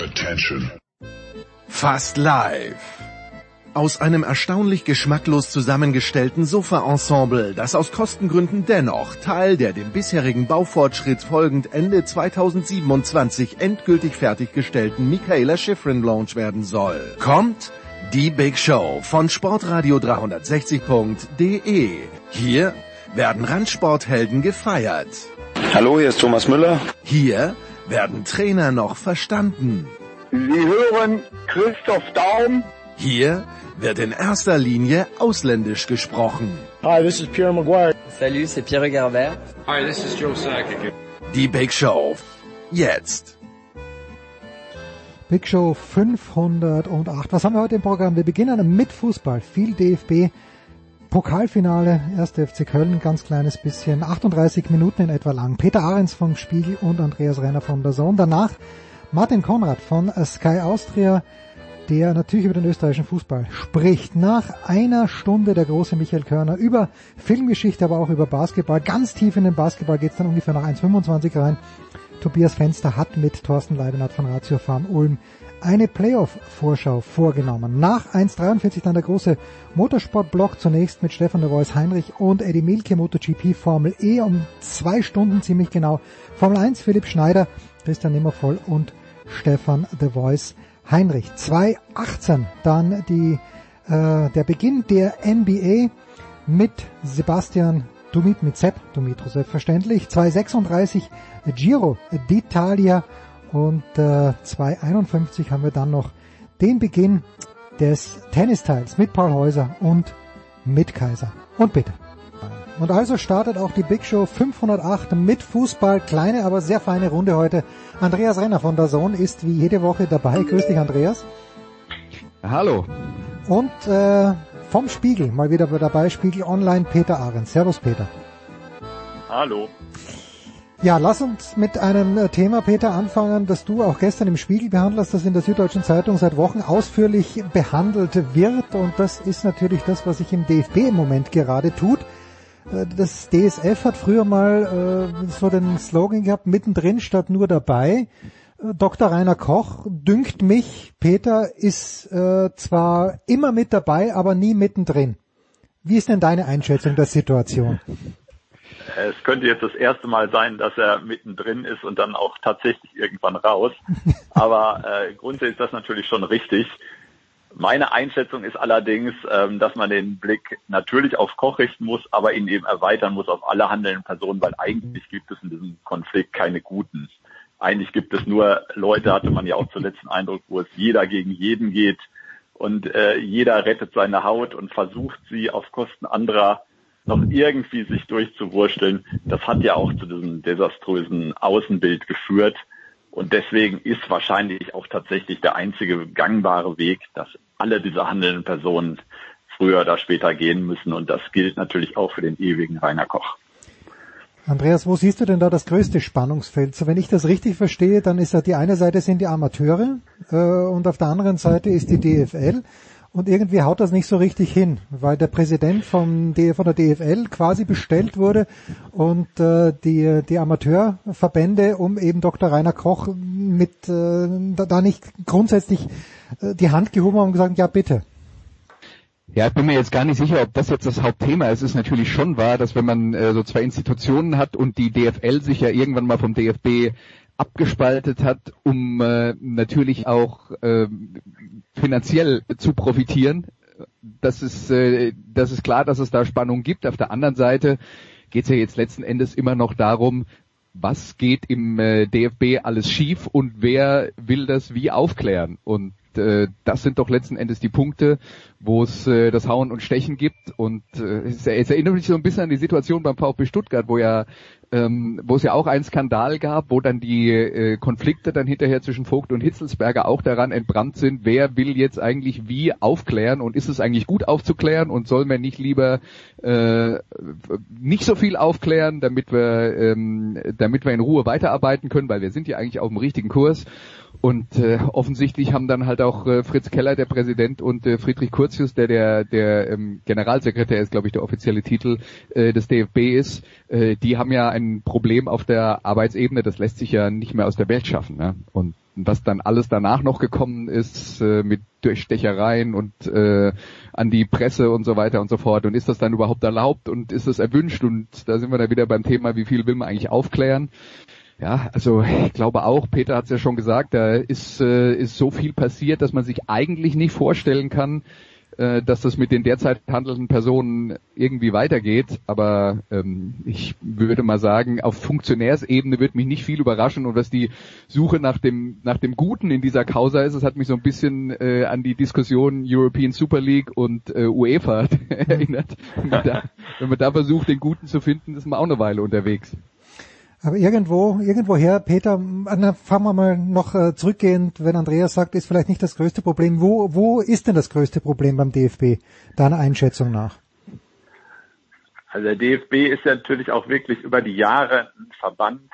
Attention. Fast live. Aus einem erstaunlich geschmacklos zusammengestellten Sofa-Ensemble, das aus Kostengründen dennoch Teil der dem bisherigen Baufortschritt folgend Ende 2027 endgültig fertiggestellten Michaela Schifrin Lounge werden soll, kommt die Big Show von Sportradio 360.de. Hier werden Randsporthelden gefeiert. Hallo, hier ist Thomas Müller. Hier werden Trainer noch verstanden. Sie hören Christoph Daum. Hier wird in erster Linie ausländisch gesprochen. Hi, this is Pierre Maguire. Salut, c'est Pierre Garbert. Hi, this is Joe Sakic. Die Big Show. Jetzt. Big Show 508. Was haben wir heute im Programm? Wir beginnen mit Fußball. Viel DFB. Pokalfinale, 1. FC Köln, ganz kleines bisschen, 38 Minuten in etwa lang. Peter Ahrens vom Spiegel und Andreas Renner von der Zone. Danach Martin Konrad von Sky Austria, der natürlich über den österreichischen Fußball spricht. Nach einer Stunde der große Michael Körner über Filmgeschichte, aber auch über Basketball. Ganz tief in den Basketball geht's dann ungefähr nach 1,25 rein. Tobias Fenster hat mit Thorsten Leibenhardt von Ratio Farm Ulm eine Playoff-Vorschau vorgenommen. Nach 1.43 dann der große Motorsport-Block zunächst mit Stefan de Vois Heinrich und Eddie Milke MotoGP Formel E um zwei Stunden ziemlich genau. Formel 1 Philipp Schneider, Christian Nimmervoll und Stefan de Vois Heinrich. 2.18 dann die, äh, der Beginn der NBA mit Sebastian Dumit mit Sepp, Dumitro selbstverständlich. 2.36 Giro d'Italia und äh, 2.51 haben wir dann noch den Beginn des Tennisteils mit Paul Häuser und mit Kaiser. Und bitte. Und also startet auch die Big Show 508 mit Fußball. Kleine, aber sehr feine Runde heute. Andreas Renner von der Sohn ist wie jede Woche dabei. Grüß dich, Andreas. Hallo. Und äh, vom Spiegel mal wieder dabei, Spiegel Online, Peter Ahrens. Servus, Peter. Hallo. Ja, lass uns mit einem äh, Thema, Peter, anfangen, das du auch gestern im Spiegel behandelt das in der Süddeutschen Zeitung seit Wochen ausführlich behandelt wird. Und das ist natürlich das, was sich im DFB im Moment gerade tut. Äh, das DSF hat früher mal äh, so den Slogan gehabt, mittendrin statt nur dabei. Dr. Rainer Koch dünkt mich, Peter ist zwar immer mit dabei, aber nie mittendrin. Wie ist denn deine Einschätzung der Situation? Es könnte jetzt das erste Mal sein, dass er mittendrin ist und dann auch tatsächlich irgendwann raus. Aber äh, grundsätzlich ist das natürlich schon richtig. Meine Einschätzung ist allerdings, ähm, dass man den Blick natürlich auf Koch richten muss, aber ihn eben erweitern muss auf alle handelnden Personen, weil eigentlich gibt es in diesem Konflikt keine guten. Eigentlich gibt es nur Leute, hatte man ja auch zuletzt den Eindruck, wo es jeder gegen jeden geht und äh, jeder rettet seine Haut und versucht sie auf Kosten anderer noch irgendwie sich durchzuwursteln, das hat ja auch zu diesem desaströsen Außenbild geführt. Und deswegen ist wahrscheinlich auch tatsächlich der einzige gangbare Weg, dass alle diese handelnden Personen früher oder später gehen müssen. Und das gilt natürlich auch für den ewigen Rainer Koch. Andreas, wo siehst du denn da das größte Spannungsfeld? So, wenn ich das richtig verstehe, dann ist ja die eine Seite sind die Amateure äh, und auf der anderen Seite ist die DFL. Und irgendwie haut das nicht so richtig hin, weil der Präsident von der DFL quasi bestellt wurde und äh, die, die Amateurverbände um eben Dr. Rainer Koch mit äh, da nicht grundsätzlich äh, die Hand gehoben haben und gesagt, ja bitte. Ja, ich bin mir jetzt gar nicht sicher, ob das jetzt das Hauptthema ist. Es ist natürlich schon wahr, dass wenn man äh, so zwei Institutionen hat und die DFL sich ja irgendwann mal vom DFB abgespaltet hat, um äh, natürlich auch äh, finanziell zu profitieren. Das ist, äh, das ist klar, dass es da Spannung gibt. Auf der anderen Seite geht es ja jetzt letzten Endes immer noch darum, was geht im äh, DFB alles schief und wer will das wie aufklären. Und äh, das sind doch letzten Endes die Punkte, wo es äh, das Hauen und Stechen gibt. Und äh, es, erinnert mich so ein bisschen an die Situation beim VfB Stuttgart, wo ja ähm, wo es ja auch einen Skandal gab, wo dann die äh, Konflikte dann hinterher zwischen Vogt und Hitzelsberger auch daran entbrannt sind, wer will jetzt eigentlich wie aufklären und ist es eigentlich gut aufzuklären und soll man nicht lieber äh, nicht so viel aufklären, damit wir ähm, damit wir in Ruhe weiterarbeiten können, weil wir sind ja eigentlich auf dem richtigen Kurs. Und äh, offensichtlich haben dann halt auch äh, Fritz Keller, der Präsident, und äh, Friedrich Curtius, der der, der ähm, Generalsekretär ist, glaube ich, der offizielle Titel äh, des DFB ist, äh, die haben ja ein Problem auf der Arbeitsebene, das lässt sich ja nicht mehr aus der Welt schaffen. Ne? Und was dann alles danach noch gekommen ist äh, mit Durchstechereien und äh, an die Presse und so weiter und so fort. Und ist das dann überhaupt erlaubt und ist das erwünscht? Und da sind wir dann wieder beim Thema, wie viel will man eigentlich aufklären? Ja, also ich glaube auch, Peter hat es ja schon gesagt, da ist, äh, ist so viel passiert, dass man sich eigentlich nicht vorstellen kann, äh, dass das mit den derzeit handelnden Personen irgendwie weitergeht. Aber ähm, ich würde mal sagen, auf Funktionärsebene wird mich nicht viel überraschen und was die Suche nach dem nach dem Guten in dieser Causa ist, es hat mich so ein bisschen äh, an die Diskussion European Super League und äh, UEFA erinnert. Wenn man, da, wenn man da versucht, den Guten zu finden, ist man auch eine Weile unterwegs. Aber irgendwo, irgendwoher, Peter, fangen wir mal noch äh, zurückgehend, wenn Andreas sagt, ist vielleicht nicht das größte Problem. Wo, wo ist denn das größte Problem beim DFB, deiner Einschätzung nach? Also der DFB ist ja natürlich auch wirklich über die Jahre ein Verband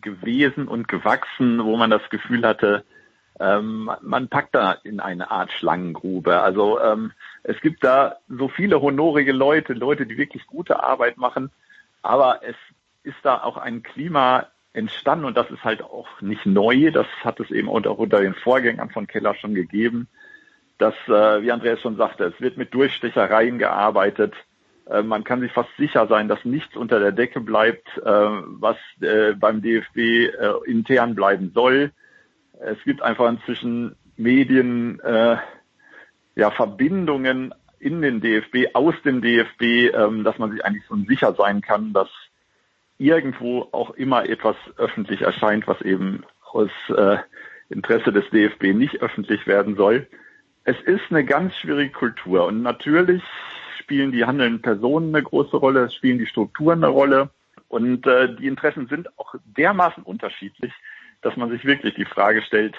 gewesen und gewachsen, wo man das Gefühl hatte, ähm, man packt da in eine Art Schlangengrube. Also ähm, es gibt da so viele honorige Leute, Leute, die wirklich gute Arbeit machen, aber es ist da auch ein Klima entstanden und das ist halt auch nicht neu. Das hat es eben auch unter den Vorgängern von Keller schon gegeben, dass, äh, wie Andreas schon sagte, es wird mit Durchstechereien gearbeitet. Äh, man kann sich fast sicher sein, dass nichts unter der Decke bleibt, äh, was äh, beim DFB intern bleiben soll. Es gibt einfach inzwischen Medien, ja, Verbindungen in den DFB, aus dem DFB, ähm, dass man sich eigentlich schon sicher sein kann, dass irgendwo auch immer etwas öffentlich erscheint, was eben aus äh, Interesse des DFB nicht öffentlich werden soll. Es ist eine ganz schwierige Kultur und natürlich spielen die handelnden Personen eine große Rolle, spielen die Strukturen eine Rolle und äh, die Interessen sind auch dermaßen unterschiedlich, dass man sich wirklich die Frage stellt,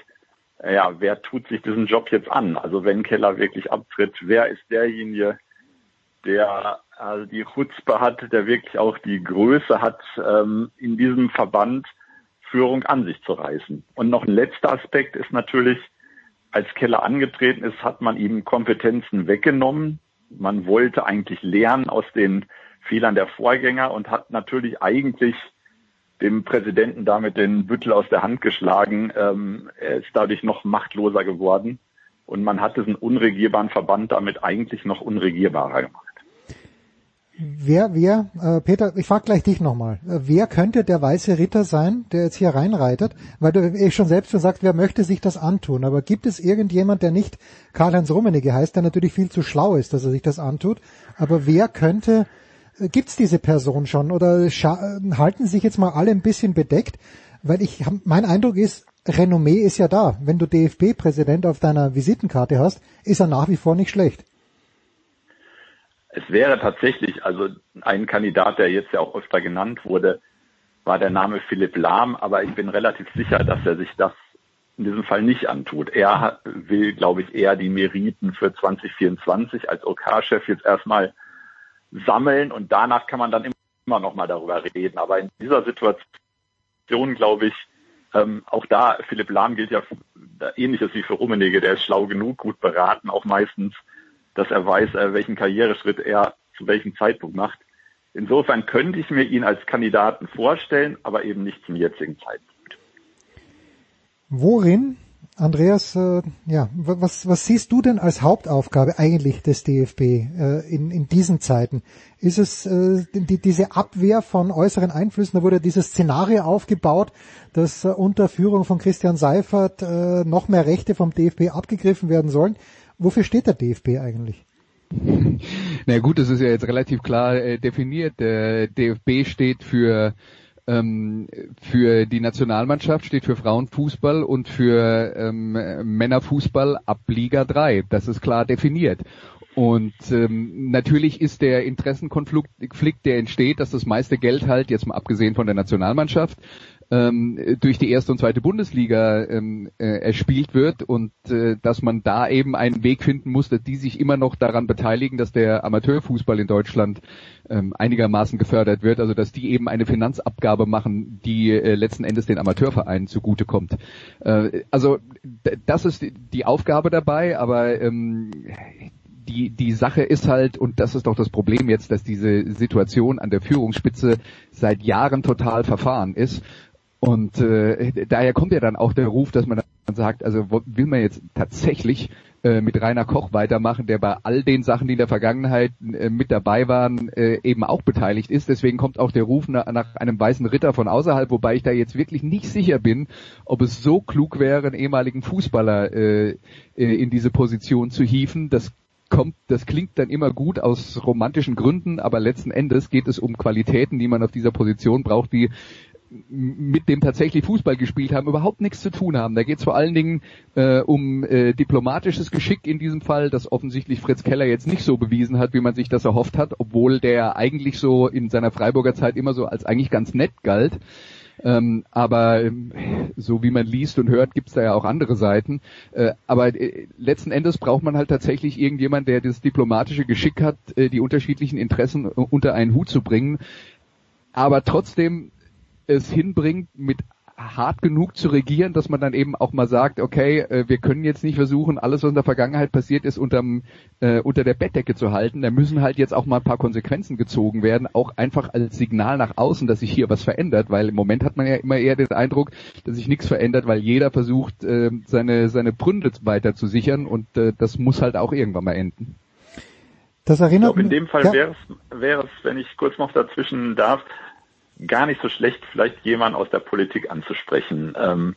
ja, wer tut sich diesen Job jetzt an? Also wenn Keller wirklich abtritt, wer ist derjenige, der also die Chutzpe hat, der wirklich auch die Größe hat, ähm, in diesem Verband Führung an sich zu reißen. Und noch ein letzter Aspekt ist natürlich, als Keller angetreten ist, hat man ihm Kompetenzen weggenommen. Man wollte eigentlich lernen aus den Fehlern der Vorgänger und hat natürlich eigentlich dem Präsidenten damit den Büttel aus der Hand geschlagen. Ähm, er ist dadurch noch machtloser geworden und man hat diesen unregierbaren Verband damit eigentlich noch unregierbarer gemacht. Wer, wer, äh, Peter, ich frage gleich dich nochmal. Äh, wer könnte der weiße Ritter sein, der jetzt hier reinreitet? Weil du eh schon selbst schon sagst, wer möchte sich das antun? Aber gibt es irgendjemand, der nicht Karl-Heinz Rummenigge heißt, der natürlich viel zu schlau ist, dass er sich das antut? Aber wer könnte, äh, gibt's diese Person schon? Oder äh, halten sich jetzt mal alle ein bisschen bedeckt? Weil ich, mein Eindruck ist, Renommee ist ja da. Wenn du DFB-Präsident auf deiner Visitenkarte hast, ist er nach wie vor nicht schlecht. Es wäre tatsächlich, also ein Kandidat, der jetzt ja auch öfter genannt wurde, war der Name Philipp Lahm, aber ich bin relativ sicher, dass er sich das in diesem Fall nicht antut. Er will, glaube ich, eher die Meriten für 2024 als OK-Chef jetzt erstmal sammeln und danach kann man dann immer noch mal darüber reden. Aber in dieser Situation, glaube ich, ähm, auch da, Philipp Lahm gilt ja ähnliches wie für Rummenigge, der ist schlau genug, gut beraten, auch meistens dass er weiß, äh, welchen Karriereschritt er zu welchem Zeitpunkt macht. Insofern könnte ich mir ihn als Kandidaten vorstellen, aber eben nicht zum jetzigen Zeitpunkt. Worin, Andreas, äh, ja, was, was siehst du denn als Hauptaufgabe eigentlich des DFB äh, in, in diesen Zeiten? Ist es äh, die, diese Abwehr von äußeren Einflüssen? Da wurde dieses Szenario aufgebaut, dass äh, unter Führung von Christian Seifert äh, noch mehr Rechte vom DFB abgegriffen werden sollen. Wofür steht der DFB eigentlich? Na gut, das ist ja jetzt relativ klar äh, definiert. Der DFB steht für ähm, für die Nationalmannschaft, steht für Frauenfußball und für ähm, Männerfußball ab Liga 3. Das ist klar definiert. Und ähm, natürlich ist der Interessenkonflikt, der entsteht, dass das meiste Geld halt, jetzt mal abgesehen von der Nationalmannschaft, ähm, durch die erste und zweite Bundesliga ähm, äh, erspielt wird und äh, dass man da eben einen Weg finden muss, dass die sich immer noch daran beteiligen, dass der Amateurfußball in Deutschland ähm, einigermaßen gefördert wird, also dass die eben eine Finanzabgabe machen, die äh, letzten Endes den Amateurvereinen zugutekommt. Äh, also das ist die Aufgabe dabei, aber ähm, die, die Sache ist halt, und das ist doch das Problem jetzt, dass diese Situation an der Führungsspitze seit Jahren total verfahren ist. Und äh, daher kommt ja dann auch der Ruf, dass man dann sagt, also will man jetzt tatsächlich äh, mit Rainer Koch weitermachen, der bei all den Sachen, die in der Vergangenheit äh, mit dabei waren, äh, eben auch beteiligt ist. Deswegen kommt auch der Ruf nach, einem weißen Ritter von außerhalb, wobei ich da jetzt wirklich nicht sicher bin, ob es so klug wäre, einen ehemaligen Fußballer äh, äh, in diese Position zu hieven. Das kommt, das klingt dann immer gut aus romantischen Gründen, aber letzten Endes geht es um Qualitäten, die man auf dieser Position braucht, die mit dem tatsächlich Fußball gespielt haben, überhaupt nichts zu tun haben. Da geht es vor allen Dingen äh, um äh, diplomatisches Geschick in diesem Fall, das offensichtlich Fritz Keller jetzt nicht so bewiesen hat, wie man sich das erhofft hat, obwohl der eigentlich so in seiner Freiburger Zeit immer so als eigentlich ganz nett galt. Ähm, aber ähm, so wie man liest und hört, gibt's da ja auch andere Seiten. Äh, aber äh, letzten Endes braucht man halt tatsächlich irgendjemand, der das diplomatische Geschick hat, äh, die unterschiedlichen Interessen äh, unter einen Hut zu bringen. Aber trotzdem es hinbringt, mit hart genug zu regieren, dass man dann eben auch mal sagt, okay, äh, wir können jetzt nicht versuchen, alles, was in der Vergangenheit passiert ist, unterm, äh, unter der Bettdecke zu halten. Da müssen halt jetzt auch mal ein paar Konsequenzen gezogen werden, auch einfach als Signal nach außen, dass sich hier was verändert, weil im Moment hat man ja immer eher den Eindruck, dass sich nichts verändert, weil jeder versucht, äh, seine, seine Pründe weiter zu sichern und äh, das muss halt auch irgendwann mal enden. Das erinnert ich glaube, in dem Fall ja. wäre es, wäre es, wenn ich kurz noch dazwischen darf, gar nicht so schlecht, vielleicht jemand aus der Politik anzusprechen, ähm,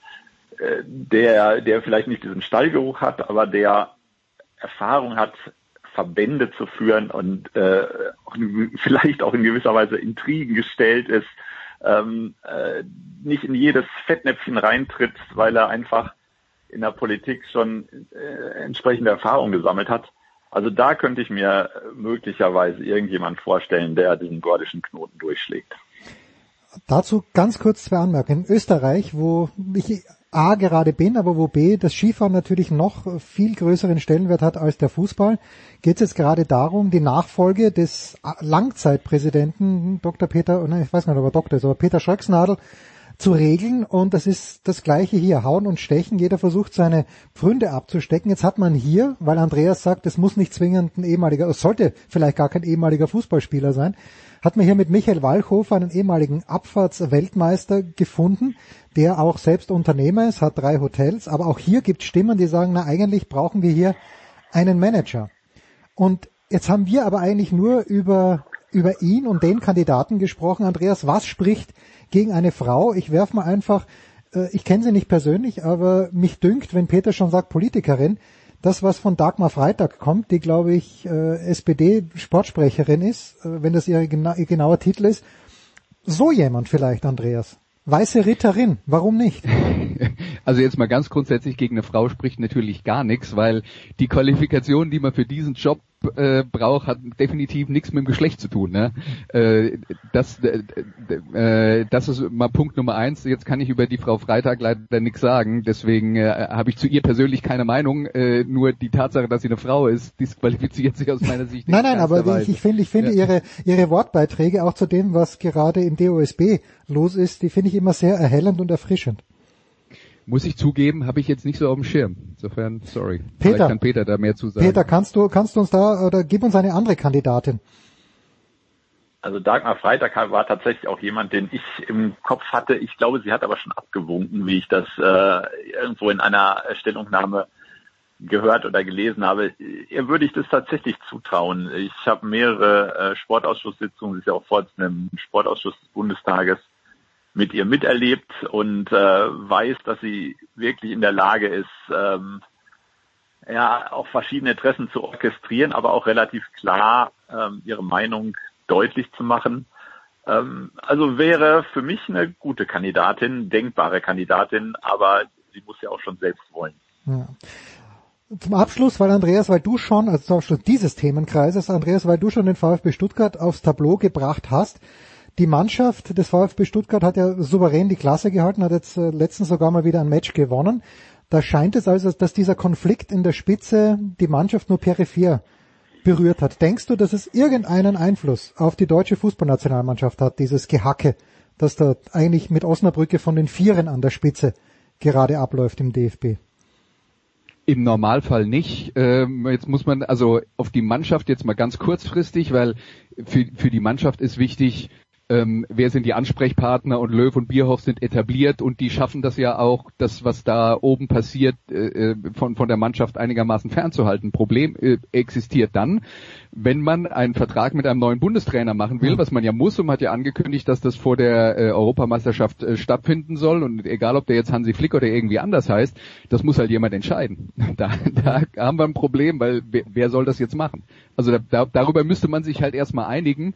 äh, der, der vielleicht nicht diesen Stallgeruch hat, aber der Erfahrung hat, Verbände zu führen und äh, vielleicht auch in gewisser Weise Intrigen gestellt ist, ähm, äh, nicht in jedes Fettnäpfchen reintritt, weil er einfach in der Politik schon äh, entsprechende Erfahrung gesammelt hat. Also da könnte ich mir möglicherweise irgendjemand vorstellen, der diesen gordischen Knoten durchschlägt. Dazu ganz kurz zwei Anmerkungen. In Österreich, wo ich A gerade bin, aber wo B das Skifahren natürlich noch viel größeren Stellenwert hat als der Fußball, geht es jetzt gerade darum, die Nachfolge des Langzeitpräsidenten Dr. Peter, nein, ich weiß nicht, ob er Doktor ist, aber Peter Schröcksnadel zu regeln und das ist das gleiche hier, hauen und stechen, jeder versucht seine Pfründe abzustecken. Jetzt hat man hier, weil Andreas sagt, es muss nicht zwingend ein ehemaliger, es sollte vielleicht gar kein ehemaliger Fußballspieler sein, hat man hier mit Michael Walchhofer einen ehemaligen Abfahrtsweltmeister gefunden, der auch selbst Unternehmer ist, hat drei Hotels, aber auch hier gibt Stimmen, die sagen, na eigentlich brauchen wir hier einen Manager. Und jetzt haben wir aber eigentlich nur über, über ihn und den Kandidaten gesprochen. Andreas, was spricht gegen eine Frau? Ich werf mal einfach, äh, ich kenne sie nicht persönlich, aber mich dünkt, wenn Peter schon sagt Politikerin, das, was von Dagmar Freitag kommt, die, glaube ich, äh, SPD-Sportsprecherin ist, äh, wenn das ihr, gena ihr genauer Titel ist, so jemand vielleicht, Andreas. Weiße Ritterin, warum nicht? Also jetzt mal ganz grundsätzlich gegen eine Frau spricht natürlich gar nichts, weil die Qualifikation, die man für diesen Job äh, braucht, hat definitiv nichts mit dem Geschlecht zu tun. Ne? Äh, das, äh, äh, das ist mal Punkt Nummer eins. Jetzt kann ich über die Frau Freitag leider nichts sagen, deswegen äh, habe ich zu ihr persönlich keine Meinung. Äh, nur die Tatsache, dass sie eine Frau ist, disqualifiziert sich aus meiner Sicht. Nicht nein, nein, aber ich, ich finde, ich finde ja. ihre ihre Wortbeiträge auch zu dem, was gerade im DOSB los ist, die finde ich immer sehr erhellend und erfrischend muss ich zugeben, habe ich jetzt nicht so auf dem Schirm. Insofern, sorry. Peter, Vielleicht kann Peter da mehr zu sagen. Peter, kannst du, kannst du uns da, oder gib uns eine andere Kandidatin. Also Dagmar Freitag war tatsächlich auch jemand, den ich im Kopf hatte. Ich glaube, sie hat aber schon abgewunken, wie ich das äh, irgendwo in einer Stellungnahme gehört oder gelesen habe. Ihr würde ich das tatsächlich zutrauen. Ich habe mehrere äh, Sportausschusssitzungen, sie ist ja auch Vorsitzende im Sportausschuss des Bundestages mit ihr miterlebt und äh, weiß, dass sie wirklich in der Lage ist, ähm, ja, auch verschiedene Interessen zu orchestrieren, aber auch relativ klar ähm, ihre Meinung deutlich zu machen. Ähm, also wäre für mich eine gute Kandidatin, denkbare Kandidatin, aber sie muss ja auch schon selbst wollen. Ja. Zum Abschluss, weil Andreas, weil du schon, also zum Abschluss dieses Themenkreises, Andreas, weil du schon den VfB Stuttgart aufs Tableau gebracht hast, die Mannschaft des VfB Stuttgart hat ja souverän die Klasse gehalten, hat jetzt äh, letztens sogar mal wieder ein Match gewonnen. Da scheint es also, dass dieser Konflikt in der Spitze die Mannschaft nur peripher berührt hat. Denkst du, dass es irgendeinen Einfluss auf die deutsche Fußballnationalmannschaft hat, dieses Gehacke, das da eigentlich mit Osnabrücke von den Vieren an der Spitze gerade abläuft im DFB? Im Normalfall nicht. Ähm, jetzt muss man also auf die Mannschaft jetzt mal ganz kurzfristig, weil für, für die Mannschaft ist wichtig, ähm, wer sind die Ansprechpartner und Löw und Bierhoff sind etabliert und die schaffen das ja auch, das was da oben passiert, äh, äh, von, von der Mannschaft einigermaßen fernzuhalten. Problem äh, existiert dann, wenn man einen Vertrag mit einem neuen Bundestrainer machen will, was man ja muss und man hat ja angekündigt, dass das vor der äh, Europameisterschaft äh, stattfinden soll und egal ob der jetzt Hansi Flick oder irgendwie anders heißt, das muss halt jemand entscheiden. Da, da haben wir ein Problem, weil wer, wer soll das jetzt machen? Also da, darüber müsste man sich halt erstmal einigen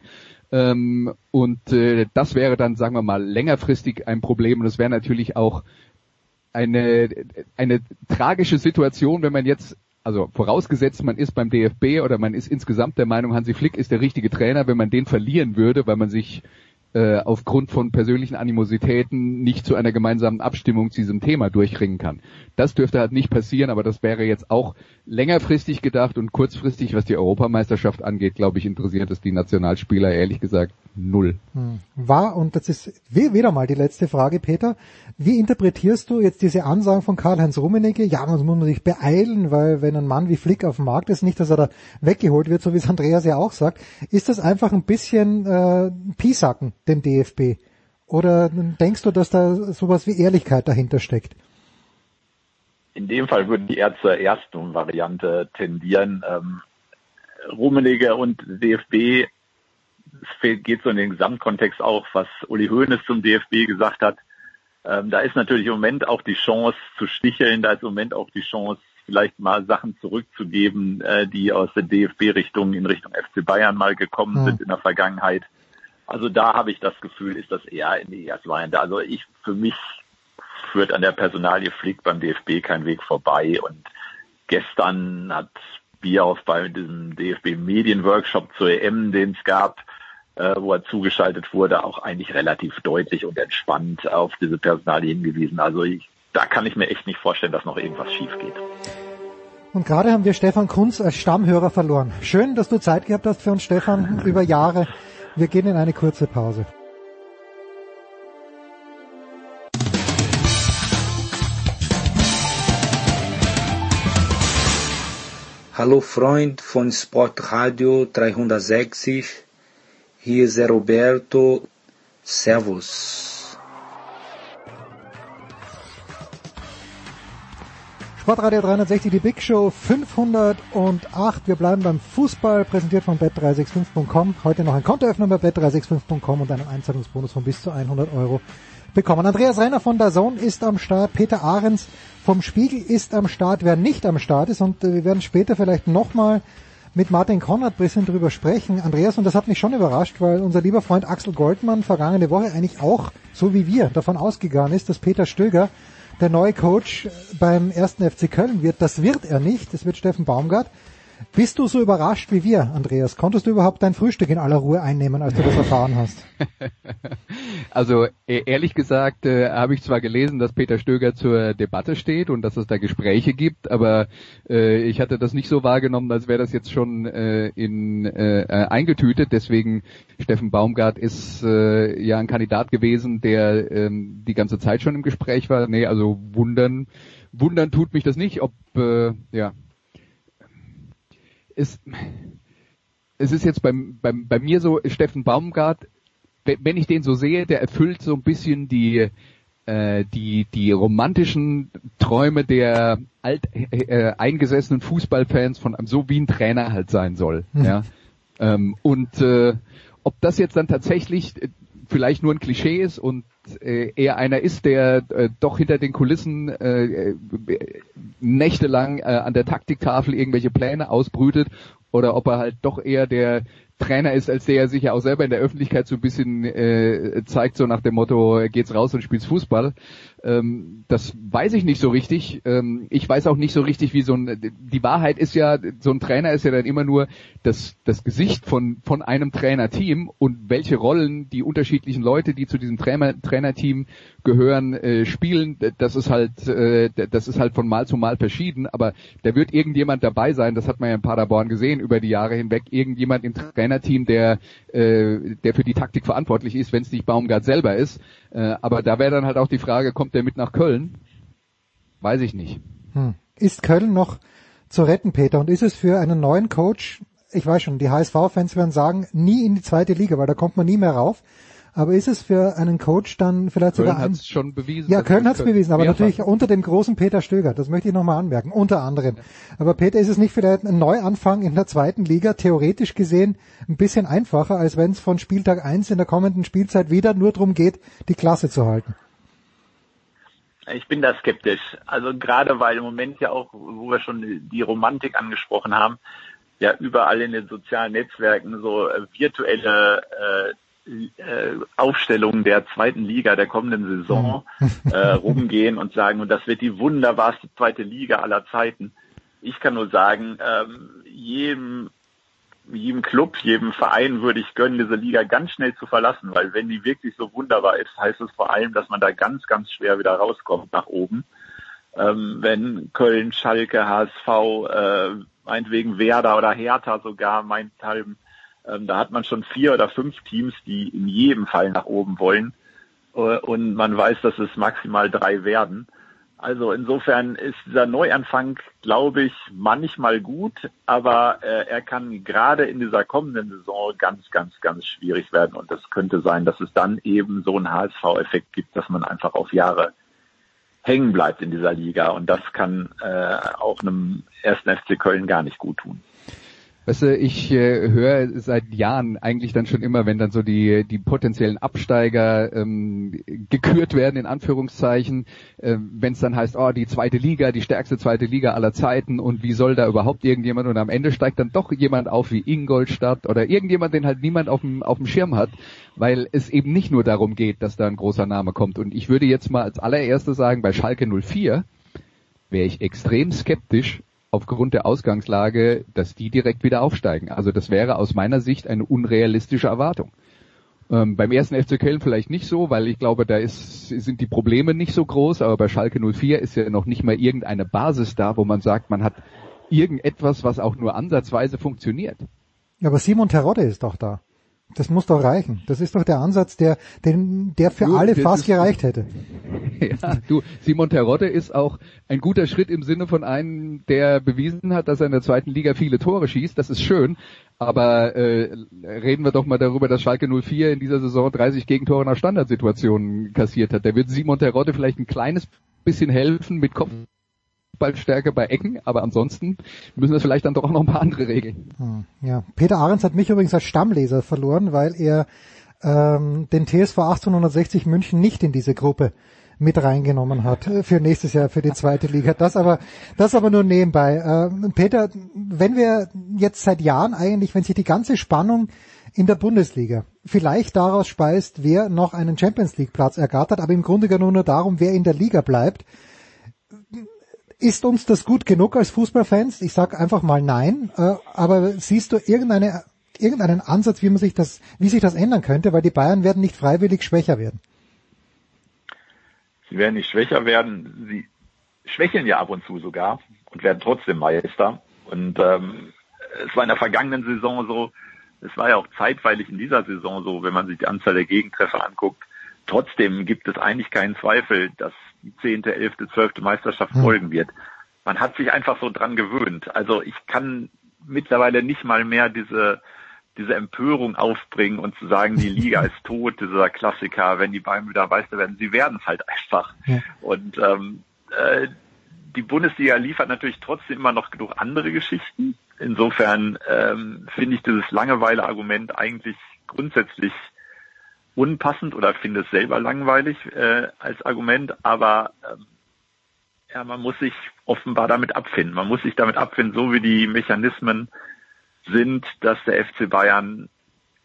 ähm, und äh, das wäre dann, sagen wir mal, längerfristig ein Problem. Und es wäre natürlich auch eine, eine tragische Situation, wenn man jetzt, also vorausgesetzt, man ist beim DFB oder man ist insgesamt der Meinung, Hansi Flick ist der richtige Trainer, wenn man den verlieren würde, weil man sich äh, aufgrund von persönlichen Animositäten nicht zu einer gemeinsamen Abstimmung zu diesem Thema durchringen kann. Das dürfte halt nicht passieren, aber das wäre jetzt auch längerfristig gedacht und kurzfristig, was die Europameisterschaft angeht, glaube ich, interessiert es die Nationalspieler ehrlich gesagt null. Hm. War, und das ist wieder mal die letzte Frage, Peter, wie interpretierst du jetzt diese Ansagen von Karl-Heinz Rummenigge? Ja, man muss sich beeilen, weil wenn ein Mann wie Flick auf dem Markt ist, nicht, dass er da weggeholt wird, so wie es Andreas ja auch sagt, ist das einfach ein bisschen äh, Piesacken dem DFB? Oder denkst du, dass da sowas wie Ehrlichkeit dahinter steckt? In dem Fall würde ich eher zur ersten Variante tendieren. Ähm, Rummenigge und DFB geht so in den Gesamtkontext auch, was Uli Hoeneß zum DFB gesagt hat. Ähm, da ist natürlich im Moment auch die Chance zu sticheln, da ist im Moment auch die Chance, vielleicht mal Sachen zurückzugeben, äh, die aus der DFB-Richtung in Richtung FC Bayern mal gekommen mhm. sind in der Vergangenheit. Also da habe ich das Gefühl, ist das eher in die erste Variante. Also ich, für mich führt an der Personalie Flick beim DFB kein Weg vorbei und gestern hat Bierhoff bei diesem DFB Medienworkshop zur EM, den es gab, äh, wo er zugeschaltet wurde, auch eigentlich relativ deutlich und entspannt auf diese Personalie hingewiesen. Also ich, da kann ich mir echt nicht vorstellen, dass noch irgendwas schief geht. Und gerade haben wir Stefan Kunz als Stammhörer verloren. Schön, dass du Zeit gehabt hast für uns, Stefan, über Jahre. Wir gehen in eine kurze Pause. Hallo Freund von Sportradio 360. Hier ist Roberto. Servus. Sportradio 360, die Big Show 508. Wir bleiben beim Fußball, präsentiert von bet365.com. Heute noch ein Kontoöffner bei bet365.com und einen Einzahlungsbonus von bis zu 100 Euro bekommen. Andreas Renner von der Zone ist am Start, Peter Ahrens vom Spiegel ist am Start, wer nicht am Start ist und äh, wir werden später vielleicht nochmal mit Martin Konrad ein bisschen drüber sprechen. Andreas, und das hat mich schon überrascht, weil unser lieber Freund Axel Goldmann vergangene Woche eigentlich auch, so wie wir, davon ausgegangen ist, dass Peter Stöger der neue Coach beim ersten FC Köln wird. Das wird er nicht, das wird Steffen Baumgart. Bist du so überrascht wie wir, Andreas? Konntest du überhaupt dein Frühstück in aller Ruhe einnehmen, als du das erfahren hast? Also e-, ehrlich gesagt äh, habe ich zwar gelesen, dass Peter Stöger zur Debatte steht und dass es da Gespräche gibt, aber äh, ich hatte das nicht so wahrgenommen, als wäre das jetzt schon äh, in äh, äh eingetütet. Deswegen Steffen Baumgart ist äh, ja ein Kandidat gewesen, der äh, die ganze Zeit schon im Gespräch war. Nee, also wundern, wundern tut mich das nicht, ob äh, ja es, es ist jetzt beim, beim, bei mir so, Steffen Baumgart, wenn ich den so sehe, der erfüllt so ein bisschen die, äh, die, die romantischen Träume der alt, äh, eingesessenen Fußballfans von einem, so wie ein Trainer halt sein soll. Hm. Ja. Ähm, und äh, ob das jetzt dann tatsächlich äh, vielleicht nur ein Klischee ist und äh, er einer ist, der äh, doch hinter den Kulissen äh, äh, nächtelang äh, an der Taktiktafel irgendwelche Pläne ausbrütet oder ob er halt doch eher der Trainer ist, als der er sich ja auch selber in der Öffentlichkeit so ein bisschen äh, zeigt, so nach dem Motto, geht's raus und spielst Fußball. Ähm, das weiß ich nicht so richtig. Ähm, ich weiß auch nicht so richtig, wie so ein, die Wahrheit ist ja, so ein Trainer ist ja dann immer nur das, das Gesicht von, von einem Trainerteam und welche Rollen die unterschiedlichen Leute, die zu diesem Trainer, Trainerteam gehören, äh, spielen, das ist halt, äh, das ist halt von Mal zu Mal verschieden, aber da wird irgendjemand dabei sein, das hat man ja in Paderborn gesehen über die Jahre hinweg, irgendjemand im Trainerteam, der, äh, der für die Taktik verantwortlich ist, wenn es nicht Baumgart selber ist. Äh, aber da wäre dann halt auch die Frage, kommt der mit nach Köln? Weiß ich nicht. Hm. Ist Köln noch zu retten, Peter? Und ist es für einen neuen Coach, ich weiß schon, die HSV-Fans werden sagen, nie in die zweite Liga, weil da kommt man nie mehr rauf. Aber ist es für einen Coach dann vielleicht Köln sogar ein... hat's schon bewiesen. Ja, Köln es hat's bewiesen, aber natürlich unter dem großen Peter Stöger. Das möchte ich nochmal anmerken, unter anderem. Aber Peter, ist es nicht vielleicht ein Neuanfang in der zweiten Liga, theoretisch gesehen ein bisschen einfacher, als wenn es von Spieltag 1 in der kommenden Spielzeit wieder nur darum geht, die Klasse zu halten? Ich bin da skeptisch. Also gerade weil im Moment ja auch, wo wir schon die Romantik angesprochen haben, ja überall in den sozialen Netzwerken so äh, virtuelle äh, Aufstellungen der zweiten Liga der kommenden Saison äh, rumgehen und sagen, und das wird die wunderbarste zweite Liga aller Zeiten. Ich kann nur sagen, ähm, jedem jedem Club, jedem Verein würde ich gönnen, diese Liga ganz schnell zu verlassen, weil wenn die wirklich so wunderbar ist, heißt es vor allem, dass man da ganz, ganz schwer wieder rauskommt nach oben. Ähm, wenn Köln, Schalke, HSV, äh, meinetwegen Werder oder Hertha sogar meinethalben, ähm, da hat man schon vier oder fünf Teams, die in jedem Fall nach oben wollen. Äh, und man weiß, dass es maximal drei werden. Also insofern ist dieser Neuanfang, glaube ich, manchmal gut, aber äh, er kann gerade in dieser kommenden Saison ganz, ganz, ganz schwierig werden. Und es könnte sein, dass es dann eben so einen HSV-Effekt gibt, dass man einfach auf Jahre hängen bleibt in dieser Liga. Und das kann äh, auch einem ersten FC Köln gar nicht gut tun. Weißt du, ich äh, höre seit Jahren eigentlich dann schon immer, wenn dann so die die potenziellen Absteiger ähm, gekürt werden in Anführungszeichen, äh, wenn es dann heißt, oh die zweite Liga, die stärkste zweite Liga aller Zeiten und wie soll da überhaupt irgendjemand und am Ende steigt dann doch jemand auf wie Ingolstadt oder irgendjemand, den halt niemand auf dem auf dem Schirm hat, weil es eben nicht nur darum geht, dass da ein großer Name kommt. Und ich würde jetzt mal als allererstes sagen, bei Schalke 04 wäre ich extrem skeptisch, aufgrund der Ausgangslage, dass die direkt wieder aufsteigen. Also das wäre aus meiner Sicht eine unrealistische Erwartung. Ähm, beim ersten FC Köln vielleicht nicht so, weil ich glaube, da ist, sind die Probleme nicht so groß, aber bei Schalke 04 ist ja noch nicht mal irgendeine Basis da, wo man sagt, man hat irgendetwas, was auch nur ansatzweise funktioniert. Aber Simon Terodde ist doch da. Das muss doch reichen. Das ist doch der Ansatz, der, den, der für Du, alle fast gereicht hätte. Ja, du, Simon Terodde ist auch ein guter Schritt im Sinne von einem, der bewiesen hat, dass er in der zweiten Liga viele Tore schießt. Das ist schön. Aber äh, reden wir doch mal darüber, dass Schalke 04 in dieser Saison 30 Gegentore nach Standardsituationen kassiert hat. Da wird Simon Terodde vielleicht ein kleines bisschen helfen mit Kopfballstärke bei Ecken, aber ansonsten müssen das vielleicht dann doch auch noch ein paar andere regeln. Hm, Ja, Peter Ahrens hat mich übrigens als Stammleser verloren, weil er ähm, den TSV 1860 München nicht in diese Gruppe mit reingenommen hat äh, für nächstes Jahr für die zweite Liga. Das aber, das aber nur nebenbei. Ähm, Peter, wenn wir jetzt seit Jahren eigentlich, wenn sich die ganze Spannung in der Bundesliga vielleicht daraus speist, wer noch einen Champions League Platz ergattert, aber im Grunde genommen nur darum, wer in der Liga bleibt, ist uns das gut genug als Fußballfans? Ich sag einfach mal nein. Äh, aber siehst du irgendeine, irgendeinen Ansatz, wie man sich das, wie sich das ändern könnte? Weil die Bayern werden nicht freiwillig schwächer werden. Sie werden nicht schwächer werden. Sie schwächeln ja ab und zu sogar und werden trotzdem Meister. Und ähm, es war in der vergangenen Saison so, es war ja auch zeitweilig in dieser Saison so, wenn man sich die Anzahl der Gegentreffer anguckt. Trotzdem gibt es eigentlich keinen Zweifel, dass die zehnte, elfte, zwölfte Meisterschaft Hm. folgen wird. Man hat sich einfach so dran gewöhnt. Also ich kann mittlerweile nicht mal mehr diese diese Empörung aufbringen und zu sagen, die Liga ist tot, dieser Klassiker, wenn die Bayern wieder Meister werden. Sie werden es halt einfach. Ja. Und ähm, äh, die Bundesliga liefert natürlich trotzdem immer noch genug andere Geschichten. Insofern ähm, finde ich dieses Langeweile-Argument eigentlich grundsätzlich unpassend oder finde es selber langweilig äh, als Argument, aber ähm, ja, man muss sich offenbar damit abfinden. Man muss sich damit abfinden, so wie die Mechanismen sind, dass der FC Bayern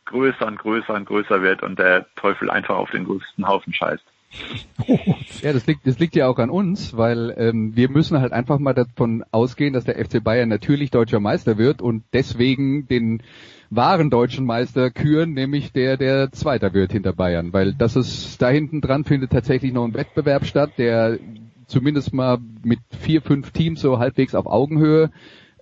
größer und größer und größer wird und der Teufel einfach auf den größten Haufen scheißt. Ja, das liegt, das liegt ja auch an uns, weil ähm, wir müssen halt einfach mal davon ausgehen, dass der FC Bayern natürlich deutscher Meister wird und deswegen den wahren deutschen Meister küren, nämlich der, der Zweiter wird hinter Bayern, weil das ist da hinten dran findet tatsächlich noch ein Wettbewerb statt, der zumindest mal mit vier, fünf Teams so halbwegs auf Augenhöhe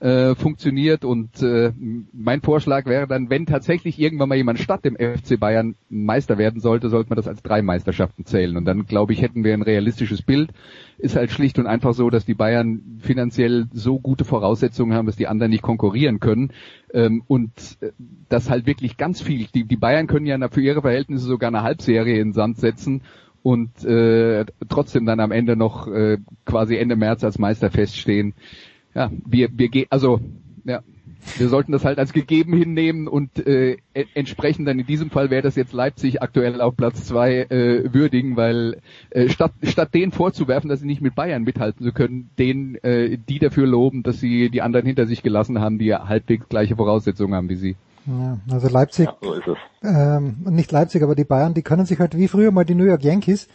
äh, funktioniert. Und äh, mein Vorschlag wäre dann, wenn tatsächlich irgendwann mal jemand statt dem FC Bayern Meister werden sollte, sollte man das als drei Meisterschaften zählen. Und dann, glaube ich, hätten wir ein realistisches Bild. Ist halt schlicht und einfach so, dass die Bayern finanziell so gute Voraussetzungen haben, dass die anderen nicht konkurrieren können. Ähm, und äh, das halt wirklich ganz viel. Die, die Bayern können ja für ihre Verhältnisse sogar eine Halbserie in Sand setzen und äh, trotzdem dann am Ende noch äh, quasi Ende März als Meister feststehen ja, wir, wir gehen, also, ja, wir sollten das halt als gegeben hinnehmen und äh, entsprechend dann in diesem Fall wäre das jetzt Leipzig aktuell auf Platz zwei äh, würdigen, weil äh, statt statt denen vorzuwerfen, dass sie nicht mit Bayern mithalten zu können, denen äh, die dafür loben, dass sie die anderen hinter sich gelassen haben, die halbwegs gleiche Voraussetzungen haben wie sie. Ja, also Leipzig, ja, so ist es. Ähm, nicht Leipzig, aber die Bayern, die können sich halt wie früher mal die New York Yankees äh,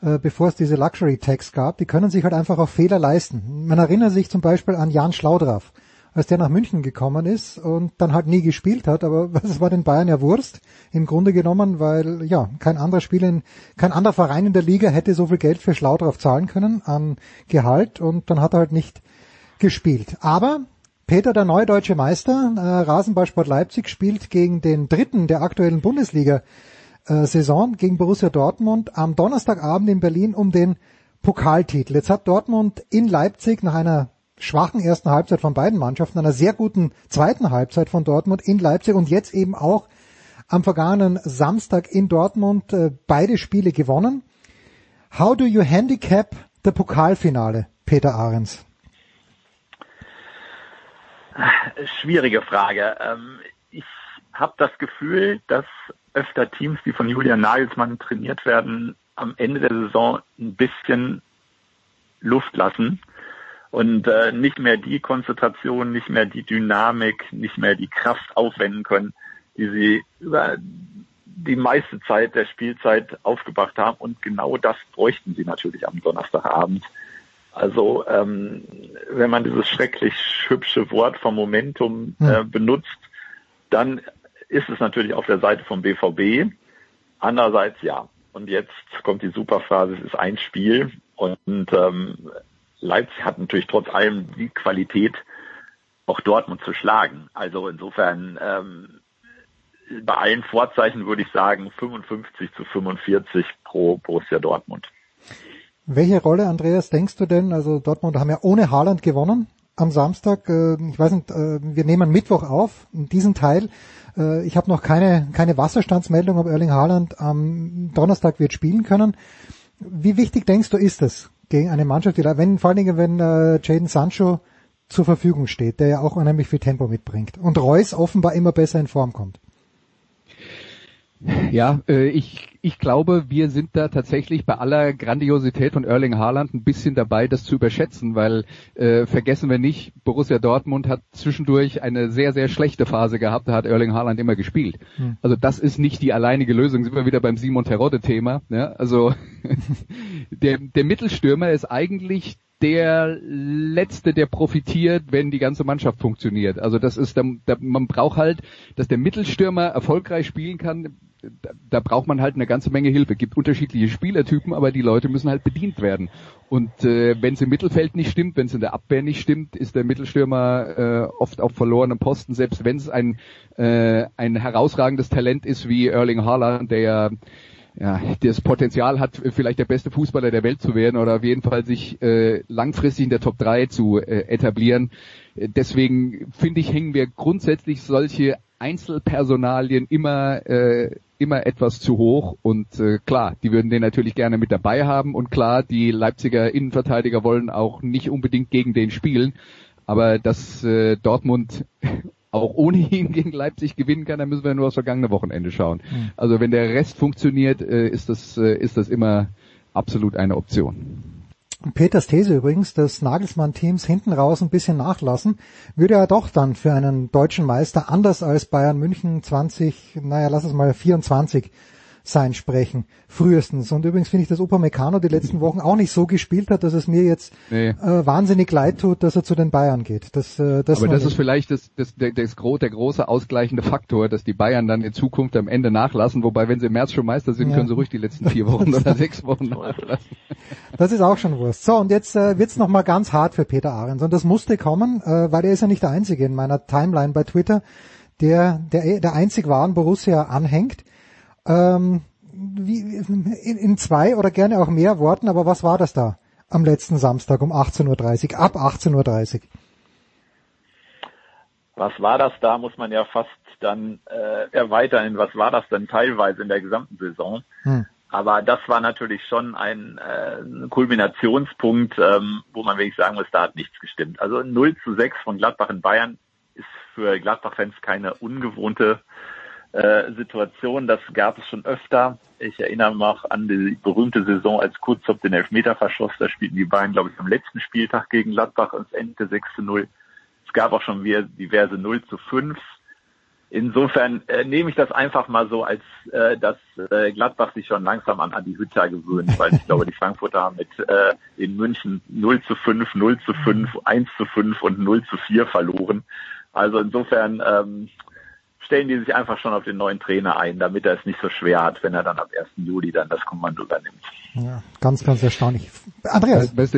bevor es diese Luxury Tax gab, die können sich halt einfach auch Fehler leisten. Man erinnert sich zum Beispiel an Jan Schlaudraff, als der nach München gekommen ist und dann halt nie gespielt hat, aber das war den Bayern ja Wurst im Grunde genommen, weil ja kein anderer Spieler, kein anderer Verein in der Liga hätte so viel Geld für Schlaudraff zahlen können an Gehalt und dann hat er halt nicht gespielt. Aber Peter, der neue deutsche Meister, äh, Rasenballsport Leipzig spielt gegen den dritten der aktuellen Bundesliga äh, Saison gegen Borussia Dortmund am Donnerstagabend in Berlin um den Pokaltitel. Jetzt hat Dortmund in Leipzig nach einer schwachen ersten Halbzeit von beiden Mannschaften, einer sehr guten zweiten Halbzeit von Dortmund in Leipzig und jetzt eben auch am vergangenen Samstag in Dortmund äh, beide Spiele gewonnen. How do you handicap the Pokalfinale, Peter Ahrens? Schwierige Frage. Ähm, ich habe das Gefühl, dass öfter Teams, die von Julian Nagelsmann trainiert werden, am Ende der Saison ein bisschen Luft lassen und äh, nicht mehr die Konzentration, nicht mehr die Dynamik, nicht mehr die Kraft aufwenden können, die sie über die meiste Zeit der Spielzeit aufgebracht haben. Und genau das bräuchten sie natürlich am Donnerstagabend. Also ähm, wenn man dieses schrecklich hübsche Wort vom Momentum äh, hm. benutzt, dann ist es natürlich auf der Seite vom BVB. Andererseits ja. Und jetzt kommt die Superphase, es ist ein Spiel und ähm, Leipzig hat natürlich trotz allem die Qualität, auch Dortmund zu schlagen. Also insofern ähm, bei allen Vorzeichen würde ich sagen 55 zu 45 pro Borussia Dortmund. Welche Rolle, Andreas, denkst du denn? Also Dortmund haben ja ohne Haaland gewonnen am Samstag. Äh, ich weiß nicht, äh, wir nehmen Mittwoch auf, diesen Teil. Äh, ich habe noch keine, keine Wasserstandsmeldung, ob Erling Haaland am Donnerstag wird spielen können. Wie wichtig denkst du ist es gegen eine Mannschaft, die, wenn, vor allen Dingen, wenn äh, Jaden Sancho zur Verfügung steht, der ja auch unheimlich viel Tempo mitbringt und Reus offenbar immer besser in Form kommt? Ja, äh, ich, ich glaube, wir sind da tatsächlich bei aller Grandiosität von Erling Haaland ein bisschen dabei, das zu überschätzen, weil äh, vergessen wir nicht, Borussia Dortmund hat zwischendurch eine sehr, sehr schlechte Phase gehabt, da hat Erling Haaland immer gespielt. Hm. Also das ist nicht die alleinige Lösung, sind wir wieder beim Simon Terodde-Thema. Ja? Also der, der Mittelstürmer ist eigentlich der Letzte, der profitiert, wenn die ganze Mannschaft funktioniert. Also das ist, da, da, man braucht halt, dass der Mittelstürmer erfolgreich spielen kann, da, da braucht man halt eine ganze Menge Hilfe. Es gibt unterschiedliche Spielertypen, aber die Leute müssen halt bedient werden. Und äh, wenn es im Mittelfeld nicht stimmt, wenn es in der Abwehr nicht stimmt, ist der Mittelstürmer äh, oft auf verlorenem Posten, selbst wenn es ein, äh, ein herausragendes Talent ist wie Erling Haaland, der ja ja, das Potenzial hat, vielleicht der beste Fußballer der Welt zu werden oder auf jeden Fall sich äh, langfristig in der Top 3 zu äh, etablieren. Deswegen finde ich, hängen wir grundsätzlich solche Einzelpersonalien immer äh, immer etwas zu hoch. Und äh, klar, die würden den natürlich gerne mit dabei haben. Und klar, die Leipziger Innenverteidiger wollen auch nicht unbedingt gegen den spielen, aber dass äh, Dortmund auch ohne ihn gegen Leipzig gewinnen kann, dann müssen wir nur aufs vergangene Wochenende schauen. Mhm. Also wenn der Rest funktioniert, äh, ist das, äh, ist das immer absolut eine Option. Peters These übrigens, dass Nagelsmann-Teams hinten raus ein bisschen nachlassen, würde ja doch dann für einen deutschen Meister anders als Bayern München 20, naja, lass es mal 24 sein sprechen, frühestens. Und übrigens finde ich, dass Upamecano die letzten Wochen auch nicht so gespielt hat, dass es mir jetzt nee. äh, wahnsinnig leid tut, dass er zu den Bayern geht. Das, äh, das Aber das nicht. ist vielleicht das, das, der, das, der große ausgleichende Faktor, dass die Bayern dann in Zukunft am Ende nachlassen, wobei wenn sie im März schon Meister sind, ja. können sie ruhig die letzten vier Wochen oder sechs Wochen nachlassen. Das ist auch schon Wurst. So, und jetzt äh, wird's noch mal ganz hart für Peter Ahrens. Und das musste kommen, äh, weil er ist ja nicht der Einzige in meiner Timeline bei Twitter, der, der, der einzig wahren Borussia anhängt. Ähm, wie, in, in zwei oder gerne auch mehr Worten, aber was war das da am letzten Samstag um 18.30 Uhr, ab 18.30 Uhr? Was war das da, muss man ja fast dann äh, erweitern. Was war das denn teilweise in der gesamten Saison? Hm. Aber das war natürlich schon ein, äh, Kulminationspunkt, ähm, wo man wirklich sagen muss, da hat nichts gestimmt. Also 0 zu 6 von Gladbach in Bayern ist für Gladbach-Fans keine ungewohnte äh, Situation. Das gab es schon öfter. Ich erinnere mich noch an die berühmte Saison, als Kurzop den Elfmeter verschoss. Da spielten die beiden, glaube ich, am letzten Spieltag gegen Gladbach und es endete 6 zu 0. Es gab auch schon wieder diverse 0 zu 5. Insofern äh, nehme ich das einfach mal so, als äh, dass äh, Gladbach sich schon langsam an Adi Hütter gewöhnt, weil ich glaube, die Frankfurter haben mit äh, in München 0 zu 5, 0 zu 5, 1 zu 5 und 0 zu 4 verloren. Also insofern ähm, stellen die sich einfach schon auf den neuen Trainer ein, damit er es nicht so schwer hat, wenn er dann ab 1. Juli dann das Kommando übernimmt. Ja, ganz, ganz erstaunlich. Andreas. Was,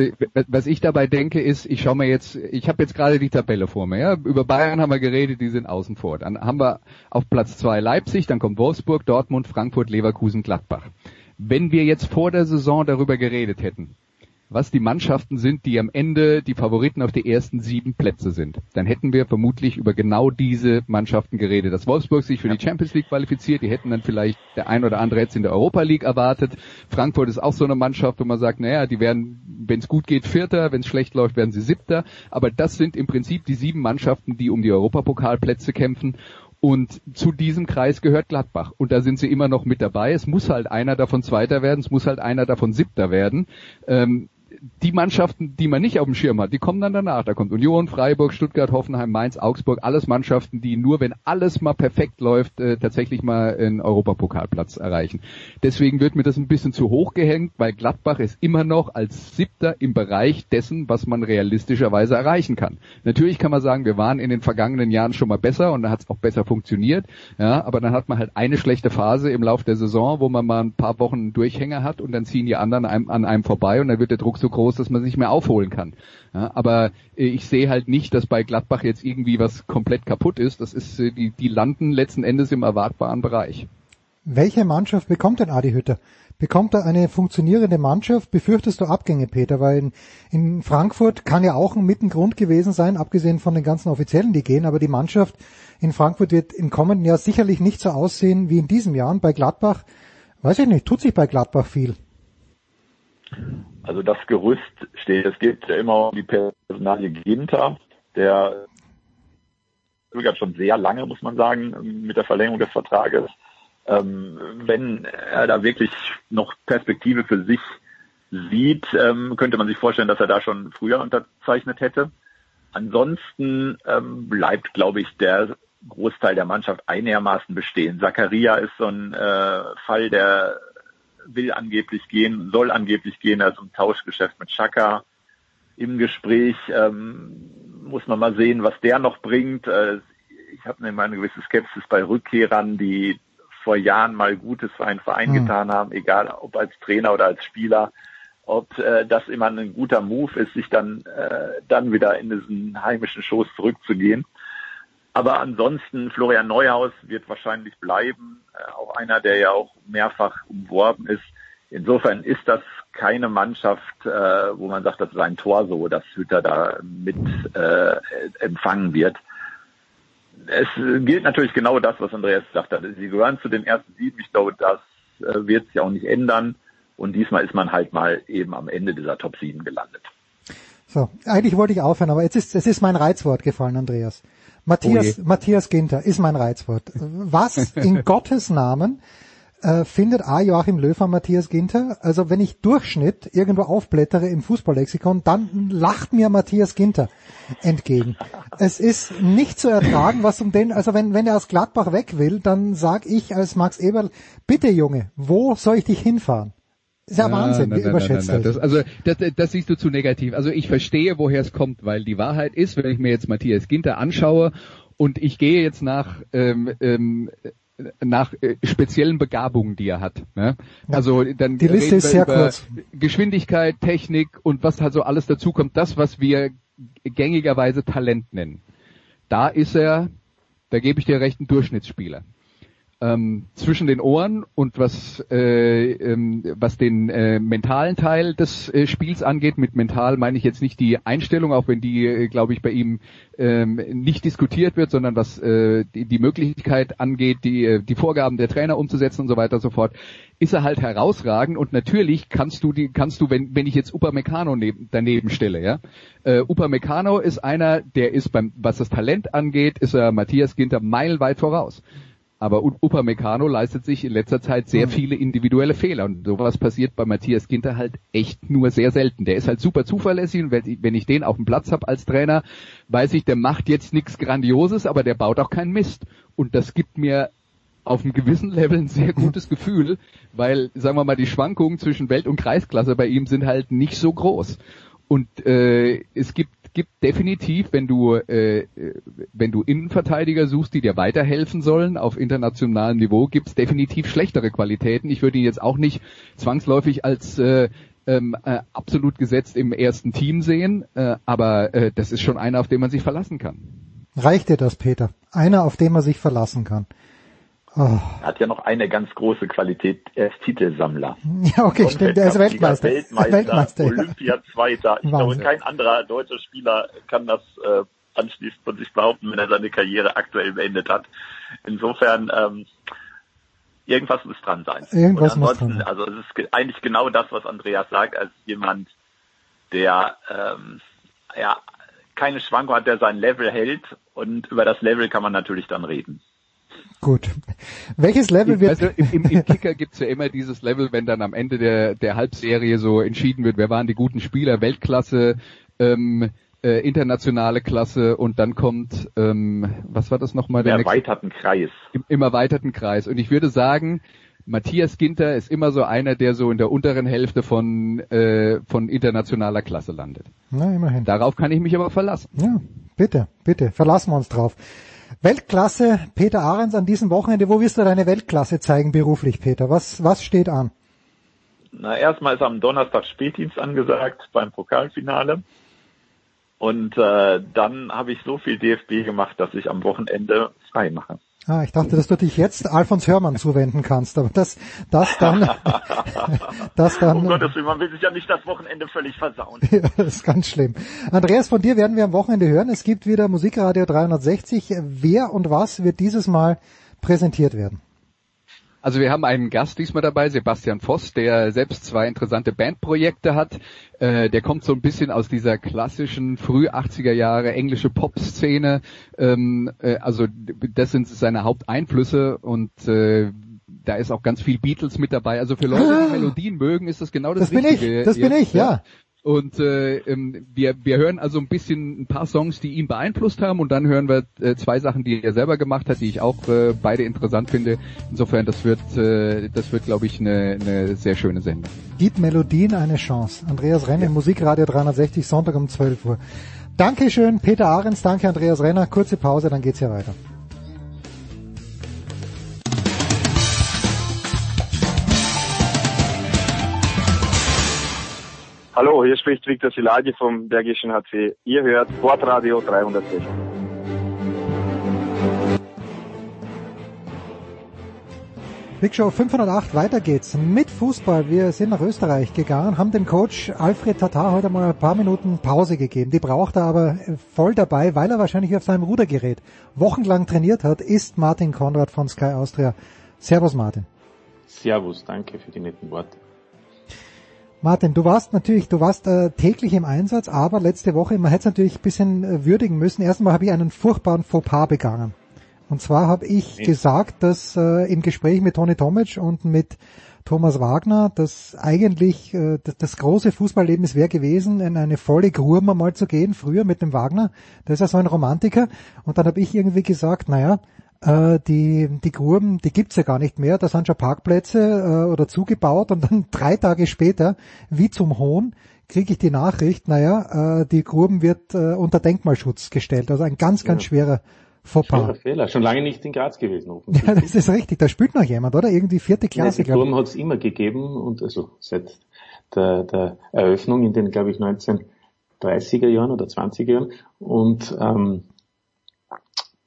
was ich dabei denke ist, ich schaue mir jetzt, ich habe jetzt gerade die Tabelle vor mir. Ja? Über Bayern haben wir geredet, die sind außen vor. Dann haben wir auf Platz zwei Leipzig, dann kommt Wolfsburg, Dortmund, Frankfurt, Leverkusen, Gladbach. Wenn wir jetzt vor der Saison darüber geredet hätten, was die Mannschaften sind, die am Ende die Favoriten auf die ersten sieben Plätze sind. Dann hätten wir vermutlich über genau diese Mannschaften geredet. Dass Wolfsburg sich für die Champions League qualifiziert, die hätten dann vielleicht der ein oder andere jetzt in der Europa League erwartet. Frankfurt ist auch so eine Mannschaft, wo man sagt, naja, die werden, wenn es gut geht, Vierter, wenn es schlecht läuft, werden sie Siebter. Aber das sind im Prinzip die sieben Mannschaften, die um die Europapokalplätze kämpfen. Und zu diesem Kreis gehört Gladbach. Und da sind sie immer noch mit dabei. Es muss halt einer davon Zweiter werden, es muss halt einer davon Siebter werden. Ähm, die Mannschaften, die man nicht auf dem Schirm hat, die kommen dann danach. Da kommt Union, Freiburg, Stuttgart, Hoffenheim, Mainz, Augsburg, alles Mannschaften, die nur, wenn alles mal perfekt läuft, äh, tatsächlich mal einen Europapokalplatz erreichen. Deswegen wird mir das ein bisschen zu hoch gehängt, weil Gladbach ist immer noch als Siebter im Bereich dessen, was man realistischerweise erreichen kann. Natürlich kann man sagen, wir waren in den vergangenen Jahren schon mal besser und da hat es auch besser funktioniert. Ja, aber dann hat man halt eine schlechte Phase im Lauf der Saison, wo man mal ein paar Wochen einen Durchhänger hat und dann ziehen die anderen an einem vorbei und dann wird der Druck so groß, dass man sich mehr aufholen kann. Ja, aber äh, ich sehe halt nicht, dass bei Gladbach jetzt irgendwie was komplett kaputt ist. Das ist, äh, die, die landen letzten Endes im erwartbaren Bereich. Welche Mannschaft bekommt denn Adi Hütter? Bekommt er eine funktionierende Mannschaft? Befürchtest du Abgänge, Peter? Weil in, in Frankfurt kann ja auch ein Mittengrund gewesen sein, abgesehen von den ganzen Offiziellen, die gehen, aber die Mannschaft in Frankfurt wird im kommenden Jahr sicherlich nicht so aussehen wie in diesem Jahr. Und bei Gladbach, weiß ich nicht, tut sich bei Gladbach viel. Also das Gerüst steht, es geht ja immer um die Personalie Ginter, der zögert schon sehr lange, muss man sagen, mit der Verlängerung des Vertrages. Ähm, wenn er da wirklich noch Perspektive für sich sieht, ähm, könnte man sich vorstellen, dass er da schon früher unterzeichnet hätte. Ansonsten ähm, bleibt, glaube ich, der Großteil der Mannschaft einigermaßen bestehen. Zakaria ist so ein äh, Fall, der will angeblich gehen, soll angeblich gehen, also ein Tauschgeschäft mit Chaka im Gespräch. Ähm, muss man mal sehen, was der noch bringt. Äh, ich habe immer eine gewisse Skepsis bei Rückkehrern, die vor Jahren mal Gutes für einen Verein mhm. getan haben, egal ob als Trainer oder als Spieler, ob äh, das immer ein guter Move ist, sich dann äh, dann wieder in diesen heimischen Schoß zurückzugehen. Aber ansonsten, Florian Neuhaus wird wahrscheinlich bleiben, äh, auch einer, der ja auch mehrfach umworben ist. Insofern ist das keine Mannschaft, äh, wo man sagt, das ist ein Tor so, dass Hütter da mit äh, empfangen wird. Es gilt natürlich genau das, was Andreas gesagt hat. Sie gehören zu den ersten sieben. Ich glaube, das äh, wird sich auch nicht ändern. Und diesmal ist man halt mal eben am Ende dieser Top 7 gelandet. So, eigentlich wollte ich aufhören, aber jetzt ist, es ist mein Reizwort gefallen, Andreas. Matthias, oh Matthias Ginter ist mein Reizwort. Was in Gottes Namen äh, findet A. Joachim Löw an Matthias Ginter. Also wenn ich Durchschnitt irgendwo aufblättere im Fußballlexikon, dann lacht mir Matthias Ginter entgegen. Es ist nicht zu ertragen, was um den, also wenn, wenn er aus Gladbach weg will, dann sag ich als Max Eberl, bitte Junge, wo soll ich dich hinfahren? Ist ja, ja Wahnsinn, nein, wie nein, überschätzt nein, nein, das, Also das, das siehst du zu negativ. Also ich verstehe, woher es kommt, weil die Wahrheit ist, wenn ich mir jetzt Matthias Ginter anschaue und ich gehe jetzt nach ähm, ähm, nach äh, speziellen Begabungen, die er hat. Ne? Also dann die Liste ist sehr kurz. Geschwindigkeit, Technik und was halt so alles dazu kommt, das, was wir gängigerweise Talent nennen. Da ist er, da gebe ich dir recht, ein Durchschnittsspieler ähm, zwischen den Ohren und was äh, ähm, was den äh, mentalen Teil des äh, Spiels angeht, mit mental meine ich jetzt nicht die Einstellung, auch wenn die, äh, glaube ich, bei ihm ähm, nicht diskutiert wird, sondern was äh, die, die Möglichkeit angeht, die äh, die Vorgaben der Trainer umzusetzen und so weiter und so fort, ist er halt herausragend und natürlich kannst du die kannst du wenn wenn ich jetzt Upamecano neben, daneben stelle, ja, äh, Upamecano ist einer, der ist beim was das Talent angeht, ist er Matthias Ginter meilenweit voraus. Aber Upamecano leistet sich in letzter Zeit sehr mhm. viele individuelle Fehler und sowas passiert bei Matthias Ginter halt echt nur sehr selten. Der ist halt super zuverlässig und wenn ich den auf dem Platz habe als Trainer, weiß ich, der macht jetzt nichts Grandioses, aber der baut auch keinen Mist. Und das gibt mir auf einem gewissen Level ein sehr gutes Gefühl, weil, sagen wir mal, die Schwankungen zwischen Welt- und Kreisklasse bei ihm sind halt nicht so groß. Und äh, es gibt gibt definitiv, wenn du äh, wenn du Innenverteidiger suchst, die dir weiterhelfen sollen auf internationalem Niveau, gibt es definitiv schlechtere Qualitäten. Ich würde ihn jetzt auch nicht zwangsläufig als äh, ähm, äh, absolut gesetzt im ersten Team sehen, äh, aber äh, das ist schon einer, auf den man sich verlassen kann. Reicht dir das, Peter? Einer, auf den man sich verlassen kann. Oh. Er hat ja noch eine ganz große Qualität, er ist Titelsammler. Ja, okay, stimmt, er ist Weltmeister. Weltmeister, Weltmeister Olympia-Zweiter. Ich glaube, kein anderer deutscher Spieler kann das äh, anschließend von sich behaupten, wenn er seine Karriere aktuell beendet hat. Insofern, ähm, irgendwas muss dran sein. Irgendwas muss dran sein. Also es ist eigentlich genau das, was Andreas sagt, als jemand, der ähm, ja keine Schwankung hat, der sein Level hält und über das Level kann man natürlich dann reden. Gut. Welches Level wird... Also im, im Kicker gibt's ja immer dieses Level, wenn dann am Ende der, der Halbserie so entschieden wird, wer waren die guten Spieler, Weltklasse, ähm, äh, internationale Klasse und dann kommt, ähm, was war das nochmal? Im erweiterten Kreis. Im, Im erweiterten Kreis. Und ich würde sagen, Matthias Ginter ist immer so einer, der so in der unteren Hälfte von, äh, von internationaler Klasse landet. Na, immerhin. Darauf kann ich mich aber verlassen. Ja, bitte, bitte, verlassen wir uns drauf. Weltklasse, Peter Ahrens an diesem Wochenende. Wo wirst du deine Weltklasse zeigen beruflich, Peter? Was, was steht an? Na, erstmal ist am Donnerstag Spätdienst angesagt beim Pokalfinale. Und äh, dann habe ich so viel DFB gemacht, dass ich am Wochenende frei mache. Ah, ich dachte, dass du dich jetzt Alfons Hörmann zuwenden kannst, aber das, das dann, das dann. Um Gottes Willen, man will sich ja nicht das Wochenende völlig versauen. ja, das ist ganz schlimm. Andreas, von dir werden wir am Wochenende hören. Es gibt wieder Musikradio 360. Wer und was wird dieses Mal präsentiert werden? Also wir haben einen Gast diesmal dabei, Sebastian Voss, der selbst zwei interessante Bandprojekte hat. Äh, der kommt so ein bisschen aus dieser klassischen früh 80er Jahre englische Pop-Szene. Ähm, äh, also das sind seine Haupteinflüsse und äh, da ist auch ganz viel Beatles mit dabei. Also für Leute, die ah. Melodien mögen, ist das genau das, das Richtige. Bin ich, das bin ich, ja. Und äh, ähm, wir, wir hören also ein bisschen ein paar Songs, die ihn beeinflusst haben und dann hören wir äh, zwei Sachen, die er selber gemacht hat, die ich auch äh, beide interessant finde. Insofern, das wird, äh, das wird, glaube ich, eine, eine sehr schöne Sendung. Gib Melodien eine Chance. Andreas Renner, ja. Musikradio 360, Sonntag um 12 Uhr. Dankeschön, Peter Ahrens, danke Andreas Renner. Kurze Pause, dann geht's hier weiter. Hallo, hier spricht Viktor Silagi vom Bergischen HC. Ihr hört Sportradio 360. Big Show 508, weiter geht's mit Fußball. Wir sind nach Österreich gegangen, haben dem Coach Alfred Tatar heute mal ein paar Minuten Pause gegeben. Die braucht er aber voll dabei, weil er wahrscheinlich auf seinem Rudergerät wochenlang trainiert hat, ist Martin Konrad von Sky Austria. Servus Martin. Servus, danke für die netten Worte. Martin, du warst natürlich, du warst äh, täglich im Einsatz, aber letzte Woche, man hätte es natürlich ein bisschen äh, würdigen müssen. Erstmal habe ich einen furchtbaren Fauxpas begangen. Und zwar habe ich gesagt, dass äh, im Gespräch mit Toni Tomic und mit Thomas Wagner, dass eigentlich äh, das, das große Fußballleben es wäre gewesen, in eine volle Grurma mal zu gehen, früher mit dem Wagner. Der ist ja so ein Romantiker. Und dann habe ich irgendwie gesagt, naja, die, die Gruben, die gibt's ja gar nicht mehr, da sind schon Parkplätze äh, oder zugebaut und dann drei Tage später, wie zum Hohn, kriege ich die Nachricht, naja, äh, die Gruben wird äh, unter Denkmalschutz gestellt. Also ein ganz, ganz ja. schwerer Fauxpas. Schwerer Fehler, schon lange nicht in Graz gewesen. Ja, das ist richtig, da spielt noch jemand, oder? Irgendwie vierte Klasse. Ja, die Gruben hat es immer gegeben und also seit der, der Eröffnung in den, glaube ich, 1930er Jahren oder 20er Jahren und ähm,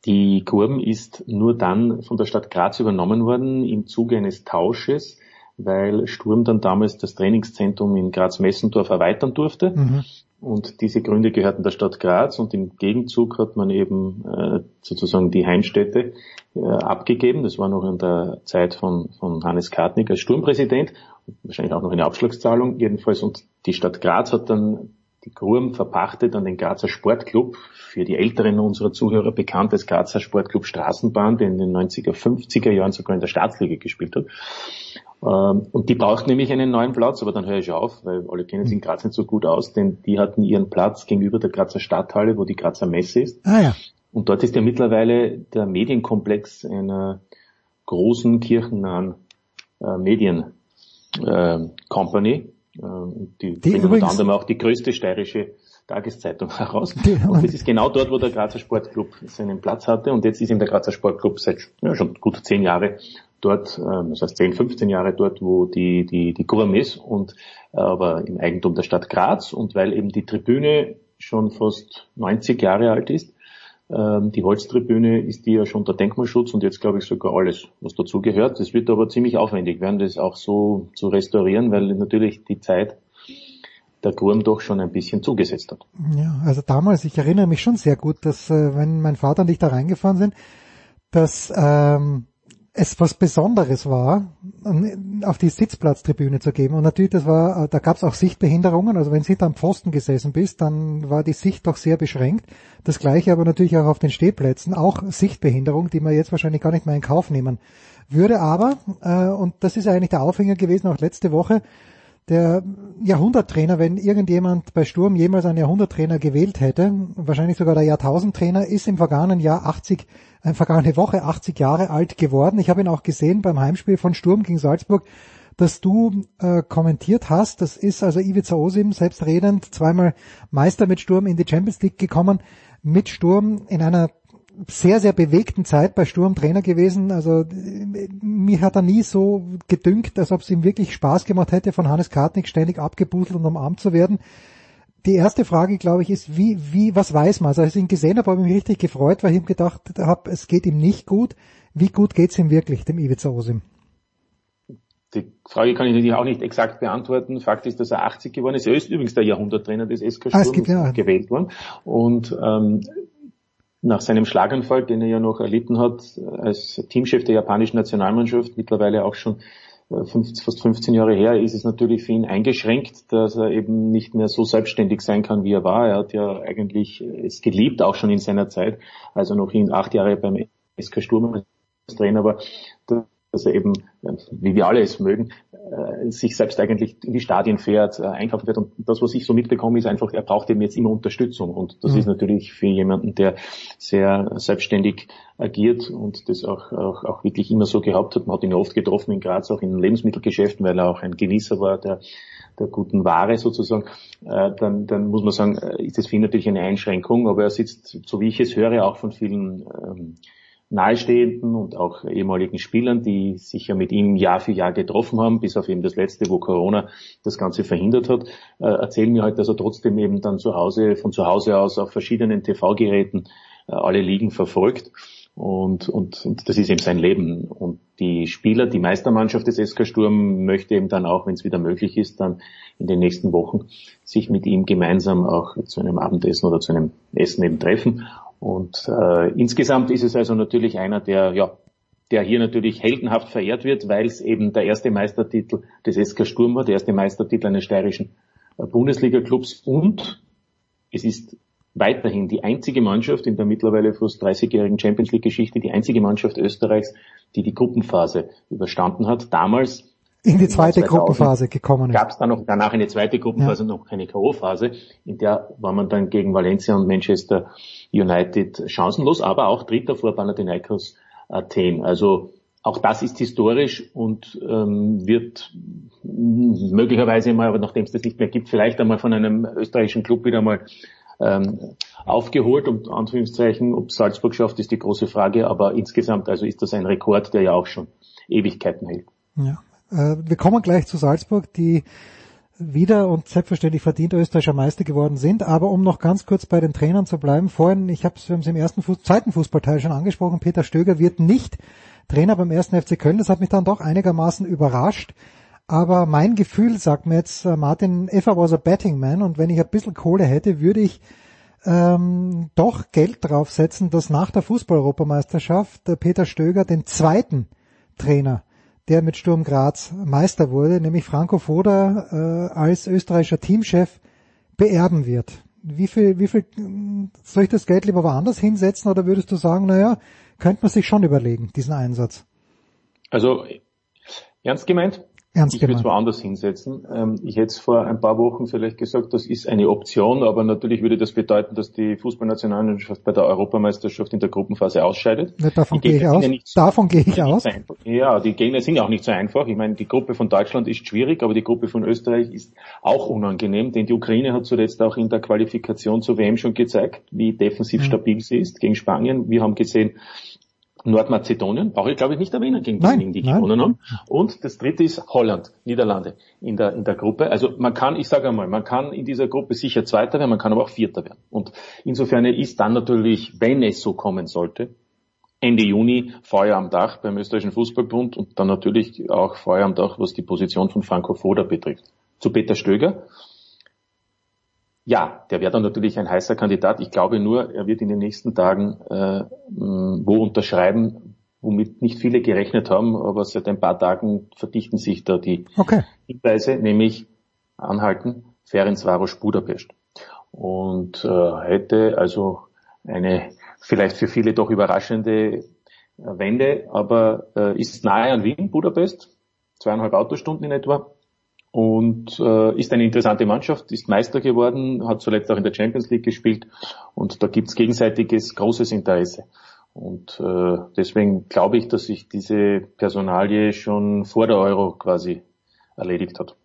die Kurben ist nur dann von der Stadt Graz übernommen worden im Zuge eines Tausches, weil Sturm dann damals das Trainingszentrum in Graz-Messendorf erweitern durfte. Mhm. Und diese Gründe gehörten der Stadt Graz und im Gegenzug hat man eben äh, sozusagen die Heimstätte äh, abgegeben. Das war noch in der Zeit von, von Hannes Kartnick als Sturmpräsident, wahrscheinlich auch noch eine Abschlagszahlung jedenfalls. Und die Stadt Graz hat dann die Gurm verpachtet an den Grazer Sportclub, für die Älteren unserer Zuhörer bekannt als Grazer Sportclub Straßenbahn, der in den 90er, 50er Jahren sogar in der Staatsliga gespielt hat. Ähm, und die braucht nämlich einen neuen Platz, aber dann höre ich auf, weil alle kennen sich in Graz nicht so gut aus, denn die hatten ihren Platz gegenüber der Grazer Stadthalle, wo die Grazer Messe ist. Ah, ja. Und dort ist ja mittlerweile der Medienkomplex einer großen kirchennahen äh, Medien äh, Company. Äh, die, die bringen unter anderem auch die größte steirische Tageszeitung heraus. Und das ist genau dort, wo der Grazer Sportclub seinen Platz hatte. Und jetzt ist ihm der Grazer Sportclub seit ja, schon gut zehn Jahre dort, ähm, das heißt 10, 15 Jahre dort, wo die, die, die Gurm ist und äh, aber im Eigentum der Stadt Graz und weil eben die Tribüne schon fast 90 Jahre alt ist, ähm, die Holztribüne ist die ja schon unter Denkmalschutz und jetzt glaube ich sogar alles, was dazugehört. Das wird aber ziemlich aufwendig werden, das auch so zu restaurieren, weil natürlich die Zeit der Gurm doch schon ein bisschen zugesetzt hat. Ja, also damals, ich erinnere mich schon sehr gut, dass äh, wenn mein Vater und ich da reingefahren sind, dass ähm, es was Besonderes war, auf die Sitzplatztribüne zu geben. Und natürlich, das war, da gab es auch Sichtbehinderungen. Also wenn du hinter am Pfosten gesessen bist, dann war die Sicht doch sehr beschränkt. Das gleiche aber natürlich auch auf den Stehplätzen, auch Sichtbehinderung, die man jetzt wahrscheinlich gar nicht mehr in Kauf nehmen würde. Aber, äh, und das ist eigentlich der Aufhänger gewesen, auch letzte Woche, der Jahrhunderttrainer, wenn irgendjemand bei Sturm jemals einen Jahrhunderttrainer gewählt hätte, wahrscheinlich sogar der Jahrtausendtrainer, ist im vergangenen Jahr 80, äh, vergangene Woche 80 Jahre alt geworden. Ich habe ihn auch gesehen beim Heimspiel von Sturm gegen Salzburg, dass du äh, kommentiert hast. Das ist also Ivica Osim, selbstredend, zweimal Meister mit Sturm in die Champions League gekommen, mit Sturm in einer sehr, sehr bewegten Zeit bei Sturm Trainer gewesen. Also mir hat er nie so gedünkt, als ob es ihm wirklich Spaß gemacht hätte, von Hannes Kartnick ständig abgebuselt und umarmt zu werden. Die erste Frage, glaube ich, ist, wie, wie, was weiß man? Also als ich ihn gesehen habe, habe ich mich richtig gefreut, weil ich ihm gedacht habe, es geht ihm nicht gut. Wie gut geht's ihm wirklich, dem Ivica Osim? Die Frage kann ich natürlich auch nicht exakt beantworten. Fakt ist, dass er 80 geworden ist. Er ist übrigens der Jahrhunderttrainer des SK ah, Sturm ah, ja. gewählt worden. Und ähm, nach seinem Schlaganfall, den er ja noch erlitten hat, als Teamchef der japanischen Nationalmannschaft, mittlerweile auch schon äh, fast 15 Jahre her, ist es natürlich für ihn eingeschränkt, dass er eben nicht mehr so selbstständig sein kann, wie er war. Er hat ja eigentlich es geliebt, auch schon in seiner Zeit, also noch in acht Jahre beim SK Sturm als Trainer war, dass er eben, wie wir alle es mögen, äh, sich selbst eigentlich in die Stadien fährt, äh, einkaufen wird. Und das, was ich so mitbekomme, ist einfach, er braucht eben jetzt immer Unterstützung. Und das mhm. ist natürlich für jemanden, der sehr selbstständig agiert und das auch, auch, auch wirklich immer so gehabt hat. Man hat ihn oft getroffen in Graz, auch in Lebensmittelgeschäften, weil er auch ein Genießer war der, der guten Ware sozusagen, äh, dann, dann muss man sagen, ist das für ihn natürlich eine Einschränkung, aber er sitzt, so wie ich es höre, auch von vielen ähm, Nahestehenden und auch ehemaligen Spielern, die sich ja mit ihm Jahr für Jahr getroffen haben, bis auf eben das letzte, wo Corona das Ganze verhindert hat, äh, erzählen mir halt, dass er trotzdem eben dann zu Hause, von zu Hause aus auf verschiedenen TV-Geräten äh, alle Ligen verfolgt. Und, und, und das ist eben sein Leben. Und die Spieler, die Meistermannschaft des SK Sturm möchte eben dann auch, wenn es wieder möglich ist, dann in den nächsten Wochen sich mit ihm gemeinsam auch zu einem Abendessen oder zu einem Essen eben treffen. Und äh, insgesamt ist es also natürlich einer, der ja der hier natürlich heldenhaft verehrt wird, weil es eben der erste Meistertitel des SK Sturm war, der erste Meistertitel eines steirischen äh, Bundesliga-Clubs und es ist weiterhin die einzige Mannschaft in der mittlerweile fast 30-jährigen Champions League Geschichte, die einzige Mannschaft Österreichs, die die Gruppenphase überstanden hat. Damals in die zweite Gruppenphase gekommen ist. Gab es dann noch danach eine zweite Gruppenphase, ja. noch eine K.O.-Phase, in der war man dann gegen Valencia und Manchester United chancenlos, aber auch Dritter vor Panathinaikos Athen. Also auch das ist historisch und ähm, wird möglicherweise mal, aber nachdem es das nicht mehr gibt, vielleicht einmal von einem österreichischen Club wieder mal ähm, aufgeholt, um Anführungszeichen. Ob Salzburg schafft, ist die große Frage, aber insgesamt also ist das ein Rekord, der ja auch schon Ewigkeiten hält. Ja. Äh, wir kommen gleich zu Salzburg, die wieder und selbstverständlich verdient österreichischer Meister geworden sind. Aber um noch ganz kurz bei den Trainern zu bleiben, vorhin, ich habe es im ersten Fuß, zweiten Fußballteil schon angesprochen, Peter Stöger wird nicht Trainer beim ersten FC Köln. Das hat mich dann doch einigermaßen überrascht. Aber mein Gefühl sagt mir jetzt, äh, Martin, if I was a betting man und wenn ich ein bisschen Kohle hätte, würde ich ähm, doch Geld draufsetzen, dass nach der Fußball-Europameisterschaft der Peter Stöger den zweiten Trainer, der mit Sturm Graz Meister wurde, nämlich Franco Foda äh, als österreichischer Teamchef beerben wird. Wie viel, wie viel soll ich das Geld lieber woanders hinsetzen oder würdest du sagen, naja, könnte man sich schon überlegen, diesen Einsatz. Also ernst gemeint? Ernst ich würde es woanders hinsetzen. Ähm, ich hätte es vor ein paar Wochen vielleicht gesagt, das ist eine Option, aber natürlich würde das bedeuten, dass die Fußballnationalmannschaft bei der Europameisterschaft in der Gruppenphase ausscheidet. Ja, davon gehe ich aus. Ja davon gehe ich aus. Ja, die Gegner sind auch nicht so einfach. Ich meine, die Gruppe von Deutschland ist schwierig, aber die Gruppe von Österreich ist auch unangenehm, denn die Ukraine hat zuletzt auch in der Qualifikation zur WM schon gezeigt, wie defensiv mhm. stabil sie ist gegen Spanien. Wir haben gesehen, Nordmazedonien, brauche ich glaube ich nicht erwähnen, gegen diejenigen, die gewonnen haben. Und das dritte ist Holland, Niederlande in der, in der Gruppe. Also man kann, ich sage einmal, man kann in dieser Gruppe sicher Zweiter werden, man kann aber auch Vierter werden. Und insofern ist dann natürlich, wenn es so kommen sollte, Ende Juni Feuer am Dach beim österreichischen Fußballbund und dann natürlich auch Feuer am Dach, was die Position von Franco Foda betrifft. Zu Peter Stöger ja, der wäre dann natürlich ein heißer Kandidat. Ich glaube nur, er wird in den nächsten Tagen äh, wo unterschreiben, womit nicht viele gerechnet haben, aber seit ein paar Tagen verdichten sich da die okay. Hinweise, nämlich anhalten, Ferencvaros Budapest. Und äh, hätte also eine vielleicht für viele doch überraschende äh, Wende, aber äh, ist nahe an Wien, Budapest, zweieinhalb Autostunden in etwa und äh, ist eine interessante Mannschaft, ist Meister geworden, hat zuletzt auch in der Champions League gespielt und da gibt's gegenseitiges großes Interesse. Und äh, deswegen glaube ich, dass sich diese Personalie schon vor der Euro quasi erledigt hat.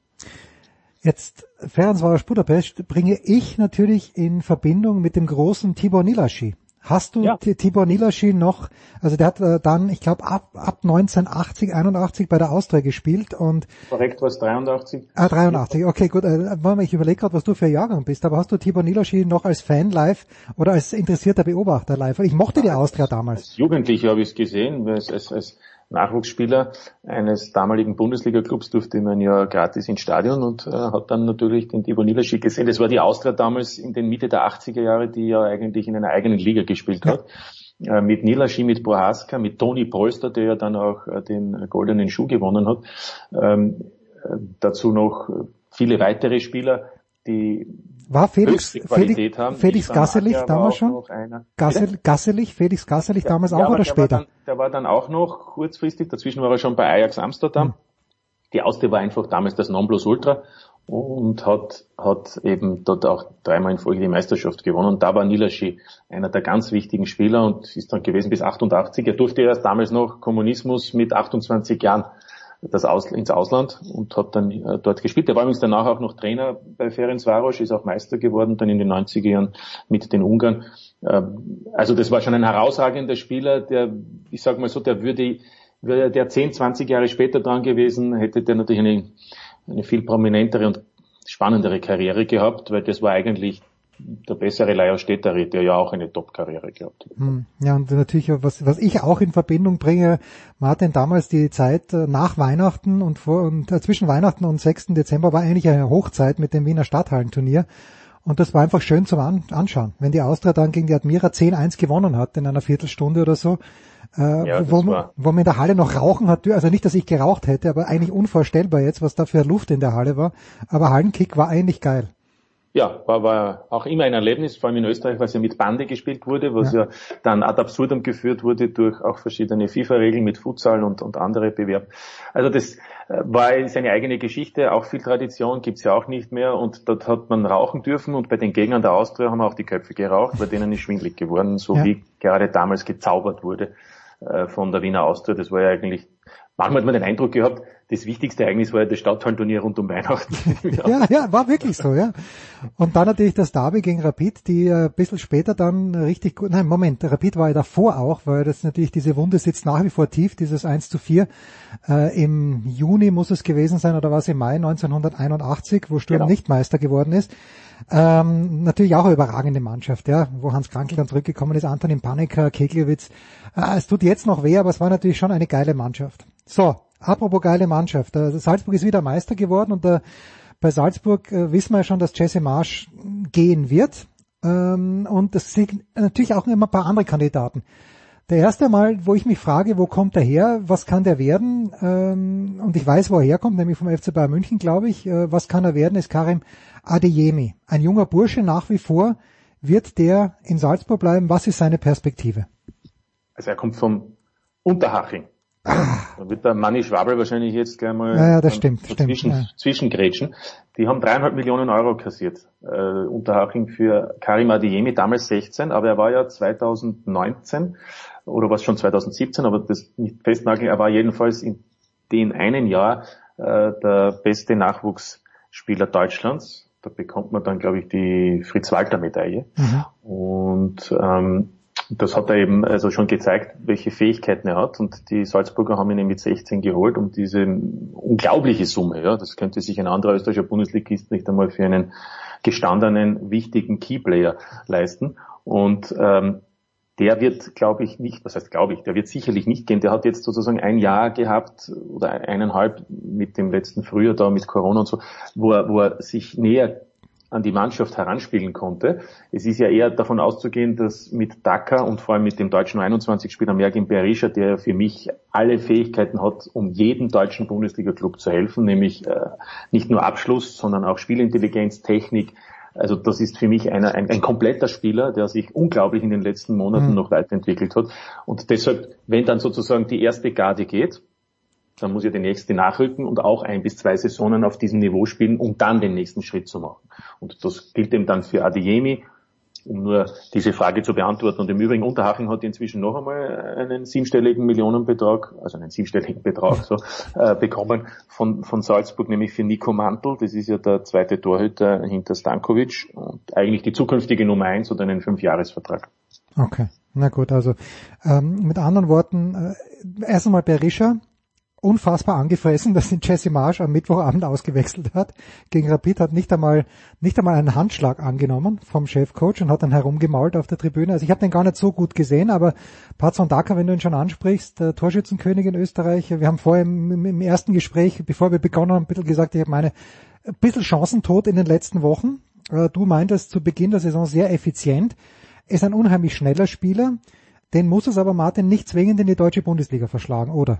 Jetzt Ferencvaros Budapest bringe ich natürlich in Verbindung mit dem großen Tibor Nilaschi. Hast du ja. Tibor Nilaschi noch, also der hat äh, dann, ich glaube, ab, ab 1980, 81 bei der Austria gespielt und... Korrekt, was 83? Ah, 83, okay, gut. Äh, ich überlege gerade, was du für Jahrgang bist, aber hast du Tibor Nilaschi noch als Fan live oder als interessierter Beobachter live? Ich mochte die Austria damals. Als Jugendlicher habe ich es gesehen, als, als, als Nachwuchsspieler eines damaligen Bundesliga-Clubs durfte man ja gratis ins Stadion und äh, hat dann natürlich den Tibor Nilaschi gesehen. Das war die Austria damals in den Mitte der 80er Jahre, die ja eigentlich in einer eigenen Liga gespielt hat. Äh, mit Nilaschi, mit Prohaska, mit Toni Polster, der ja dann auch äh, den goldenen Schuh gewonnen hat. Ähm, äh, dazu noch viele weitere Spieler, die war Felix, Felix, haben. Felix Gasselich damals schon? Gassel, Gasselich, Felix Gasselich ja, damals auch ja, oder der später? War dann, der war dann auch noch kurzfristig, dazwischen war er schon bei Ajax Amsterdam. Hm. Die Austria war einfach damals das Nonplusultra und hat, hat eben dort auch dreimal in Folge die Meisterschaft gewonnen. Und da war Nilaschi einer der ganz wichtigen Spieler und ist dann gewesen bis 88. Er durfte erst damals noch Kommunismus mit 28 Jahren das Aus, ins Ausland und hat dann äh, dort gespielt. Er war übrigens danach auch noch Trainer bei Ferencvaros, ist auch Meister geworden, dann in den 90er Jahren mit den Ungarn. Ähm, also das war schon ein herausragender Spieler, der, ich sag mal so, der würde, wäre der 10, 20 Jahre später dran gewesen, hätte der natürlich eine, eine viel prominentere und spannendere Karriere gehabt, weil das war eigentlich der bessere Leier Städteri, der ja auch eine Top-Karriere gehabt hat. Hm. Ja, und natürlich, was, was ich auch in Verbindung bringe, Martin, damals die Zeit äh, nach Weihnachten und, vor, und äh, zwischen Weihnachten und 6. Dezember war eigentlich eine Hochzeit mit dem Wiener Stadthallenturnier. Und das war einfach schön zum An Anschauen. Wenn die Austria dann gegen die Admira 10-1 gewonnen hat in einer Viertelstunde oder so, äh, ja, wo, man, wo man in der Halle noch rauchen hat, also nicht, dass ich geraucht hätte, aber eigentlich unvorstellbar jetzt, was da für Luft in der Halle war. Aber Hallenkick war eigentlich geil. Ja, war, war auch immer ein Erlebnis, vor allem in Österreich, was ja mit Bande gespielt wurde, was ja, ja dann ad absurdum geführt wurde durch auch verschiedene FIFA-Regeln mit Futsal und, und andere Bewerb. Also das äh, war seine eigene Geschichte, auch viel Tradition gibt's ja auch nicht mehr und dort hat man rauchen dürfen und bei den Gegnern der Austria haben auch die Köpfe geraucht, bei denen ist schwindlig geworden, so ja. wie gerade damals gezaubert wurde äh, von der Wiener Austria. Das war ja eigentlich manchmal hat man den Eindruck gehabt, das wichtigste Ereignis war ja das Stadthalturnier rund um Weihnachten. ja, ja, war wirklich so, ja. Und dann natürlich das Derby gegen Rapid, die ein bisschen später dann richtig gut, nein, Moment, Rapid war ja davor auch, weil das natürlich diese Wunde sitzt nach wie vor tief, dieses 1 zu 4. Äh, Im Juni muss es gewesen sein, oder war es im Mai 1981, wo Sturm genau. nicht Meister geworden ist. Ähm, natürlich auch eine überragende Mannschaft, ja, wo Hans Krankel dann zurückgekommen ist, Antonin Panika, Keglewitz. Äh, es tut jetzt noch weh, aber es war natürlich schon eine geile Mannschaft. So, apropos geile Mannschaft. Also Salzburg ist wieder Meister geworden und äh, bei Salzburg äh, wissen wir ja schon, dass Jesse Marsch gehen wird. Ähm, und es sind natürlich auch immer ein paar andere Kandidaten. Der erste Mal, wo ich mich frage, wo kommt er her, was kann der werden, ähm, und ich weiß, wo er herkommt, nämlich vom FC Bayern München, glaube ich, äh, was kann er werden, ist Karim Adeyemi. Ein junger Bursche nach wie vor. Wird der in Salzburg bleiben? Was ist seine Perspektive? Also er kommt vom Unterhaching. Da wird der Manni Schwabel wahrscheinlich jetzt gleich mal ja, ja, das stimmt, stimmt, zwischen, ja. zwischengrätschen. Die haben dreieinhalb Millionen Euro kassiert, äh, Unterhaching für Karim Adeyemi, damals 16, aber er war ja 2019 oder was schon 2017, aber das nicht festnageln, er war jedenfalls in den einen Jahr äh, der beste Nachwuchsspieler Deutschlands. Da bekommt man dann, glaube ich, die Fritz-Walter-Medaille. Mhm. Und ähm, das hat er eben also schon gezeigt, welche Fähigkeiten er hat. Und die Salzburger haben ihn mit 16 geholt um diese unglaubliche Summe. Ja, das könnte sich ein anderer österreichischer Bundesligist nicht einmal für einen gestandenen, wichtigen Keyplayer leisten. Und ähm, der wird, glaube ich, nicht, was heißt glaube ich, der wird sicherlich nicht gehen. Der hat jetzt sozusagen ein Jahr gehabt oder eineinhalb mit dem letzten Frühjahr da mit Corona und so, wo er, wo er sich näher an die Mannschaft heranspielen konnte. Es ist ja eher davon auszugehen, dass mit Dakar und vor allem mit dem deutschen 21-Spieler Mergin Berisha, der für mich alle Fähigkeiten hat, um jedem deutschen Bundesliga-Club zu helfen, nämlich äh, nicht nur Abschluss, sondern auch Spielintelligenz, Technik. Also das ist für mich einer, ein, ein kompletter Spieler, der sich unglaublich in den letzten Monaten mhm. noch weiterentwickelt hat. Und deshalb, wenn dann sozusagen die erste Garde geht, dann muss ja die nächste nachrücken und auch ein bis zwei Saisonen auf diesem Niveau spielen, um dann den nächsten Schritt zu machen. Und das gilt eben dann für Adeyemi, um nur diese Frage zu beantworten. Und im Übrigen, Unterhaching hat inzwischen noch einmal einen siebenstelligen Millionenbetrag, also einen siebenstelligen Betrag so, äh, bekommen von, von Salzburg, nämlich für Nico Mantel. Das ist ja der zweite Torhüter hinter Stankovic und eigentlich die zukünftige Nummer eins oder einen Fünfjahresvertrag. Okay, na gut, also ähm, mit anderen Worten, äh, erst einmal Berisha, unfassbar angefressen, dass ihn Jesse Marsch am Mittwochabend ausgewechselt hat. Gegen Rapid hat nicht einmal, nicht einmal einen Handschlag angenommen vom Chefcoach und hat dann herumgemault auf der Tribüne. Also ich habe den gar nicht so gut gesehen, aber Patson Daka, wenn du ihn schon ansprichst, Torschützenkönig in Österreich, wir haben vorher im, im ersten Gespräch, bevor wir begonnen haben, ein bisschen gesagt, ich habe meine ein bisschen Chancentod in den letzten Wochen. Äh, du meintest zu Beginn der Saison sehr effizient, ist ein unheimlich schneller Spieler. Den muss es aber Martin nicht zwingend in die deutsche Bundesliga verschlagen, oder?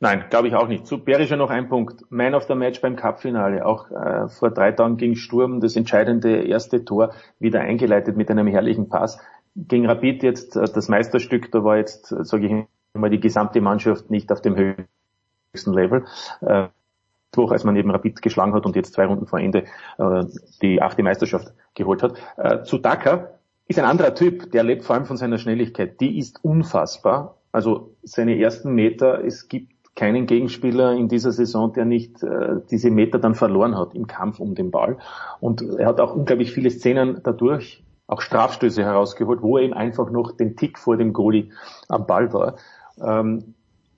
Nein, glaube ich auch nicht. Zu Berischer noch ein Punkt. Man of the Match beim Cupfinale. Auch äh, vor drei Tagen gegen Sturm das entscheidende erste Tor wieder eingeleitet mit einem herrlichen Pass. Gegen Rapid jetzt äh, das Meisterstück, da war jetzt, äh, sage ich mal, die gesamte Mannschaft nicht auf dem höchsten Level. Äh, als man eben Rapid geschlagen hat und jetzt zwei Runden vor Ende äh, die achte Meisterschaft geholt hat. Äh, zu Dakar ist ein anderer Typ, der lebt vor allem von seiner Schnelligkeit. Die ist unfassbar. Also seine ersten Meter, es gibt keinen Gegenspieler in dieser Saison, der nicht äh, diese Meter dann verloren hat im Kampf um den Ball. Und er hat auch unglaublich viele Szenen dadurch, auch Strafstöße herausgeholt, wo er eben einfach noch den Tick vor dem Goalie am Ball war. Ähm,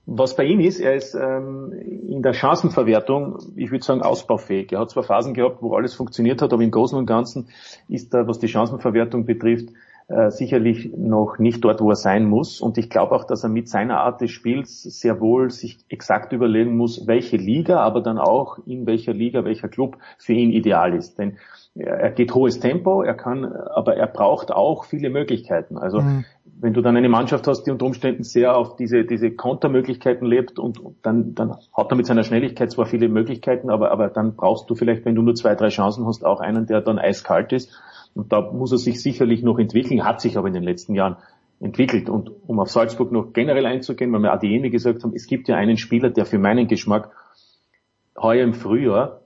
was bei ihm ist, er ist ähm, in der Chancenverwertung, ich würde sagen, ausbaufähig. Er hat zwar Phasen gehabt, wo alles funktioniert hat, aber im Großen und Ganzen ist er, was die Chancenverwertung betrifft, äh, sicherlich noch nicht dort, wo er sein muss. Und ich glaube auch, dass er mit seiner Art des Spiels sehr wohl sich exakt überlegen muss, welche Liga, aber dann auch in welcher Liga, welcher Club für ihn ideal ist. Denn er geht hohes Tempo, er kann, aber er braucht auch viele Möglichkeiten. Also mhm. wenn du dann eine Mannschaft hast, die unter Umständen sehr auf diese, diese Kontermöglichkeiten lebt und, und dann, dann hat er mit seiner Schnelligkeit zwar viele Möglichkeiten, aber, aber dann brauchst du vielleicht, wenn du nur zwei, drei Chancen hast, auch einen, der dann eiskalt ist. Und da muss er sich sicherlich noch entwickeln, hat sich aber in den letzten Jahren entwickelt. Und um auf Salzburg noch generell einzugehen, weil wir Adiemi gesagt haben, es gibt ja einen Spieler, der für meinen Geschmack heuer im Frühjahr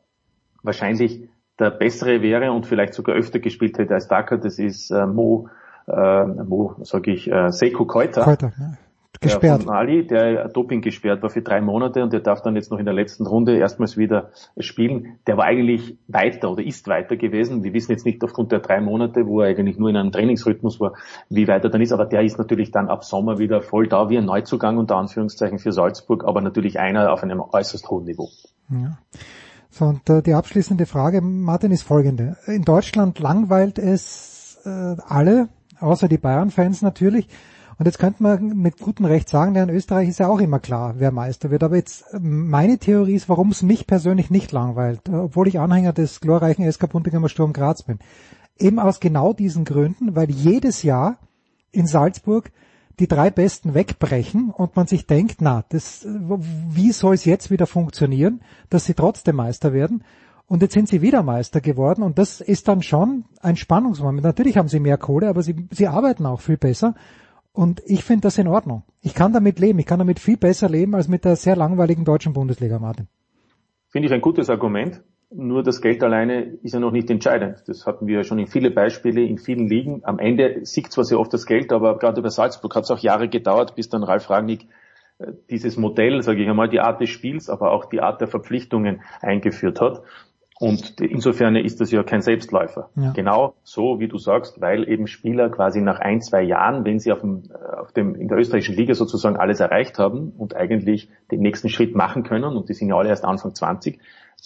wahrscheinlich der bessere wäre und vielleicht sogar öfter gespielt hätte als Daka, das ist äh, Mo, äh, Mo, sage ich, äh, Seiko Keuter. Keuter ja. Gesperrt. Der Mali, der Doping gesperrt war für drei Monate und der darf dann jetzt noch in der letzten Runde erstmals wieder spielen. Der war eigentlich weiter oder ist weiter gewesen. Wir wissen jetzt nicht aufgrund der drei Monate, wo er eigentlich nur in einem Trainingsrhythmus war, wie weit er dann ist. Aber der ist natürlich dann ab Sommer wieder voll da, wie ein Neuzugang unter Anführungszeichen für Salzburg, aber natürlich einer auf einem äußerst hohen Niveau. Ja. So, und äh, die abschließende Frage, Martin, ist folgende. In Deutschland langweilt es äh, alle, außer die Bayern-Fans natürlich. Und jetzt könnte man mit gutem Recht sagen, ja, in Österreich ist ja auch immer klar, wer Meister wird. Aber jetzt meine Theorie ist, warum es mich persönlich nicht langweilt, obwohl ich Anhänger des glorreichen SK Buntigammer Sturm Graz bin. Eben aus genau diesen Gründen, weil jedes Jahr in Salzburg die drei Besten wegbrechen und man sich denkt, na, das, wie soll es jetzt wieder funktionieren, dass sie trotzdem Meister werden? Und jetzt sind sie wieder Meister geworden und das ist dann schon ein Spannungsmoment. Natürlich haben sie mehr Kohle, aber sie, sie arbeiten auch viel besser. Und ich finde das in Ordnung. Ich kann damit leben. Ich kann damit viel besser leben als mit der sehr langweiligen deutschen Bundesliga, Martin. Finde ich ein gutes Argument. Nur das Geld alleine ist ja noch nicht entscheidend. Das hatten wir schon in viele Beispiele, in vielen Ligen. Am Ende siegt zwar sehr oft das Geld, aber gerade bei Salzburg hat es auch Jahre gedauert, bis dann Ralf Ragnick äh, dieses Modell, sage ich einmal, die Art des Spiels, aber auch die Art der Verpflichtungen eingeführt hat. Und insofern ist das ja kein Selbstläufer. Ja. Genau so, wie du sagst, weil eben Spieler quasi nach ein, zwei Jahren, wenn sie auf dem, auf dem, in der österreichischen Liga sozusagen alles erreicht haben und eigentlich den nächsten Schritt machen können, und die sind ja alle erst Anfang 20,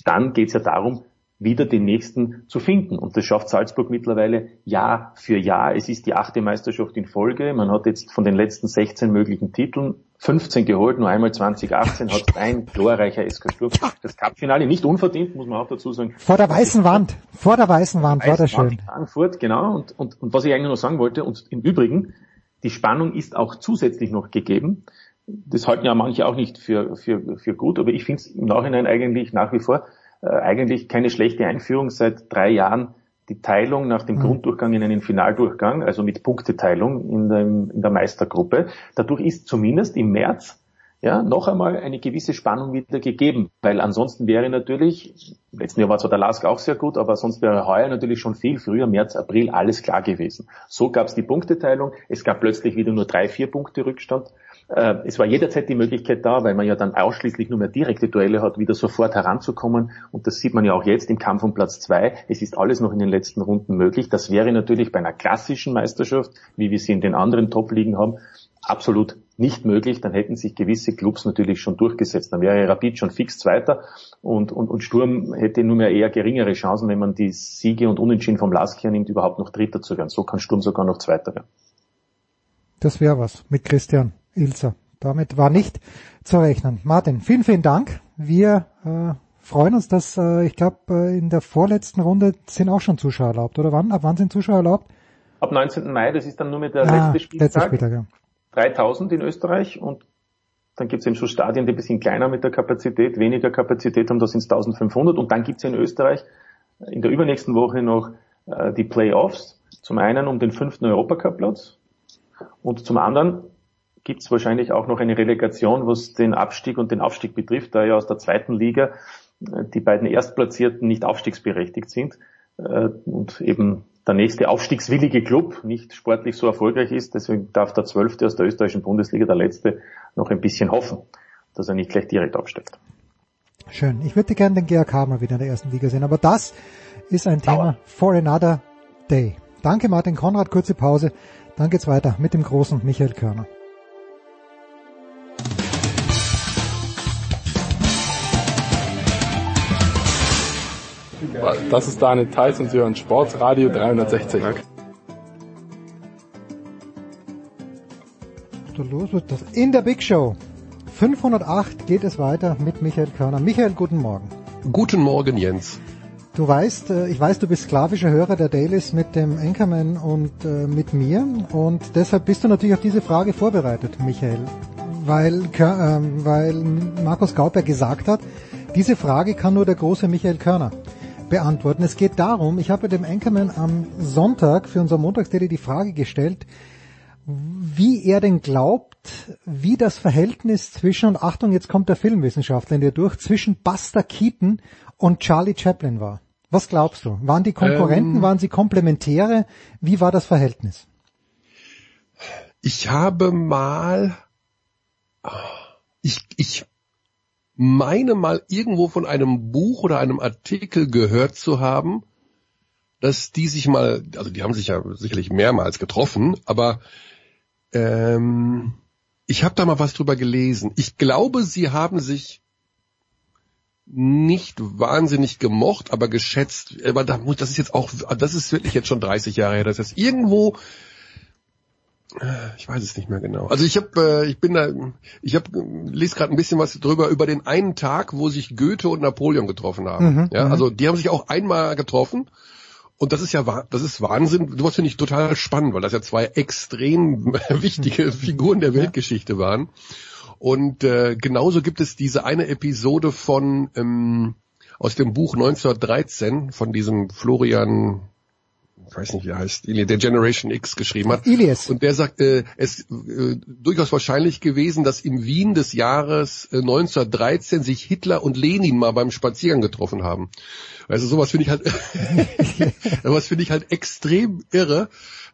dann geht es ja darum, wieder den nächsten zu finden. Und das schafft Salzburg mittlerweile Jahr für Jahr. Es ist die achte Meisterschaft in Folge. Man hat jetzt von den letzten 16 möglichen Titeln 15 geholt, nur einmal 2018 hat ein glorreicher SK Sturm das Cupfinale nicht unverdient, muss man auch dazu sagen. Vor der weißen Wand, vor der weißen Wand der war das schön. Frankfurt, genau. Und, und, und was ich eigentlich noch sagen wollte, und im Übrigen, die Spannung ist auch zusätzlich noch gegeben. Das halten ja manche auch nicht für, für, für gut, aber ich finde es im Nachhinein eigentlich nach wie vor äh, eigentlich keine schlechte Einführung seit drei Jahren die Teilung nach dem mhm. Grunddurchgang in einen Finaldurchgang, also mit Punkteteilung in, dem, in der Meistergruppe. Dadurch ist zumindest im März ja, noch einmal eine gewisse Spannung wieder gegeben, weil ansonsten wäre natürlich, letzten Jahr war zwar der Lask auch sehr gut, aber sonst wäre heuer natürlich schon viel früher, März, April, alles klar gewesen. So gab es die Punkteteilung, es gab plötzlich wieder nur drei, vier Punkte Rückstand äh, es war jederzeit die Möglichkeit da, weil man ja dann ausschließlich nur mehr direkte Duelle hat, wieder sofort heranzukommen. Und das sieht man ja auch jetzt im Kampf um Platz zwei. Es ist alles noch in den letzten Runden möglich. Das wäre natürlich bei einer klassischen Meisterschaft, wie wir sie in den anderen Top-Ligen haben, absolut nicht möglich. Dann hätten sich gewisse Clubs natürlich schon durchgesetzt. Dann wäre Rapid schon fix Zweiter und, und, und Sturm hätte nur mehr eher geringere Chancen, wenn man die Siege und Unentschieden vom Lask her nimmt, überhaupt noch Dritter zu werden. So kann Sturm sogar noch Zweiter werden. Das wäre was mit Christian. Ilzer. Damit war nicht zu rechnen. Martin, vielen, vielen Dank. Wir äh, freuen uns, dass äh, ich glaube, äh, in der vorletzten Runde sind auch schon Zuschauer erlaubt, oder wann? Ab wann sind Zuschauer erlaubt? Ab 19. Mai, das ist dann nur mit der ah, letzte Spieltag. Letzte Spieltag ja. 3000 in Österreich und dann gibt es eben so Stadien, die ein bisschen kleiner mit der Kapazität, weniger Kapazität haben, da sind es 1500 und dann gibt es in Österreich in der übernächsten Woche noch äh, die Playoffs. Zum einen um den fünften Europacup-Platz und zum anderen gibt es wahrscheinlich auch noch eine Relegation, was den Abstieg und den Aufstieg betrifft, da ja aus der zweiten Liga äh, die beiden Erstplatzierten nicht aufstiegsberechtigt sind äh, und eben der nächste aufstiegswillige Club nicht sportlich so erfolgreich ist. Deswegen darf der Zwölfte aus der österreichischen Bundesliga, der Letzte, noch ein bisschen hoffen, dass er nicht gleich direkt aufsteigt. Schön. Ich würde gerne den GRK mal wieder in der ersten Liga sehen, aber das ist ein Thema Dauer. for another day. Danke Martin Konrad, kurze Pause. Dann geht's weiter mit dem großen Michael Körner. Das ist Daniel Theiss und Sie hören Sportsradio 360. los wird das in der Big Show. 508 geht es weiter mit Michael Körner. Michael, guten Morgen. Guten Morgen, Jens. Du weißt, äh, ich weiß, du bist sklavischer Hörer der Dailies mit dem Anchorman und äh, mit mir und deshalb bist du natürlich auf diese Frage vorbereitet, Michael, weil, äh, weil Markus Gauper gesagt hat, diese Frage kann nur der große Michael Körner beantworten. Es geht darum, ich habe dem Anchorman am Sonntag für unser Montagsdaily die Frage gestellt, wie er denn glaubt, wie das Verhältnis zwischen, und Achtung, jetzt kommt der Filmwissenschaftler in dir durch, zwischen Buster Keaton und Charlie Chaplin war. Was glaubst du? Waren die Konkurrenten, ähm, waren sie Komplementäre? Wie war das Verhältnis? Ich habe mal, ich, ich meine mal irgendwo von einem Buch oder einem Artikel gehört zu haben, dass die sich mal, also die haben sich ja sicherlich mehrmals getroffen, aber ähm, ich habe da mal was drüber gelesen. Ich glaube, sie haben sich nicht wahnsinnig gemocht, aber geschätzt. Aber das ist jetzt auch, das ist wirklich jetzt schon 30 Jahre her. Das ist irgendwo, ich weiß es nicht mehr genau. Also ich habe, äh, ich bin da, ich habe lese gerade ein bisschen was drüber über den einen Tag, wo sich Goethe und Napoleon getroffen haben. Mhm, ja, mhm. also die haben sich auch einmal getroffen. Und das ist ja, das ist Wahnsinn. Sowas finde ich total spannend, weil das ja zwei extrem wichtige Figuren der Weltgeschichte waren. Und äh, genauso gibt es diese eine Episode von ähm, aus dem Buch 1913 von diesem Florian, ich weiß nicht wie er heißt, der Generation X geschrieben hat. Ilias. Und der sagt, äh, es äh, durchaus wahrscheinlich gewesen, dass im Wien des Jahres äh, 1913 sich Hitler und Lenin mal beim Spaziergang getroffen haben. Also sowas finde ich halt, sowas finde ich halt extrem irre.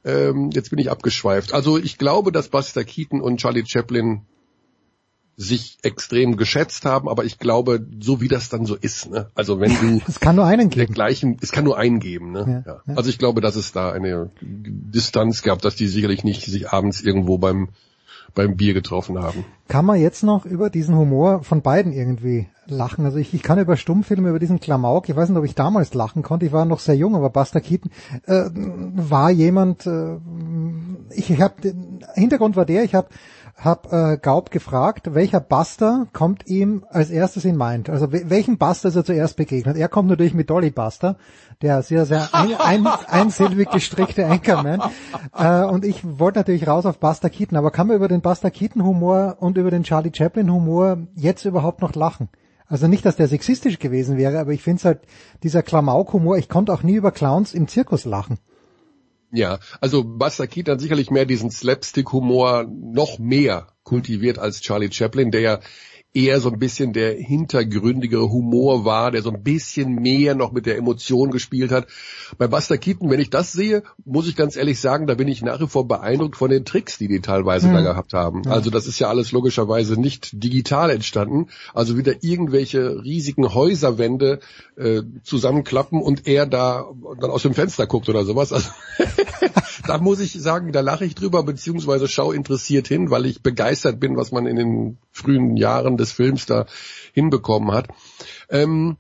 Ähm, jetzt bin ich abgeschweift. Also ich glaube, dass Buster Keaton und Charlie Chaplin sich extrem geschätzt haben, aber ich glaube, so wie das dann so ist, ne? Also wenn du es kann nur einen geben. Gleichen, es kann nur einen geben, ne? Ja, ja. Also ich glaube, dass es da eine Distanz gab, dass die sicherlich nicht sich abends irgendwo beim beim Bier getroffen haben. Kann man jetzt noch über diesen Humor von beiden irgendwie lachen? Also ich, ich kann über Stummfilme, über diesen Klamauk, ich weiß nicht, ob ich damals lachen konnte, ich war noch sehr jung, aber Buster Keaton äh, war jemand, äh, ich, ich habe, Hintergrund war der, ich habe hab äh, Gaub gefragt, welcher Buster kommt ihm als erstes in Mind? Also welchen Buster ist er zuerst begegnet? Er kommt natürlich mit Dolly Buster, der sehr, sehr ein, ein, einsilbig gestrickte Anchorman. Äh, und ich wollte natürlich raus auf Buster Keaton, aber kann man über den Buster Keaton Humor und über den Charlie Chaplin Humor jetzt überhaupt noch lachen? Also nicht, dass der sexistisch gewesen wäre, aber ich finde es halt, dieser Klamauk-Humor, ich konnte auch nie über Clowns im Zirkus lachen. Ja, also Buster Keaton hat sicherlich mehr diesen Slapstick-Humor noch mehr kultiviert als Charlie Chaplin, der ja eher so ein bisschen der hintergründigere Humor war, der so ein bisschen mehr noch mit der Emotion gespielt hat. Bei Buster Keaton, wenn ich das sehe, muss ich ganz ehrlich sagen, da bin ich nach wie vor beeindruckt von den Tricks, die die teilweise mhm. da gehabt haben. Also das ist ja alles logischerweise nicht digital entstanden. Also wieder irgendwelche riesigen Häuserwände äh, zusammenklappen und er da dann aus dem Fenster guckt oder sowas. Also da muss ich sagen, da lache ich drüber, beziehungsweise schau interessiert hin, weil ich begeistert bin, was man in den frühen Jahren des Films da hinbekommen hat. Ähm,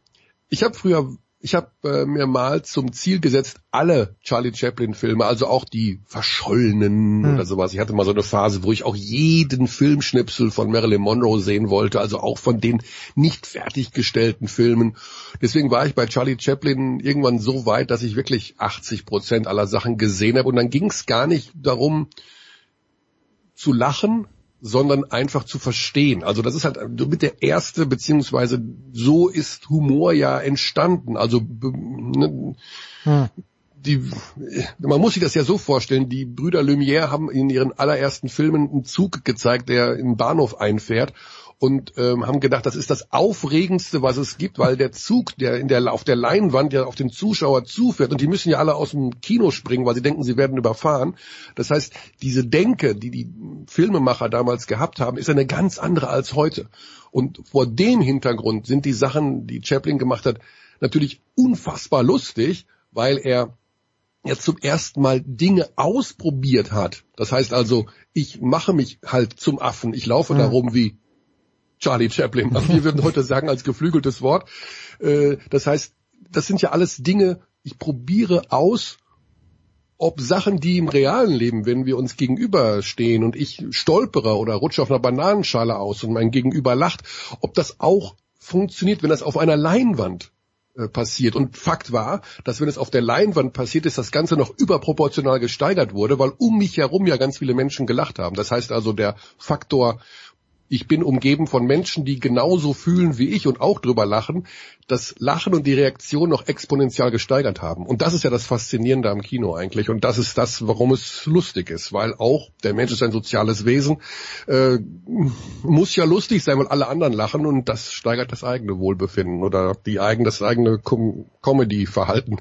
ich habe früher ich habe äh, mir mal zum Ziel gesetzt, alle Charlie Chaplin-Filme, also auch die verschollenen hm. oder sowas. Ich hatte mal so eine Phase, wo ich auch jeden Filmschnipsel von Marilyn Monroe sehen wollte, also auch von den nicht fertiggestellten Filmen. Deswegen war ich bei Charlie Chaplin irgendwann so weit, dass ich wirklich 80 Prozent aller Sachen gesehen habe. Und dann ging es gar nicht darum zu lachen, sondern einfach zu verstehen. Also das ist halt mit der erste, beziehungsweise so ist Humor ja entstanden. Also ne, hm. die, man muss sich das ja so vorstellen, die Brüder Lumière haben in ihren allerersten Filmen einen Zug gezeigt, der in den Bahnhof einfährt und ähm, haben gedacht, das ist das Aufregendste, was es gibt, weil der Zug, der in der auf der Leinwand ja auf den Zuschauer zufährt und die müssen ja alle aus dem Kino springen, weil sie denken, sie werden überfahren. Das heißt, diese Denke, die die Filmemacher damals gehabt haben, ist eine ganz andere als heute. Und vor dem Hintergrund sind die Sachen, die Chaplin gemacht hat, natürlich unfassbar lustig, weil er jetzt zum ersten Mal Dinge ausprobiert hat. Das heißt also, ich mache mich halt zum Affen. Ich laufe mhm. darum wie Charlie Chaplin. Also wir würden heute sagen als geflügeltes Wort. Äh, das heißt, das sind ja alles Dinge, ich probiere aus, ob Sachen, die im realen Leben, wenn wir uns gegenüberstehen und ich stolpere oder rutsche auf einer Bananenschale aus und mein Gegenüber lacht, ob das auch funktioniert, wenn das auf einer Leinwand äh, passiert. Und Fakt war, dass wenn es auf der Leinwand passiert ist, das Ganze noch überproportional gesteigert wurde, weil um mich herum ja ganz viele Menschen gelacht haben. Das heißt also, der Faktor ich bin umgeben von Menschen, die genauso fühlen wie ich und auch drüber lachen, das Lachen und die Reaktion noch exponentiell gesteigert haben. Und das ist ja das Faszinierende am Kino eigentlich. Und das ist das, warum es lustig ist. Weil auch, der Mensch ist ein soziales Wesen, äh, muss ja lustig sein, weil alle anderen lachen und das steigert das eigene Wohlbefinden oder die eigene, das eigene Com Comedy-Verhalten.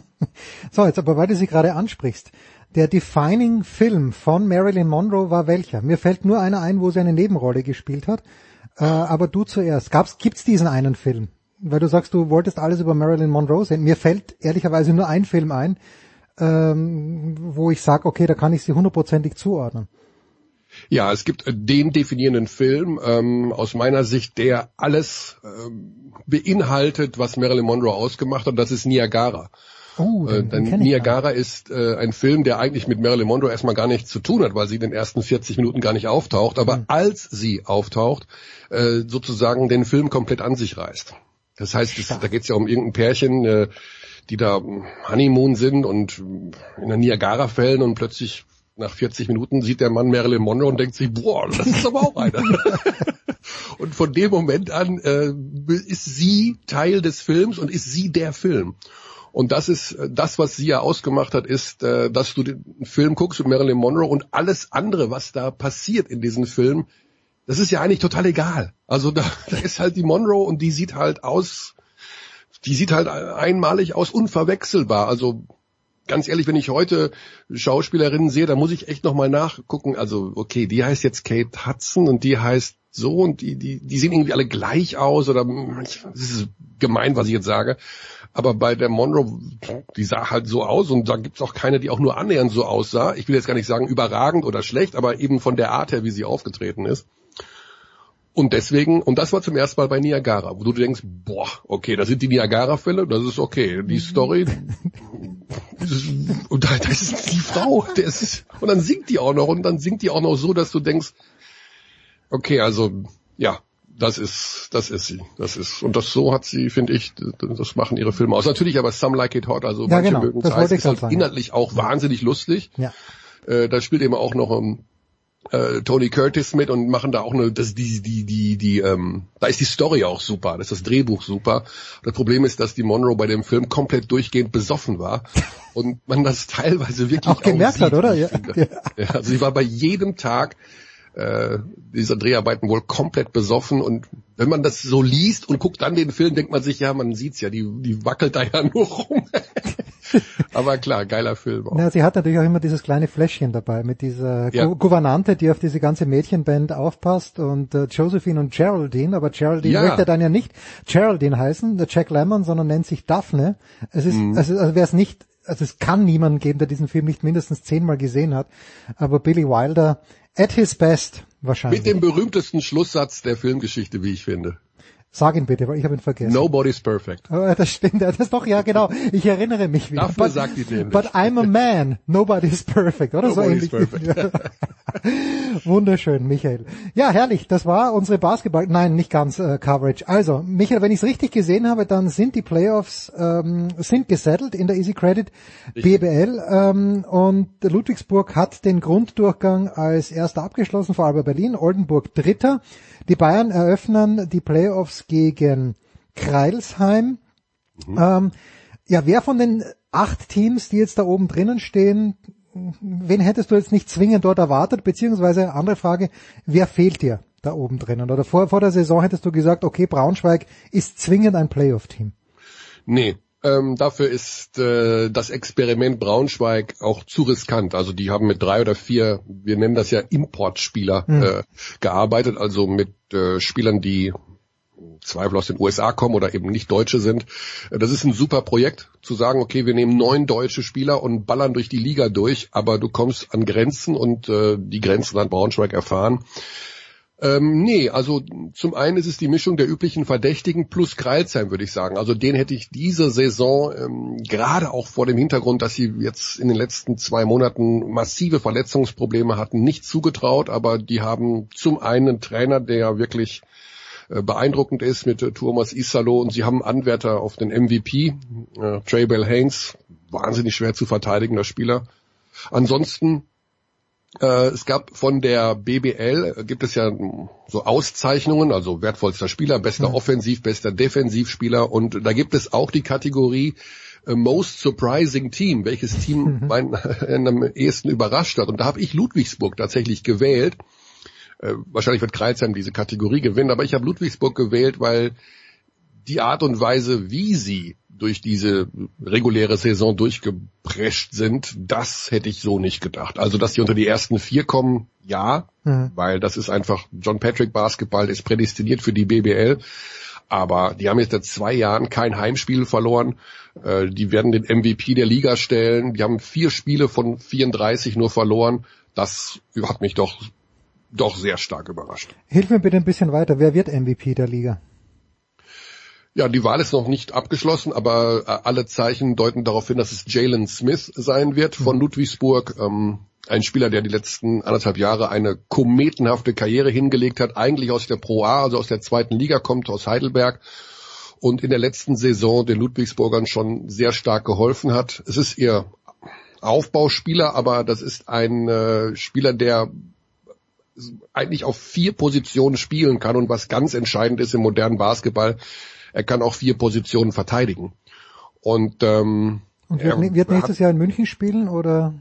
so, jetzt aber weil du sie gerade ansprichst. Der Defining Film von Marilyn Monroe war welcher? Mir fällt nur einer ein, wo sie eine Nebenrolle gespielt hat. Äh, aber du zuerst. Gab's, gibt's diesen einen Film? Weil du sagst, du wolltest alles über Marilyn Monroe sehen. Mir fällt ehrlicherweise nur ein Film ein, ähm, wo ich sage, okay, da kann ich sie hundertprozentig zuordnen. Ja, es gibt den definierenden Film ähm, aus meiner Sicht, der alles ähm, beinhaltet, was Marilyn Monroe ausgemacht hat. Das ist Niagara. Oh, äh, den, äh, Niagara ist äh, ein Film, der eigentlich mit Marilyn Monroe erstmal gar nichts zu tun hat, weil sie in den ersten 40 Minuten gar nicht auftaucht. Aber mhm. als sie auftaucht, äh, sozusagen den Film komplett an sich reißt. Das heißt, es, da geht es ja um irgendein Pärchen, äh, die da Honeymoon sind und in der Niagara fällen und plötzlich nach 40 Minuten sieht der Mann Marilyn Monroe und denkt sich, boah, das ist aber auch einer. und von dem Moment an äh, ist sie Teil des Films und ist sie der Film. Und das ist äh, das, was sie ja ausgemacht hat, ist, äh, dass du den Film guckst mit Marilyn Monroe und alles andere, was da passiert in diesem Film, das ist ja eigentlich total egal. Also da, da ist halt die Monroe und die sieht halt aus, die sieht halt einmalig aus, unverwechselbar. Also ganz ehrlich, wenn ich heute Schauspielerinnen sehe, da muss ich echt nochmal nachgucken. Also, okay, die heißt jetzt Kate Hudson und die heißt so und die, die, die sehen irgendwie alle gleich aus oder das ist gemein, was ich jetzt sage. Aber bei der Monroe, die sah halt so aus und da gibt's auch keine, die auch nur annähernd so aussah. Ich will jetzt gar nicht sagen überragend oder schlecht, aber eben von der Art her, wie sie aufgetreten ist. Und deswegen, und das war zum ersten Mal bei Niagara, wo du denkst, boah, okay, da sind die Niagara-Fälle, das ist okay. Die Story, und da, das ist die Frau, der ist, und dann singt die auch noch, und dann singt die auch noch so, dass du denkst, okay, also, ja, das ist, das ist sie. Das ist, und das so hat sie, finde ich, das machen ihre Filme aus. Natürlich aber Some Like It Hot, also ja, manche genau, mögen es heiß, ist halt sagen. inhaltlich auch wahnsinnig lustig. Ja. Äh, da spielt eben auch noch um, äh, Tony Curtis mit und machen da auch eine, das, die, die, die, die, ähm, da ist die Story auch super, das ist das Drehbuch super. Das Problem ist, dass die Monroe bei dem Film komplett durchgehend besoffen war und man das teilweise wirklich auch gemerkt auch sieht, hat, oder? Ja. ja. Also sie war bei jedem Tag äh, dieser Dreharbeiten wohl komplett besoffen und wenn man das so liest und guckt dann den Film, denkt man sich, ja, man sieht's ja, die, die wackelt da ja nur rum. Aber klar, geiler Film auch. Ja, sie hat natürlich auch immer dieses kleine Fläschchen dabei mit dieser ja. Gouvernante, die auf diese ganze Mädchenband aufpasst und äh, Josephine und Geraldine, aber Geraldine ja. möchte dann ja nicht Geraldine heißen, der Jack Lemmon, sondern nennt sich Daphne. Es ist, mhm. also, also wer es nicht also es kann niemanden geben, der diesen Film nicht mindestens zehnmal gesehen hat. Aber Billy Wilder At his best, wahrscheinlich. Mit dem berühmtesten Schlusssatz der Filmgeschichte, wie ich finde. Sag ihn bitte, weil ich habe ihn vergessen. Nobody's perfect. Oh, das stimmt, das ist doch, ja genau, ich erinnere mich wieder. Dafür but, sagt die nämlich. But I'm a man, nobody's perfect, oder nobody's so ähnlich. Perfect. Wunderschön, Michael. Ja, herrlich, das war unsere Basketball, nein, nicht ganz äh, Coverage. Also, Michael, wenn ich es richtig gesehen habe, dann sind die Playoffs ähm, sind gesettelt in der Easy Credit BBL ähm, und Ludwigsburg hat den Grunddurchgang als erster abgeschlossen, vor allem Berlin, Oldenburg dritter. Die Bayern eröffnen die Playoffs gegen Kreilsheim. Mhm. Ähm, ja, wer von den acht Teams, die jetzt da oben drinnen stehen, wen hättest du jetzt nicht zwingend dort erwartet? Beziehungsweise andere Frage, wer fehlt dir da oben drinnen? Oder vor, vor der Saison hättest du gesagt, okay, Braunschweig ist zwingend ein Playoff-Team. Nee, ähm, dafür ist äh, das Experiment Braunschweig auch zu riskant. Also die haben mit drei oder vier, wir nennen das ja Importspieler, mhm. äh, gearbeitet, also mit äh, Spielern, die Zweifel aus den USA kommen oder eben nicht Deutsche sind. Das ist ein super Projekt, zu sagen, okay, wir nehmen neun deutsche Spieler und ballern durch die Liga durch, aber du kommst an Grenzen und äh, die Grenzen hat Braunschweig erfahren. Ähm, nee, also zum einen ist es die Mischung der üblichen Verdächtigen plus Kreilsheim, würde ich sagen. Also den hätte ich diese Saison, ähm, gerade auch vor dem Hintergrund, dass sie jetzt in den letzten zwei Monaten massive Verletzungsprobleme hatten, nicht zugetraut, aber die haben zum einen einen Trainer, der wirklich äh, beeindruckend ist mit äh, Thomas Isalo und sie haben Anwärter auf den MVP, äh, Trey Bell Haynes, wahnsinnig schwer zu verteidigender Spieler. Ansonsten äh, es gab von der BBL, äh, gibt es ja so Auszeichnungen, also wertvollster Spieler, bester ja. Offensiv, bester Defensivspieler und da gibt es auch die Kategorie äh, Most Surprising Team, welches Team mhm. mein, am ehesten überrascht hat. Und da habe ich Ludwigsburg tatsächlich gewählt. Wahrscheinlich wird Kreuzheim diese Kategorie gewinnen, aber ich habe Ludwigsburg gewählt, weil die Art und Weise, wie sie durch diese reguläre Saison durchgeprescht sind, das hätte ich so nicht gedacht. Also, dass die unter die ersten vier kommen, ja, mhm. weil das ist einfach, John Patrick Basketball ist prädestiniert für die BBL. Aber die haben jetzt seit zwei Jahren kein Heimspiel verloren. Äh, die werden den MVP der Liga stellen. Die haben vier Spiele von 34 nur verloren. Das hat mich doch, doch sehr stark überrascht. Hilf mir bitte ein bisschen weiter. Wer wird MVP der Liga? Ja, die Wahl ist noch nicht abgeschlossen, aber äh, alle Zeichen deuten darauf hin, dass es Jalen Smith sein wird von mhm. Ludwigsburg. Ähm, ein Spieler, der die letzten anderthalb Jahre eine kometenhafte Karriere hingelegt hat, eigentlich aus der Pro A, also aus der zweiten Liga kommt, aus Heidelberg und in der letzten Saison den Ludwigsburgern schon sehr stark geholfen hat. Es ist ihr Aufbauspieler, aber das ist ein äh, Spieler, der eigentlich auf vier Positionen spielen kann und was ganz entscheidend ist im modernen Basketball, er kann auch vier Positionen verteidigen. Und, ähm, und wird, er, wird nächstes hat, Jahr in München spielen oder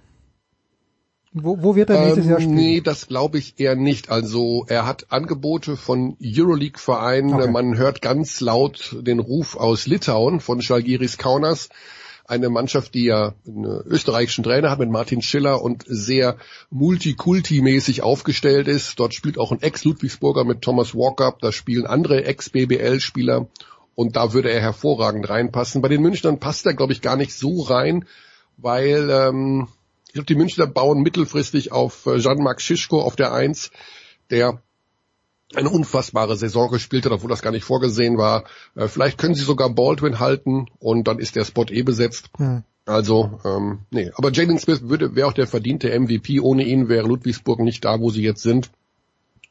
wo, wo wird er nächstes ähm, Jahr spielen? Nee, das glaube ich eher nicht. Also er hat Angebote von Euroleague-Vereinen. Okay. Man hört ganz laut den Ruf aus Litauen von Schalgiris Kaunas. Eine Mannschaft, die ja einen österreichischen Trainer hat mit Martin Schiller und sehr multikulti-mäßig aufgestellt ist. Dort spielt auch ein Ex-Ludwigsburger mit Thomas Walker. Da spielen andere Ex-BBL-Spieler und da würde er hervorragend reinpassen. Bei den Münchnern passt er, glaube ich, gar nicht so rein, weil ähm, ich glaube, die Münchner bauen mittelfristig auf äh, Jean-Marc Schischko auf der Eins, der eine unfassbare Saison gespielt hat, obwohl das gar nicht vorgesehen war. Äh, vielleicht können sie sogar Baldwin halten und dann ist der Spot eh besetzt. Hm. Also, ähm, nee. Aber Jalen Smith würde wäre auch der verdiente MVP. Ohne ihn wäre Ludwigsburg nicht da, wo sie jetzt sind.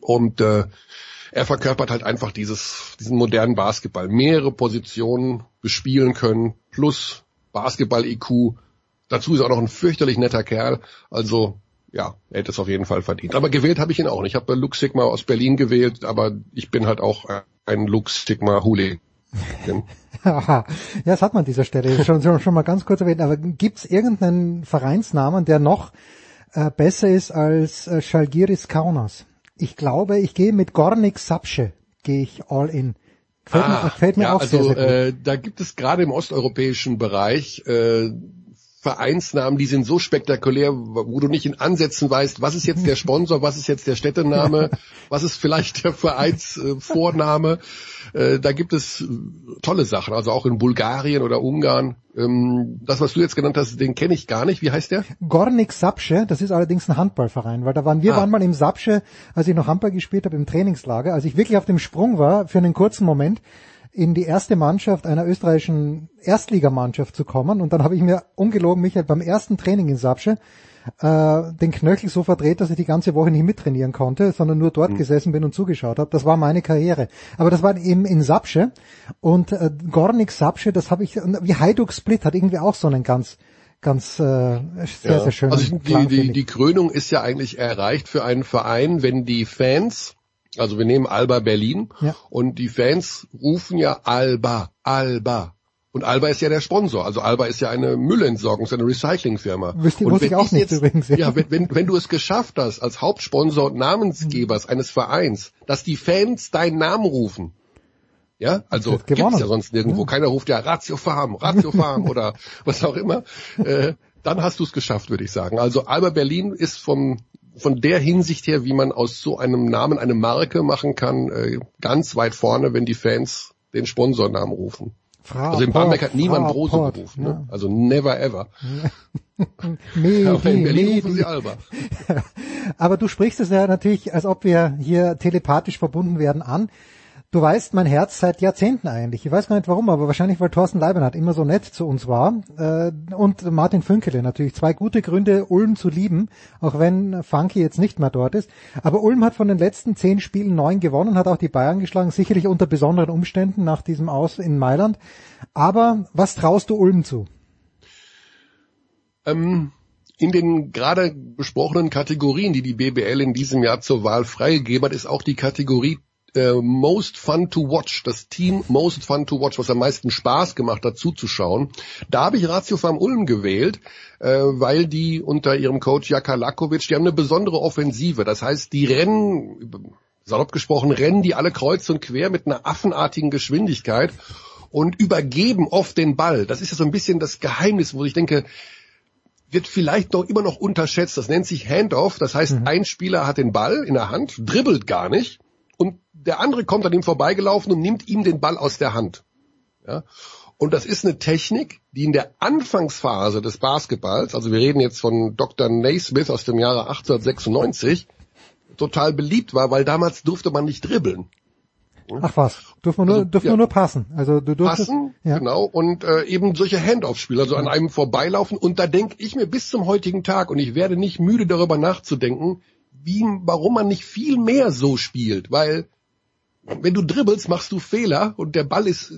Und äh, er verkörpert halt einfach dieses, diesen modernen Basketball. Mehrere Positionen bespielen können, plus Basketball-IQ. Dazu ist er auch noch ein fürchterlich netter Kerl. Also, ja, er hätte es auf jeden Fall verdient. Aber gewählt habe ich ihn auch nicht. Ich habe Lux Sigma aus Berlin gewählt, aber ich bin halt auch ein Lux Sigma Hule. ja, das hat man an dieser Stelle schon, schon, schon mal ganz kurz erwähnt. Aber gibt es irgendeinen Vereinsnamen, der noch äh, besser ist als äh, Schalgiris Kaunas? ich glaube, ich gehe mit Gornik Sapsche, gehe ich all in. Gefällt ah, mir, gefällt mir ja, auch also, sehr, sehr gut. Äh, da gibt es gerade im osteuropäischen Bereich äh, Vereinsnamen, die sind so spektakulär, wo du nicht in Ansätzen weißt, was ist jetzt der Sponsor, was ist jetzt der Städtename, was ist vielleicht der Vereinsvorname. Äh, da gibt es tolle Sachen, also auch in Bulgarien oder Ungarn. Ähm, das, was du jetzt genannt hast, den kenne ich gar nicht. Wie heißt der? Gornik Sapsche, das ist allerdings ein Handballverein, weil da waren wir ah. waren mal im Sapsche, als ich noch Handball gespielt habe im Trainingslager, als ich wirklich auf dem Sprung war für einen kurzen Moment in die erste Mannschaft einer österreichischen Erstligamannschaft zu kommen. Und dann habe ich mir ungelogen, Michael, beim ersten Training in Sapsche äh, den Knöchel so verdreht, dass ich die ganze Woche nicht mittrainieren konnte, sondern nur dort mhm. gesessen bin und zugeschaut habe. Das war meine Karriere. Aber das war eben in Sapsche und äh, Gornik Sapsche, das habe ich, wie Hajduk Split hat irgendwie auch so einen ganz ganz äh, sehr, ja. sehr schön. Also die, die, die Krönung ist ja eigentlich erreicht für einen Verein, wenn die Fans also wir nehmen Alba Berlin ja. und die Fans rufen ja Alba, Alba. Und Alba ist ja der Sponsor. Also Alba ist ja eine Müllentsorgungs-, eine Recyclingfirma. Wusste, und wenn ich auch nicht jetzt, übrigens. Ja, ja wenn, wenn, wenn du es geschafft hast, als Hauptsponsor und Namensgebers mhm. eines Vereins, dass die Fans deinen Namen rufen, ja, also gibt's ja sonst nirgendwo. Ja. Keiner ruft ja Ratio Farm, Ratio Farm oder was auch immer. Äh, dann hast du es geschafft, würde ich sagen. Also Alba Berlin ist vom von der Hinsicht her, wie man aus so einem Namen eine Marke machen kann, äh, ganz weit vorne, wenn die Fans den Sponsornamen rufen. Frau also in Bamberg hat niemand Frau Rose Port, gerufen, ne? also never ever. nee, Aber in Berlin nee, rufen sie Alba. Aber du sprichst es ja natürlich, als ob wir hier telepathisch verbunden werden an. Du weißt mein Herz seit Jahrzehnten eigentlich. Ich weiß gar nicht warum, aber wahrscheinlich, weil Thorsten Leibniz immer so nett zu uns war. Äh, und Martin Fünkele natürlich. Zwei gute Gründe, Ulm zu lieben, auch wenn Funky jetzt nicht mehr dort ist. Aber Ulm hat von den letzten zehn Spielen neun gewonnen, hat auch die Bayern geschlagen, sicherlich unter besonderen Umständen nach diesem Aus in Mailand. Aber was traust du Ulm zu? Ähm, in den gerade besprochenen Kategorien, die die BBL in diesem Jahr zur Wahl freigegeben hat, ist auch die Kategorie äh, Most Fun to Watch, das Team Most Fun to Watch, was am meisten Spaß gemacht hat zuzuschauen. Da habe ich Ratio Farm Ulm gewählt, äh, weil die unter ihrem Coach Jaka Lakovic, die haben eine besondere Offensive. Das heißt, die rennen, salopp gesprochen, rennen die alle kreuz und quer mit einer affenartigen Geschwindigkeit und übergeben oft den Ball. Das ist ja so ein bisschen das Geheimnis, wo ich denke, wird vielleicht noch immer noch unterschätzt. Das nennt sich Handoff. Das heißt, mhm. ein Spieler hat den Ball in der Hand, dribbelt gar nicht und der andere kommt an ihm vorbeigelaufen und nimmt ihm den Ball aus der Hand. Ja? Und das ist eine Technik, die in der Anfangsphase des Basketballs, also wir reden jetzt von Dr. Naismith aus dem Jahre 1896, total beliebt war, weil damals durfte man nicht dribbeln. Ach was, durfte man nur, also, durfte ja. man nur passen. Also du durftest, passen, ja. genau, und äh, eben solche Handoff-Spiele, also an einem vorbeilaufen. Und da denke ich mir bis zum heutigen Tag, und ich werde nicht müde darüber nachzudenken, wie, warum man nicht viel mehr so spielt, weil wenn du dribbelst, machst du Fehler und der Ball ist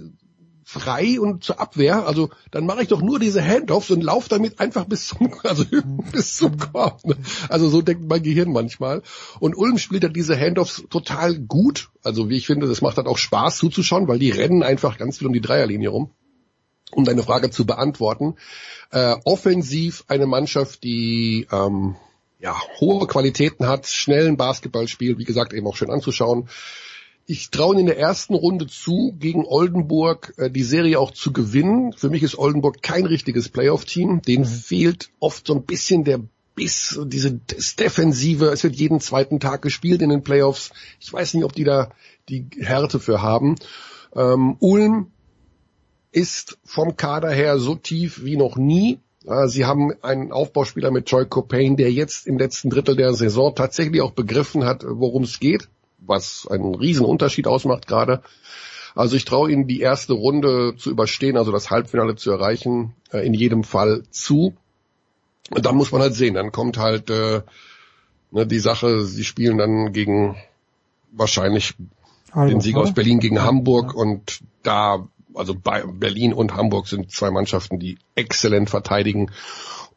frei und zur Abwehr, also dann mache ich doch nur diese Handoffs und laufe damit einfach bis zum, also bis zum Korb. Ne? Also so denkt mein Gehirn manchmal. Und Ulm spielt halt diese Handoffs total gut. Also wie ich finde, das macht halt auch Spaß zuzuschauen, weil die rennen einfach ganz viel um die Dreierlinie rum. Um deine Frage zu beantworten. Äh, offensiv eine Mannschaft, die ähm, ja, hohe Qualitäten hat, schnellen Basketball spielt, wie gesagt, eben auch schön anzuschauen. Ich traue in der ersten Runde zu, gegen Oldenburg äh, die Serie auch zu gewinnen. Für mich ist Oldenburg kein richtiges Playoff-Team. Denen fehlt oft so ein bisschen der Biss, diese Defensive. Es wird jeden zweiten Tag gespielt in den Playoffs. Ich weiß nicht, ob die da die Härte für haben. Ähm, Ulm ist vom Kader her so tief wie noch nie. Sie haben einen Aufbauspieler mit Joy Copain, der jetzt im letzten Drittel der Saison tatsächlich auch begriffen hat, worum es geht, was einen riesen Unterschied ausmacht gerade. Also ich traue ihnen die erste Runde zu überstehen, also das Halbfinale zu erreichen, äh, in jedem Fall zu. Und dann muss man halt sehen, dann kommt halt äh, ne, die Sache, sie spielen dann gegen wahrscheinlich also, den Sieg aus Berlin gegen Hamburg und da also Berlin und Hamburg sind zwei Mannschaften, die exzellent verteidigen.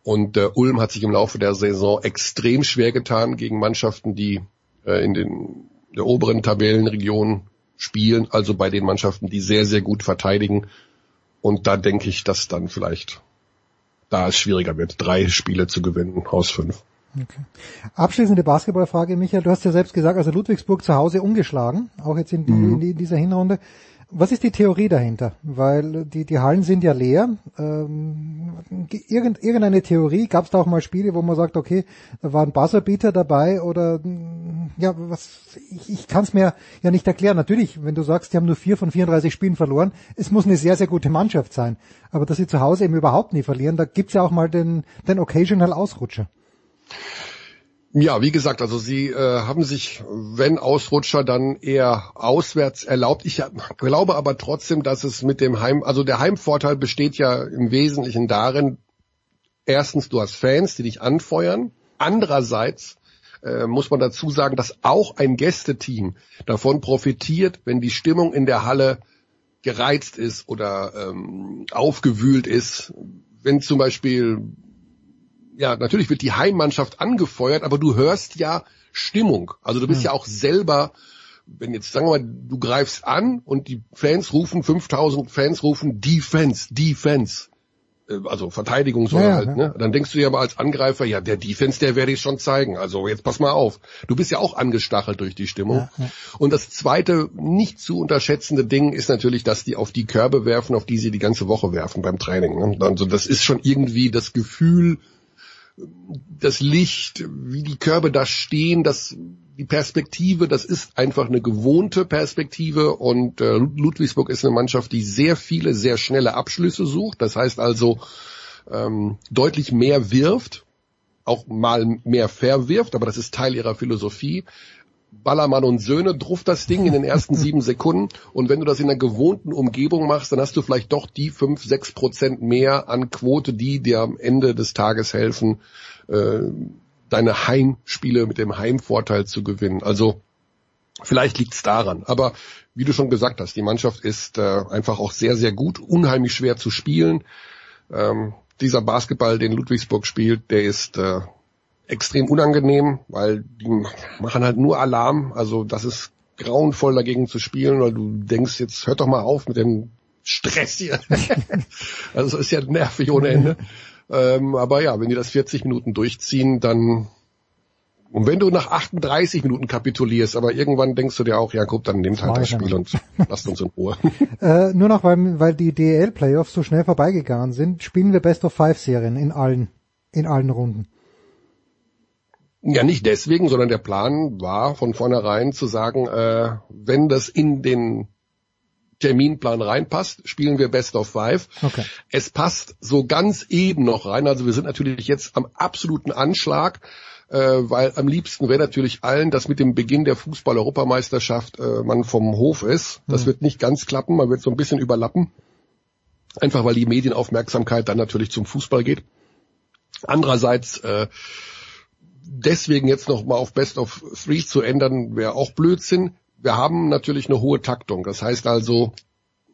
Und äh, Ulm hat sich im Laufe der Saison extrem schwer getan gegen Mannschaften, die äh, in den der oberen Tabellenregion spielen, also bei den Mannschaften, die sehr, sehr gut verteidigen. Und da denke ich, dass dann vielleicht da es schwieriger wird, drei Spiele zu gewinnen aus fünf. Okay. Abschließende Basketballfrage, Michael. Du hast ja selbst gesagt, also Ludwigsburg zu Hause ungeschlagen, auch jetzt in, die, mhm. in dieser Hinrunde. Was ist die Theorie dahinter? Weil die, die Hallen sind ja leer. Ähm, irgend, irgendeine Theorie? Gab es da auch mal Spiele, wo man sagt, okay, da war ein Buzzerbeater dabei oder ja, was ich, ich kann es mir ja nicht erklären. Natürlich, wenn du sagst, die haben nur vier von 34 Spielen verloren, es muss eine sehr, sehr gute Mannschaft sein. Aber dass sie zu Hause eben überhaupt nie verlieren, da gibt's ja auch mal den, den Occasional Ausrutscher. Ja, wie gesagt, also sie äh, haben sich, wenn Ausrutscher, dann eher auswärts erlaubt. Ich glaube aber trotzdem, dass es mit dem Heim, also der Heimvorteil besteht ja im Wesentlichen darin, erstens, du hast Fans, die dich anfeuern. Andererseits äh, muss man dazu sagen, dass auch ein Gästeteam davon profitiert, wenn die Stimmung in der Halle gereizt ist oder ähm, aufgewühlt ist. Wenn zum Beispiel ja, natürlich wird die Heimmannschaft angefeuert, aber du hörst ja Stimmung. Also du bist mhm. ja auch selber, wenn jetzt sagen wir mal, du greifst an und die Fans rufen, 5000 Fans rufen Defense, Defense. Äh, also Verteidigung soll ja, halt, ja. ne? Dann denkst du ja mal als Angreifer, ja, der Defense, der werde ich schon zeigen. Also jetzt pass mal auf. Du bist ja auch angestachelt durch die Stimmung. Ja, und das zweite, nicht zu unterschätzende Ding ist natürlich, dass die auf die Körbe werfen, auf die sie die ganze Woche werfen beim Training. Ne? Also das ist schon irgendwie das Gefühl, das Licht, wie die Körbe da stehen, das, die Perspektive, das ist einfach eine gewohnte Perspektive und äh, Ludwigsburg ist eine Mannschaft, die sehr viele, sehr schnelle Abschlüsse sucht. Das heißt also ähm, deutlich mehr wirft, auch mal mehr verwirft, aber das ist Teil ihrer Philosophie. Ballermann und Söhne druff das Ding in den ersten sieben Sekunden. Und wenn du das in einer gewohnten Umgebung machst, dann hast du vielleicht doch die fünf, sechs Prozent mehr an Quote, die dir am Ende des Tages helfen, äh, deine Heimspiele mit dem Heimvorteil zu gewinnen. Also vielleicht liegt es daran. Aber wie du schon gesagt hast, die Mannschaft ist äh, einfach auch sehr, sehr gut, unheimlich schwer zu spielen. Ähm, dieser Basketball, den Ludwigsburg spielt, der ist äh, extrem unangenehm, weil die machen halt nur Alarm. Also das ist grauenvoll dagegen zu spielen, weil du denkst, jetzt hört doch mal auf mit dem Stress hier. also es ist ja nervig ohne Ende. Ähm, aber ja, wenn die das 40 Minuten durchziehen, dann und wenn du nach 38 Minuten kapitulierst, aber irgendwann denkst du dir auch, ja guck, dann nimmt halt das Spiel und lasst uns in Ruhe. äh, nur noch, weil, weil die DEL-Playoffs so schnell vorbeigegangen sind, spielen wir Best of Five Serien in allen, in allen Runden. Ja, nicht deswegen, sondern der Plan war von vornherein zu sagen, äh, wenn das in den Terminplan reinpasst, spielen wir Best of Five. Okay. Es passt so ganz eben noch rein. Also wir sind natürlich jetzt am absoluten Anschlag, äh, weil am liebsten wäre natürlich allen, dass mit dem Beginn der Fußball-Europameisterschaft äh, man vom Hof ist. Das mhm. wird nicht ganz klappen, man wird so ein bisschen überlappen. Einfach weil die Medienaufmerksamkeit dann natürlich zum Fußball geht. Andererseits äh, deswegen jetzt noch mal auf Best of Three zu ändern, wäre auch Blödsinn. Wir haben natürlich eine hohe Taktung. Das heißt also,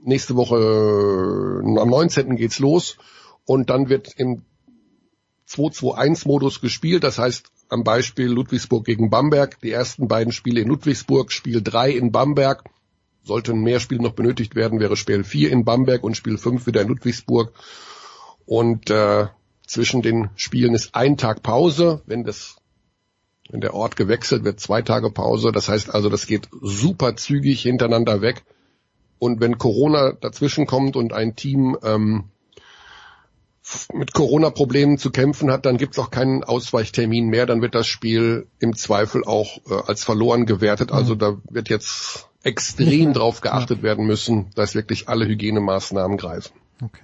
nächste Woche äh, am 19. geht's los und dann wird im 2-2-1-Modus gespielt. Das heißt, am Beispiel Ludwigsburg gegen Bamberg, die ersten beiden Spiele in Ludwigsburg, Spiel 3 in Bamberg. Sollten mehr Spiele noch benötigt werden, wäre Spiel 4 in Bamberg und Spiel 5 wieder in Ludwigsburg. Und äh, zwischen den Spielen ist ein Tag Pause. Wenn das wenn der Ort gewechselt wird, zwei Tage Pause. Das heißt also, das geht super zügig hintereinander weg. Und wenn Corona dazwischen kommt und ein Team ähm, mit Corona-Problemen zu kämpfen hat, dann gibt's auch keinen Ausweichtermin mehr. Dann wird das Spiel im Zweifel auch äh, als verloren gewertet. Also da wird jetzt extrem drauf geachtet werden müssen, dass wirklich alle Hygienemaßnahmen greifen. Okay.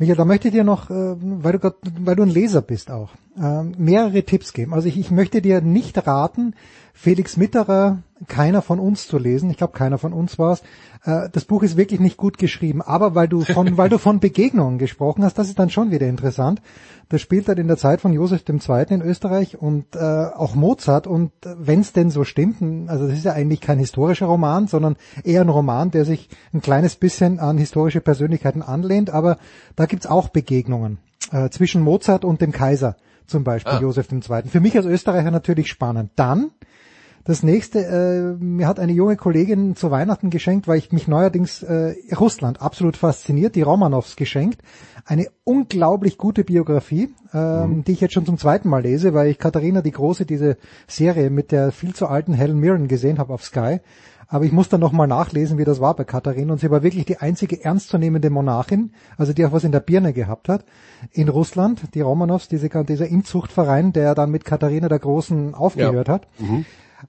Michael, da möchte ich dir noch, äh, weil du weil du ein Leser bist auch, äh, mehrere Tipps geben. Also ich, ich möchte dir nicht raten, Felix Mitterer, keiner von uns zu lesen. Ich glaube, keiner von uns war es. Äh, das Buch ist wirklich nicht gut geschrieben, aber weil du von, weil du von Begegnungen gesprochen hast, das ist dann schon wieder interessant. Das spielt halt in der Zeit von Josef II. in Österreich und äh, auch Mozart. Und wenn es denn so stimmt, also das ist ja eigentlich kein historischer Roman, sondern eher ein Roman, der sich ein kleines bisschen an historische Persönlichkeiten anlehnt. Aber da gibt's auch Begegnungen äh, zwischen Mozart und dem Kaiser, zum Beispiel ah. Josef II. Für mich als Österreicher natürlich spannend. Dann das nächste, äh, mir hat eine junge Kollegin zu Weihnachten geschenkt, weil ich mich neuerdings äh, Russland absolut fasziniert, die Romanows geschenkt. Eine unglaublich gute Biografie, ähm, mhm. die ich jetzt schon zum zweiten Mal lese, weil ich Katharina die Große, diese Serie mit der viel zu alten Helen Mirren gesehen habe auf Sky. Aber ich muss dann nochmal nachlesen, wie das war bei Katharina. Und sie war wirklich die einzige ernstzunehmende Monarchin, also die auch was in der Birne gehabt hat, in Russland. Die Romanows, diese, dieser Inzuchtverein, der dann mit Katharina der Großen aufgehört ja. hat. Mhm.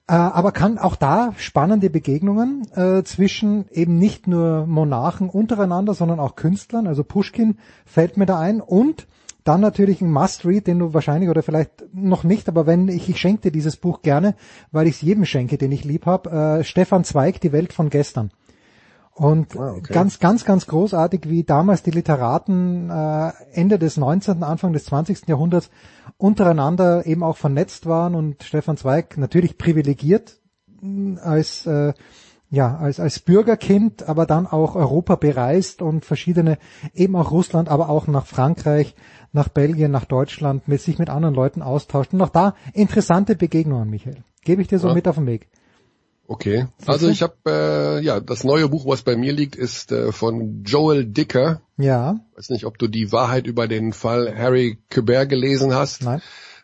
Äh, aber kann auch da spannende Begegnungen äh, zwischen eben nicht nur Monarchen untereinander, sondern auch Künstlern. Also Pushkin fällt mir da ein und dann natürlich ein Must-Read, den du wahrscheinlich oder vielleicht noch nicht, aber wenn ich, ich schenke dir dieses Buch gerne, weil ich es jedem schenke, den ich lieb habe. Äh, Stefan Zweig, Die Welt von gestern. Und ah, okay. ganz, ganz, ganz großartig, wie damals die Literaten äh, Ende des 19., Anfang des 20. Jahrhunderts untereinander eben auch vernetzt waren und Stefan Zweig natürlich privilegiert mm, als äh, ja als als Bürgerkind, aber dann auch Europa bereist und verschiedene eben auch Russland, aber auch nach Frankreich, nach Belgien, nach Deutschland mit sich mit anderen Leuten austauscht und auch da interessante Begegnungen, Michael. Gebe ich dir so ja. mit auf den Weg. Okay, also ich habe äh, ja das neue Buch, was bei mir liegt, ist äh, von Joel Dicker. Ja. Weiß nicht, ob du die Wahrheit über den Fall Harry Kubert gelesen hast. Nein.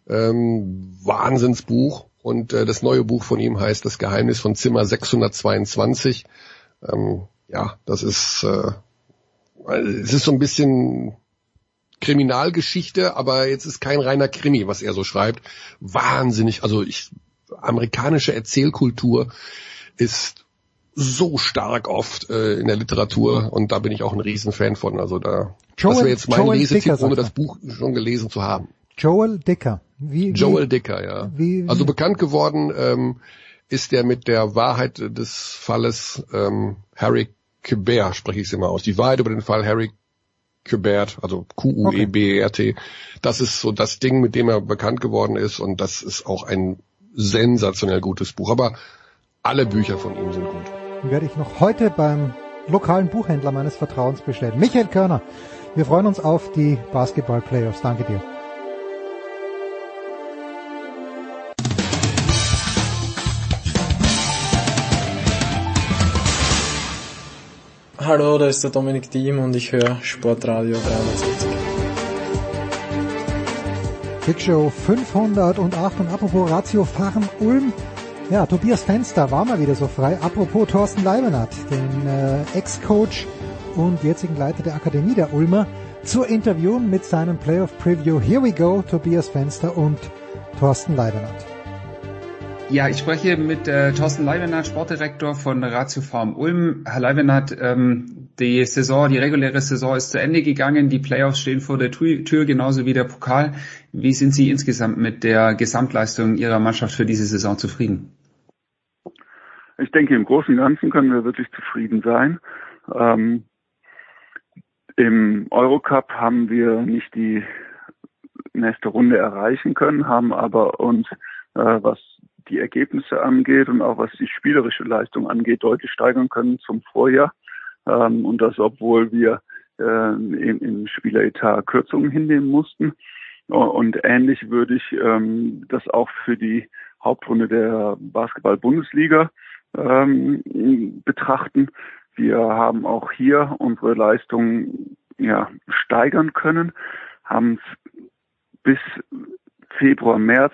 Ähm, Wahnsinnsbuch und äh, das neue Buch von ihm heißt Das Geheimnis von Zimmer 622. Ähm, ja, das ist äh, es ist so ein bisschen Kriminalgeschichte, aber jetzt ist kein reiner Krimi, was er so schreibt. Wahnsinnig, also ich amerikanische Erzählkultur ist so stark oft äh, in der Literatur und da bin ich auch ein Riesenfan von. Also da Joel, das wäre jetzt mein Joel Lesetipp, Dicker, ohne das Buch schon gelesen zu haben. Joel Dicker. Wie, Joel Dicker, ja. Wie, wie? Also bekannt geworden ähm, ist der mit der Wahrheit des Falles ähm, Harry Quebert, spreche ich es immer aus. Die Wahrheit über den Fall Harry Quebert, also Q-U-E-B-E-R-T. Das ist so das Ding, mit dem er bekannt geworden ist und das ist auch ein sensationell gutes Buch. Aber alle Bücher von ihm sind gut. Werde ich noch heute beim lokalen Buchhändler meines Vertrauens bestellen. Michael Körner, wir freuen uns auf die Basketball-Playoffs. Danke dir. Hallo, da ist der Dominik Diem und ich höre Sportradio 360. Big Show 508 und apropos Ratio Farm Ulm. Ja, Tobias Fenster war mal wieder so frei. Apropos Thorsten Leibenhardt, den äh, Ex-Coach und jetzigen Leiter der Akademie der Ulmer, zur Interviewen mit seinem Playoff Preview. Here we go, Tobias Fenster und Thorsten Leibenhardt. Ja, ich spreche mit äh, Thorsten Leibenhardt, Sportdirektor von Ratio Farm Ulm. Herr Leibenhardt, ähm, die Saison, die reguläre Saison ist zu Ende gegangen, die Playoffs stehen vor der Tür, genauso wie der Pokal. Wie sind Sie insgesamt mit der Gesamtleistung Ihrer Mannschaft für diese Saison zufrieden? Ich denke, im Großen und Ganzen können wir wirklich zufrieden sein. Ähm, Im Eurocup haben wir nicht die nächste Runde erreichen können, haben aber uns, äh, was die Ergebnisse angeht und auch was die spielerische Leistung angeht, deutlich steigern können zum Vorjahr. Ähm, und das, obwohl wir äh, im, im Spieleretat Kürzungen hinnehmen mussten. Und ähnlich würde ich ähm, das auch für die Hauptrunde der Basketball-Bundesliga ähm, betrachten. Wir haben auch hier unsere Leistung ja, steigern können, haben bis Februar, März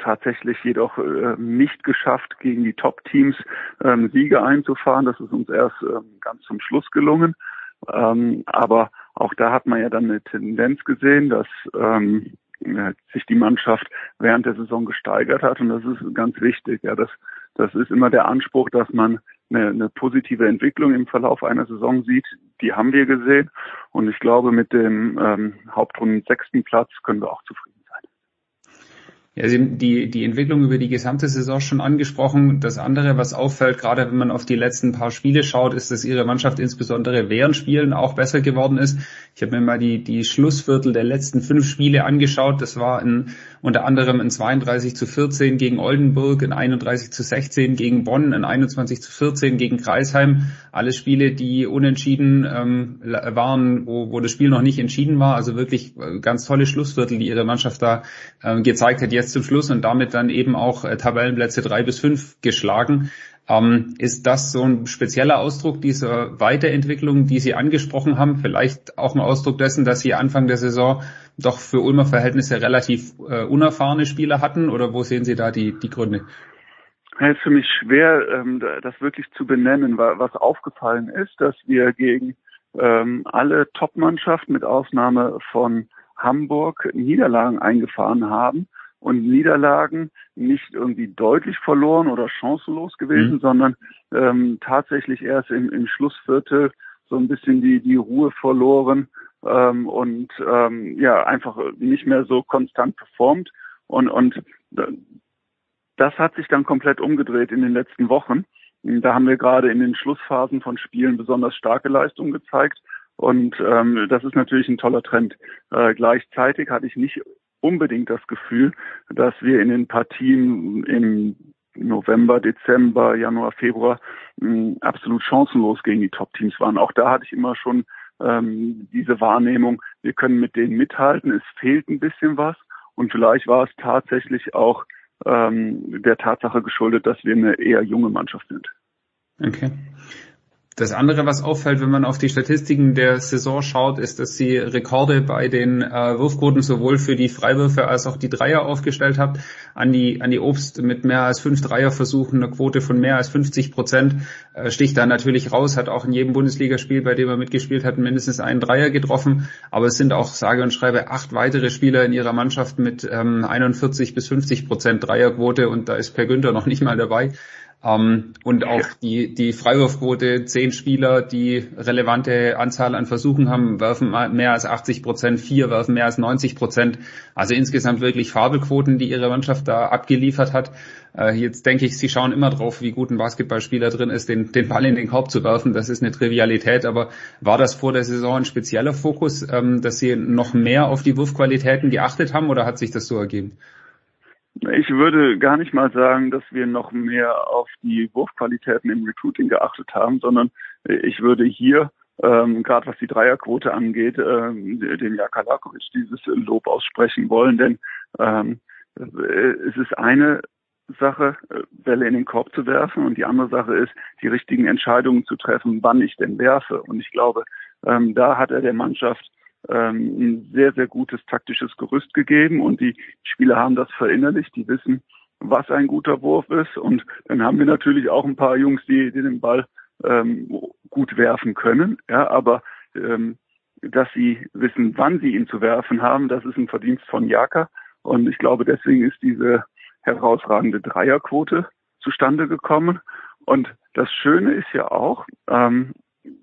tatsächlich jedoch äh, nicht geschafft, gegen die Top-Teams ähm, Siege einzufahren. Das ist uns erst ähm, ganz zum Schluss gelungen. Ähm, aber auch da hat man ja dann eine Tendenz gesehen, dass ähm, sich die Mannschaft während der Saison gesteigert hat. Und das ist ganz wichtig. Ja, das, das ist immer der Anspruch, dass man eine, eine positive Entwicklung im Verlauf einer Saison sieht. Die haben wir gesehen. Und ich glaube, mit dem ähm, Hauptrunden sechsten Platz können wir auch zufrieden ja, Sie haben die, die Entwicklung über die gesamte Saison schon angesprochen. Das andere, was auffällt, gerade wenn man auf die letzten paar Spiele schaut, ist, dass Ihre Mannschaft insbesondere während Spielen auch besser geworden ist. Ich habe mir mal die, die Schlussviertel der letzten fünf Spiele angeschaut. Das war in, unter anderem in 32 zu 14 gegen Oldenburg, in 31 zu 16 gegen Bonn, in 21 zu 14 gegen Kreisheim. Alles Spiele, die unentschieden ähm, waren, wo, wo das Spiel noch nicht entschieden war. Also wirklich äh, ganz tolle Schlussviertel, die Ihre Mannschaft da äh, gezeigt hat jetzt zum Schluss und damit dann eben auch äh, Tabellenplätze drei bis fünf geschlagen. Ähm, ist das so ein spezieller Ausdruck dieser Weiterentwicklung, die Sie angesprochen haben? Vielleicht auch ein Ausdruck dessen, dass Sie Anfang der Saison doch für Ulmer Verhältnisse relativ äh, unerfahrene Spieler hatten? Oder wo sehen Sie da die, die Gründe? Es ist für mich schwer, ähm, das wirklich zu benennen. Was aufgefallen ist, dass wir gegen ähm, alle Top-Mannschaften mit Ausnahme von Hamburg Niederlagen eingefahren haben und Niederlagen nicht irgendwie deutlich verloren oder chancenlos gewesen, mhm. sondern ähm, tatsächlich erst im, im Schlussviertel so ein bisschen die, die Ruhe verloren ähm, und ähm, ja einfach nicht mehr so konstant performt. Und, und das hat sich dann komplett umgedreht in den letzten Wochen. Da haben wir gerade in den Schlussphasen von Spielen besonders starke Leistungen gezeigt. Und ähm, das ist natürlich ein toller Trend. Äh, gleichzeitig hatte ich nicht unbedingt das Gefühl, dass wir in den Partien im November, Dezember, Januar, Februar mh, absolut chancenlos gegen die Top-Teams waren. Auch da hatte ich immer schon ähm, diese Wahrnehmung, wir können mit denen mithalten, es fehlt ein bisschen was. Und vielleicht war es tatsächlich auch ähm, der Tatsache geschuldet, dass wir eine eher junge Mannschaft sind. Okay. Das andere, was auffällt, wenn man auf die Statistiken der Saison schaut, ist, dass sie Rekorde bei den äh, Wurfquoten sowohl für die Freiwürfe als auch die Dreier aufgestellt habt. An die, an die Obst mit mehr als fünf Dreierversuchen, eine Quote von mehr als 50 Prozent, äh, sticht da natürlich raus, hat auch in jedem Bundesligaspiel, bei dem er mitgespielt hat, mindestens einen Dreier getroffen. Aber es sind auch, sage und schreibe, acht weitere Spieler in ihrer Mannschaft mit ähm, 41 bis 50 Prozent Dreierquote und da ist Per Günther noch nicht mal dabei. Ähm, und auch die, die Freiwurfquote, zehn Spieler, die relevante Anzahl an Versuchen haben, werfen mehr als 80 Prozent, vier werfen mehr als 90 Prozent. Also insgesamt wirklich Fabelquoten, die ihre Mannschaft da abgeliefert hat. Äh, jetzt denke ich, sie schauen immer drauf, wie gut ein Basketballspieler drin ist, den, den Ball in den Korb zu werfen. Das ist eine Trivialität, aber war das vor der Saison ein spezieller Fokus, ähm, dass sie noch mehr auf die Wurfqualitäten geachtet haben oder hat sich das so ergeben? Ich würde gar nicht mal sagen, dass wir noch mehr auf die Wurfqualitäten im Recruiting geachtet haben, sondern ich würde hier, ähm, gerade was die Dreierquote angeht, ähm, dem Jaka Lakovic dieses Lob aussprechen wollen, denn ähm, es ist eine Sache, Bälle in den Korb zu werfen und die andere Sache ist, die richtigen Entscheidungen zu treffen, wann ich denn werfe. Und ich glaube, ähm, da hat er der Mannschaft ähm, ein sehr, sehr gutes taktisches Gerüst gegeben und die Spieler haben das verinnerlicht, die wissen, was ein guter Wurf ist. Und dann haben wir natürlich auch ein paar Jungs, die, die den Ball ähm, gut werfen können, ja, aber ähm, dass sie wissen, wann sie ihn zu werfen haben, das ist ein Verdienst von Jaka. Und ich glaube, deswegen ist diese herausragende Dreierquote zustande gekommen. Und das Schöne ist ja auch, ähm,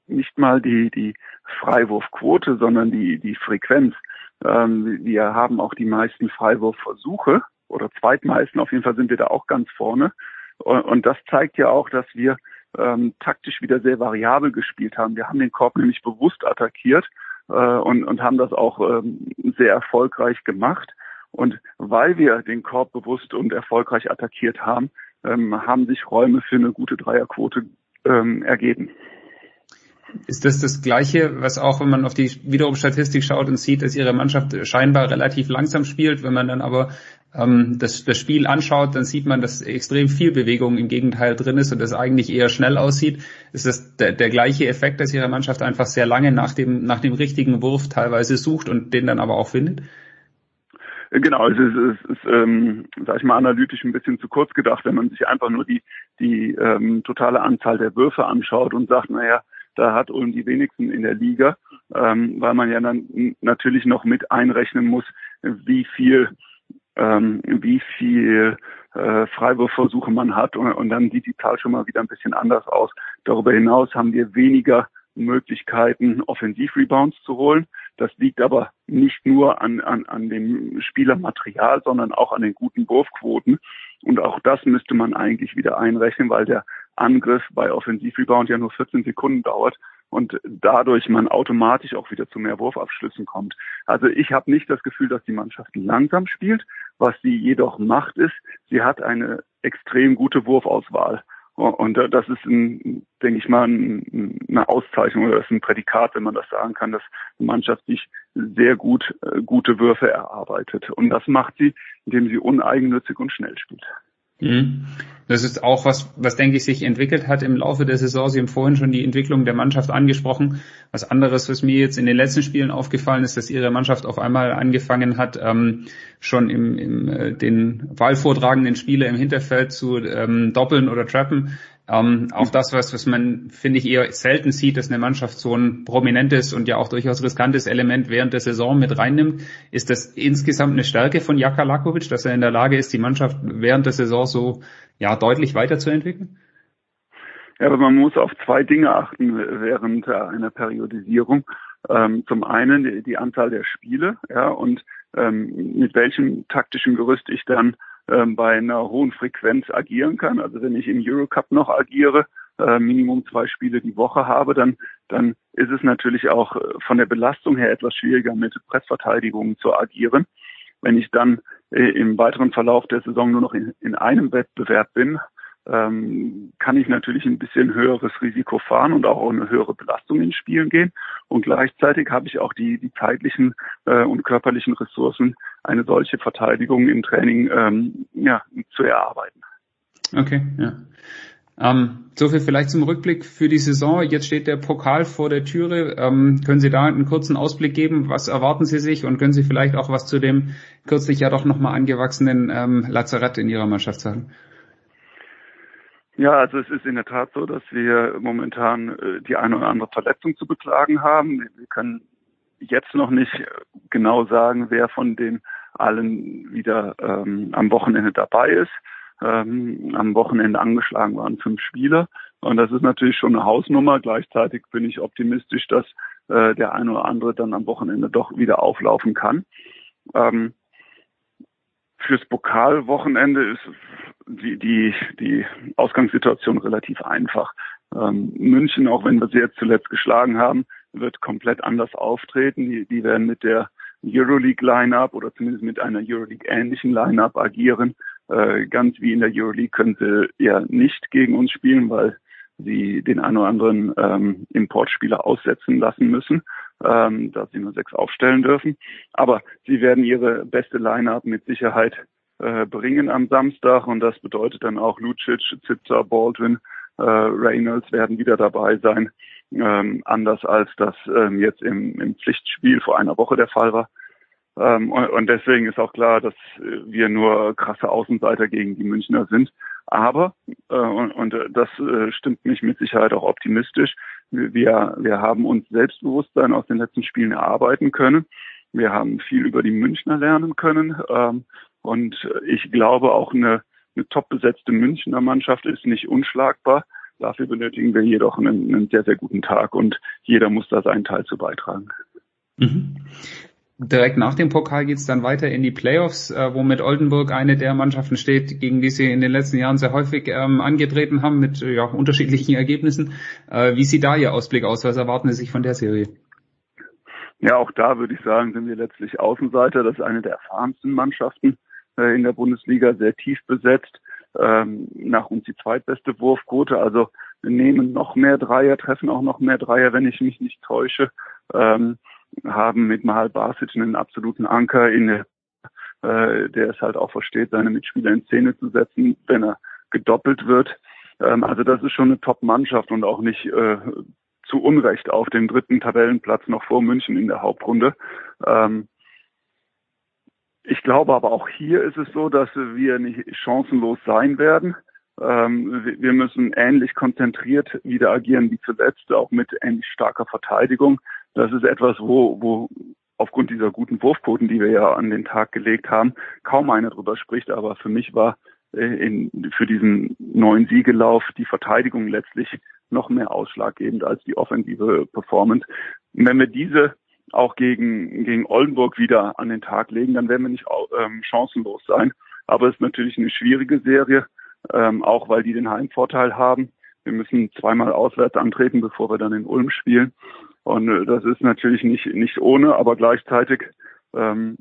nicht mal die, die Freiwurfquote, sondern die, die Frequenz. Ähm, wir haben auch die meisten Freiwurfversuche oder zweitmeisten, auf jeden Fall sind wir da auch ganz vorne. Und, und das zeigt ja auch, dass wir ähm, taktisch wieder sehr variabel gespielt haben. Wir haben den Korb nämlich bewusst attackiert äh, und, und haben das auch ähm, sehr erfolgreich gemacht. Und weil wir den Korb bewusst und erfolgreich attackiert haben, ähm, haben sich Räume für eine gute Dreierquote ähm, ergeben. Ist das das Gleiche, was auch, wenn man auf die wiederum Statistik schaut und sieht, dass ihre Mannschaft scheinbar relativ langsam spielt, wenn man dann aber ähm, das, das Spiel anschaut, dann sieht man, dass extrem viel Bewegung im Gegenteil drin ist und das eigentlich eher schnell aussieht. Ist das der, der gleiche Effekt, dass ihre Mannschaft einfach sehr lange nach dem, nach dem richtigen Wurf teilweise sucht und den dann aber auch findet? Genau, es ist, es ist ähm, sag ich mal, analytisch ein bisschen zu kurz gedacht, wenn man sich einfach nur die, die ähm, totale Anzahl der Würfe anschaut und sagt, naja, da hat Ulm die wenigsten in der Liga, ähm, weil man ja dann natürlich noch mit einrechnen muss, wie viel, ähm, wie viel äh, Freiwurfversuche man hat und, und dann sieht die Zahl schon mal wieder ein bisschen anders aus. Darüber hinaus haben wir weniger Möglichkeiten, Offensivrebounds zu holen. Das liegt aber nicht nur an, an, an dem Spielermaterial, sondern auch an den guten Wurfquoten. Und auch das müsste man eigentlich wieder einrechnen, weil der Angriff bei Offensivrebound ja nur 14 Sekunden dauert und dadurch man automatisch auch wieder zu mehr Wurfabschlüssen kommt. Also ich habe nicht das Gefühl, dass die Mannschaft langsam spielt. Was sie jedoch macht, ist, sie hat eine extrem gute Wurfauswahl. Und das ist, ein, denke ich mal, eine Auszeichnung oder das ist ein Prädikat, wenn man das sagen kann, dass die Mannschaft sich sehr gut äh, gute Würfe erarbeitet. Und das macht sie, indem sie uneigennützig und schnell spielt. Mhm. Das ist auch was, was denke ich sich entwickelt hat im Laufe der Saison. Sie haben vorhin schon die Entwicklung der Mannschaft angesprochen. Was anderes, was mir jetzt in den letzten Spielen aufgefallen ist, dass ihre Mannschaft auf einmal angefangen hat, ähm, schon im, im äh, den wahlvortragenden Spieler im Hinterfeld zu ähm, doppeln oder trappen. Ähm, auch das, was, was man, finde ich, eher selten sieht, dass eine Mannschaft so ein prominentes und ja auch durchaus riskantes Element während der Saison mit reinnimmt. Ist das insgesamt eine Stärke von Jaka Lakovic, dass er in der Lage ist, die Mannschaft während der Saison so ja deutlich weiterzuentwickeln? Ja, aber man muss auf zwei Dinge achten während einer Periodisierung. Ähm, zum einen die, die, Anzahl der Spiele, ja, und ähm, mit welchem taktischen Gerüst ich dann ähm, bei einer hohen Frequenz agieren kann. Also wenn ich im Eurocup noch agiere, äh, Minimum zwei Spiele die Woche habe, dann, dann ist es natürlich auch äh, von der Belastung her etwas schwieriger, mit Pressverteidigungen zu agieren. Wenn ich dann äh, im weiteren Verlauf der Saison nur noch in, in einem Wettbewerb bin, ähm, kann ich natürlich ein bisschen höheres Risiko fahren und auch eine höhere Belastung in Spielen gehen. Und gleichzeitig habe ich auch die, die zeitlichen äh, und körperlichen Ressourcen, eine solche Verteidigung im Training ähm, ja, zu erarbeiten. Okay, ja. Ähm, so viel vielleicht zum Rückblick für die Saison. Jetzt steht der Pokal vor der Türe. Ähm, können Sie da einen kurzen Ausblick geben? Was erwarten Sie sich? Und können Sie vielleicht auch was zu dem kürzlich ja doch nochmal angewachsenen ähm, Lazarett in Ihrer Mannschaft sagen? Ja, also es ist in der Tat so, dass wir momentan äh, die eine oder andere Verletzung zu beklagen haben. Wir können jetzt noch nicht genau sagen, wer von den allen wieder ähm, am Wochenende dabei ist. ähm, am Wochenende angeschlagen waren, fünf Spieler. Und das ist natürlich schon eine Hausnummer. Gleichzeitig bin ich optimistisch, dass äh, der eine oder andere dann am Wochenende doch wieder auflaufen kann. Ähm, fürs Pokalwochenende ist die, die, die Ausgangssituation relativ einfach. Ähm, München, auch wenn wir sie jetzt zuletzt geschlagen haben, wird komplett anders auftreten. Die, die werden mit der Euroleague-Line-Up oder zumindest mit einer Euroleague-ähnlichen Line-Up agieren. Äh, ganz wie in der Euroleague können sie ja nicht gegen uns spielen, weil sie den einen oder anderen ähm, Importspieler aussetzen lassen müssen, ähm, da sie nur sechs aufstellen dürfen. Aber sie werden ihre beste Line-Up mit Sicherheit äh, bringen am Samstag und das bedeutet dann auch Lucic, Zitzer, Baldwin, äh, Reynolds werden wieder dabei sein, ähm, anders als das ähm, jetzt im, im Pflichtspiel vor einer Woche der Fall war. Ähm, und, und deswegen ist auch klar, dass wir nur krasse Außenseiter gegen die Münchner sind. Aber, äh, und, und das äh, stimmt mich mit Sicherheit auch optimistisch, wir, wir haben uns Selbstbewusstsein aus den letzten Spielen erarbeiten können. Wir haben viel über die Münchner lernen können. Ähm, und ich glaube auch eine, eine top besetzte Münchner Mannschaft ist nicht unschlagbar. Dafür benötigen wir jedoch einen, einen sehr, sehr guten Tag und jeder muss da seinen Teil zu beitragen. Mhm. Direkt nach dem Pokal geht's dann weiter in die Playoffs, äh, wo mit Oldenburg eine der Mannschaften steht, gegen die sie in den letzten Jahren sehr häufig ähm, angetreten haben, mit ja, unterschiedlichen Ergebnissen. Äh, wie sieht da Ihr Ausblick aus? Was erwarten Sie sich von der Serie? Ja, auch da würde ich sagen, sind wir letztlich Außenseiter. Das ist eine der erfahrensten Mannschaften äh, in der Bundesliga, sehr tief besetzt. Ähm, nach uns die zweitbeste Wurfquote. Also nehmen noch mehr Dreier, treffen auch noch mehr Dreier, wenn ich mich nicht täusche. Ähm, haben mit Mahal Basic einen absoluten Anker in der, äh, der es halt auch versteht, seine Mitspieler in Szene zu setzen, wenn er gedoppelt wird. Ähm, also das ist schon eine Top-Mannschaft und auch nicht äh, zu Unrecht auf dem dritten Tabellenplatz noch vor München in der Hauptrunde. Ähm, ich glaube aber auch hier ist es so, dass wir nicht chancenlos sein werden. Ähm, wir müssen ähnlich konzentriert wieder agieren wie zuletzt, auch mit ähnlich starker Verteidigung. Das ist etwas, wo, wo aufgrund dieser guten Wurfquoten, die wir ja an den Tag gelegt haben, kaum einer drüber spricht. Aber für mich war äh, in, für diesen neuen Siegelauf die Verteidigung letztlich noch mehr ausschlaggebend als die offensive Performance. Und wenn wir diese auch gegen, gegen Oldenburg wieder an den Tag legen, dann werden wir nicht ähm, chancenlos sein. Aber es ist natürlich eine schwierige Serie ähm, auch weil die den Heimvorteil haben. Wir müssen zweimal auswärts antreten, bevor wir dann in Ulm spielen. Und äh, das ist natürlich nicht, nicht ohne, aber gleichzeitig ähm,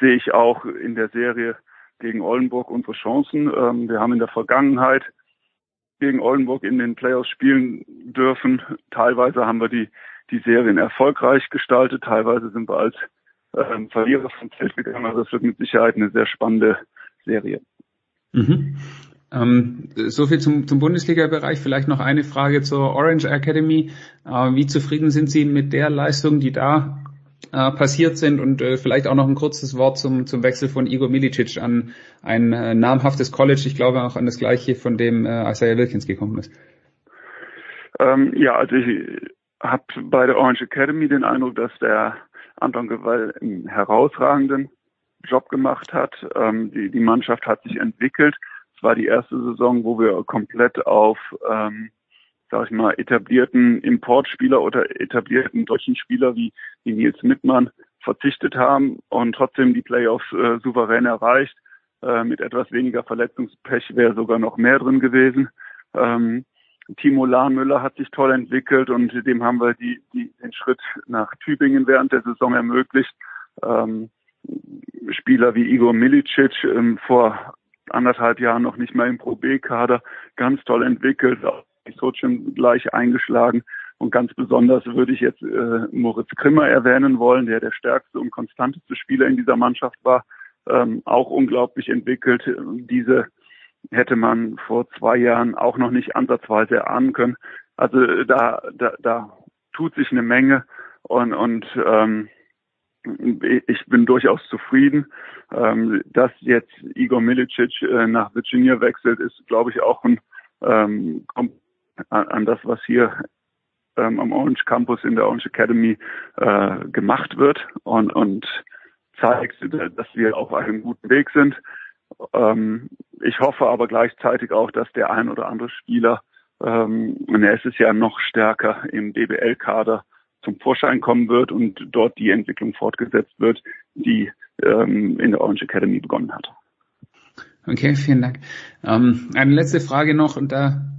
sehe ich auch in der Serie gegen Oldenburg unsere Chancen. Ähm, wir haben in der Vergangenheit gegen Oldenburg in den Playoffs spielen dürfen. Teilweise haben wir die, die Serien erfolgreich gestaltet, teilweise sind wir als ähm, Verlierer vom Feld gegangen. Also es wird mit Sicherheit eine sehr spannende Serie. Mhm. Ähm, so viel zum, zum Bundesliga-Bereich. Vielleicht noch eine Frage zur Orange Academy. Äh, wie zufrieden sind Sie mit der Leistung, die da äh, passiert sind? Und äh, vielleicht auch noch ein kurzes Wort zum, zum Wechsel von Igor Milicic an ein äh, namhaftes College. Ich glaube auch an das gleiche, von dem äh, Isaiah Wilkins gekommen ist. Ähm, ja, also ich habe bei der Orange Academy den Eindruck, dass der Anton Gewall einen herausragenden Job gemacht hat. Ähm, die, die Mannschaft hat sich entwickelt. Es war die erste Saison, wo wir komplett auf, ähm, sag ich mal, etablierten Importspieler oder etablierten deutschen Spieler wie, wie Nils Mittmann verzichtet haben und trotzdem die Playoffs äh, souverän erreicht. Äh, mit etwas weniger Verletzungspech wäre sogar noch mehr drin gewesen. Ähm, Timo Lahnmüller hat sich toll entwickelt und dem haben wir die, die, den Schritt nach Tübingen während der Saison ermöglicht. Ähm, Spieler wie Igor Milicic ähm, vor anderthalb Jahren noch nicht mal im Pro B-Kader ganz toll entwickelt, auch die Sochim gleich eingeschlagen. Und ganz besonders würde ich jetzt äh, Moritz Krimmer erwähnen wollen, der der stärkste und konstanteste Spieler in dieser Mannschaft war, ähm, auch unglaublich entwickelt. Diese hätte man vor zwei Jahren auch noch nicht ansatzweise erahnen können. Also da, da, da tut sich eine Menge und, und ähm, ich bin durchaus zufrieden. Ähm, dass jetzt Igor Milicic äh, nach Virginia wechselt, ist, glaube ich, auch ein ähm, kommt an, das, was hier ähm, am Orange Campus in der Orange Academy äh, gemacht wird und, und zeigt, dass wir auf einem guten Weg sind. Ähm, ich hoffe aber gleichzeitig auch, dass der ein oder andere Spieler ähm, nächstes Jahr noch stärker im BBL-Kader zum Vorschein kommen wird und dort die Entwicklung fortgesetzt wird, die ähm, in der Orange Academy begonnen hat. Okay, vielen Dank. Ähm, eine letzte Frage noch und da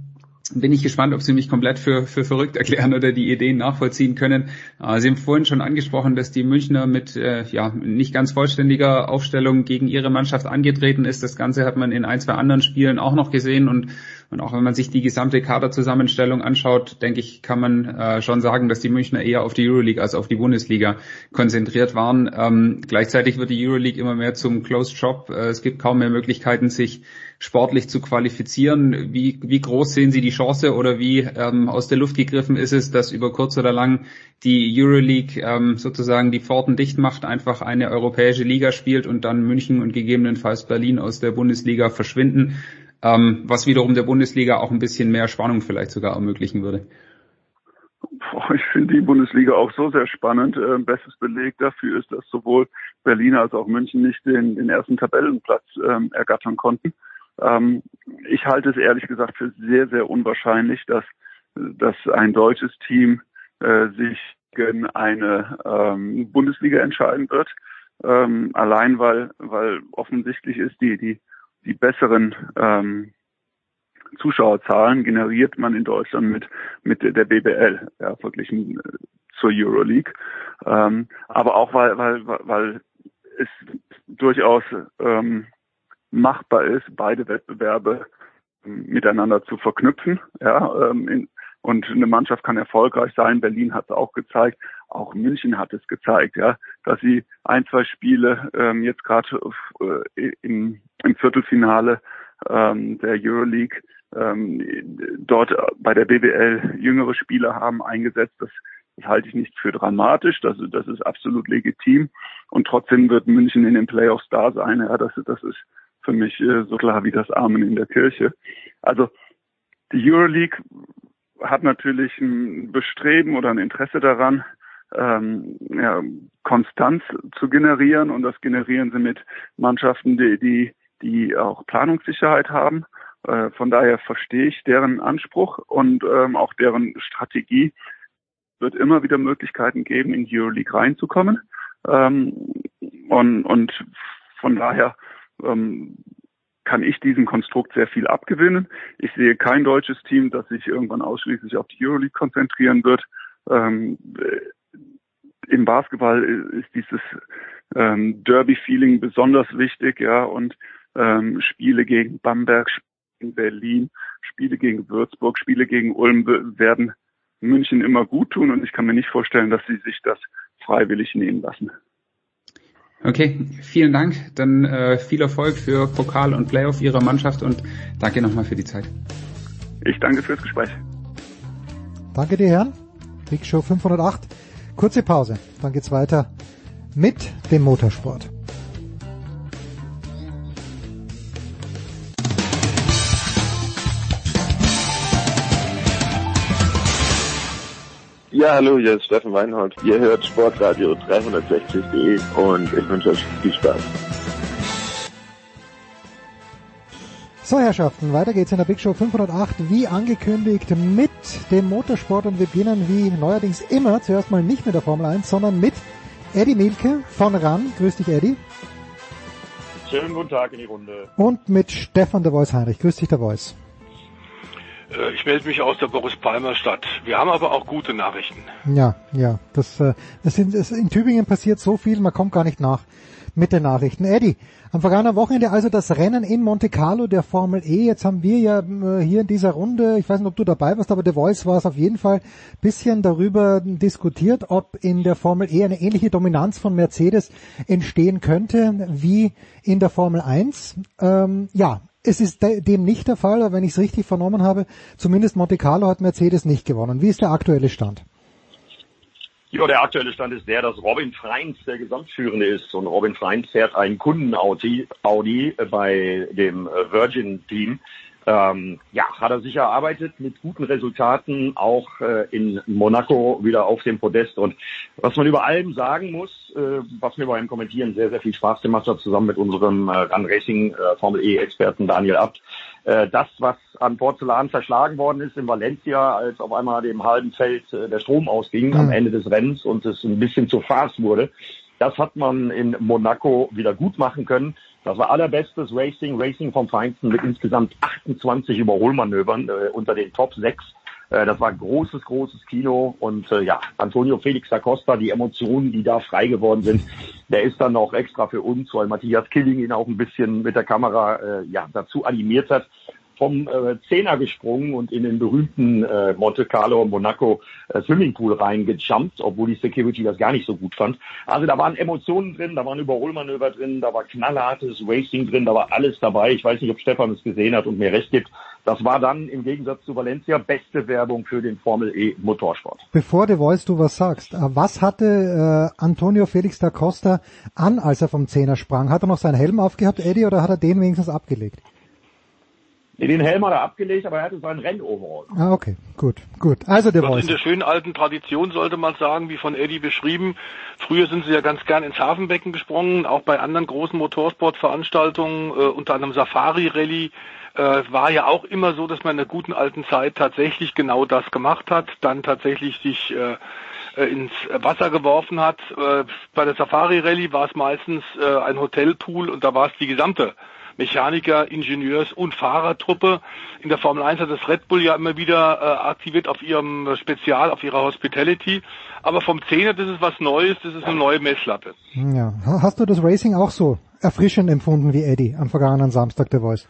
bin ich gespannt, ob Sie mich komplett für, für verrückt erklären oder die Ideen nachvollziehen können. Äh, Sie haben vorhin schon angesprochen, dass die Münchner mit äh, ja nicht ganz vollständiger Aufstellung gegen ihre Mannschaft angetreten ist. Das Ganze hat man in ein, zwei anderen Spielen auch noch gesehen und und auch wenn man sich die gesamte Kaderzusammenstellung anschaut, denke ich, kann man äh, schon sagen, dass die Münchner eher auf die Euroleague als auf die Bundesliga konzentriert waren. Ähm, gleichzeitig wird die Euroleague immer mehr zum Closed Shop. Äh, es gibt kaum mehr Möglichkeiten, sich sportlich zu qualifizieren. Wie, wie groß sehen Sie die Chance oder wie ähm, aus der Luft gegriffen ist es, dass über kurz oder lang die Euroleague ähm, sozusagen die Pforten dicht macht, einfach eine europäische Liga spielt und dann München und gegebenenfalls Berlin aus der Bundesliga verschwinden? Ähm, was wiederum der Bundesliga auch ein bisschen mehr Spannung vielleicht sogar ermöglichen würde. Ich finde die Bundesliga auch so sehr spannend. Äh, bestes Beleg dafür ist, dass sowohl Berlin als auch München nicht den, den ersten Tabellenplatz ähm, ergattern konnten. Ähm, ich halte es ehrlich gesagt für sehr, sehr unwahrscheinlich, dass, dass ein deutsches Team äh, sich gegen eine ähm, Bundesliga entscheiden wird. Ähm, allein weil, weil offensichtlich ist, die, die die besseren ähm, Zuschauerzahlen generiert man in Deutschland mit mit der BBL, ja, verglichen äh, zur Euroleague. Ähm, aber auch weil weil weil es durchaus ähm, machbar ist, beide Wettbewerbe ähm, miteinander zu verknüpfen. Ja, ähm, in, und eine Mannschaft kann erfolgreich sein. Berlin hat es auch gezeigt, auch München hat es gezeigt, ja, dass sie ein, zwei Spiele ähm, jetzt gerade äh, im, im Viertelfinale ähm, der Euroleague ähm, dort bei der BWL jüngere Spieler haben eingesetzt. Das, das halte ich nicht für dramatisch. Das, das ist absolut legitim. Und trotzdem wird München in den Playoffs da sein. Ja, das, das ist für mich äh, so klar wie das Amen in der Kirche. Also die Euroleague hat natürlich ein Bestreben oder ein Interesse daran, ähm, ja, Konstanz zu generieren und das generieren sie mit Mannschaften, die, die, die auch Planungssicherheit haben. Äh, von daher verstehe ich deren Anspruch und ähm, auch deren Strategie. Wird immer wieder Möglichkeiten geben, in die Euroleague reinzukommen. Ähm, und, und von daher ähm, kann ich diesem Konstrukt sehr viel abgewinnen. Ich sehe kein deutsches Team, das sich irgendwann ausschließlich auf die Euroleague konzentrieren wird. Ähm, Im Basketball ist dieses ähm, Derby-Feeling besonders wichtig, ja, und ähm, Spiele gegen Bamberg, in Berlin, Spiele gegen Würzburg, Spiele gegen Ulm werden München immer gut tun und ich kann mir nicht vorstellen, dass sie sich das freiwillig nehmen lassen. Okay, vielen Dank. Dann äh, viel Erfolg für Pokal und Playoff Ihrer Mannschaft und danke nochmal für die Zeit. Ich danke fürs Gespräch. Danke dir, Herren. Big Show 508. Kurze Pause, dann geht's weiter mit dem Motorsport. Ja, hallo, hier ist Steffen Weinhold. Ihr hört Sportradio 360.de und ich wünsche euch viel Spaß. So, Herrschaften, weiter geht's in der Big Show 508, wie angekündigt, mit dem Motorsport und wir beginnen wie neuerdings immer zuerst mal nicht mit der Formel 1, sondern mit Eddie Milke von RAN. Grüß dich, Eddie. Schönen guten Tag in die Runde. Und mit Stefan der Voice Heinrich. Grüß dich, der Voice. Äh, ich melde mich aus der Boris Palmer Stadt. Wir haben aber auch gute Nachrichten. Ja, ja. Das, äh, das sind, das, in Tübingen passiert so viel, man kommt gar nicht nach mit den Nachrichten. Eddie, am vergangenen Wochenende also das Rennen in Monte Carlo der Formel E. Jetzt haben wir ja äh, hier in dieser Runde, ich weiß nicht, ob du dabei warst, aber The Voice war es auf jeden Fall bisschen darüber diskutiert, ob in der Formel E eine ähnliche Dominanz von Mercedes entstehen könnte wie in der Formel 1. Ähm, ja, es ist dem nicht der Fall, aber wenn ich es richtig vernommen habe, zumindest Monte Carlo hat Mercedes nicht gewonnen. Wie ist der aktuelle Stand? Ja, der aktuelle Stand ist der, dass Robin Freins der Gesamtführende ist und Robin Freins fährt einen Kunden-Audi Audi bei dem Virgin-Team. Ähm, ja, hat er sich erarbeitet mit guten Resultaten, auch äh, in Monaco wieder auf dem Podest. Und was man über allem sagen muss, äh, was mir beim Kommentieren sehr, sehr viel Spaß gemacht hat, zusammen mit unserem äh, Run Racing äh, Formel E-Experten Daniel Abt, äh, das, was an Porzellan verschlagen worden ist in Valencia, als auf einmal dem halben Feld äh, der Strom ausging mhm. am Ende des Rennens und es ein bisschen zu fast wurde, das hat man in Monaco wieder gut machen können. Das war allerbestes Racing, Racing vom Feinsten mit insgesamt 28 Überholmanövern äh, unter den Top 6. Äh, das war großes, großes Kino und äh, ja, Antonio Felix da Costa, die Emotionen, die da frei geworden sind, der ist dann noch extra für uns, weil Matthias Killing ihn auch ein bisschen mit der Kamera äh, ja, dazu animiert hat vom äh, Zehner gesprungen und in den berühmten äh, Monte Carlo Monaco äh, Swimmingpool reingejumpt, obwohl die Security das gar nicht so gut fand. Also da waren Emotionen drin, da waren Überholmanöver drin, da war knallhartes Racing drin, da war alles dabei. Ich weiß nicht, ob Stefan es gesehen hat und mir recht gibt. Das war dann im Gegensatz zu Valencia beste Werbung für den Formel E Motorsport. Bevor du Voice du was sagst, äh, was hatte äh, Antonio Felix da Costa an, als er vom Zehner sprang? Hat er noch seinen Helm aufgehabt, Eddie, oder hat er den wenigstens abgelegt? Den Helm hat er abgelegt, aber er hatte seinen Rennoverall. Ah, okay, gut, gut. Also der Voice. In der schönen alten Tradition sollte man sagen, wie von Eddie beschrieben. Früher sind sie ja ganz gern ins Hafenbecken gesprungen, auch bei anderen großen Motorsportveranstaltungen, äh, unter anderem Safari Rally. Äh, war ja auch immer so, dass man in der guten alten Zeit tatsächlich genau das gemacht hat, dann tatsächlich sich äh, äh ins Wasser geworfen hat. Äh, bei der Safari Rally war es meistens äh, ein Hotelpool und da war es die gesamte Mechaniker, Ingenieurs- und Fahrertruppe. In der Formel 1 hat das Red Bull ja immer wieder äh, aktiviert auf ihrem Spezial, auf ihrer Hospitality. Aber vom Zehner, das ist was Neues, das ist eine neue Messlatte. Ja. Hast du das Racing auch so erfrischend empfunden wie Eddie am vergangenen Samstag der Voice?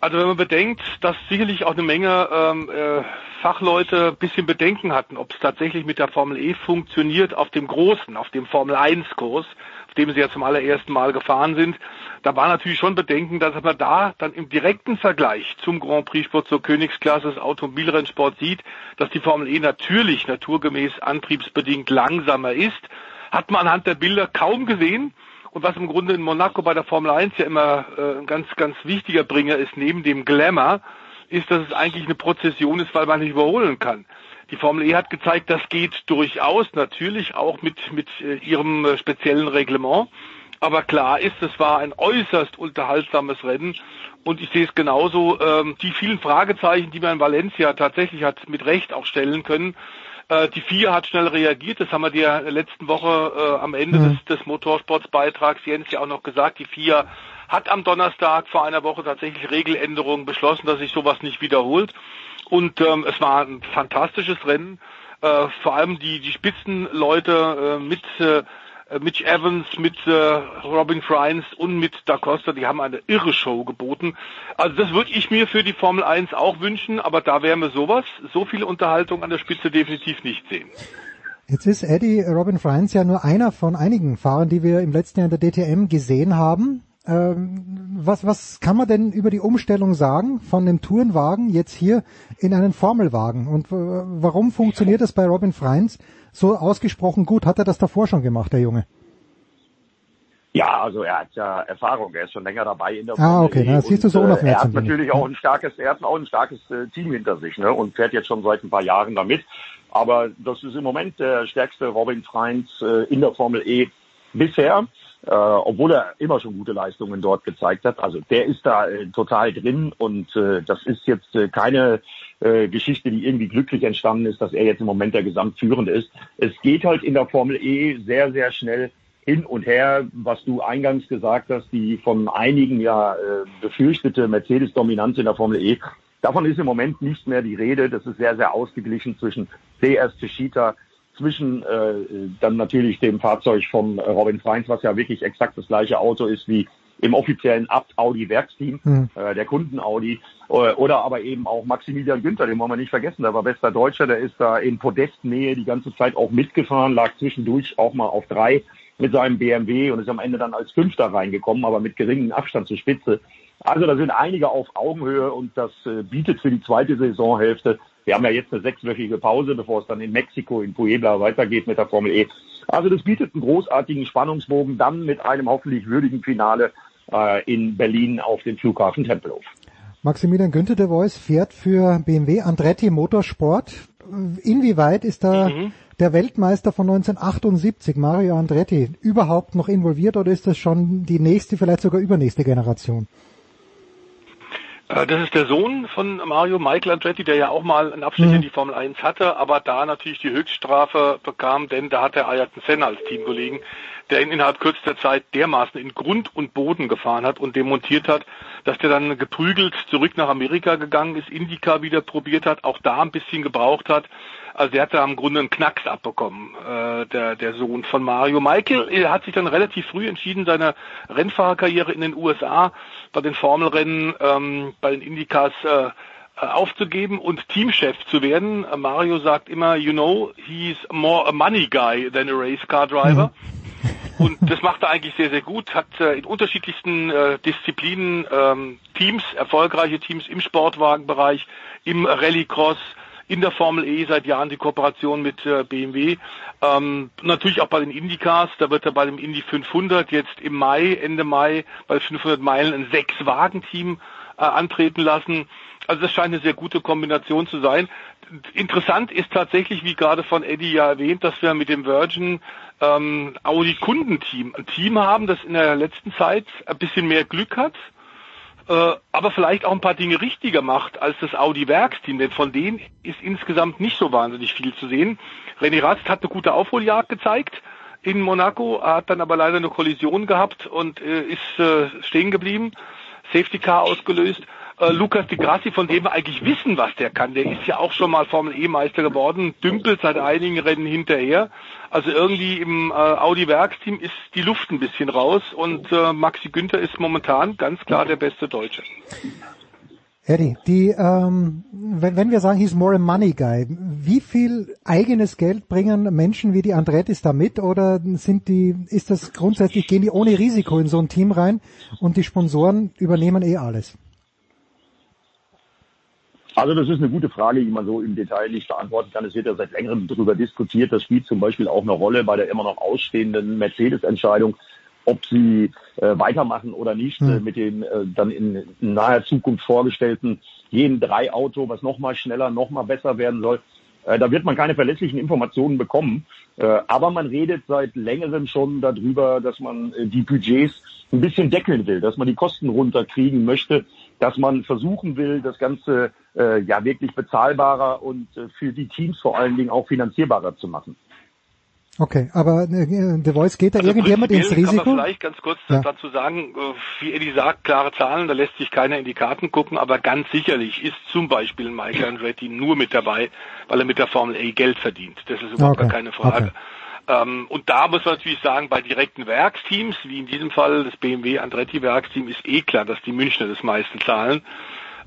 Also wenn man bedenkt, dass sicherlich auch eine Menge ähm, äh, Fachleute ein bisschen Bedenken hatten, ob es tatsächlich mit der Formel E funktioniert auf dem großen, auf dem Formel 1 Kurs, auf dem sie ja zum allerersten Mal gefahren sind. Da war natürlich schon Bedenken, dass man da dann im direkten Vergleich zum Grand Prix Sport zur Königsklasse des Automobilrennsport sieht, dass die Formel E natürlich naturgemäß antriebsbedingt langsamer ist. Hat man anhand der Bilder kaum gesehen. Und was im Grunde in Monaco bei der Formel 1 ja immer äh, ein ganz, ganz wichtiger Bringer ist, neben dem Glamour, ist, dass es eigentlich eine Prozession ist, weil man nicht überholen kann. Die Formel E hat gezeigt, das geht durchaus, natürlich auch mit, mit äh, ihrem äh, speziellen Reglement. Aber klar ist, es war ein äußerst unterhaltsames Rennen und ich sehe es genauso. Ähm, die vielen Fragezeichen, die man in Valencia tatsächlich hat mit Recht auch stellen können, äh, die FIA hat schnell reagiert, das haben wir dir letzten Woche äh, am Ende mhm. des, des Motorsportsbeitrags Jens ja auch noch gesagt. Die FIA hat am Donnerstag vor einer Woche tatsächlich Regeländerungen beschlossen, dass sich sowas nicht wiederholt. Und ähm, es war ein fantastisches Rennen. Äh, vor allem die, die Spitzenleute äh, mit äh, Mitch Evans, mit äh, Robin Friends und mit Da Costa, die haben eine irre Show geboten. Also das würde ich mir für die Formel 1 auch wünschen, aber da werden wir sowas, so viel Unterhaltung an der Spitze definitiv nicht sehen. Jetzt ist Eddie Robin Friends ja nur einer von einigen Fahrern, die wir im letzten Jahr in der DTM gesehen haben. Ähm, was, was kann man denn über die Umstellung sagen von dem Tourenwagen jetzt hier in einen Formelwagen? Und warum funktioniert das bei Robin Freins so ausgesprochen gut? Hat er das davor schon gemacht, der Junge? Ja, also er hat ja Erfahrung, er ist schon länger dabei in der Formel Ah, okay, na, siehst du so äh, Er hat natürlich auch ein starkes, er hat auch ein starkes äh, Team hinter sich, ne, und fährt jetzt schon seit ein paar Jahren damit. Aber das ist im Moment der stärkste Robin Freins äh, in der Formel E bisher äh, obwohl er immer schon gute Leistungen dort gezeigt hat. Also der ist da äh, total drin und äh, das ist jetzt äh, keine äh, Geschichte, die irgendwie glücklich entstanden ist, dass er jetzt im Moment der Gesamtführende ist. Es geht halt in der Formel E sehr, sehr schnell hin und her, was du eingangs gesagt hast, die von einigen ja äh, befürchtete Mercedes-Dominanz in der Formel E. Davon ist im Moment nicht mehr die Rede. Das ist sehr, sehr ausgeglichen zwischen CS Teschita zwischen äh, dann natürlich dem Fahrzeug von Robin Freins, was ja wirklich exakt das gleiche Auto ist wie im offiziellen Abt Audi Werksteam, mhm. äh, der Kunden Audi, äh, oder aber eben auch Maximilian Günther, den wollen wir nicht vergessen, der war bester Deutscher, der ist da in Podestnähe die ganze Zeit auch mitgefahren, lag zwischendurch auch mal auf drei mit seinem BMW und ist am Ende dann als Fünfter reingekommen, aber mit geringem Abstand zur Spitze. Also da sind einige auf Augenhöhe und das äh, bietet für die zweite Saisonhälfte Wir haben ja jetzt eine sechswöchige Pause, bevor es dann in Mexiko, in Puebla weitergeht mit der Formel E. Also das bietet einen großartigen Spannungsbogen, dann mit einem hoffentlich würdigen Finale äh, in Berlin auf dem Flughafen Tempelhof. Maximilian Günther de Voice fährt für BMW Andretti Motorsport. Inwieweit ist da mhm. der Weltmeister von 1978, Mario Andretti, überhaupt noch involviert oder ist das schon die nächste, vielleicht sogar übernächste Generation? Äh, das ist der Sohn von Mario, Michael Andretti, der ja auch mal einen Abstich mhm. in die Formel 1 hatte, aber da natürlich die Höchststrafe bekam, denn da hat er Ayrton Senna als Teamkollegen, der ihn innerhalb kürzester Zeit dermaßen in Grund und Boden gefahren hat und demontiert hat, dass der dann geprügelt zurück nach Amerika gegangen ist, Indica wieder probiert hat, auch da ein bisschen gebraucht hat. Also der hat da im Grunde einen Knacks abbekommen, äh, der, der Sohn von Mario. Michael er hat sich dann relativ früh entschieden, seine Rennfahrerkarriere in den USA bei den Formelrennen, ähm, bei den Indicas äh, aufzugeben und Teamchef zu werden. Mario sagt immer, you know, he's more a money guy than a race car driver. Mhm. Und das macht er eigentlich sehr, sehr gut, hat äh, in unterschiedlichsten äh, Disziplinen ähm, Teams, erfolgreiche Teams im Sportwagenbereich, im Rallycross, in der Formel E seit Jahren die Kooperation mit äh, BMW. Ähm, natürlich auch bei den Indycars, da wird er bei dem Indy 500 jetzt im Mai, Ende Mai, bei 500 Meilen ein Sechs-Wagen-Team äh, antreten lassen. Also das scheint eine sehr gute Kombination zu sein. Interessant ist tatsächlich, wie gerade von Eddie ja erwähnt, dass wir mit dem Virgin ähm, Audi Kundenteam ein Team haben, das in der letzten Zeit ein bisschen mehr Glück hat äh, aber vielleicht auch ein paar Dinge richtiger macht als das Audi-Werksteam, denn von denen ist insgesamt nicht so wahnsinnig viel zu sehen. René Rast hat eine gute Aufholjagd gezeigt in Monaco, hat dann aber leider eine Kollision gehabt und äh, ist äh, stehen geblieben, Safety Car ausgelöst äh, Lukas Di Grassi, von dem wir eigentlich wissen, was der kann. Der ist ja auch schon mal Formel E-Meister geworden, dümpelt seit einigen Rennen hinterher. Also irgendwie im äh, Audi-Werksteam ist die Luft ein bisschen raus und äh, Maxi Günther ist momentan ganz klar der beste Deutsche. Eddie, die, ähm, wenn, wenn wir sagen, he's more a money guy, wie viel eigenes Geld bringen Menschen wie die Andrettis da mit oder sind die, ist das grundsätzlich, gehen die ohne Risiko in so ein Team rein und die Sponsoren übernehmen eh alles? Also das ist eine gute Frage, die man so im Detail nicht beantworten kann. Es wird ja seit längerem darüber diskutiert. Das spielt zum Beispiel auch eine Rolle bei der immer noch ausstehenden Mercedes-Entscheidung, ob sie äh, weitermachen oder nicht hm. äh, mit dem äh, dann in, naher Zukunft vorgestellten jeden drei Auto, was noch mal schneller, noch mal besser werden soll. Äh, da wird man keine verlässlichen Informationen bekommen. Äh, aber man redet seit längerem schon darüber, dass man äh, die Budgets ein bisschen deckeln will, dass man die Kosten runterkriegen möchte, dass man versuchen will, das Ganze äh, ja wirklich bezahlbarer und äh, für die Teams vor allen Dingen auch finanzierbarer zu machen. Okay, aber äh, The Voice geht da also irgendjemand ins Risiko? Kann man vielleicht ganz kurz ja. dazu sagen, äh, wie Eddie sagt, klare Zahlen, da lässt sich keiner in die Karten gucken, aber ganz sicherlich ist zum Beispiel Michael Andretti nur mit dabei, weil er mit der Formel A Geld verdient. Das ist überhaupt okay. keine Frage. Okay. Ähm, und da muss man natürlich sagen, bei direkten Werksteams, wie in diesem Fall das BMW Andretti Werksteam, ist eh klar, dass die Münchner das meiste zahlen.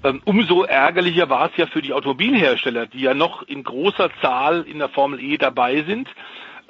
Ähm, umso ärgerlicher war es ja für die Automobilhersteller, die ja noch in großer Zahl in der Formel E dabei sind.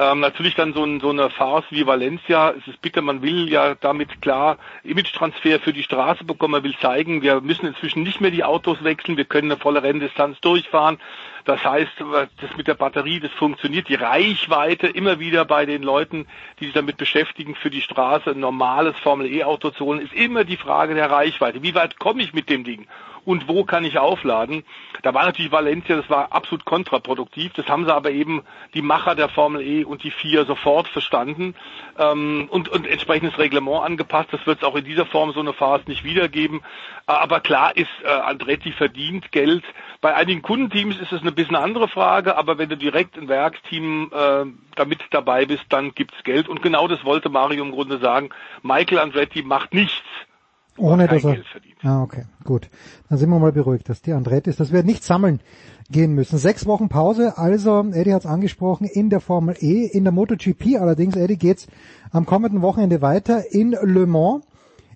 Ähm, natürlich dann so, ein, so eine Farce wie Valencia. Es ist bitter, man will ja damit klar Image-Transfer für die Straße bekommen. Man will zeigen, wir müssen inzwischen nicht mehr die Autos wechseln, wir können eine volle Renndistanz durchfahren. Das heißt, das mit der Batterie, das funktioniert. Die Reichweite immer wieder bei den Leuten, die sich damit beschäftigen, für die Straße ein normales Formel-E-Auto zu holen, ist immer die Frage der Reichweite. Wie weit komme ich mit dem Ding? Und wo kann ich aufladen. Da war natürlich Valencia, das war absolut kontraproduktiv. Das haben sie aber eben die Macher der Formel E und die FIA sofort verstanden ähm, und, und entsprechendes Reglement angepasst. Das wird es auch in dieser Form so eine Phase nicht wiedergeben. Aber klar ist, äh, Andretti verdient Geld. Bei einigen Kundenteams ist es eine bisschen andere Frage, aber wenn du direkt ein Werksteam äh, damit dabei bist, dann gibt's Geld. Und genau das wollte Mario im Grunde sagen. Michael Andretti macht nichts ohne dass er. Ah, okay, gut. Dann sind wir mal beruhigt, dass die Andretti ist, dass wir nicht sammeln gehen müssen. Sechs Wochen Pause, also Eddie hat es angesprochen, in der Formel E, in der MotoGP allerdings, Eddie geht's am kommenden Wochenende weiter in Le Mans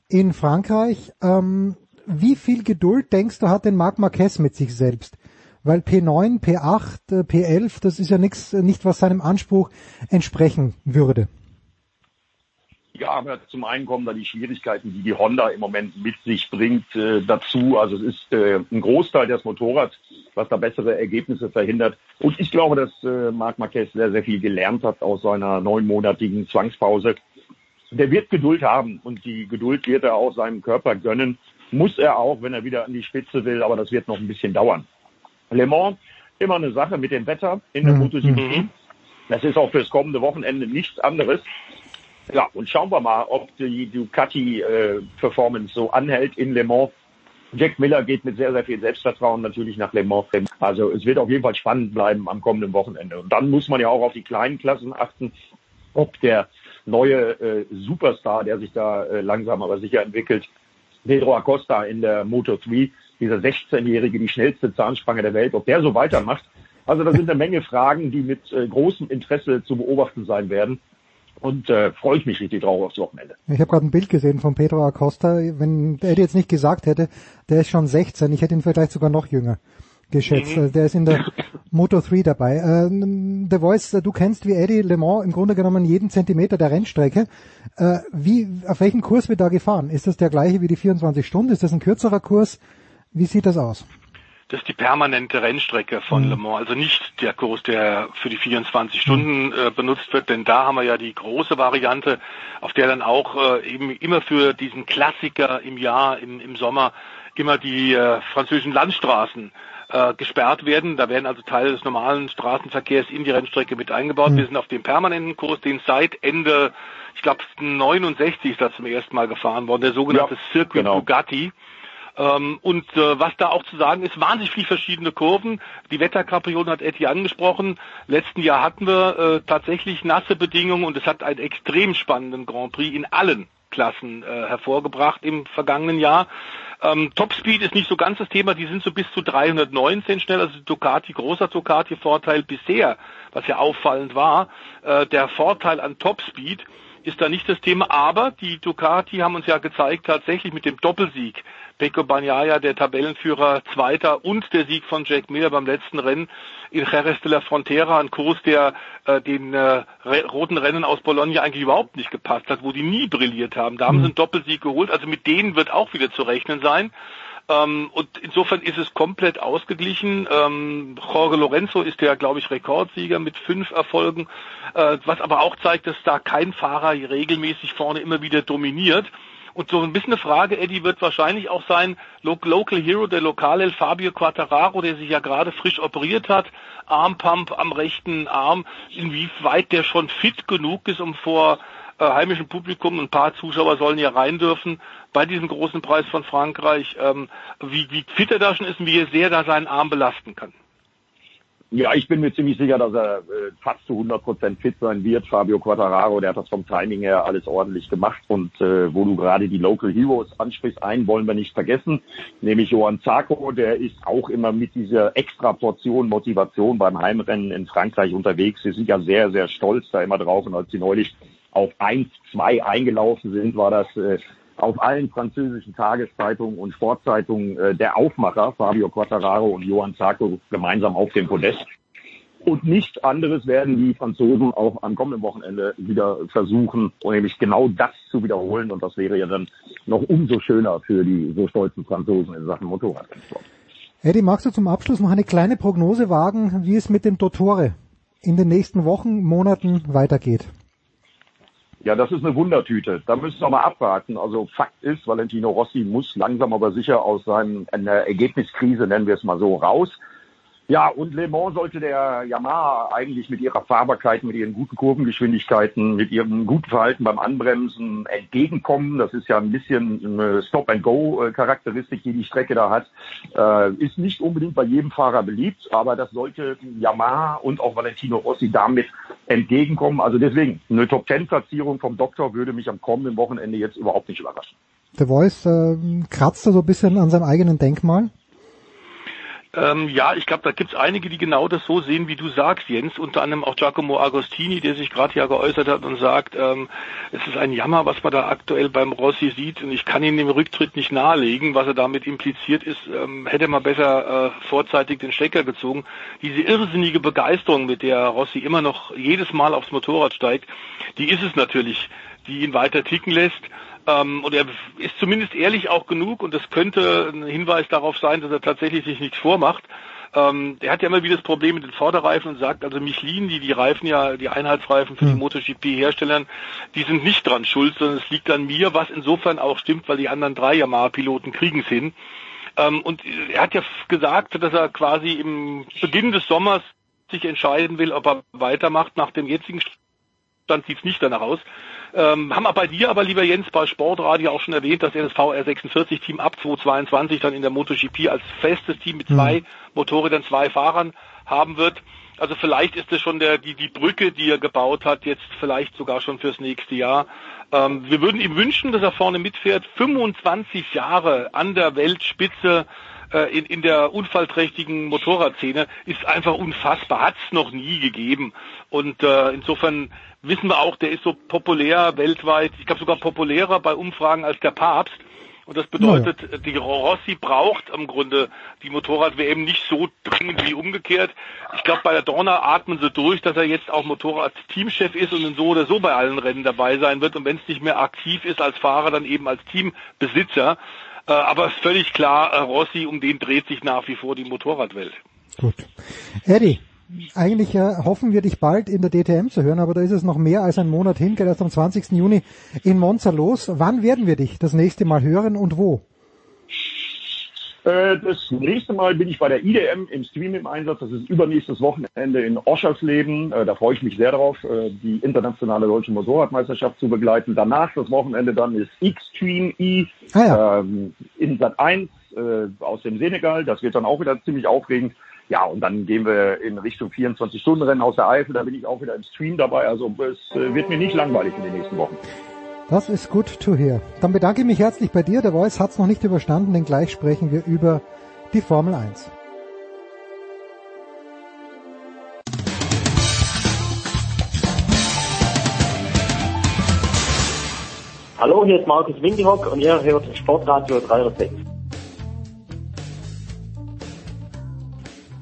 in Frankreich. Ähm, wie viel Geduld denkst du hat denn Marc Marquez mit sich selbst? Weil P9, P8, P11, das ist ja nichts, nicht was seinem Anspruch entsprechen würde. Ja, aber zum einen kommen da die Schwierigkeiten, die die Honda im Moment mit sich bringt, äh, dazu. Also es ist äh, ein Großteil des Motorrads, was da bessere Ergebnisse verhindert. Und ich glaube, dass äh, Marc Marquez sehr, sehr viel gelernt hat aus seiner neunmonatigen Zwangspause. Der wird Geduld haben und die Geduld wird er auch seinem Körper gönnen. Muss er auch, wenn er wieder an die Spitze will, aber das wird noch ein bisschen dauern. Le Mans, immer eine Sache mit dem Wetter in der mhm. MotoGP. Mhm. Das ist auch fürs kommende Wochenende nichts anderes. Ja, und schauen wir mal, ob die Ducati-Performance äh, so anhält in Le Mans. Jack Miller geht mit sehr, sehr viel Selbstvertrauen natürlich nach Le Mans. Also es wird auf jeden Fall spannend bleiben am kommenden Wochenende. Und dann muss man ja auch auf die kleinen Klassen achten, ob der neue äh, Superstar, der sich da äh, langsam aber sicher entwickelt, Pedro Acosta in der Moto 3, dieser 16-Jährige, die schnellste Zahnspange der Welt, ob der so weitermacht. Also da sind eine Menge Fragen, die mit äh, großem Interesse zu beobachten sein werden und äh, freue ich mich richtig drauf aufs Wochenende. Ich habe gerade ein Bild gesehen von Pedro Acosta. Wenn er jetzt nicht gesagt hätte, der ist schon 16, ich hätte ihn vielleicht sogar noch jünger geschätzt. Mhm. Der ist in der Moto 3 dabei. Äh, The Voice, du kennst wie Eddie Le Mans im Grunde genommen jeden Zentimeter der Rennstrecke. Äh, wie, auf welchen Kurs wird da gefahren? Ist das der gleiche wie die 24 Stunden? Ist das ein kürzerer Kurs? Wie sieht das aus? Das ist die permanente Rennstrecke von mhm. Le Mans, also nicht der Kurs, der für die 24 Stunden äh, benutzt wird, denn da haben wir ja die große Variante, auf der dann auch äh, eben immer für diesen Klassiker im Jahr, im, im Sommer, immer die äh, französischen Landstraßen äh, gesperrt werden. Da werden also Teile des normalen Straßenverkehrs in die Rennstrecke mit eingebaut. Mhm. Wir sind auf dem permanenten Kurs, den seit Ende, ich glaube 69 ist das zum ersten Mal gefahren worden, der sogenannte ja, Circuit genau. Bugatti. Ähm, und äh, was da auch zu sagen ist, wahnsinnig viele verschiedene Kurven. Die Wetterkapriolen hat Etty angesprochen. Letzten Jahr hatten wir äh, tatsächlich nasse Bedingungen und es hat einen extrem spannenden Grand Prix in allen Klassen äh, hervorgebracht im vergangenen Jahr. Ähm, Topspeed ist nicht so ganz das Thema, die sind so bis zu 319 schnell, also Ducati, großer Ducati-Vorteil bisher, was ja auffallend war, äh, der Vorteil an Topspeed ist da nicht das Thema, aber die Ducati haben uns ja gezeigt, tatsächlich mit dem Doppelsieg Pecco Bagnaia, der Tabellenführer, Zweiter und der Sieg von Jack Miller beim letzten Rennen in Jerez de la Frontera, ein Kurs, der äh, den äh, roten Rennen aus Bologna eigentlich überhaupt nicht gepasst hat, wo die nie brilliert haben. Da haben sie mhm. einen Doppelsieg geholt, also mit denen wird auch wieder zu rechnen sein. Ähm, und insofern ist es komplett ausgeglichen. Ähm, Jorge Lorenzo ist ja, glaube ich, Rekordsieger mit fünf Erfolgen, äh, was aber auch zeigt, dass da kein Fahrer regelmäßig vorne immer wieder dominiert. Und so ein bisschen eine Frage, Eddie, wird wahrscheinlich auch sein, Local Hero, der Lokale Fabio Quattararo, der sich ja gerade frisch operiert hat, Armpump am rechten Arm, inwieweit der schon fit genug ist, um vor äh, heimischem Publikum, ein paar Zuschauer sollen ja rein dürfen, bei diesem großen Preis von Frankreich, ähm, wie, wie fit er da schon ist und wie sehr da seinen Arm belasten kann. Ja, ich bin mir ziemlich sicher, dass er äh, fast zu 100 Prozent fit sein wird. Fabio Quattararo, der hat das vom Timing her alles ordentlich gemacht. Und äh, wo du gerade die Local Heroes ansprichst, einen wollen wir nicht vergessen, nämlich Johann Zarco, der ist auch immer mit dieser extra Portion Motivation beim Heimrennen in Frankreich unterwegs. Sie sind ja sehr, sehr stolz da immer drauf. Und als sie neulich auf 1, 2 eingelaufen sind, war das äh, auf allen französischen Tageszeitungen und Sportzeitungen äh, der Aufmacher, Fabio Quattararo und Johann Zarco, gemeinsam auf dem Podest. Und nichts anderes werden die Franzosen auch am kommenden Wochenende wieder versuchen, nämlich genau das zu wiederholen. Und das wäre ja dann noch umso schöner für die so stolzen Franzosen in Sachen Motorradsport. Eddie, magst du zum Abschluss noch eine kleine Prognose wagen, wie es mit dem Dottore in den nächsten Wochen, Monaten weitergeht? Ja, das ist eine Wundertüte. Da müssen wir mal abwarten. Also Fakt ist, Valentino Rossi muss langsam aber sicher aus seinem Ergebniskrise, nennen wir es mal so, raus. Ja, und Le Mans sollte der Yamaha eigentlich mit ihrer Fahrbarkeit, mit ihren guten Kurvengeschwindigkeiten, mit ihrem guten Verhalten beim Anbremsen entgegenkommen. Das ist ja ein bisschen eine Stop-and-Go-Charakteristik, die die Strecke da hat. Äh, ist nicht unbedingt bei jedem Fahrer beliebt, aber das sollte Yamaha und auch Valentino Rossi damit entgegenkommen. Also deswegen, eine Top-10-Platzierung vom Doktor würde mich am kommenden Wochenende jetzt überhaupt nicht überraschen. The Voice äh, kratzt da so ein bisschen an seinem eigenen Denkmal? Ähm, ja, ich glaube, da gibt es einige, die genau das so sehen, wie du sagst, Jens. Unter anderem auch Giacomo Agostini, der sich gerade ja geäußert hat und sagt, ähm, es ist ein Jammer, was man da aktuell beim Rossi sieht. Und ich kann ihn im Rücktritt nicht nahelegen. Was er damit impliziert ist, ähm, hätte man besser äh, vorzeitig den Stecker gezogen. Diese irrsinnige Begeisterung, mit der Rossi immer noch jedes Mal aufs Motorrad steigt, die ist es natürlich die ihn weiter ticken lässt. Ähm, und er ist zumindest ehrlich auch genug und das könnte ein Hinweis darauf sein, dass er tatsächlich sich nichts vormacht. Ähm, er hat ja immer wieder das Problem mit den Vorderreifen und sagt, also Michelin, die die Reifen ja, die Einheitsreifen für die hm. MotoGP-Herstellern, die sind nicht dran schuld, sondern es liegt an mir, was insofern auch stimmt, weil die anderen drei Yamaha-Piloten kriegen es hin. Ähm, und er hat ja gesagt, dass er quasi im Beginn des Sommers sich entscheiden will, ob er weitermacht nach dem jetzigen Stand sieht es nicht danach aus. Ähm, haben wir bei dir aber, lieber Jens, bei Sportradio auch schon erwähnt, dass er das VR46-Team ab 2022 dann in der MotoGP als festes Team mit zwei mhm. Motorrädern, zwei Fahrern haben wird. Also vielleicht ist es schon der, die, die Brücke, die er gebaut hat, jetzt vielleicht sogar schon fürs nächste Jahr. Ähm, wir würden ihm wünschen, dass er vorne mitfährt. 25 Jahre an der Weltspitze äh, in, in der unfallträchtigen Motorradszene ist einfach unfassbar, hat es noch nie gegeben. Und äh, insofern wissen wir auch, der ist so populär weltweit, ich glaube sogar populärer bei Umfragen als der Papst. Und das bedeutet, ja. die Rossi braucht im Grunde die Motorrad-WM nicht so dringend wie umgekehrt. Ich glaube, bei der Dorna atmen sie durch, dass er jetzt auch Motorrad-Teamchef ist und so oder so bei allen Rennen dabei sein wird. Und wenn es nicht mehr aktiv ist als Fahrer, dann eben als Teambesitzer. Äh, aber völlig klar, äh, Rossi, um den dreht sich nach wie vor die Motorradwelt. Gut. Eddie, eigentlich äh, hoffen wir dich bald in der DTM zu hören, aber da ist es noch mehr als ein Monat hin, geht erst am 20. Juni in Monza los. Wann werden wir dich das nächste Mal hören und wo? Äh, das nächste Mal bin ich bei der IDM im Stream im Einsatz. Das ist übernächstes Wochenende in Oschersleben. Äh, da freue ich mich sehr drauf, äh, die internationale deutsche Motorradmeisterschaft zu begleiten. Danach das Wochenende dann ist Xtreme E ah, ja. Ähm, in Sat 1 aus dem Senegal. Das wird dann auch wieder ziemlich aufregend. Ja, und dann gehen wir in Richtung 24-Stunden-Rennen aus der Eifel. Da bin ich auch wieder im Stream dabei. Also es wird mir nicht langweilig in den nächsten Wochen. Das ist good to hear. Dann bedanke ich mich herzlich bei dir. Der Voice hat es noch nicht überstanden, denn gleich sprechen wir über die Formel 1. Hallo, hier ist Markus Windihock und ihr hört Sportradio 306.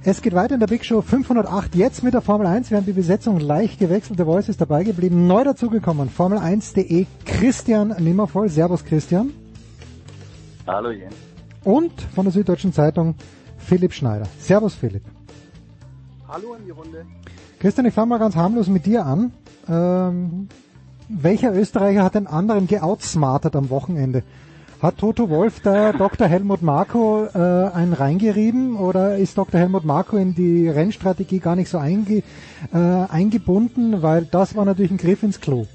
Es geht weiter in der Big Show 508. Jetzt mit der Formel 1. Wir haben die Besetzung leicht gewechselt. Der Voice ist dabei geblieben. Neu dazugekommen. Formel1.de Christian Nimmervoll. Servus Christian. Hallo Jens. Und von der Süddeutschen Zeitung Philipp Schneider. Servus Philipp. Hallo an die Runde. Christian, ich fange mal ganz harmlos mit dir an. Ähm, welcher Österreicher hat den anderen geoutsmartet am Wochenende? Hat Toto Wolf der Dr. Helmut Marko äh, einen reingerieben oder ist Dr. Helmut Marko in die Rennstrategie gar nicht so einge, äh, eingebunden, weil das war natürlich ein Griff ins Klo?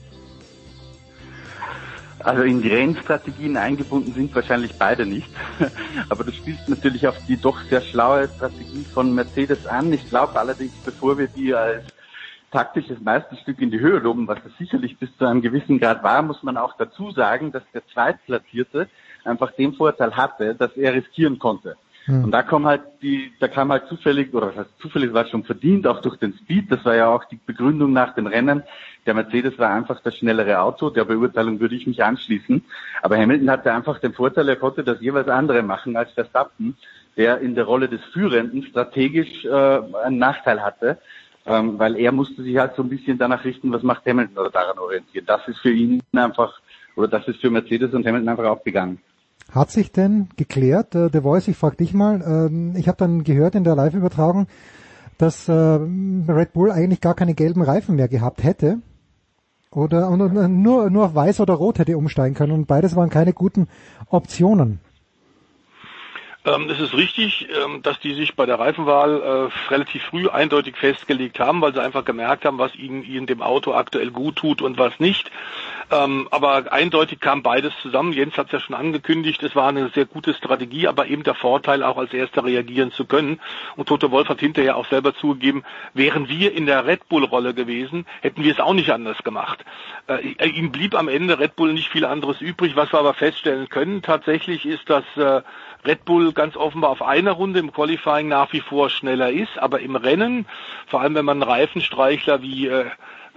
Also in die Rennstrategien eingebunden sind wahrscheinlich beide nicht. Aber du spielst natürlich auf die doch sehr schlaue Strategie von Mercedes an. Ich glaube allerdings, bevor wir die als taktisches Meisterstück in die Höhe loben, was es sicherlich bis zu einem gewissen Grad war, muss man auch dazu sagen, dass der Zweitplatzierte einfach den Vorteil hatte, dass er riskieren konnte. Hm. Und da kam halt die, da kam halt zufällig, oder das heißt zufällig war es schon verdient, auch durch den Speed, das war ja auch die Begründung nach dem Rennen. Der Mercedes war einfach das schnellere Auto, der Beurteilung würde ich mich anschließen. Aber Hamilton hatte einfach den Vorteil, er konnte das jeweils andere machen als Verstappen, der in der Rolle des Führenden strategisch äh, einen Nachteil hatte ähm, weil er musste sich halt so ein bisschen danach richten, was macht Hamilton oder daran orientieren. Das ist für ihn einfach, oder das ist für Mercedes und Hamilton einfach aufgegangen. Hat sich denn geklärt, äh, The Voice, ich frage dich mal, äh, ich habe dann gehört in der Live-Übertragung, dass äh, Red Bull eigentlich gar keine gelben Reifen mehr gehabt hätte. Oder und, und nur, nur auf weiß oder rot hätte umsteigen können und beides waren keine guten Optionen. Ähm, es ist richtig, ähm, dass die sich bei der Reifenwahl äh, relativ früh eindeutig festgelegt haben, weil sie einfach gemerkt haben, was ihnen, ihnen dem Auto aktuell gut tut und was nicht. Ähm, aber eindeutig kam beides zusammen. Jens hat es ja schon angekündigt, es war eine sehr gute Strategie, aber eben der Vorteil, auch als Erster reagieren zu können. Und Toto Wolf hat hinterher auch selber zugegeben, wären wir in der Red Bull-Rolle gewesen, hätten wir es auch nicht anders gemacht. Äh, ihm blieb am Ende Red Bull nicht viel anderes übrig. Was wir aber feststellen können tatsächlich ist, dass äh, Red Bull ganz offenbar auf einer Runde im Qualifying nach wie vor schneller ist, aber im Rennen, vor allem wenn man einen Reifenstreichler wie äh,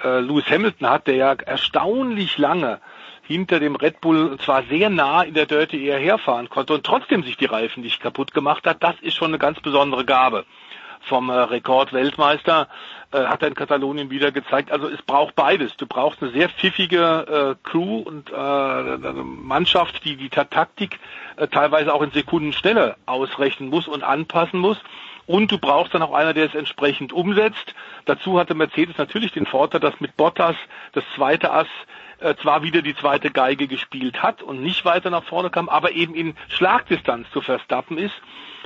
äh, Lewis Hamilton hat, der ja erstaunlich lange hinter dem Red Bull zwar sehr nah in der Dirty eher herfahren konnte und trotzdem sich die Reifen nicht kaputt gemacht hat, das ist schon eine ganz besondere Gabe vom äh, Rekordweltmeister. Äh, hat er in Katalonien wieder gezeigt. Also es braucht beides. Du brauchst eine sehr pfiffige äh, Crew und äh, Mannschaft, die die Taktik äh, teilweise auch in Sekunden schneller ausrechnen muss und anpassen muss. Und du brauchst dann auch einer, der es entsprechend umsetzt. Dazu hatte Mercedes natürlich den Vorteil, dass mit Bottas das zweite Ass äh, zwar wieder die zweite Geige gespielt hat und nicht weiter nach vorne kam, aber eben in Schlagdistanz zu Verstappen ist,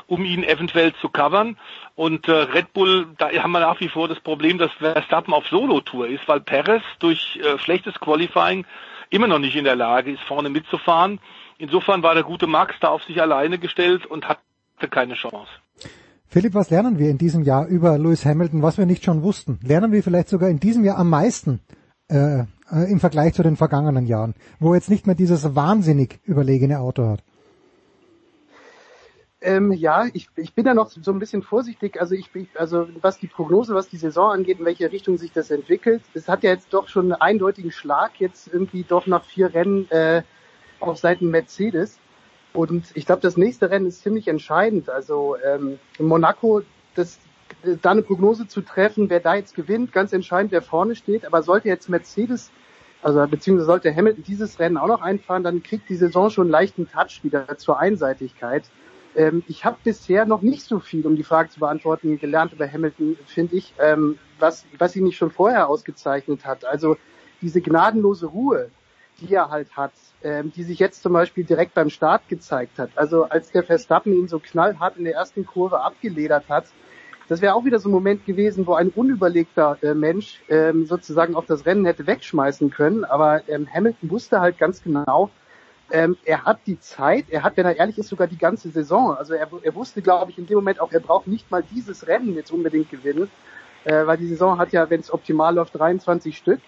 um ihn eventuell zu covern. Und äh, Red Bull, da haben wir nach wie vor das Problem, dass Verstappen auf Solo-Tour ist, weil Perez durch äh, schlechtes Qualifying immer noch nicht in der Lage ist, vorne mitzufahren. Insofern war der gute Max da auf sich alleine gestellt und hatte keine Chance. Philipp, was lernen wir in diesem Jahr über Lewis Hamilton, was wir nicht schon wussten? Lernen wir vielleicht sogar in diesem Jahr am meisten äh, äh, im Vergleich zu den vergangenen Jahren, wo er jetzt nicht mehr dieses wahnsinnig überlegene Auto hat? Ähm, ja, ich, ich bin da noch so ein bisschen vorsichtig. Also ich, also was die Prognose, was die Saison angeht, in welche Richtung sich das entwickelt, es hat ja jetzt doch schon einen eindeutigen Schlag jetzt irgendwie doch nach vier Rennen äh, auf Seiten Mercedes. Und ich glaube, das nächste Rennen ist ziemlich entscheidend. Also ähm, Monaco, das, da eine Prognose zu treffen, wer da jetzt gewinnt, ganz entscheidend, wer vorne steht. Aber sollte jetzt Mercedes, also beziehungsweise sollte Hamilton dieses Rennen auch noch einfahren, dann kriegt die Saison schon einen leichten Touch wieder zur Einseitigkeit. Ähm, ich habe bisher noch nicht so viel, um die Frage zu beantworten, gelernt über Hamilton, finde ich, ähm, was, was ihn nicht schon vorher ausgezeichnet hat. Also diese gnadenlose Ruhe, die er halt hat, ähm, die sich jetzt zum Beispiel direkt beim Start gezeigt hat. Also als der Verstappen ihn so knallhart in der ersten Kurve abgeledert hat, das wäre auch wieder so ein Moment gewesen, wo ein unüberlegter äh, Mensch ähm, sozusagen auch das Rennen hätte wegschmeißen können. Aber ähm, Hamilton wusste halt ganz genau, ähm, er hat die Zeit, er hat, wenn er ehrlich ist, sogar die ganze Saison. Also er, er wusste, glaube ich, in dem Moment auch, er braucht nicht mal dieses Rennen jetzt unbedingt gewinnen, äh, weil die Saison hat ja, wenn es optimal läuft, 23 Stück.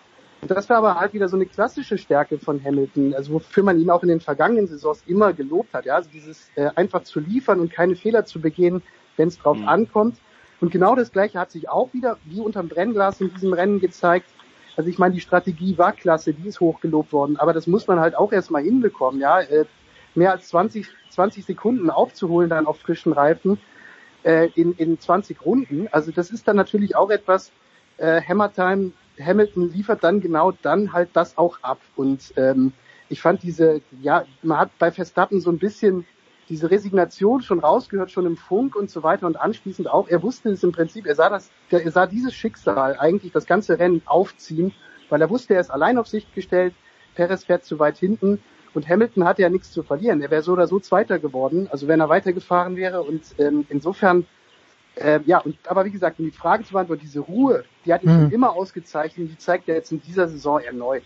Und das war aber halt wieder so eine klassische Stärke von Hamilton, also wofür man ihn auch in den vergangenen Saisons immer gelobt hat. Ja, also dieses äh, einfach zu liefern und keine Fehler zu begehen, wenn es drauf mhm. ankommt. Und genau das Gleiche hat sich auch wieder wie unterm Brennglas in diesem Rennen gezeigt. Also ich meine, die Strategie war klasse, die ist hochgelobt worden, aber das muss man halt auch erstmal hinbekommen, ja. Äh, mehr als 20, 20 Sekunden aufzuholen dann auf frischen Reifen äh, in, in 20 Runden. Also das ist dann natürlich auch etwas, äh, Hammertime Hamilton liefert dann genau dann halt das auch ab. Und ähm, ich fand diese, ja, man hat bei Verstappen so ein bisschen diese Resignation schon rausgehört, schon im Funk und so weiter und anschließend auch. Er wusste es im Prinzip, er sah das, er sah dieses Schicksal eigentlich das ganze Rennen aufziehen, weil er wusste, er ist allein auf sich gestellt, Perez fährt zu weit hinten und Hamilton hatte ja nichts zu verlieren. Er wäre so oder so Zweiter geworden, also wenn er weitergefahren wäre und ähm, insofern äh, ja, und, aber wie gesagt, um die Frage zu beantworten, diese Ruhe, die hat ihn mhm. immer ausgezeichnet, die zeigt er jetzt in dieser Saison erneut.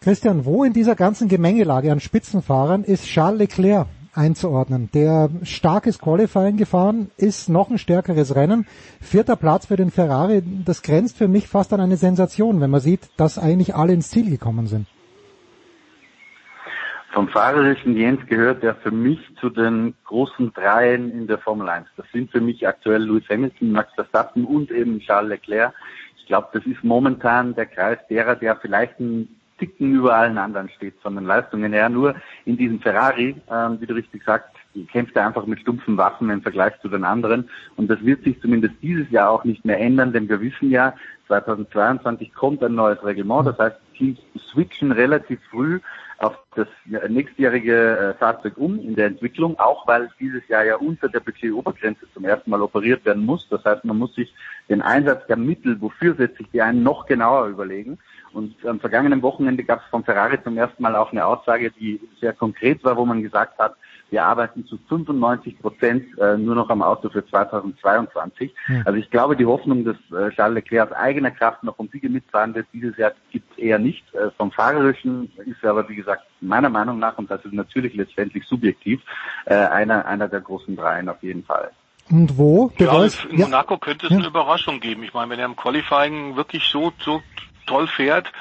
Christian, wo in dieser ganzen Gemengelage an Spitzenfahrern ist Charles Leclerc einzuordnen? Der starkes Qualifying gefahren ist, noch ein stärkeres Rennen. Vierter Platz für den Ferrari, das grenzt für mich fast an eine Sensation, wenn man sieht, dass eigentlich alle ins Ziel gekommen sind. Vom fahrerischen Jens gehört er für mich zu den großen Dreien in der Formel 1. Das sind für mich aktuell Lewis Hamilton, Max Verstappen und eben Charles Leclerc. Ich glaube, das ist momentan der Kreis derer, der vielleicht ein Ticken über allen anderen steht von den Leistungen her. Nur in diesem Ferrari, ähm, wie du richtig sagst, kämpft er einfach mit stumpfen Waffen im Vergleich zu den anderen. Und das wird sich zumindest dieses Jahr auch nicht mehr ändern, denn wir wissen ja, 2022 kommt ein neues Reglement. Das heißt, Teams switchen relativ früh auf das nächstjährige äh, Fahrzeug um in der Entwicklung, auch weil dieses Jahr ja unter der Budgetobergrenze zum ersten Mal operiert werden muss. Das heißt, man muss sich den Einsatz der Mittel, wofür setze ich die ein, noch genauer überlegen. Und am vergangenen Wochenende gab es von Ferrari zum ersten Mal auch eine Aussage, die sehr konkret war, wo man gesagt hat, wir arbeiten zu 95 Prozent äh, nur noch am Auto für 2022. Hm. Also ich glaube, die Hoffnung, dass äh, Charles Leclerc aus eigener Kraft noch um Siege mitfahren wird, dieses Jahr gibt es eher nicht. Äh, vom Fahrerischen ist er aber, wie gesagt, meiner Meinung nach, und das ist natürlich letztendlich subjektiv, äh, einer, einer der großen Dreien auf jeden Fall. Und wo? Ja, in Monaco ja. könnte es ja. eine Überraschung geben. Ich meine, wenn er im Qualifying wirklich so, so toll fährt.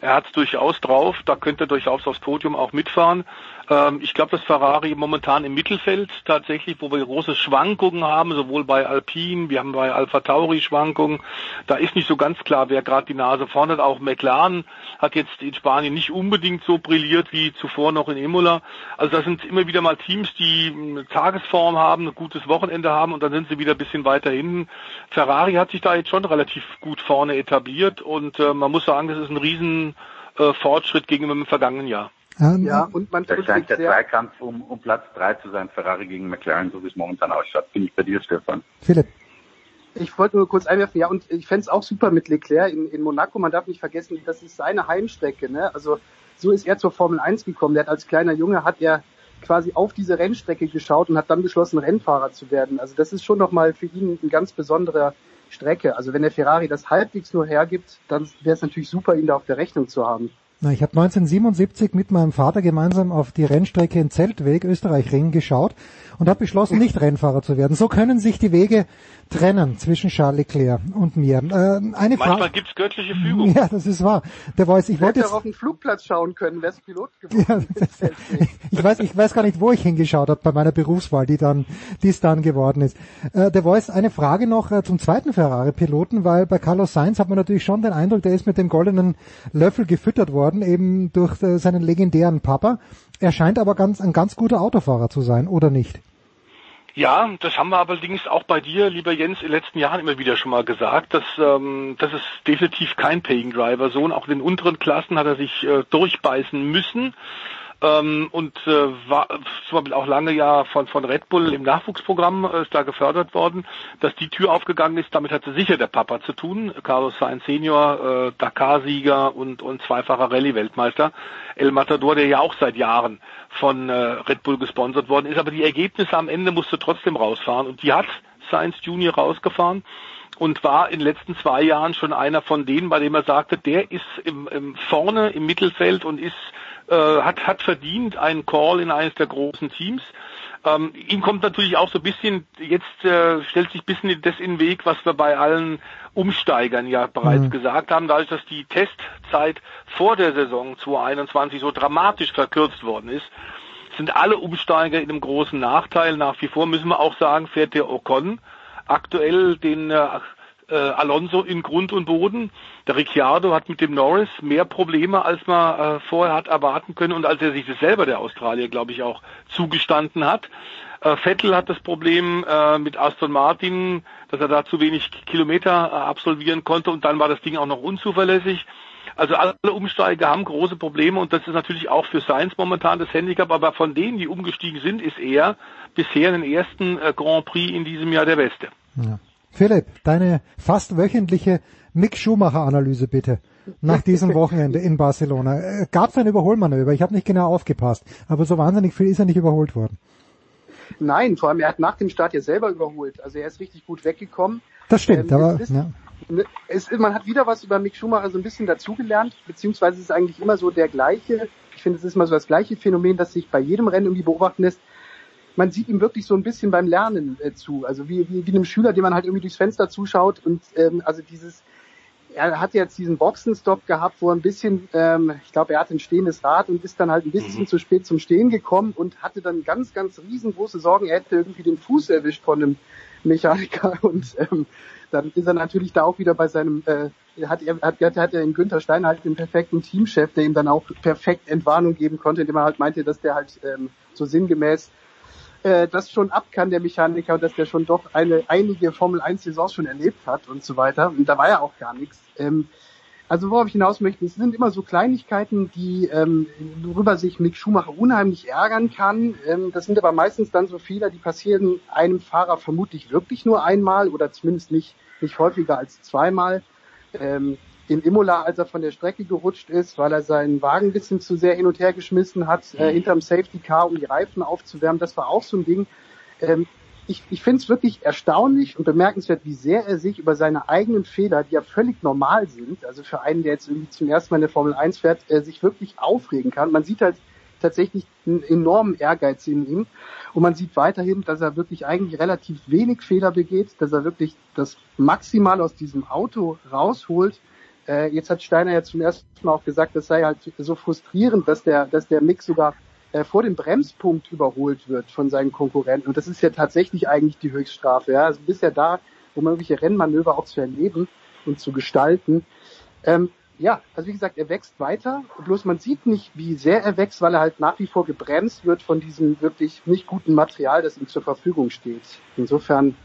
Er hat es durchaus drauf, da könnte er durchaus aufs Podium auch mitfahren. Ähm, ich glaube, dass Ferrari momentan im Mittelfeld tatsächlich, wo wir große Schwankungen haben, sowohl bei Alpine, wir haben bei Alpha Tauri Schwankungen, da ist nicht so ganz klar, wer gerade die Nase vorne hat. Auch McLaren hat jetzt in Spanien nicht unbedingt so brilliert wie zuvor noch in Imola. Also das sind immer wieder mal Teams, die eine Tagesform haben, ein gutes Wochenende haben und dann sind sie wieder ein bisschen weiter hinten. Ferrari hat sich da jetzt schon relativ gut vorne etabliert und äh, man muss sagen, das ist ein riesen äh, gegenüber dem vergangenen Jahr. Ähm, ja, und man da scheint der Zweikampf um, um Platz drei zu sein, Ferrari gegen McLaren, so wie es momentan ausschaut. Bin ich bei dir, Stefan. Philipp. Ich wollte nur kurz einwerfen, ja, und ich fände es auch super mit Leclerc in, in Monaco. Man darf nicht vergessen, das ist seine Heimstrecke. Ne? Also so ist er zur Formel 1 gekommen. Der hat als kleiner Junge hat er quasi auf diese Rennstrecke geschaut und hat dann beschlossen, Rennfahrer zu werden. Also das ist schon nochmal für ihn ein ganz besonderer Strecke. Also wenn der Ferrari das halbwegs nur hergibt, dann wäre es natürlich super, ihn da auf der Rechnung zu haben. Na, ich habe 1977 mit meinem Vater gemeinsam auf die Rennstrecke in Zeltweg, Österreich-Ring geschaut und habe beschlossen, nicht Rennfahrer zu werden. So können sich die Wege trennen zwischen Charles Leclerc und mir. Äh, eine Manchmal Frage. gibt's göttliche Fügung. Ja, das ist wahr. Der weiß, ich wollte jetzt auf den Flugplatz schauen können, wär's Pilot geworden. Ja, ich weiß, ich weiß gar nicht, wo ich hingeschaut habe bei meiner Berufswahl, die dann, die es dann geworden ist. Äh, der Voice, eine Frage noch äh, zum zweiten Ferrari-Piloten, weil bei Carlos Sainz hat man natürlich schon den Eindruck, der ist mit dem goldenen Löffel gefüttert worden, eben durch äh, seinen legendären Papa. Er scheint aber ganz, ein ganz guter Autofahrer zu sein, oder nicht? Ja, das haben wir allerdings auch bei dir, lieber Jens, in den letzten Jahren immer wieder schon mal gesagt, dass ähm, das ist definitiv kein Paying Driver Sohn. Auch in den unteren Klassen hat er sich äh, durchbeißen müssen ähm, und äh, war zum Beispiel auch lange ja von, von Red Bull im Nachwuchsprogramm äh, ist da gefördert worden, dass die Tür aufgegangen ist. Damit hatte sicher der Papa zu tun. Carlos Sainz Senior, äh, Dakar-Sieger und, und zweifacher Rallye-Weltmeister. El Matador, der ja auch seit Jahren von äh, Red Bull gesponsert worden ist. Aber die Ergebnisse am Ende musste trotzdem rausfahren und die hat Sainz Junior rausgefahren und war in den letzten zwei Jahren schon einer von denen, bei dem er sagte, der ist im, im vorne im Mittelfeld und ist äh, hat, hat verdient einen Call in eines der großen Teams. Ähm, ihm kommt natürlich auch so ein bisschen, jetzt äh, stellt sich ein bisschen das in den Weg, was wir bei allen Umsteigern ja bereits mhm. gesagt haben, dadurch, dass die Testzeit vor der Saison 2021 so dramatisch verkürzt worden ist, sind alle Umsteiger in einem großen Nachteil. Nach wie vor müssen wir auch sagen, fährt der Ocon aktuell den äh, äh, Alonso in Grund und Boden. Der Ricciardo hat mit dem Norris mehr Probleme, als man äh, vorher hat erwarten können und als er sich das selber, der Australier, glaube ich, auch zugestanden hat. Äh, Vettel hat das Problem äh, mit Aston Martin, dass er da zu wenig Kilometer äh, absolvieren konnte und dann war das Ding auch noch unzuverlässig. Also alle Umsteiger haben große Probleme und das ist natürlich auch für Sainz momentan das Handicap, aber von denen, die umgestiegen sind, ist er bisher den ersten äh, Grand Prix in diesem Jahr der Beste. Ja. Philipp, deine fast wöchentliche Mick Schumacher-Analyse bitte. Nach diesem Wochenende in Barcelona. Äh, Gab es ein Überholmanöver? Ich habe nicht genau aufgepasst, aber so wahnsinnig viel ist er nicht überholt worden. Nein, vor allem er hat nach dem Start ja selber überholt. Also er ist richtig gut weggekommen. Das stimmt, ähm, aber ist, ja. Ne, es, man hat wieder was über Mick Schumacher so ein bisschen dazugelernt, beziehungsweise es ist eigentlich immer so der gleiche, ich finde es ist immer so das gleiche Phänomen, das sich bei jedem Rennen irgendwie beobachten lässt man sieht ihm wirklich so ein bisschen beim Lernen äh, zu. Also wie, wie, wie einem Schüler, dem man halt irgendwie durchs Fenster zuschaut und ähm, also dieses, er hat jetzt diesen Boxenstopp gehabt, wo er ein bisschen, ähm, ich glaube, er hat ein stehendes Rad und ist dann halt ein bisschen mhm. zu spät zum Stehen gekommen und hatte dann ganz, ganz riesengroße Sorgen, er hätte irgendwie den Fuß erwischt von einem Mechaniker und ähm, dann ist er natürlich da auch wieder bei seinem, äh, hat er hat, hat, hat er in Günther Steiner halt den perfekten Teamchef, der ihm dann auch perfekt Entwarnung geben konnte, indem er halt meinte, dass der halt ähm, so sinngemäß äh, das schon ab kann, der Mechaniker, dass der schon doch eine einige Formel 1 Saisons schon erlebt hat und so weiter. Und da war ja auch gar nichts. Ähm, also worauf ich hinaus möchte, es sind immer so Kleinigkeiten, die ähm, worüber sich Mick Schumacher unheimlich ärgern kann. Ähm, das sind aber meistens dann so Fehler, die passieren einem Fahrer vermutlich wirklich nur einmal oder zumindest nicht nicht häufiger als zweimal. Ähm, in Imola, als er von der Strecke gerutscht ist, weil er seinen Wagen ein bisschen zu sehr hin und her geschmissen hat, äh, mhm. hinterm Safety Car, um die Reifen aufzuwärmen. Das war auch so ein Ding. Ähm, ich ich finde es wirklich erstaunlich und bemerkenswert, wie sehr er sich über seine eigenen Fehler, die ja völlig normal sind, also für einen, der jetzt irgendwie zum ersten Mal in der Formel 1 fährt, äh, sich wirklich aufregen kann. Man sieht halt tatsächlich einen enormen Ehrgeiz in ihm. Und man sieht weiterhin, dass er wirklich eigentlich relativ wenig Fehler begeht, dass er wirklich das Maximal aus diesem Auto rausholt äh, jetzt hat Steiner ja zum ersten Mal auch gesagt, das sei halt so frustrierend, dass der, dass der Mix sogar äh, vor dem Bremspunkt überholt wird von seinen Konkurrenten. Und das ist ja tatsächlich eigentlich die Höchststrafe. Ja? Also bisher da, um irgendwelche Rennmanöver auch zu erleben und zu gestalten. Ähm, ja, also wie gesagt, er wächst weiter. Bloß man sieht nicht, wie sehr er wächst, weil er halt nach wie vor gebremst wird von diesem wirklich nicht guten Material, das ihm zur Verfügung steht. Insofern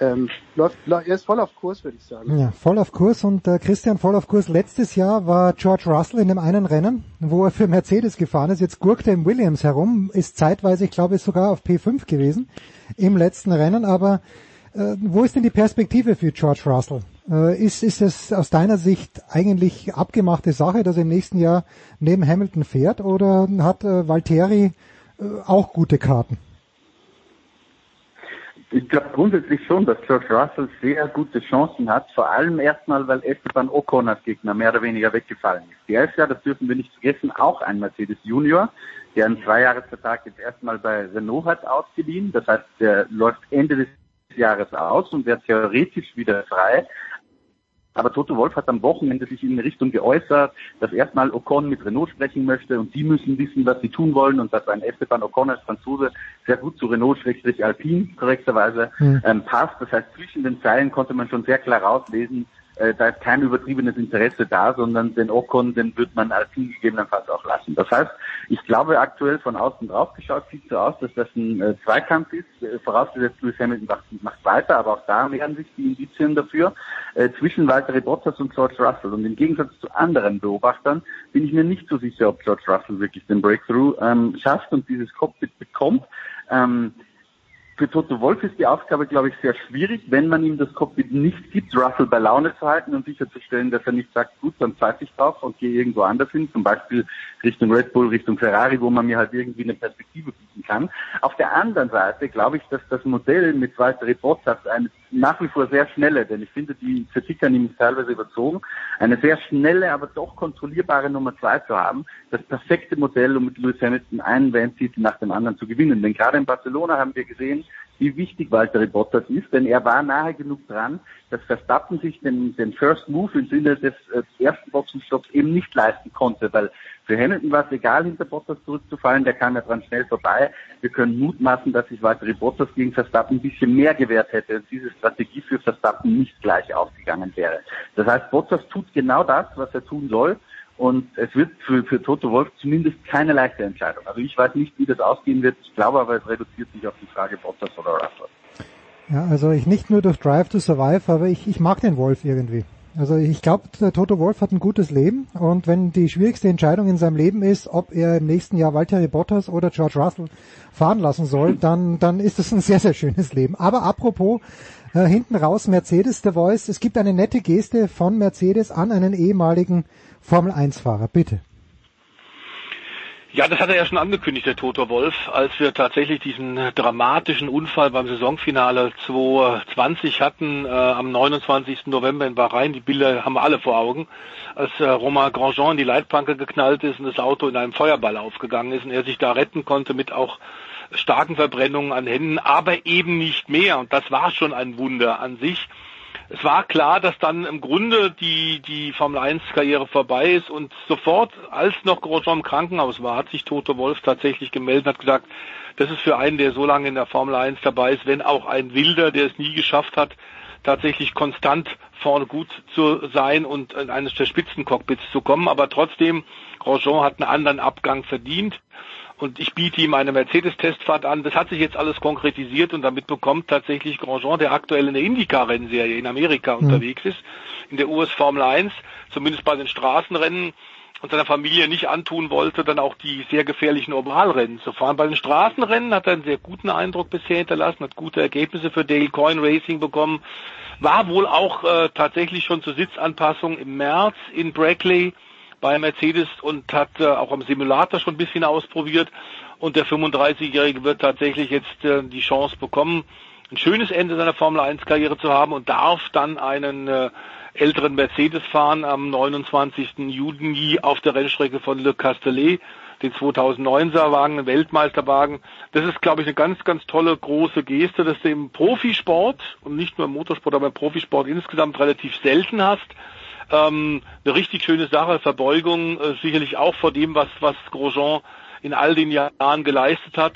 ähm, läuft, er ist voll auf Kurs, würde ich sagen. Ja, voll auf Kurs und äh, Christian voll auf Kurs. Letztes Jahr war George Russell in dem einen Rennen, wo er für Mercedes gefahren ist. Jetzt gurkt er im Williams herum, ist zeitweise, ich glaube, sogar auf P5 gewesen im letzten Rennen. Aber äh, wo ist denn die Perspektive für George Russell? Äh, ist, ist es aus deiner Sicht eigentlich abgemachte Sache, dass er im nächsten Jahr neben Hamilton fährt oder hat äh, Valtteri äh, auch gute Karten? Ich glaube grundsätzlich schon, dass George Russell sehr gute Chancen hat, vor allem erstmal, weil Esteban Ocon als Gegner mehr oder weniger weggefallen ist. Der ist ja, das dürfen wir nicht vergessen, auch ein Mercedes Junior, der einen Zweijahresvertrag jetzt erstmal bei Renault hat ausgeliehen. Das heißt, der läuft Ende des Jahres aus und wäre theoretisch wieder frei. Aber Toto Wolf hat am Wochenende sich in eine Richtung geäußert, dass erstmal Ocon mit Renault sprechen möchte und die müssen wissen, was sie tun wollen und dass ein Esteban Ocon als Franzose sehr gut zu Renault-Alpine korrekterweise mhm. ähm, passt. Das heißt, zwischen den Zeilen konnte man schon sehr klar rauslesen, äh, da ist kein übertriebenes Interesse da, sondern den Ocon, den wird man als Team gegebenenfalls auch lassen. Das heißt, ich glaube aktuell von außen drauf geschaut sieht so aus, dass das ein äh, Zweikampf ist. Äh, vorausgesetzt, Lewis Hamilton macht, macht, weiter, aber auch da mehren sich die Indizien dafür äh, zwischen Walter Bottas und George Russell. Und im Gegensatz zu anderen Beobachtern bin ich mir nicht so sicher, ob George Russell wirklich den Breakthrough ähm, schafft und dieses Cockpit bekommt. Ähm, für Toto Wolf ist die Aufgabe, glaube ich, sehr schwierig, wenn man ihm das Cockpit nicht gibt, Russell bei Laune zu halten und sicherzustellen, dass er nicht sagt, gut, dann pfeife ich drauf und gehe irgendwo anders hin, zum Beispiel Richtung Red Bull, Richtung Ferrari, wo man mir halt irgendwie eine Perspektive bieten kann. Auf der anderen Seite glaube ich, dass das Modell mit Walter Bottas eine nach wie vor sehr schnelle, denn ich finde die Kritik an ihm teilweise überzogen, eine sehr schnelle, aber doch kontrollierbare Nummer zwei zu haben, das perfekte Modell, um mit Lewis Hamilton einen Bandtitel nach dem anderen zu gewinnen. Denn gerade in Barcelona haben wir gesehen, wie wichtig Walter Bottas ist, denn er war nahe genug dran, dass Verstappen sich den, den First Move im Sinne des äh, ersten Boxenstopps eben nicht leisten konnte, weil für Hamilton war es egal, hinter Bottas zurückzufallen, der kam ja dran schnell vorbei. Wir können mutmaßen, dass sich Walter Bottas gegen Verstappen ein bisschen mehr gewährt hätte und diese Strategie für Verstappen nicht gleich aufgegangen wäre. Das heißt, Bottas tut genau das, was er tun soll und es wird für, für Toto Wolf zumindest keine leichte Entscheidung. Also ich weiß nicht, wie das ausgehen wird. Ich glaube aber, es reduziert sich auf die Frage Bottas oder Russell. Ja, also ich nicht nur durch Drive to Survive, aber ich, ich mag den Wolf irgendwie. Also ich glaube, der Toto Wolf hat ein gutes Leben und wenn die schwierigste Entscheidung in seinem Leben ist, ob er im nächsten Jahr Walter Bottas oder George Russell fahren lassen soll, dann, dann ist es ein sehr, sehr schönes Leben. Aber apropos, äh, hinten raus Mercedes, der Voice, es gibt eine nette Geste von Mercedes an einen ehemaligen Formel 1-Fahrer, bitte. Ja, das hat er ja schon angekündigt, der Toto Wolf, als wir tatsächlich diesen dramatischen Unfall beim Saisonfinale 2020 hatten, äh, am 29. November in Bahrain. Die Bilder haben wir alle vor Augen, als äh, Romain Grandjean in die Leitplanke geknallt ist und das Auto in einem Feuerball aufgegangen ist und er sich da retten konnte mit auch starken Verbrennungen an Händen, aber eben nicht mehr. Und das war schon ein Wunder an sich es war klar, dass dann im Grunde die, die Formel 1 Karriere vorbei ist und sofort, als noch Grosjean im Krankenhaus war, hat sich Toto Wolf tatsächlich gemeldet und hat gesagt, das ist für einen, der so lange in der Formel 1 dabei ist, wenn auch ein Wilder, der es nie geschafft hat, tatsächlich konstant vorne gut zu sein und in eines der Spitzencockpits zu kommen. Aber trotzdem, Grosjean hat einen anderen Abgang verdient und ich biete ihm eine Mercedes-Testfahrt an. Das hat sich jetzt alles konkretisiert und damit bekommt tatsächlich Grosjean, der aktuell in der IndyCar-Rennserie in Amerika mhm. unterwegs ist, in der US Formel 1, zumindest bei den Straßenrennen und seiner Familie nicht antun wollte, dann auch die sehr gefährlichen Ovalrennen zu fahren. Bei den Straßenrennen hat er einen sehr guten Eindruck bisher hinterlassen, hat gute Ergebnisse für Dale Coin Racing bekommen, war wohl auch äh, tatsächlich schon zur Sitzanpassung im März in Brackley bei Mercedes und hat äh, auch am Simulator schon ein bisschen ausprobiert. Und der 35-Jährige wird tatsächlich jetzt äh, die Chance bekommen, ein schönes Ende seiner Formel 1 Karriere zu haben und darf dann einen äh, älteren Mercedes fahren am 29. Juni auf der Rennstrecke von Le Castellet, den 2009er Wagen, den Weltmeisterwagen. Das ist, glaube ich, eine ganz, ganz tolle große Geste, dass du im Profisport und nicht nur im Motorsport, aber im Profisport insgesamt relativ selten hast. Ähm, eine richtig schöne Sache, Verbeugung, äh, sicherlich auch vor dem, was, was Grosjean in all den Jahren geleistet hat.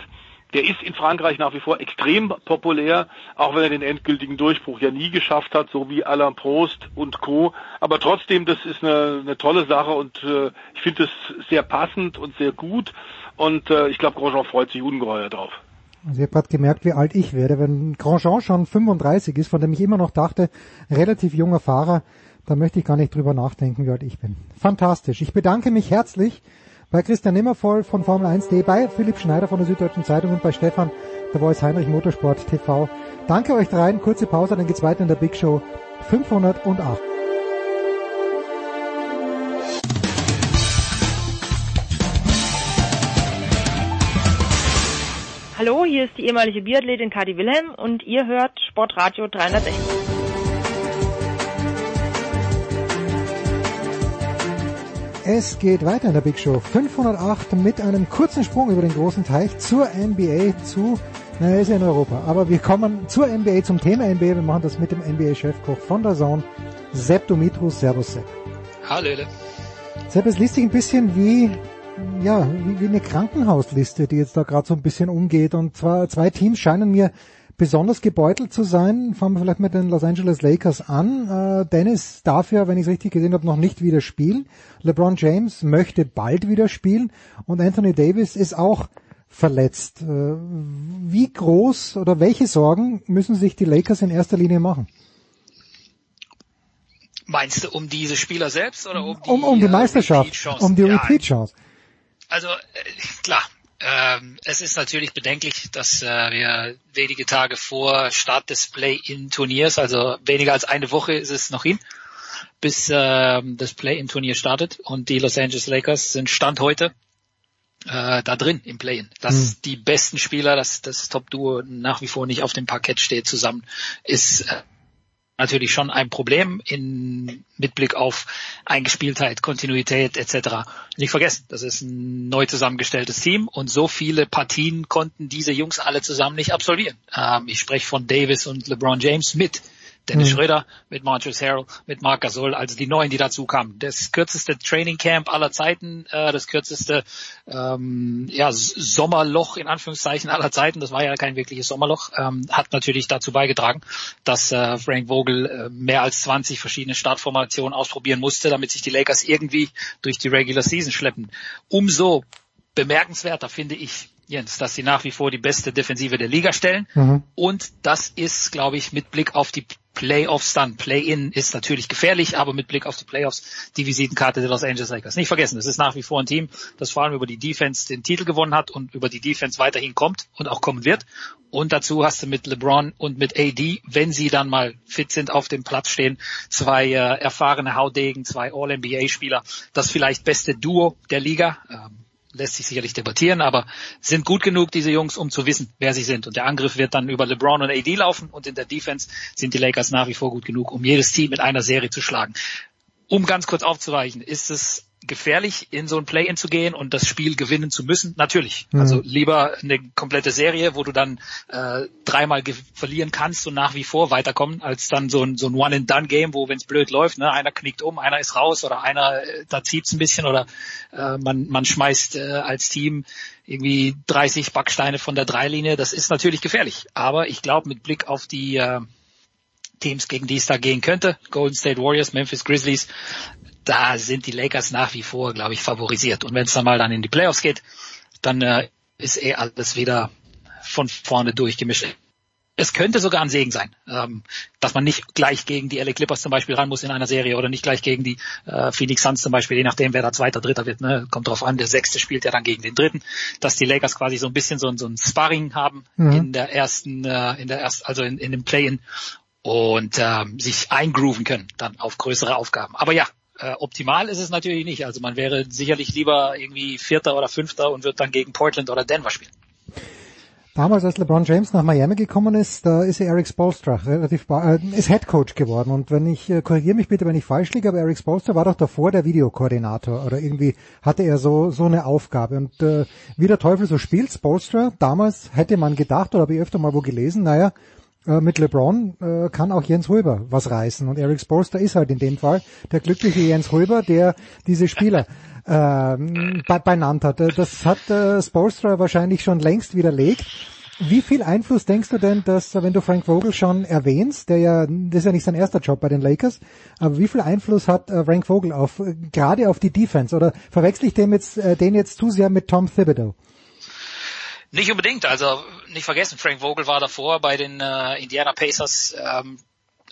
Der ist in Frankreich nach wie vor extrem populär, auch wenn er den endgültigen Durchbruch ja nie geschafft hat, so wie Alain Prost und Co. Aber trotzdem, das ist eine, eine tolle Sache und äh, ich finde es sehr passend und sehr gut. Und äh, ich glaube, Grosjean freut sich ungeheuer drauf. Also habe gerade gemerkt, wie alt ich werde. Wenn Grosjean schon 35 ist, von dem ich immer noch dachte, relativ junger Fahrer, da möchte ich gar nicht drüber nachdenken, wie alt ich bin. Fantastisch. Ich bedanke mich herzlich bei Christian Nimmervoll von Formel 1.de, bei Philipp Schneider von der Süddeutschen Zeitung und bei Stefan, der Voice Heinrich Motorsport TV. Danke euch dreien. Kurze Pause, dann geht's weiter in der Big Show 508. Hallo, hier ist die ehemalige Biathletin Kadi Wilhelm und ihr hört Sportradio 360. Es geht weiter in der Big Show 508 mit einem kurzen Sprung über den großen Teich zur NBA zu, naja, ist ja in Europa, aber wir kommen zur NBA, zum Thema NBA. Wir machen das mit dem NBA-Chefkoch von der Zone, Sepp Dumitrus. Servus, Sepp. Hallo. Sepp, es liest sich ein bisschen wie, ja, wie, wie eine Krankenhausliste, die jetzt da gerade so ein bisschen umgeht. Und zwar zwei Teams scheinen mir besonders gebeutelt zu sein. Fangen wir vielleicht mit den Los Angeles Lakers an. Äh, Dennis darf ja, wenn ich es richtig gesehen habe, noch nicht wieder spielen. LeBron James möchte bald wieder spielen und Anthony Davis ist auch verletzt. Äh, wie groß oder welche Sorgen müssen sich die Lakers in erster Linie machen? Meinst du um diese Spieler selbst oder um die, um, um die Meisterschaft, um die Repeat-Chance? Also äh, klar, ähm, es ist natürlich bedenklich, dass äh, wir wenige Tage vor Start des Play-in-Turniers, also weniger als eine Woche ist es noch hin, bis äh, das Play-in-Turnier startet und die Los Angeles Lakers sind Stand heute äh, da drin im Play-in. Dass mhm. die besten Spieler, dass das Top-Duo nach wie vor nicht auf dem Parkett steht zusammen, ist äh, natürlich schon ein Problem in, mit Blick auf Eingespieltheit, Kontinuität etc. Nicht vergessen, das ist ein neu zusammengestelltes Team und so viele Partien konnten diese Jungs alle zusammen nicht absolvieren. Ähm, ich spreche von Davis und LeBron James mit. Dennis mhm. Schröder, mit Marcus Harrell, mit Marc Gasol, also die neuen, die dazu kamen. Das kürzeste Training Camp aller Zeiten, äh, das kürzeste ähm, ja, Sommerloch in Anführungszeichen aller Zeiten, das war ja kein wirkliches Sommerloch, ähm, hat natürlich dazu beigetragen, dass äh, Frank Vogel äh, mehr als 20 verschiedene Startformationen ausprobieren musste, damit sich die Lakers irgendwie durch die Regular Season schleppen. Umso bemerkenswerter finde ich Jens, dass sie nach wie vor die beste Defensive der Liga stellen. Mhm. Und das ist, glaube ich, mit Blick auf die Playoffs dann. Play-in ist natürlich gefährlich, aber mit Blick auf die Playoffs die Visitenkarte der Los Angeles Lakers. Nicht vergessen, es ist nach wie vor ein Team, das vor allem über die Defense den Titel gewonnen hat und über die Defense weiterhin kommt und auch kommen wird. Und dazu hast du mit LeBron und mit AD, wenn sie dann mal fit sind, auf dem Platz stehen, zwei äh, erfahrene Haudegen, zwei All-NBA-Spieler, das vielleicht beste Duo der Liga. Ähm, lässt sich sicherlich debattieren, aber sind gut genug, diese Jungs, um zu wissen, wer sie sind. Und der Angriff wird dann über LeBron und AD laufen und in der Defense sind die Lakers nach wie vor gut genug, um jedes Team in einer Serie zu schlagen. Um ganz kurz aufzuweichen, ist es gefährlich, in so ein Play-in zu gehen und das Spiel gewinnen zu müssen? Natürlich. Mhm. Also lieber eine komplette Serie, wo du dann äh, dreimal verlieren kannst und nach wie vor weiterkommen, als dann so ein, so ein One-and-Done-Game, wo wenn es blöd läuft, ne, einer knickt um, einer ist raus oder einer, äh, da zieht's ein bisschen oder äh, man, man schmeißt äh, als Team irgendwie 30 Backsteine von der Dreilinie. Das ist natürlich gefährlich. Aber ich glaube, mit Blick auf die äh, Teams, gegen die es da gehen könnte, Golden State Warriors, Memphis Grizzlies, da sind die Lakers nach wie vor, glaube ich, favorisiert. Und wenn es dann mal dann in die Playoffs geht, dann äh, ist eh alles wieder von vorne durchgemischt. Es könnte sogar ein Segen sein, ähm, dass man nicht gleich gegen die LA Clippers zum Beispiel ran muss in einer Serie oder nicht gleich gegen die äh, Phoenix Suns zum Beispiel, je nachdem wer da Zweiter, Dritter wird. Ne? Kommt drauf an, der Sechste spielt ja dann gegen den Dritten, dass die Lakers quasi so ein bisschen so, so ein Sparring haben mhm. in der ersten, äh, in der ersten, also in, in dem Play-in und ähm, sich eingrooven können dann auf größere Aufgaben. Aber ja, äh, optimal ist es natürlich nicht. Also man wäre sicherlich lieber irgendwie Vierter oder Fünfter und wird dann gegen Portland oder Denver spielen. Damals, als LeBron James nach Miami gekommen ist, da ist er Eric Spolstra relativ, äh, ist Head Coach geworden. Und wenn ich, äh, korrigiere mich bitte, wenn ich falsch liege, aber Eric Spolstra war doch davor der Videokoordinator oder irgendwie hatte er so, so eine Aufgabe. Und äh, wie der Teufel so spielt, Spolstra, damals hätte man gedacht, oder habe ich öfter mal wo gelesen, naja, äh, mit LeBron äh, kann auch Jens Röber was reißen. Und Eric Spolster ist halt in dem Fall der glückliche Jens Röber, der diese Spieler ähm, be benannt hat. Das hat äh, Spolstra wahrscheinlich schon längst widerlegt. Wie viel Einfluss denkst du denn, dass, wenn du Frank Vogel schon erwähnst, der ja, das ist ja nicht sein erster Job bei den Lakers, aber wie viel Einfluss hat äh, Frank Vogel auf, äh, gerade auf die Defense? Oder verwechsel ich den jetzt, äh, den jetzt zu sehr mit Tom Thibodeau? Nicht unbedingt. Also nicht vergessen, Frank Vogel war davor bei den äh, Indiana Pacers ähm,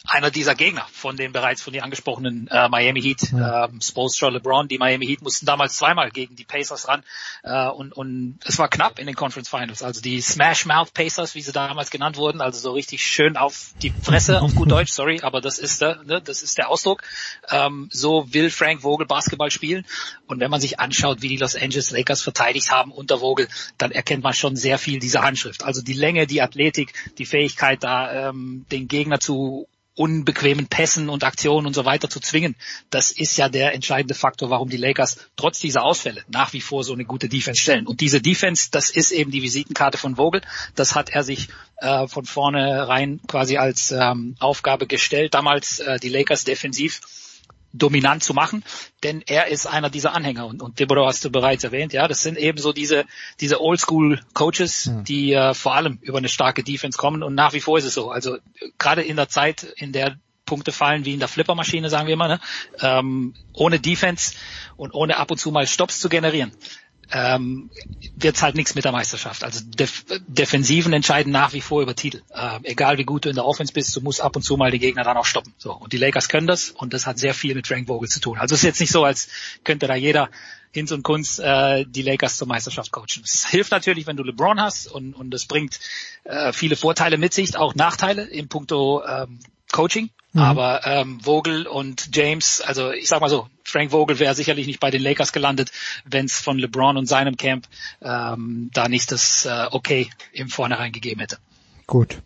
einer dieser Gegner von den bereits von dir angesprochenen äh, Miami Heat, ja. ähm, Spolstra, LeBron. Die Miami Heat mussten damals zweimal gegen die Pacers ran äh, und, und es war knapp in den Conference Finals. Also die Smash Mouth Pacers, wie sie damals genannt wurden, also so richtig schön auf die Fresse, auf gut Deutsch, sorry, aber das ist der, ne, das ist der Ausdruck. Ähm, so will Frank Vogel Basketball spielen und wenn man sich anschaut, wie die Los Angeles Lakers verteidigt haben unter Vogel, dann erkennt man schon sehr viel dieser Handschrift. Also die Länge, die Athletik, die Fähigkeit da ähm, den Gegner zu unbequemen Pässen und Aktionen und so weiter zu zwingen. Das ist ja der entscheidende Faktor, warum die Lakers trotz dieser Ausfälle nach wie vor so eine gute Defense stellen. Und diese Defense, das ist eben die Visitenkarte von Vogel. Das hat er sich äh, von vornherein quasi als ähm, Aufgabe gestellt, damals äh, die Lakers defensiv dominant zu machen, denn er ist einer dieser Anhänger und, und Thibodeau hast du bereits erwähnt, ja, das sind eben so diese diese Oldschool Coaches, ja. die äh, vor allem über eine starke Defense kommen und nach wie vor ist es so. Also gerade in der Zeit, in der Punkte fallen wie in der Flippermaschine, sagen wir mal, ne? ähm, ohne Defense und ohne ab und zu mal Stops zu generieren, ähm, wird halt nichts mit der Meisterschaft. Also Def Defensiven entscheiden nach wie vor über Titel. Ähm, egal wie gut du in der Offense bist, du musst ab und zu mal die Gegner dann auch stoppen. So und die Lakers können das und das hat sehr viel mit Frank Vogel zu tun. Also es ist jetzt nicht so, als könnte da jeder Hinz und Kunst äh, die Lakers zur Meisterschaft coachen. Es hilft natürlich, wenn du LeBron hast und und es bringt äh, viele Vorteile mit sich, auch Nachteile in puncto ähm, Coaching. Mhm. Aber ähm, Vogel und James, also ich sag mal so, Frank Vogel wäre sicherlich nicht bei den Lakers gelandet, wenn es von LeBron und seinem Camp ähm, da nicht das äh, Okay im Vornherein gegeben hätte. Gut.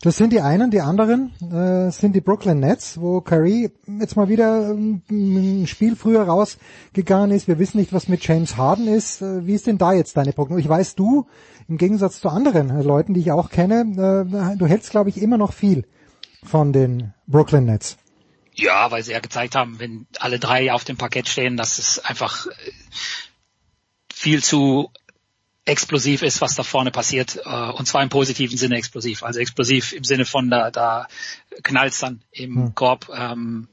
Das sind die einen, die anderen äh, sind die Brooklyn Nets, wo Curry jetzt mal wieder ähm, ein Spiel früher rausgegangen ist. Wir wissen nicht, was mit James Harden ist. Äh, wie ist denn da jetzt deine Prognose? Ich weiß, du, im Gegensatz zu anderen äh, Leuten, die ich auch kenne, äh, du hältst, glaube ich, immer noch viel von den Brooklyn Nets. Ja, weil sie ja gezeigt haben, wenn alle drei auf dem Parkett stehen, dass es einfach äh, viel zu explosiv ist, was da vorne passiert, äh, und zwar im positiven Sinne explosiv. Also explosiv im Sinne von da, da knallt dann im hm. Korb ähm,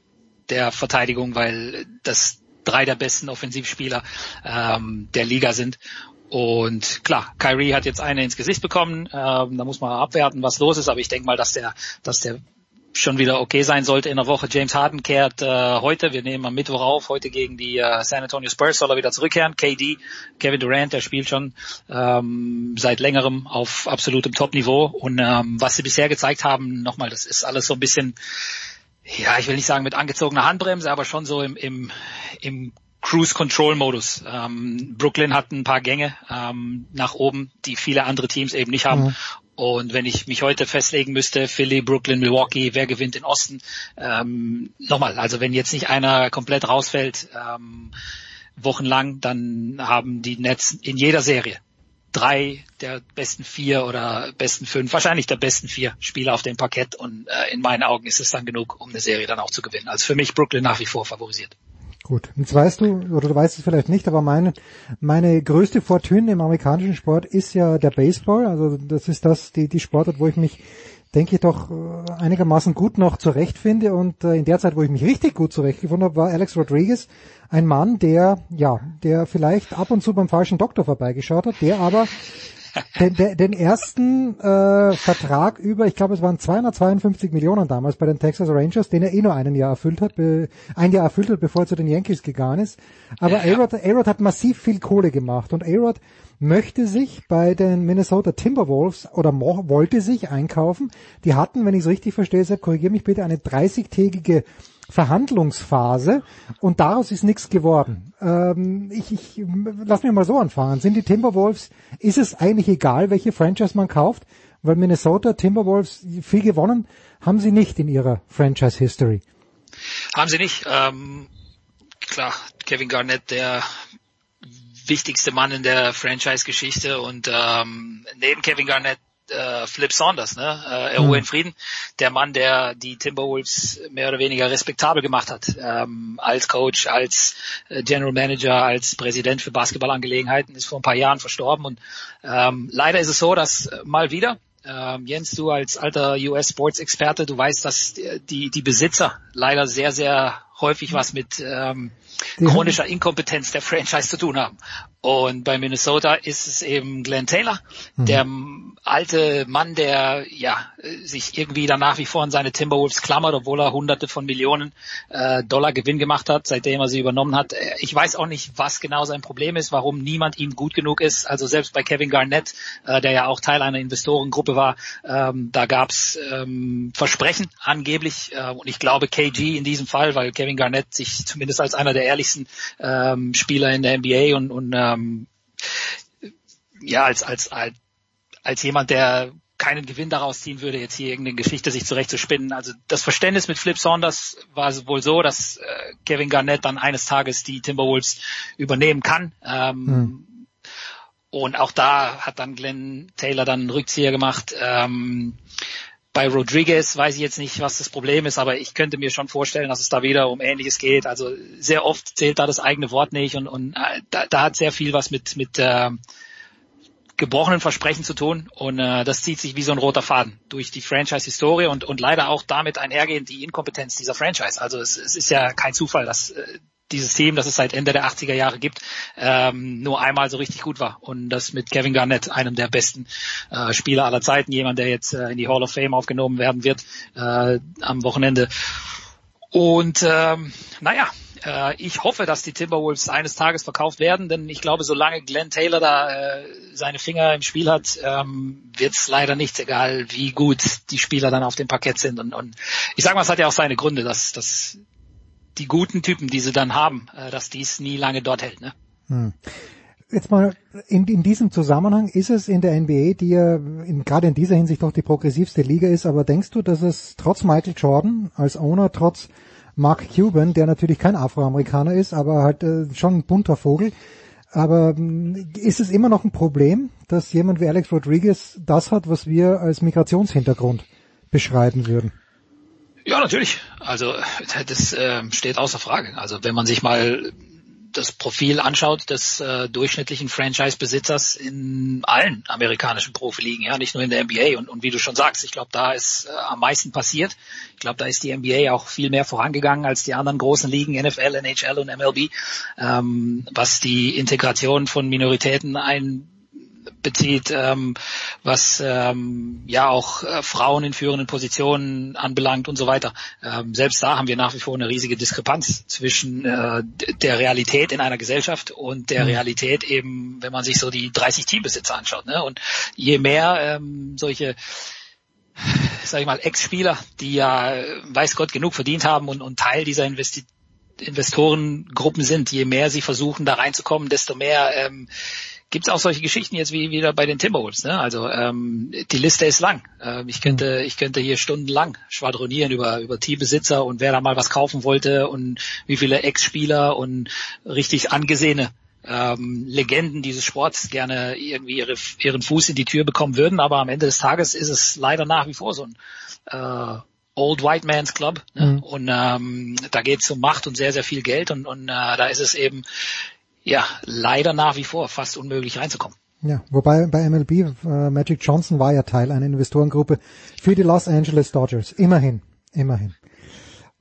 der Verteidigung, weil das drei der besten Offensivspieler ähm, der Liga sind und klar, Kyrie hat jetzt eine ins Gesicht bekommen. Ähm, da muss man abwerten, was los ist. Aber ich denke mal, dass der, dass der schon wieder okay sein sollte in der Woche. James Harden kehrt äh, heute, wir nehmen am Mittwoch auf, heute gegen die äh, San Antonio Spurs soll er wieder zurückkehren. KD, Kevin Durant, der spielt schon ähm, seit längerem auf absolutem Top-Niveau. Und ähm, was sie bisher gezeigt haben, nochmal, das ist alles so ein bisschen, ja, ich will nicht sagen mit angezogener Handbremse, aber schon so im, im, im Cruise Control Modus. Ähm, Brooklyn hat ein paar Gänge ähm, nach oben, die viele andere Teams eben nicht haben. Mhm. Und wenn ich mich heute festlegen müsste, Philly, Brooklyn, Milwaukee, wer gewinnt in Osten? Ähm, nochmal, also wenn jetzt nicht einer komplett rausfällt, ähm, wochenlang, dann haben die Nets in jeder Serie drei der besten vier oder besten fünf, wahrscheinlich der besten vier Spieler auf dem Parkett und äh, in meinen Augen ist es dann genug, um eine Serie dann auch zu gewinnen. Also für mich Brooklyn nach wie vor favorisiert. Gut, jetzt weißt du, oder du weißt es vielleicht nicht, aber meine, meine größte Fortune im amerikanischen Sport ist ja der Baseball. Also das ist das, die, die Sportart, wo ich mich, denke ich, doch äh, einigermaßen gut noch zurechtfinde. Und äh, in der Zeit, wo ich mich richtig gut zurechtgefunden habe, war Alex Rodriguez ein Mann, der, ja, der vielleicht ab und zu beim falschen Doktor vorbeigeschaut hat, der aber den, den, den ersten äh, Vertrag über, ich glaube es waren 252 Millionen damals bei den Texas Rangers, den er eh nur ein Jahr erfüllt hat, be, ein Jahr erfüllt hat, bevor er zu den Yankees gegangen ist. Aber ja, A-Rod, A-Rod hat massiv viel Kohle gemacht und A-Rod möchte sich bei den Minnesota Timberwolves oder wollte sich einkaufen. Die hatten, wenn ich es richtig verstehe, korrigiere mich bitte, eine 30-tägige Verhandlungsphase und daraus ist nichts geworden. Ähm, ich, ich lass mich mal so anfangen. Sind die Timberwolves, ist es eigentlich egal, welche Franchise man kauft? Weil Minnesota Timberwolves viel gewonnen haben sie nicht in ihrer Franchise History. Haben sie nicht. Ähm, klar, Kevin Garnett, der wichtigste Mann in der Franchise-Geschichte und ähm, neben Kevin Garnett äh, Flip Saunders, ne? Äh, er ruhe in Frieden. Der Mann, der die Timberwolves mehr oder weniger respektabel gemacht hat, ähm, als Coach, als äh, General Manager, als Präsident für Basketballangelegenheiten, ist vor ein paar Jahren verstorben. Und ähm, leider ist es so, dass äh, mal wieder ähm, Jens, du als alter US-Sports-Experte, du weißt, dass die, die Besitzer leider sehr, sehr häufig was mit ähm, chronischer Inkompetenz der Franchise zu tun haben. Und bei Minnesota ist es eben Glenn Taylor, mhm. der alte Mann, der ja sich irgendwie dann nach wie vor an seine Timberwolves klammert, obwohl er hunderte von Millionen äh, Dollar Gewinn gemacht hat, seitdem er sie übernommen hat. Ich weiß auch nicht, was genau sein Problem ist, warum niemand ihm gut genug ist. Also selbst bei Kevin Garnett, äh, der ja auch Teil einer Investorengruppe war, ähm, da gab's ähm, Versprechen angeblich. Äh, und ich glaube KG in diesem Fall, weil Kevin Garnett sich zumindest als einer der ehrlichsten ähm, Spieler in der NBA und, und ähm, ja als als als als jemand, der keinen Gewinn daraus ziehen würde, jetzt hier irgendeine Geschichte sich zurechtzuspinnen. Also das Verständnis mit Flip Saunders war wohl so, dass äh, Kevin Garnett dann eines Tages die Timberwolves übernehmen kann. Ähm, hm. Und auch da hat dann Glenn Taylor dann einen Rückzieher gemacht. Ähm, bei Rodriguez weiß ich jetzt nicht, was das Problem ist, aber ich könnte mir schon vorstellen, dass es da wieder um Ähnliches geht. Also sehr oft zählt da das eigene Wort nicht und, und äh, da, da hat sehr viel was mit mit äh, gebrochenen Versprechen zu tun und äh, das zieht sich wie so ein roter Faden durch die Franchise-Historie und, und leider auch damit einhergehend die Inkompetenz dieser Franchise. Also es, es ist ja kein Zufall, dass äh, dieses Team, das es seit Ende der 80er Jahre gibt, ähm, nur einmal so richtig gut war. Und das mit Kevin Garnett, einem der besten äh, Spieler aller Zeiten, jemand, der jetzt äh, in die Hall of Fame aufgenommen werden wird äh, am Wochenende. Und ähm, naja, äh, ich hoffe, dass die Timberwolves eines Tages verkauft werden, denn ich glaube, solange Glenn Taylor da äh, seine Finger im Spiel hat, ähm, wird es leider nichts, egal wie gut die Spieler dann auf dem Parkett sind. Und, und ich sage mal, es hat ja auch seine Gründe, dass, dass die guten Typen, die sie dann haben, äh, dass dies nie lange dort hält. Ne? Hm. Jetzt mal in, in diesem Zusammenhang ist es in der NBA, die ja in, gerade in dieser Hinsicht doch die progressivste Liga ist, aber denkst du, dass es trotz Michael Jordan als Owner, trotz Mark Cuban, der natürlich kein Afroamerikaner ist, aber halt äh, schon ein bunter Vogel, aber hm, ist es immer noch ein Problem, dass jemand wie Alex Rodriguez das hat, was wir als Migrationshintergrund beschreiben würden? Ja, natürlich. Also das äh, steht außer Frage. Also wenn man sich mal das Profil anschaut des äh, durchschnittlichen Franchise-Besitzers in allen amerikanischen Profiligen, ja, nicht nur in der NBA. Und, und wie du schon sagst, ich glaube, da ist äh, am meisten passiert. Ich glaube, da ist die NBA auch viel mehr vorangegangen als die anderen großen Ligen, NFL, NHL und MLB, ähm, was die Integration von Minoritäten ein bezieht, ähm, was ähm, ja auch äh, Frauen in führenden Positionen anbelangt und so weiter. Ähm, selbst da haben wir nach wie vor eine riesige Diskrepanz zwischen äh, der Realität in einer Gesellschaft und der mhm. Realität eben, wenn man sich so die 30 Teambesitzer anschaut. Ne? Und je mehr ähm, solche sag ich mal, Ex-Spieler, die ja weiß Gott genug verdient haben und, und Teil dieser Investi Investorengruppen sind, je mehr sie versuchen da reinzukommen, desto mehr ähm, gibt es auch solche Geschichten jetzt wie wieder bei den Timberwolves. Ne? Also ähm, die Liste ist lang. Ähm, ich könnte ich könnte hier stundenlang schwadronieren über über Teambesitzer und wer da mal was kaufen wollte und wie viele Ex-Spieler und richtig angesehene ähm, Legenden dieses Sports gerne irgendwie ihre, ihren Fuß in die Tür bekommen würden. Aber am Ende des Tages ist es leider nach wie vor so ein äh, Old White Man's Club. Ne? Mhm. Und ähm, da geht es um Macht und sehr, sehr viel Geld und, und äh, da ist es eben ja, leider nach wie vor fast unmöglich reinzukommen. Ja, wobei bei MLB äh, Magic Johnson war ja Teil einer Investorengruppe für die Los Angeles Dodgers. Immerhin, immerhin.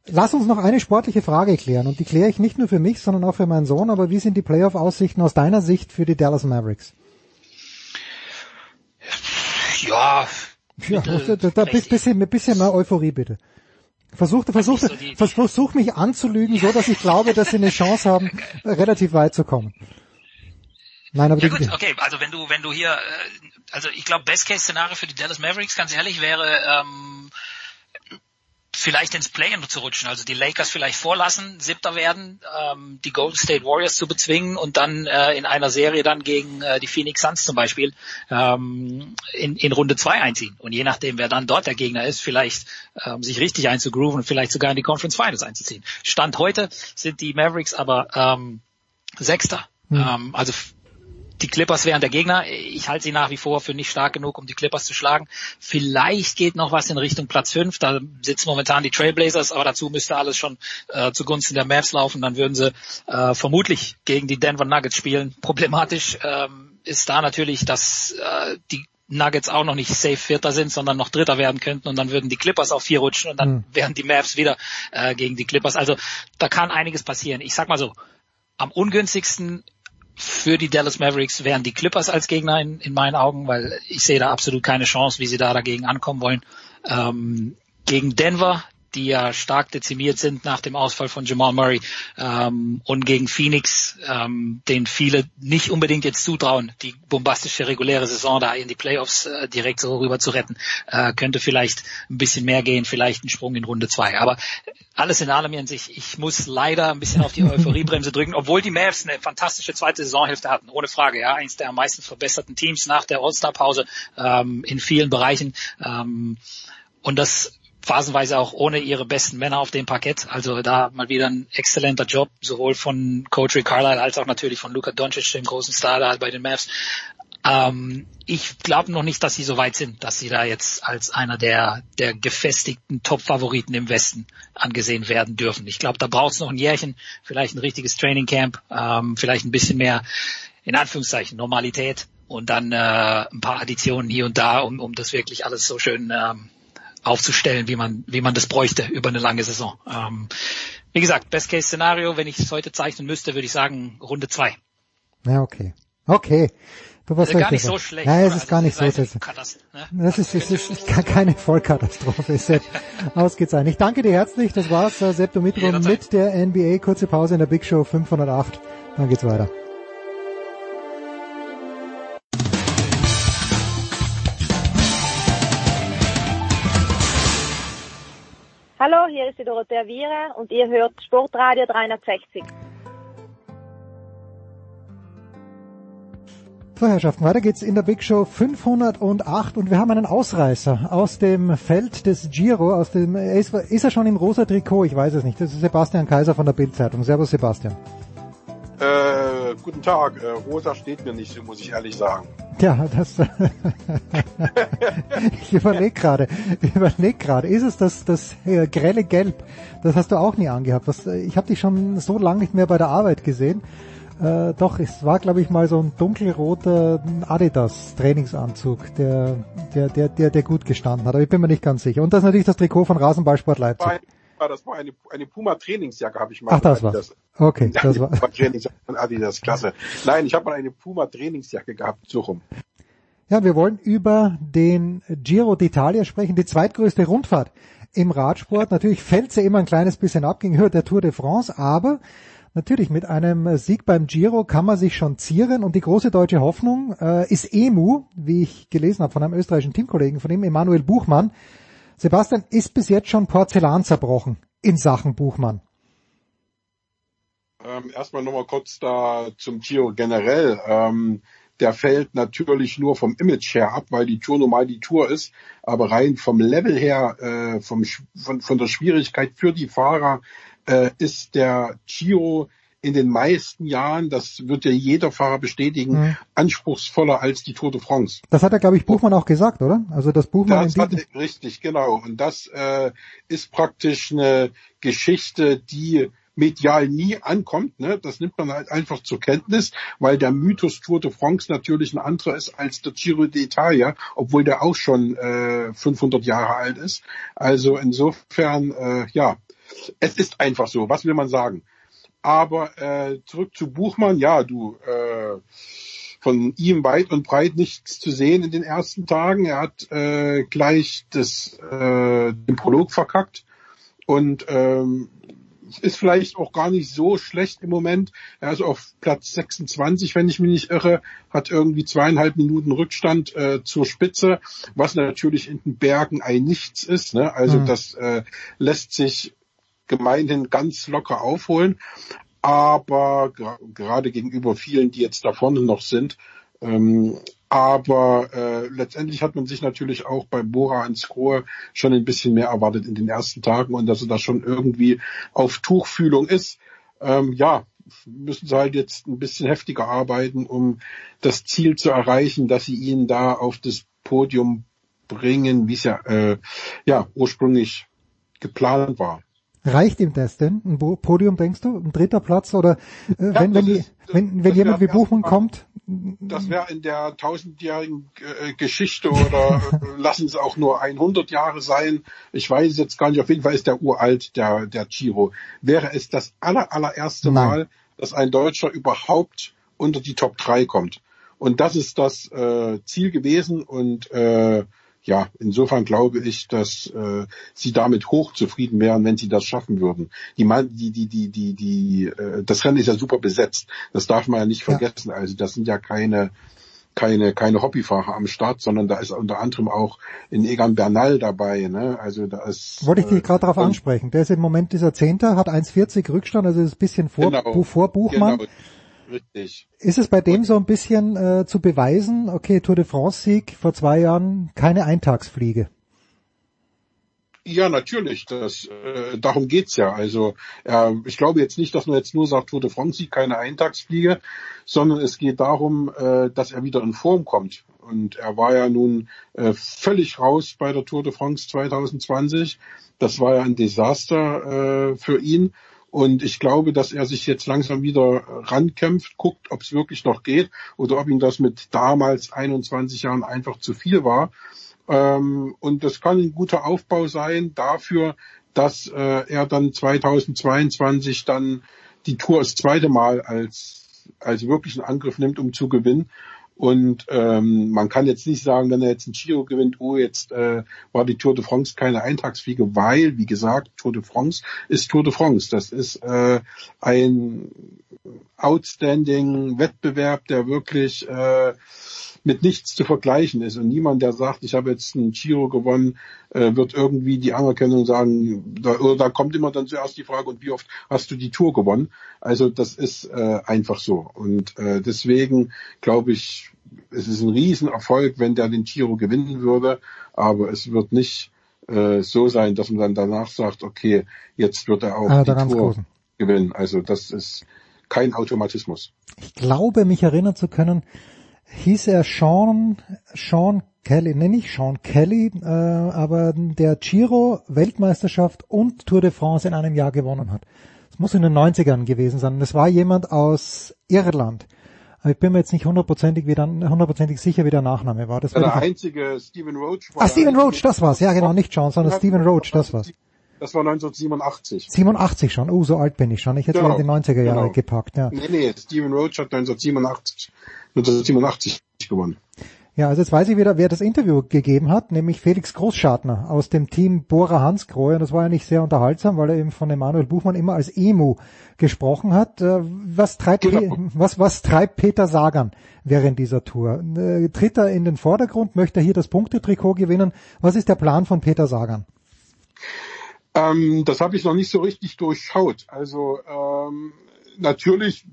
Lass uns noch eine sportliche Frage klären und die kläre ich nicht nur für mich, sondern auch für meinen Sohn. Aber wie sind die Playoff-Aussichten aus deiner Sicht für die Dallas Mavericks? Ja, ja, da, da, da bisschen, ein bisschen mehr Euphorie bitte. Versuch, versuch, so versuch mich anzulügen, so dass ich glaube, dass sie eine Chance haben, relativ weit zu kommen. Nein, aber ja gut, okay, also wenn du, wenn du hier, äh, also ich glaube, Best-Case-Szenario für die Dallas Mavericks, ganz ehrlich, wäre ähm, vielleicht ins Play-in zu rutschen, also die Lakers vielleicht vorlassen, siebter werden, ähm, die Golden State Warriors zu bezwingen und dann äh, in einer Serie dann gegen äh, die Phoenix Suns zum Beispiel ähm, in, in Runde zwei einziehen. Und je nachdem, wer dann dort der Gegner ist, vielleicht ähm, sich richtig einzugrooven und vielleicht sogar in die Conference Finals einzuziehen. Stand heute sind die Mavericks aber ähm, Sechster. Mhm. Ähm, also die Clippers wären der Gegner. Ich halte sie nach wie vor für nicht stark genug, um die Clippers zu schlagen. Vielleicht geht noch was in Richtung Platz 5. Da sitzen momentan die Trailblazers, aber dazu müsste alles schon äh, zugunsten der Mavs laufen. Dann würden sie äh, vermutlich gegen die Denver Nuggets spielen. Problematisch ähm, ist da natürlich, dass äh, die Nuggets auch noch nicht safe Vierter sind, sondern noch Dritter werden könnten und dann würden die Clippers auf vier rutschen und dann mhm. wären die Mavs wieder äh, gegen die Clippers. Also da kann einiges passieren. Ich sag mal so, am ungünstigsten für die Dallas Mavericks wären die Clippers als Gegner in, in meinen Augen, weil ich sehe da absolut keine Chance, wie sie da dagegen ankommen wollen. Ähm, gegen Denver, die ja stark dezimiert sind nach dem Ausfall von Jamal Murray ähm, und gegen Phoenix, ähm, den viele nicht unbedingt jetzt zutrauen, die bombastische reguläre Saison da in die Playoffs äh, direkt so rüber zu retten, äh, könnte vielleicht ein bisschen mehr gehen, vielleicht ein Sprung in Runde zwei. Aber alles in allem an sich, ich muss leider ein bisschen auf die Euphoriebremse drücken, obwohl die Mavs eine fantastische zweite Saisonhälfte hatten, ohne Frage, ja, eins der am meisten verbesserten Teams nach der All-Star-Pause ähm, in vielen Bereichen. Ähm, und das phasenweise auch ohne ihre besten Männer auf dem Parkett. Also da mal wieder ein exzellenter Job, sowohl von Coach Rick Carlisle als auch natürlich von Luka Doncic, dem großen Star da bei den Mavs. Ähm, ich glaube noch nicht, dass sie so weit sind, dass sie da jetzt als einer der, der gefestigten Top-Favoriten im Westen angesehen werden dürfen. Ich glaube, da braucht es noch ein Jährchen, vielleicht ein richtiges Training Camp, ähm, vielleicht ein bisschen mehr, in Anführungszeichen, Normalität und dann äh, ein paar Additionen hier und da, um, um das wirklich alles so schön ähm, aufzustellen, wie man, wie man das bräuchte über eine lange Saison. Ähm, wie gesagt, Best-Case-Szenario, wenn ich es heute zeichnen müsste, würde ich sagen Runde zwei. Ja, okay. Okay. Du, was also gar nicht so schlecht. Ja, es ist gar nicht so schlecht. Ne? Das ist, es ist keine Vollkatastrophe. Sepp, ausgezeichnet. Ich danke dir herzlich. Das war's. Sepp Dumitro mit der NBA. Kurze Pause in der Big Show 508. Dann geht's weiter. Hier ist die Dorothea Viere und ihr hört Sportradio 360. So, Herrschaften, weiter geht's in der Big Show 508 und wir haben einen Ausreißer aus dem Feld des Giro, aus dem, ist, er schon im rosa Trikot? Ich weiß es nicht. Das ist Sebastian Kaiser von der Bildzeitung. Servus, Sebastian. Äh, guten Tag. Äh, rosa steht mir nicht, muss ich ehrlich sagen. Ja, das. ich überlege gerade, überleg gerade, ist es das das äh, grelle Gelb? Das hast du auch nie angehabt. Was, äh, ich habe dich schon so lange nicht mehr bei der Arbeit gesehen. Äh, doch, es war, glaube ich, mal so ein dunkelroter Adidas Trainingsanzug, der, der, der, der, der gut gestanden hat. Aber ich bin mir nicht ganz sicher. Und das ist natürlich das Trikot von Rasenballsport Leipzig das war eine, eine Puma Trainingsjacke, habe ich mal. Ach, das war. Okay, das war. Puma Trainingsjacke von Adidas, klasse. Nein, ich habe mal eine Puma Trainingsjacke gehabt, so rum. Ja, wir wollen über den Giro d'Italia sprechen, die zweitgrößte Rundfahrt im Radsport. Natürlich fällt sie immer ein kleines bisschen ab gegenüber der Tour de France, aber natürlich mit einem Sieg beim Giro kann man sich schon zieren und die große deutsche Hoffnung äh, ist Emu, wie ich gelesen habe von einem österreichischen Teamkollegen von ihm, Emanuel Buchmann, Sebastian, ist bis jetzt schon Porzellan zerbrochen in Sachen Buchmann? Ähm, erstmal nochmal kurz da zum Giro generell. Ähm, der fällt natürlich nur vom Image her ab, weil die Tour normal die Tour ist. Aber rein vom Level her, äh, vom, von, von der Schwierigkeit für die Fahrer, äh, ist der Giro in den meisten Jahren, das wird ja jeder Fahrer bestätigen, mhm. anspruchsvoller als die Tour de France. Das hat er, glaube ich, Buchmann auch gesagt, oder? Also das Buchmann. Das hat er, richtig, genau. Und das äh, ist praktisch eine Geschichte, die medial nie ankommt. Ne? Das nimmt man halt einfach zur Kenntnis, weil der Mythos Tour de France natürlich ein anderer ist als der Giro d'Italia, obwohl der auch schon äh, 500 Jahre alt ist. Also insofern, äh, ja, es ist einfach so. Was will man sagen? Aber äh, zurück zu Buchmann, ja, du, äh, von ihm weit und breit nichts zu sehen in den ersten Tagen. Er hat äh, gleich das, äh, den Prolog verkackt und ähm, ist vielleicht auch gar nicht so schlecht im Moment. Er ist auf Platz 26, wenn ich mich nicht irre, hat irgendwie zweieinhalb Minuten Rückstand äh, zur Spitze, was natürlich in den Bergen ein Nichts ist. Ne? Also mhm. das äh, lässt sich gemeinhin ganz locker aufholen. Aber gerade gegenüber vielen, die jetzt da vorne noch sind, ähm, aber äh, letztendlich hat man sich natürlich auch bei Bora ins Skrohe schon ein bisschen mehr erwartet in den ersten Tagen und dass er da schon irgendwie auf Tuchfühlung ist. Ähm, ja, müssen sie halt jetzt ein bisschen heftiger arbeiten, um das Ziel zu erreichen, dass sie ihn da auf das Podium bringen, wie es ja, äh, ja ursprünglich geplant war. Reicht ihm das denn? Ein Podium, denkst du? Ein dritter Platz? Oder äh, ja, wenn, wenn, die, wenn, wenn jemand wie Buchmann kommt? Das wäre in der tausendjährigen äh, Geschichte oder äh, lassen es auch nur 100 Jahre sein. Ich weiß jetzt gar nicht, auf jeden Fall ist der uralt, der, der Giro. Wäre es das aller, allererste Nein. Mal, dass ein Deutscher überhaupt unter die Top 3 kommt. Und das ist das äh, Ziel gewesen und äh, ja, insofern glaube ich, dass äh, sie damit hochzufrieden wären, wenn sie das schaffen würden. Die, die, die, die, die, die, äh, das Rennen ist ja super besetzt. Das darf man ja nicht vergessen. Ja. Also das sind ja keine keine keine Hobbyfahrer am Start, sondern da ist unter anderem auch in Egan Bernal dabei. Ne? Also da ist. Wollte ich dich gerade darauf ansprechen. Der ist im Moment dieser Zehnter, hat 1,40 Rückstand, also ist ein bisschen vor, genau, vor Buchmann. Genau. Richtig. Ist es bei dem so ein bisschen äh, zu beweisen, okay, Tour de France-Sieg vor zwei Jahren, keine Eintagsfliege? Ja, natürlich. Das, äh, darum geht's ja. Also äh, ich glaube jetzt nicht, dass man jetzt nur sagt, Tour de France Sieg, keine Eintagsfliege, sondern es geht darum, äh, dass er wieder in Form kommt. Und er war ja nun äh, völlig raus bei der Tour de France 2020. Das war ja ein Desaster äh, für ihn. Und ich glaube, dass er sich jetzt langsam wieder rankämpft, guckt, ob es wirklich noch geht oder ob ihm das mit damals 21 Jahren einfach zu viel war. Ähm, und das kann ein guter Aufbau sein dafür, dass äh, er dann 2022 dann die Tour das zweite Mal als, als wirklichen Angriff nimmt, um zu gewinnen. Und ähm, man kann jetzt nicht sagen, wenn er jetzt ein Giro gewinnt, oh, jetzt äh, war die Tour de France keine Eintagsfliege, weil, wie gesagt, Tour de France ist Tour de France. Das ist äh, ein outstanding Wettbewerb, der wirklich äh, mit nichts zu vergleichen ist. Und niemand, der sagt, ich habe jetzt einen Giro gewonnen, äh, wird irgendwie die Anerkennung sagen, da, oder da kommt immer dann zuerst die Frage, und wie oft hast du die Tour gewonnen? Also das ist äh, einfach so. Und äh, deswegen glaube ich, es ist ein Riesenerfolg, wenn der den Giro gewinnen würde, aber es wird nicht äh, so sein, dass man dann danach sagt, okay, jetzt wird er auch ah, die Tour großen. gewinnen. Also das ist kein Automatismus. Ich glaube, mich erinnern zu können, hieß er Sean, Sean Kelly, nenne ich Sean Kelly, äh, aber der Giro, Weltmeisterschaft und Tour de France in einem Jahr gewonnen hat. Das muss in den 90ern gewesen sein. Das war jemand aus Irland. Aber ich bin mir jetzt nicht hundertprozentig, wie dann, hundertprozentig sicher, wie der Nachname war. Das war der einzige Stephen Roach. War ah, Stephen Roach, das war's. Ja, genau, nicht Sean, sondern Stephen Roach, das war's. Das war 1987. 87 schon. Oh, so alt bin ich schon. Ich hätte genau, in die 90er Jahre genau. gepackt, ja. Nee, nee, Stephen Roach hat 1987 1987 gewonnen. Ja, also jetzt weiß ich wieder, wer das Interview gegeben hat, nämlich Felix Großschartner aus dem Team Bora Hansgrohe. Und das war ja nicht sehr unterhaltsam, weil er eben von Emanuel Buchmann immer als Emu gesprochen hat. Äh, was treibt, genau. was, was treibt Peter Sagan während dieser Tour? Äh, tritt er in den Vordergrund? Möchte er hier das Punktetrikot gewinnen? Was ist der Plan von Peter Sagan? Ähm, das habe ich noch nicht so richtig durchschaut. Also ähm, natürlich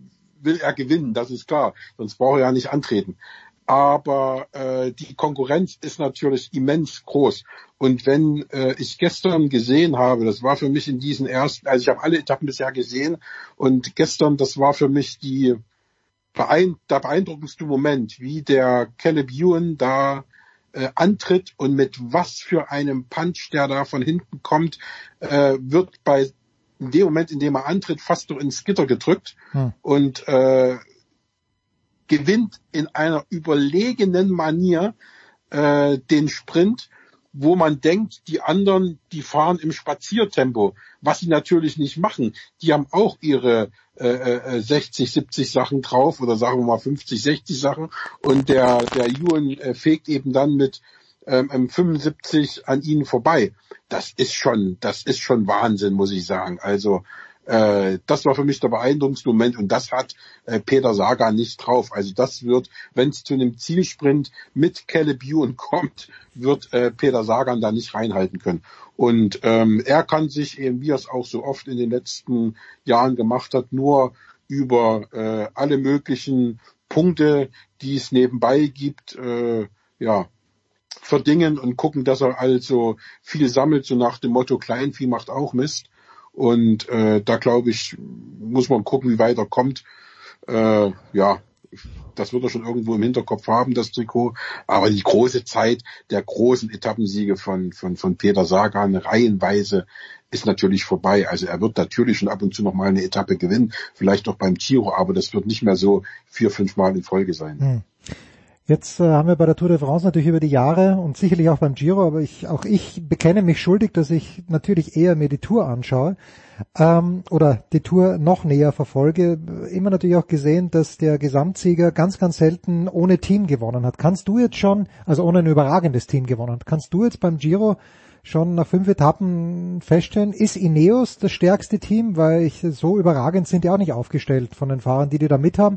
will er gewinnen, das ist klar. Sonst braucht er ja nicht antreten. Aber äh, die Konkurrenz ist natürlich immens groß. Und wenn äh, ich gestern gesehen habe, das war für mich in diesen ersten, also ich habe alle Etappen bisher gesehen und gestern, das war für mich die beein der beeindruckendste Moment, wie der Caleb Ewan da äh, antritt und mit was für einem Punch, der da von hinten kommt, äh, wird bei in dem Moment, in dem er antritt, fast so ins Gitter gedrückt hm. und äh, gewinnt in einer überlegenen Manier äh, den Sprint, wo man denkt, die anderen, die fahren im Spaziertempo, was sie natürlich nicht machen. Die haben auch ihre äh, 60, äh, 70 Sachen drauf oder sagen wir mal 50, 60 Sachen und der, der Ewan äh, fegt eben dann mit ähm, 75 an ihnen vorbei. Das ist schon, das ist schon Wahnsinn, muss ich sagen. Also äh, das war für mich der beeindruckendste Moment und das hat äh, Peter Saga nicht drauf. Also das wird, wenn es zu einem Zielsprint mit Caleb Ewan kommt, wird äh, Peter Sagan da nicht reinhalten können. Und ähm, er kann sich eben, wie er es auch so oft in den letzten Jahren gemacht hat, nur über äh, alle möglichen Punkte, die es nebenbei gibt, äh, ja, verdingen und gucken, dass er also viel sammelt, so nach dem Motto Kleinvieh macht auch Mist. Und äh, da glaube ich, muss man gucken, wie weit er kommt. Äh, ja, das wird er schon irgendwo im Hinterkopf haben, das Trikot. Aber die große Zeit der großen Etappensiege von, von, von Peter Sagan reihenweise ist natürlich vorbei. Also er wird natürlich schon ab und zu noch mal eine Etappe gewinnen, vielleicht auch beim Giro, aber das wird nicht mehr so vier, fünf Mal in Folge sein. Hm. Jetzt äh, haben wir bei der Tour de France natürlich über die Jahre und sicherlich auch beim Giro, aber ich, auch ich bekenne mich schuldig, dass ich natürlich eher mir die Tour anschaue ähm, oder die Tour noch näher verfolge. Immer natürlich auch gesehen, dass der Gesamtsieger ganz, ganz selten ohne Team gewonnen hat. Kannst du jetzt schon, also ohne ein überragendes Team gewonnen hat, kannst du jetzt beim Giro schon nach fünf Etappen feststellen, ist Ineos das stärkste Team, weil ich, so überragend sind die auch nicht aufgestellt von den Fahrern, die die da mit haben.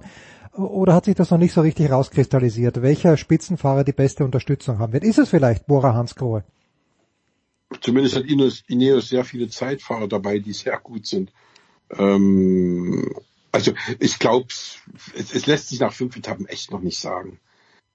Oder hat sich das noch nicht so richtig rauskristallisiert, welcher Spitzenfahrer die beste Unterstützung haben wird? Ist es vielleicht Bora Hansgrohe? Zumindest hat Ineos, sehr viele Zeitfahrer dabei, die sehr gut sind. Ähm, also ich glaube, es, es lässt sich nach fünf Etappen echt noch nicht sagen.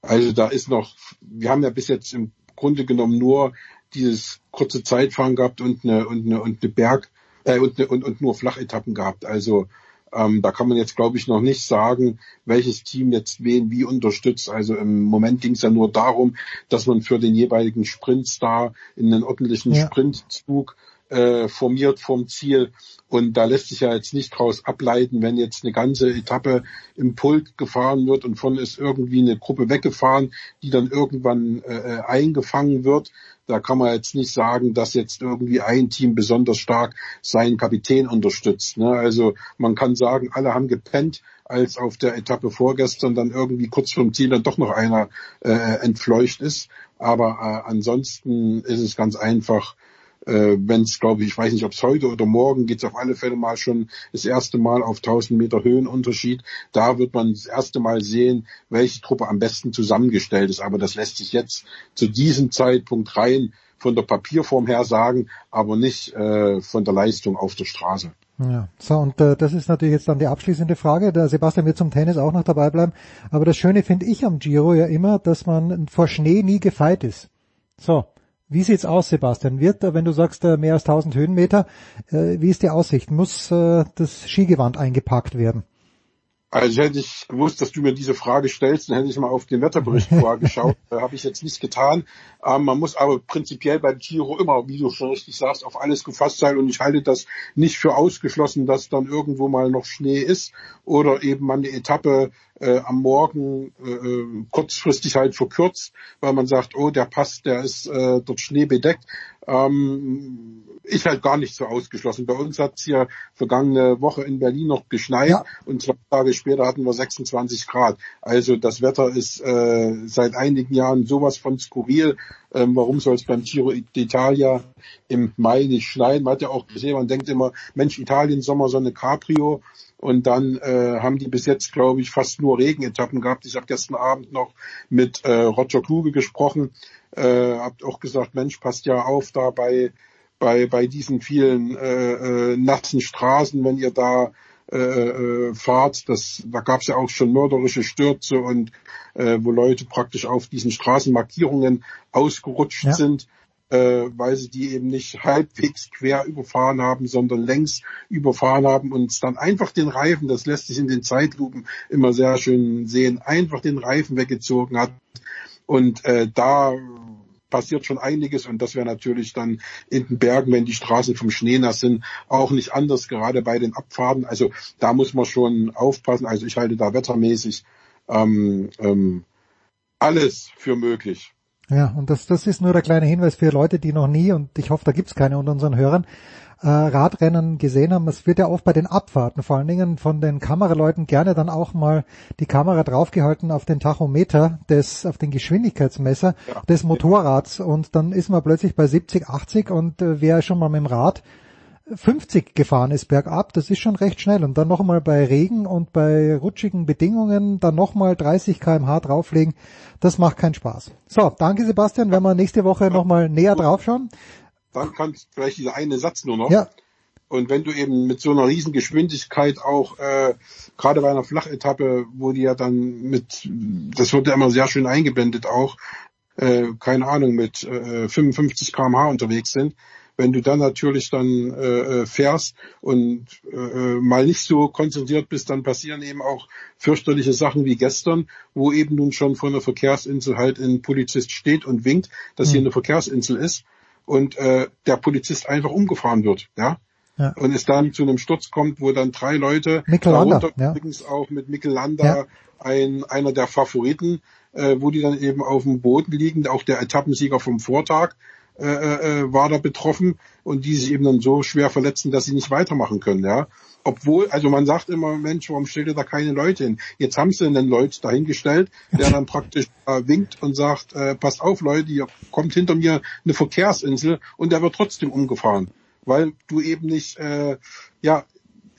Also da ist noch, wir haben ja bis jetzt im Grunde genommen nur dieses kurze Zeitfahren gehabt und eine und eine und eine Berg äh, und, eine, und und nur Flachetappen gehabt. Also ähm, da kann man jetzt, glaube ich, noch nicht sagen, welches Team jetzt wen wie unterstützt. Also im Moment ging es ja nur darum, dass man für den jeweiligen Sprintstar in einen ordentlichen ja. Sprintzug äh, formiert vom Ziel. Und da lässt sich ja jetzt nicht draus ableiten, wenn jetzt eine ganze Etappe im Pult gefahren wird und von ist irgendwie eine Gruppe weggefahren, die dann irgendwann äh, äh eingefangen wird. Da kann man jetzt nicht sagen, dass jetzt irgendwie ein Team besonders stark seinen Kapitän unterstützt. Ne? Also man kann sagen, alle haben gepennt, als auf der Etappe vorgestern dann irgendwie kurz vorm Ziel dann doch noch einer äh, entfleucht ist. Aber äh, ansonsten ist es ganz einfach, äh, wenn es, glaube ich, ich weiß nicht, ob es heute oder morgen geht es auf alle Fälle mal schon das erste Mal auf 1000 Meter Höhenunterschied. Da wird man das erste Mal sehen, welche Truppe am besten zusammengestellt ist. Aber das lässt sich jetzt zu diesem Zeitpunkt rein von der Papierform her sagen, aber nicht äh, von der Leistung auf der Straße. Ja, so und äh, das ist natürlich jetzt dann die abschließende Frage. Der Sebastian wird zum Tennis auch noch dabei bleiben. Aber das Schöne finde ich am Giro ja immer, dass man vor Schnee nie gefeit ist. So, wie sieht's aus, Sebastian? Wird, wenn du sagst, äh, mehr als 1000 Höhenmeter, äh, wie ist die Aussicht? Muss äh, das Skigewand eingepackt werden? Also hätte ich gewusst, dass du mir diese Frage stellst, dann hätte ich mal auf den Wetterbericht vorgeschaut. äh, Habe ich jetzt nicht getan. Ähm, man muss aber prinzipiell beim Giro immer, wie du schon richtig sagst, auf alles gefasst sein. Und ich halte das nicht für ausgeschlossen, dass dann irgendwo mal noch Schnee ist oder eben man eine Etappe äh, am Morgen äh, äh kurzfristig halt verkürzt, weil man sagt, oh, der Pass, der ist äh, dort schneebedeckt. Ähm, ist halt gar nicht so ausgeschlossen. Bei uns hat es hier vergangene Woche in Berlin noch geschneit ja. und zwei Tage später hatten wir 26 Grad. Also das Wetter ist äh, seit einigen Jahren sowas von skurril. Ähm, warum soll es beim Giro d'Italia im Mai nicht schneien? Man hat ja auch gesehen, man denkt immer, Mensch, Italien Sommer so eine Cabrio. Und dann äh, haben die bis jetzt, glaube ich, fast nur Regenetappen gehabt. Ich habe gestern Abend noch mit äh, Roger Kluge gesprochen, äh, habt auch gesagt, Mensch, passt ja auf da bei bei, bei diesen vielen äh, äh, nassen Straßen, wenn ihr da äh, äh, fahrt, das, da gab es ja auch schon mörderische Stürze und äh, wo Leute praktisch auf diesen Straßenmarkierungen ausgerutscht ja. sind, äh, weil sie die eben nicht halbwegs quer überfahren haben, sondern längs überfahren haben und dann einfach den Reifen, das lässt sich in den Zeitlupen immer sehr schön sehen, einfach den Reifen weggezogen hat. Und äh, da passiert schon einiges und das wäre natürlich dann in den Bergen, wenn die Straßen vom Schnee nass sind, auch nicht anders, gerade bei den Abfahrten. Also da muss man schon aufpassen. Also ich halte da wettermäßig ähm, ähm, alles für möglich. Ja, und das, das ist nur der kleine Hinweis für Leute, die noch nie, und ich hoffe, da gibt's keine unter unseren Hörern, äh, Radrennen gesehen haben. Es wird ja oft bei den Abfahrten vor allen Dingen von den Kameraleuten gerne dann auch mal die Kamera draufgehalten auf den Tachometer des, auf den Geschwindigkeitsmesser ja. des Motorrads und dann ist man plötzlich bei 70, 80 und äh, wer schon mal mit dem Rad 50 gefahren ist bergab, das ist schon recht schnell. Und dann nochmal bei Regen und bei rutschigen Bedingungen dann nochmal 30 kmh drauflegen, das macht keinen Spaß. So, danke Sebastian, wenn wir nächste Woche nochmal näher draufschauen dann kannst vielleicht dieser eine Satz nur noch. Ja. Und wenn du eben mit so einer riesen Geschwindigkeit auch, äh, gerade bei einer Flachetappe, wo die ja dann mit, das wird ja immer sehr schön eingeblendet auch, äh, keine Ahnung, mit äh, 55 kmh unterwegs sind, wenn du dann natürlich dann äh, fährst und äh, mal nicht so konzentriert bist, dann passieren eben auch fürchterliche Sachen wie gestern, wo eben nun schon vor einer Verkehrsinsel halt ein Polizist steht und winkt, dass mhm. hier eine Verkehrsinsel ist und äh, der Polizist einfach umgefahren wird, ja. Ja. Und es dann zu einem Sturz kommt, wo dann drei Leute, darunter ja. übrigens auch mit Mikkel Landa, ja. ein, einer der Favoriten, äh, wo die dann eben auf dem Boden liegen, auch der Etappensieger vom Vortag, äh, äh, war da betroffen und die sich eben dann so schwer verletzen, dass sie nicht weitermachen können, ja. Obwohl, also man sagt immer, Mensch, warum stellt ihr da keine Leute hin? Jetzt haben sie einen Leute dahingestellt, der dann praktisch äh, winkt und sagt, äh, passt auf Leute, hier kommt hinter mir eine Verkehrsinsel und der wird trotzdem umgefahren, weil du eben nicht, äh, ja,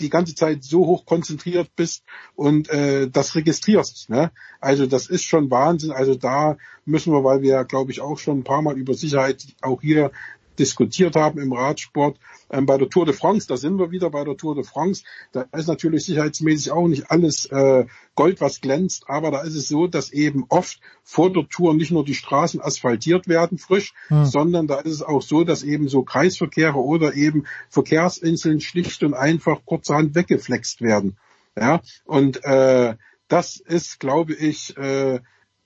die ganze Zeit so hoch konzentriert bist und äh, das registrierst. Ne? Also das ist schon Wahnsinn. Also da müssen wir, weil wir, glaube ich, auch schon ein paar Mal über Sicherheit auch hier diskutiert haben im Radsport. Ähm, bei der Tour de France, da sind wir wieder bei der Tour de France, da ist natürlich sicherheitsmäßig auch nicht alles äh, Gold, was glänzt, aber da ist es so, dass eben oft vor der Tour nicht nur die Straßen asphaltiert werden frisch, hm. sondern da ist es auch so, dass eben so Kreisverkehre oder eben Verkehrsinseln schlicht und einfach kurzerhand weggeflext werden. Ja, und äh, das ist, glaube ich, äh,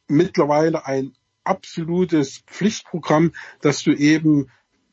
mittlerweile ein absolutes Pflichtprogramm, dass du eben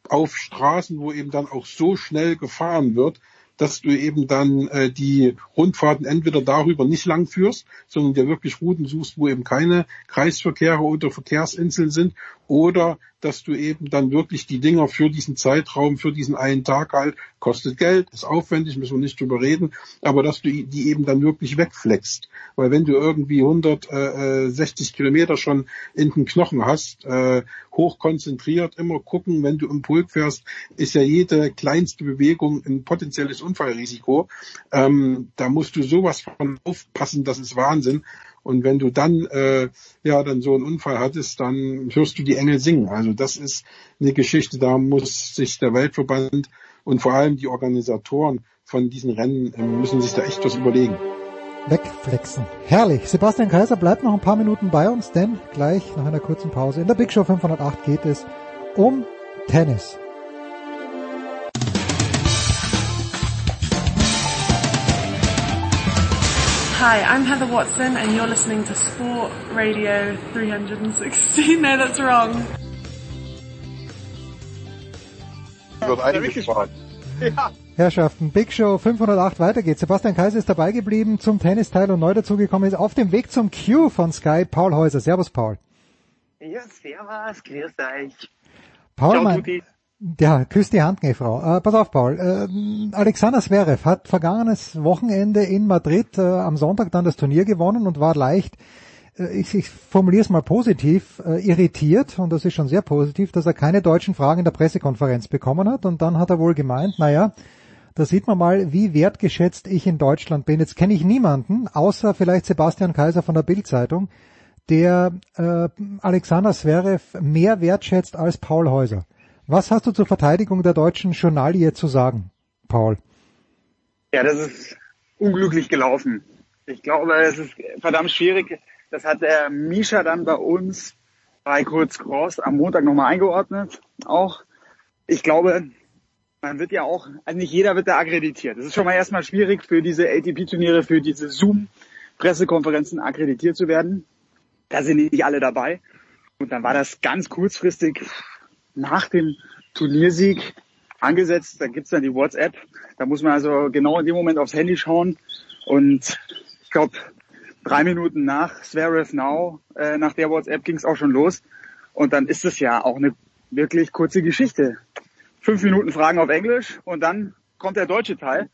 auf Straßen, wo eben dann auch so schnell gefahren wird, dass du eben dann äh, die Rundfahrten entweder darüber nicht lang führst, sondern dir wirklich Routen suchst, wo eben keine Kreisverkehre oder Verkehrsinseln sind, oder dass du eben dann wirklich die Dinger für diesen Zeitraum, für diesen einen Tag halt, kostet Geld, ist aufwendig, müssen wir nicht drüber reden, aber dass du die eben dann wirklich wegflext. Weil wenn du irgendwie 160 Kilometer schon in den Knochen hast, äh, hoch konzentriert, immer gucken, wenn du im Pulk fährst, ist ja jede kleinste Bewegung ein potenzielles Unfallrisiko. Ähm, da musst du sowas von aufpassen, das ist Wahnsinn. Und wenn du dann äh, ja dann so einen Unfall hattest, dann hörst du die Engel singen. Also das ist eine Geschichte, da muss sich der Weltverband und vor allem die Organisatoren von diesen Rennen äh, müssen sich da echt was überlegen. Wegflexen. Herrlich. Sebastian Kaiser bleibt noch ein paar Minuten bei uns, denn gleich nach einer kurzen Pause in der Big Show 508 geht es um Tennis. Hi, I'm Heather Watson and you're listening to Sport Radio 360. No, that's wrong. Ja. Herrschaften, Big Show 508, weiter geht's. Sebastian Kaiser ist dabei geblieben zum Tennisteil und neu dazugekommen ist auf dem Weg zum Q von Sky, Paul Häuser. Servus, Paul. Ja, servus, grüß euch. Paul, Ciao, mein, ja, küss die Hand, Frau. Äh, pass auf, Paul. Äh, Alexander Zverev hat vergangenes Wochenende in Madrid äh, am Sonntag dann das Turnier gewonnen und war leicht, äh, ich, ich formuliere es mal positiv, äh, irritiert, und das ist schon sehr positiv, dass er keine deutschen Fragen in der Pressekonferenz bekommen hat. Und dann hat er wohl gemeint, naja, da sieht man mal, wie wertgeschätzt ich in Deutschland bin. Jetzt kenne ich niemanden, außer vielleicht Sebastian Kaiser von der Bildzeitung, der äh, Alexander Zverev mehr wertschätzt als Paul Häuser. Was hast du zur Verteidigung der deutschen Journalie zu sagen, Paul? Ja, das ist unglücklich gelaufen. Ich glaube, es ist verdammt schwierig. Das hat der Misha dann bei uns bei Kurz Cross am Montag nochmal eingeordnet. Auch, ich glaube, man wird ja auch, also nicht jeder wird da akkreditiert. Das ist schon mal erstmal schwierig für diese ATP-Turniere, für diese Zoom-Pressekonferenzen akkreditiert zu werden. Da sind nicht alle dabei. Und dann war das ganz kurzfristig nach dem Turniersieg angesetzt. Da gibt's dann die WhatsApp. Da muss man also genau in dem Moment aufs Handy schauen. Und ich glaube, drei Minuten nach Zverev Now, äh, nach der WhatsApp ging's auch schon los. Und dann ist es ja auch eine wirklich kurze Geschichte. Fünf Minuten Fragen auf Englisch und dann kommt der deutsche Teil.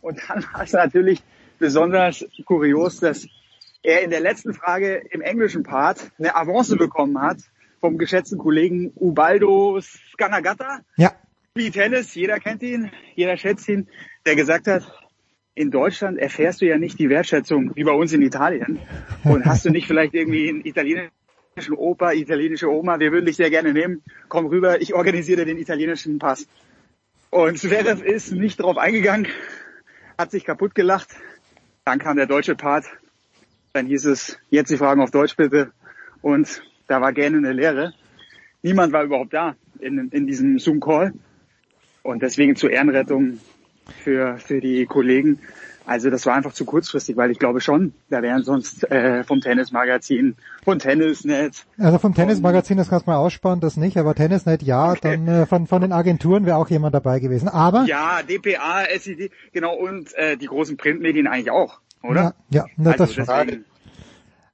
Und dann war es natürlich besonders kurios, dass er in der letzten Frage im englischen Part eine Avance bekommen hat vom geschätzten Kollegen Ubaldo Scanagata. Ja. Wie Tennis, jeder kennt ihn, jeder schätzt ihn, der gesagt hat, in Deutschland erfährst du ja nicht die Wertschätzung wie bei uns in Italien. Und hast du nicht vielleicht irgendwie einen italienischen Opa, italienische Oma, wir würden dich sehr gerne nehmen, komm rüber, ich organisiere den italienischen Pass. Und Zverev ist nicht drauf eingegangen, hat sich kaputt gelacht. Dann kam der deutsche Part. Dann hieß es, jetzt die Fragen auf Deutsch bitte. Und da war gerne eine Leere. Niemand war überhaupt da in, in diesem Zoom-Call. Und deswegen zur Ehrenrettung für, für die Kollegen. Also das war einfach zu kurzfristig, weil ich glaube schon, da wären sonst äh, vom Tennismagazin, von Tennisnet. Also vom Tennismagazin, das kannst du mal aussparen, das nicht, aber Tennisnet ja, okay. dann äh, von, von den Agenturen wäre auch jemand dabei gewesen. Aber Ja, DPA, SED, genau, und äh, die großen Printmedien eigentlich auch, oder? Ja, ja also das deswegen,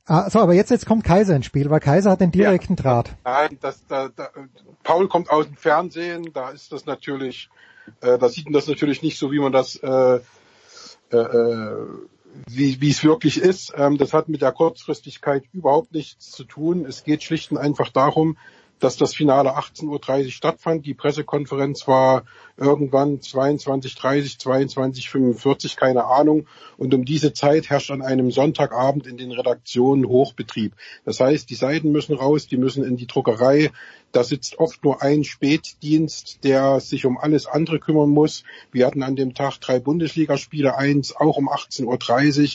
Ah, so, aber jetzt, jetzt kommt Kaiser ins Spiel, weil Kaiser hat den direkten ja. Draht. Nein, das, da, da, Paul kommt aus dem Fernsehen, da ist das natürlich, äh, da sieht man das natürlich nicht so, wie man das äh, äh, äh, wie, wie es wirklich ist. Ähm, das hat mit der Kurzfristigkeit überhaupt nichts zu tun. Es geht schlicht und einfach darum, dass das Finale 18.30 Uhr stattfand. Die Pressekonferenz war irgendwann 22.30, 22.45, keine Ahnung. Und um diese Zeit herrscht an einem Sonntagabend in den Redaktionen Hochbetrieb. Das heißt, die Seiten müssen raus, die müssen in die Druckerei. Da sitzt oft nur ein Spätdienst, der sich um alles andere kümmern muss. Wir hatten an dem Tag drei Bundesligaspiele, eins auch um 18.30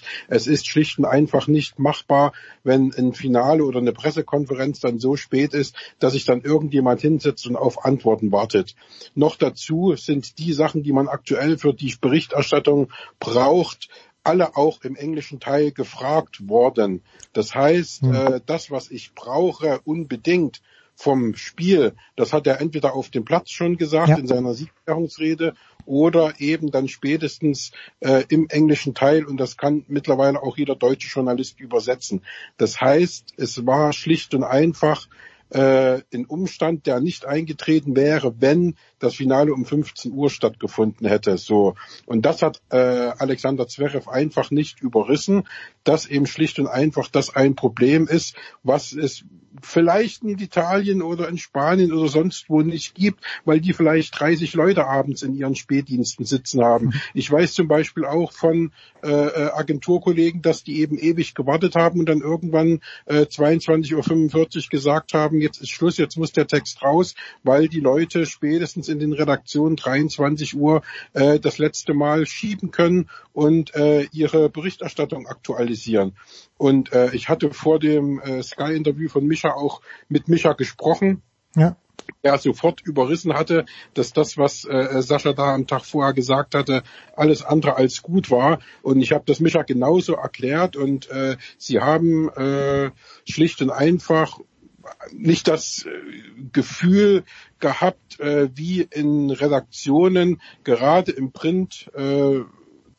Uhr. Es ist schlicht und einfach nicht machbar, wenn ein Finale oder eine Pressekonferenz dann so spät ist, dass sich dann irgendjemand hinsetzt und auf Antworten wartet. Noch dazu sind die Sachen, die man aktuell für die Berichterstattung braucht, alle auch im englischen Teil gefragt worden. Das heißt, mhm. äh, das, was ich brauche, unbedingt vom Spiel, das hat er entweder auf dem Platz schon gesagt ja. in seiner Siegerungsrede oder eben dann spätestens äh, im englischen Teil und das kann mittlerweile auch jeder deutsche Journalist übersetzen. Das heißt, es war schlicht und einfach äh, in Umstand, der nicht eingetreten wäre, wenn das Finale um 15 Uhr stattgefunden hätte. So und das hat äh, Alexander Zverev einfach nicht überrissen, dass eben schlicht und einfach das ein Problem ist, was es vielleicht in Italien oder in Spanien oder sonst wo nicht gibt, weil die vielleicht 30 Leute abends in ihren Spätdiensten sitzen haben. Ich weiß zum Beispiel auch von äh, äh, Agenturkollegen, dass die eben ewig gewartet haben und dann irgendwann äh, 22.45 Uhr gesagt haben, jetzt ist Schluss, jetzt muss der Text raus, weil die Leute spätestens in den Redaktionen 23 Uhr äh, das letzte Mal schieben können und äh, ihre Berichterstattung aktualisieren. Und äh, ich hatte vor dem äh, Sky-Interview von Micha auch mit Micha gesprochen. Ja. Er sofort überrissen hatte, dass das, was äh, Sascha da am Tag vorher gesagt hatte, alles andere als gut war. Und ich habe das Micha genauso erklärt und äh, sie haben äh, schlicht und einfach nicht das äh, Gefühl gehabt, äh, wie in Redaktionen, gerade im Print, äh,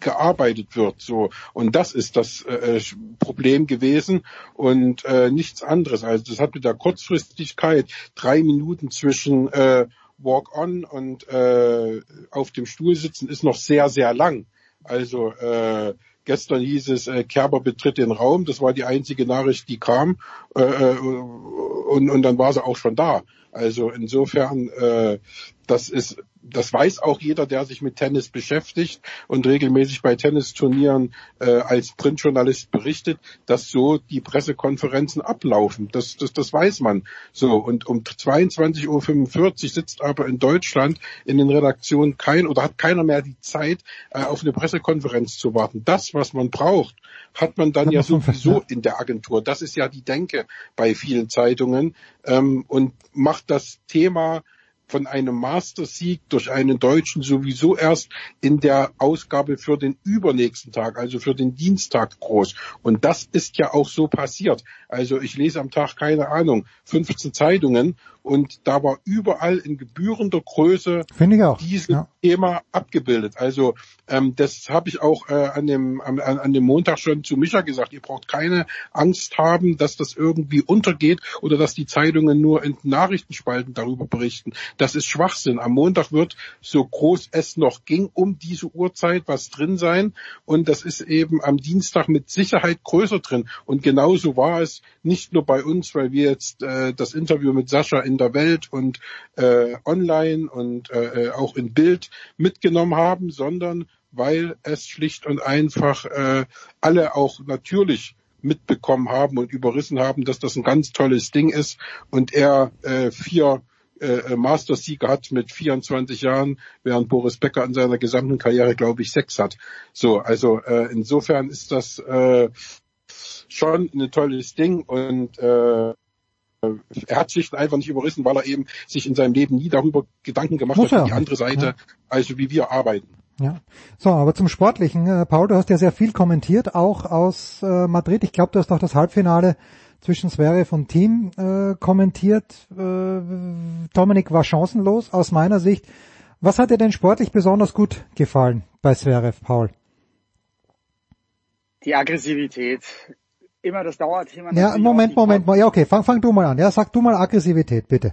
gearbeitet wird. So und das ist das äh, Problem gewesen und äh, nichts anderes. Also das hat mit der Kurzfristigkeit drei Minuten zwischen äh, Walk on und äh, auf dem Stuhl sitzen ist noch sehr sehr lang. Also äh, Gestern hieß es, äh, Kerber betritt den Raum. Das war die einzige Nachricht, die kam. Äh, äh und, und dann war sie auch schon da. Also insofern, äh, das ist das weiß auch jeder, der sich mit Tennis beschäftigt und regelmäßig bei Tennisturnieren äh, als Printjournalist berichtet, dass so die Pressekonferenzen ablaufen. Das, das, das weiß man. So und um 22.45 Uhr sitzt aber in Deutschland in den Redaktionen kein oder hat keiner mehr die Zeit, äh, auf eine Pressekonferenz zu warten. Das, was man braucht, hat man dann ja sowieso in der Agentur. Das ist ja die Denke bei vielen Zeitungen ähm, und macht das Thema von einem Mastersieg durch einen Deutschen sowieso erst in der Ausgabe für den übernächsten Tag, also für den Dienstag groß. Und das ist ja auch so passiert. Also ich lese am Tag, keine Ahnung, 15 Zeitungen und da war überall in gebührender Größe dieses ja. Thema abgebildet. Also ähm, das habe ich auch äh, an, dem, an, an dem Montag schon zu Micha gesagt. Ihr braucht keine Angst haben, dass das irgendwie untergeht oder dass die Zeitungen nur in Nachrichtenspalten darüber berichten. Das ist Schwachsinn. Am Montag wird so groß es noch ging um diese Uhrzeit was drin sein und das ist eben am Dienstag mit Sicherheit größer drin. Und genauso war es nicht nur bei uns, weil wir jetzt äh, das Interview mit Sascha in der Welt und äh, online und äh, auch in Bild mitgenommen haben, sondern weil es schlicht und einfach äh, alle auch natürlich mitbekommen haben und überrissen haben, dass das ein ganz tolles Ding ist und er äh, vier äh, Master-Sieger hat mit 24 Jahren, während Boris Becker in seiner gesamten Karriere, glaube ich, sechs hat. So, also äh, insofern ist das äh, schon ein tolles Ding und äh, er hat sich einfach nicht überrissen, weil er eben sich in seinem Leben nie darüber Gedanken gemacht Muss hat, wie die andere Seite, ja. also wie wir arbeiten. Ja. So, aber zum Sportlichen. Äh, Paul, du hast ja sehr viel kommentiert, auch aus äh, Madrid. Ich glaube, du hast auch das Halbfinale zwischen Zverev und Team äh, kommentiert. Äh, Dominik war chancenlos aus meiner Sicht. Was hat dir denn sportlich besonders gut gefallen bei Zverev, Paul? Die Aggressivität. Immer das Dauerthema. Ja, Moment, Moment, Moment. Ja, okay, fang, fang du mal an. Ja, sag du mal Aggressivität, bitte.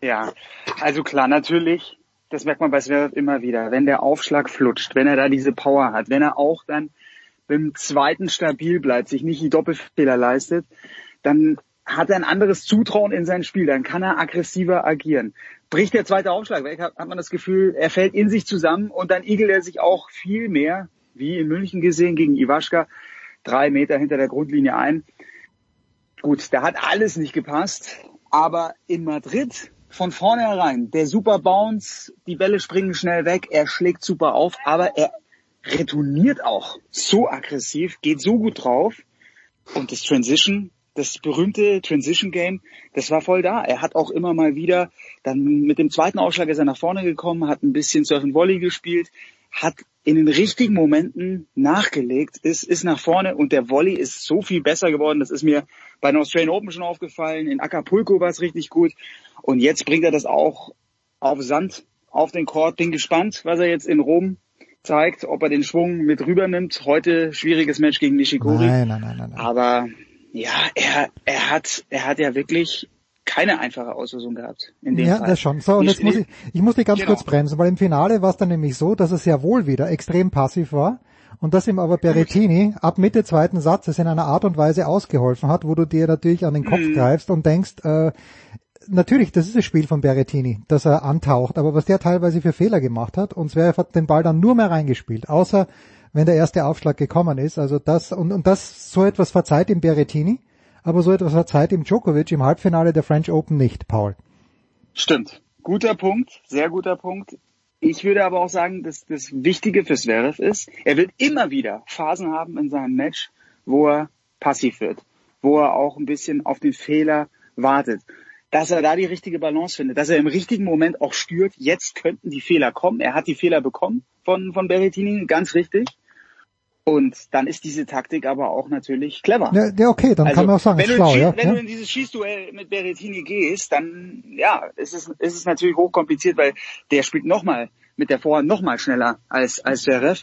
Ja, also klar, natürlich das merkt man bei Zverev immer wieder, wenn der Aufschlag flutscht, wenn er da diese Power hat, wenn er auch dann beim zweiten stabil bleibt, sich nicht die Doppelfehler leistet, dann hat er ein anderes Zutrauen in sein Spiel, dann kann er aggressiver agieren. Bricht der zweite Aufschlag weg, hat, man das Gefühl, er fällt in sich zusammen und dann igelt er sich auch viel mehr, wie in München gesehen gegen Iwaschka, drei Meter hinter der Grundlinie ein. Gut, da hat alles nicht gepasst, aber in Madrid von vornherein. Der super Bounce, die Bälle springen schnell weg, er schlägt super auf, aber er retourniert auch so aggressiv, geht so gut drauf. Und das Transition, das berühmte Transition Game, das war voll da. Er hat auch immer mal wieder, dann mit dem zweiten Ausschlag ist er nach vorne gekommen, hat ein bisschen Surf and Volley gespielt, hat in den richtigen Momenten nachgelegt, ist, ist nach vorne und der Volley ist so viel besser geworden. Das ist mir bei den Australian Open schon aufgefallen. In Acapulco war es richtig gut. Und jetzt bringt er das auch auf Sand, auf den Court. Bin gespannt, was er jetzt in Rom zeigt, ob er den Schwung mit rübernimmt. Heute schwieriges Match gegen Nishikori. Nein, nein, nein, nein. nein. Aber ja, er, er hat, er hat ja wirklich keine einfache Auslösung gehabt. In dem ja, Fall. das schon. So, und jetzt muss ich, ich muss dich ganz genau. kurz bremsen, weil im Finale war es dann nämlich so, dass es ja wohl wieder extrem passiv war und dass ihm aber Berrettini ab Mitte zweiten Satzes in einer Art und Weise ausgeholfen hat, wo du dir natürlich an den Kopf mhm. greifst und denkst, äh, natürlich, das ist das Spiel von Berrettini, dass er antaucht, aber was der teilweise für Fehler gemacht hat und Zverev hat den Ball dann nur mehr reingespielt, außer wenn der erste Aufschlag gekommen ist, also das und, und das so etwas verzeiht ihm Berrettini aber so etwas seit im Djokovic im Halbfinale der French Open nicht, Paul. Stimmt. Guter Punkt, sehr guter Punkt. Ich würde aber auch sagen, dass das Wichtige für Zverev ist, er wird immer wieder Phasen haben in seinem Match, wo er passiv wird, wo er auch ein bisschen auf den Fehler wartet. Dass er da die richtige Balance findet, dass er im richtigen Moment auch spürt, jetzt könnten die Fehler kommen. Er hat die Fehler bekommen von, von Berrettini, ganz richtig. Und dann ist diese Taktik aber auch natürlich clever. Ja, ja okay, dann also, kann man auch sagen, wenn, du, schlau, ja? wenn ja? du in dieses Schießduell mit Berrettini gehst, dann ja, ist es, ist es natürlich hochkompliziert, weil der spielt nochmal mit der Vorhand nochmal schneller als, als Ref.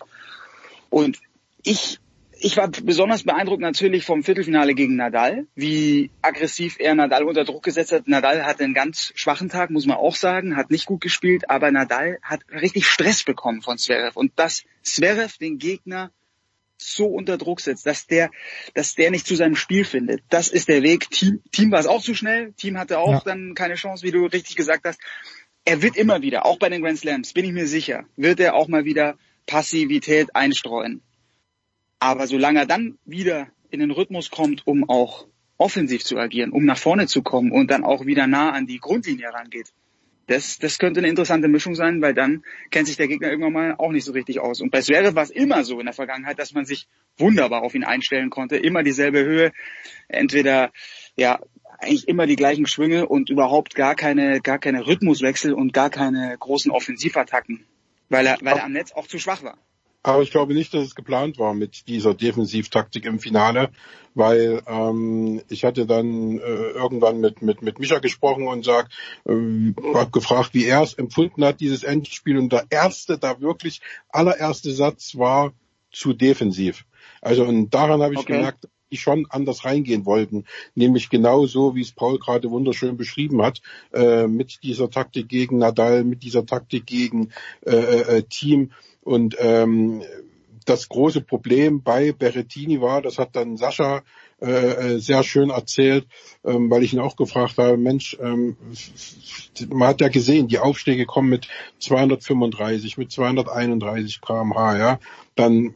Und ich, ich war besonders beeindruckt natürlich vom Viertelfinale gegen Nadal, wie aggressiv er Nadal unter Druck gesetzt hat. Nadal hatte einen ganz schwachen Tag, muss man auch sagen, hat nicht gut gespielt, aber Nadal hat richtig Stress bekommen von Zverev. Und dass Zverev den Gegner so unter Druck setzt, dass der, dass der nicht zu seinem Spiel findet. Das ist der Weg. Team, Team war es auch zu schnell. Team hatte auch ja. dann keine Chance, wie du richtig gesagt hast. Er wird immer wieder, auch bei den Grand Slams, bin ich mir sicher, wird er auch mal wieder Passivität einstreuen. Aber solange er dann wieder in den Rhythmus kommt, um auch offensiv zu agieren, um nach vorne zu kommen und dann auch wieder nah an die Grundlinie rangeht, das, das könnte eine interessante Mischung sein, weil dann kennt sich der Gegner irgendwann mal auch nicht so richtig aus. Und bei Zverev war es immer so in der Vergangenheit, dass man sich wunderbar auf ihn einstellen konnte. Immer dieselbe Höhe, entweder ja eigentlich immer die gleichen Schwünge und überhaupt gar keine gar keine Rhythmuswechsel und gar keine großen Offensivattacken, weil er weil er am Netz auch zu schwach war. Aber ich glaube nicht, dass es geplant war mit dieser Defensivtaktik im Finale, weil ähm, ich hatte dann äh, irgendwann mit mit mit Micha gesprochen und sag, äh, hab gefragt, wie er es empfunden hat dieses Endspiel und der erste, da wirklich allererste Satz war zu defensiv. Also und daran habe ich okay. gemerkt, die schon anders reingehen wollten, nämlich genau so, wie es Paul gerade wunderschön beschrieben hat, äh, mit dieser Taktik gegen Nadal, mit dieser Taktik gegen äh, äh, äh Team und ähm, das große Problem bei Berrettini war, das hat dann Sascha äh, äh, sehr schön erzählt, ähm, weil ich ihn auch gefragt habe, Mensch, ähm, man hat ja gesehen, die Aufschläge kommen mit 235, mit 231 kmh, ja, dann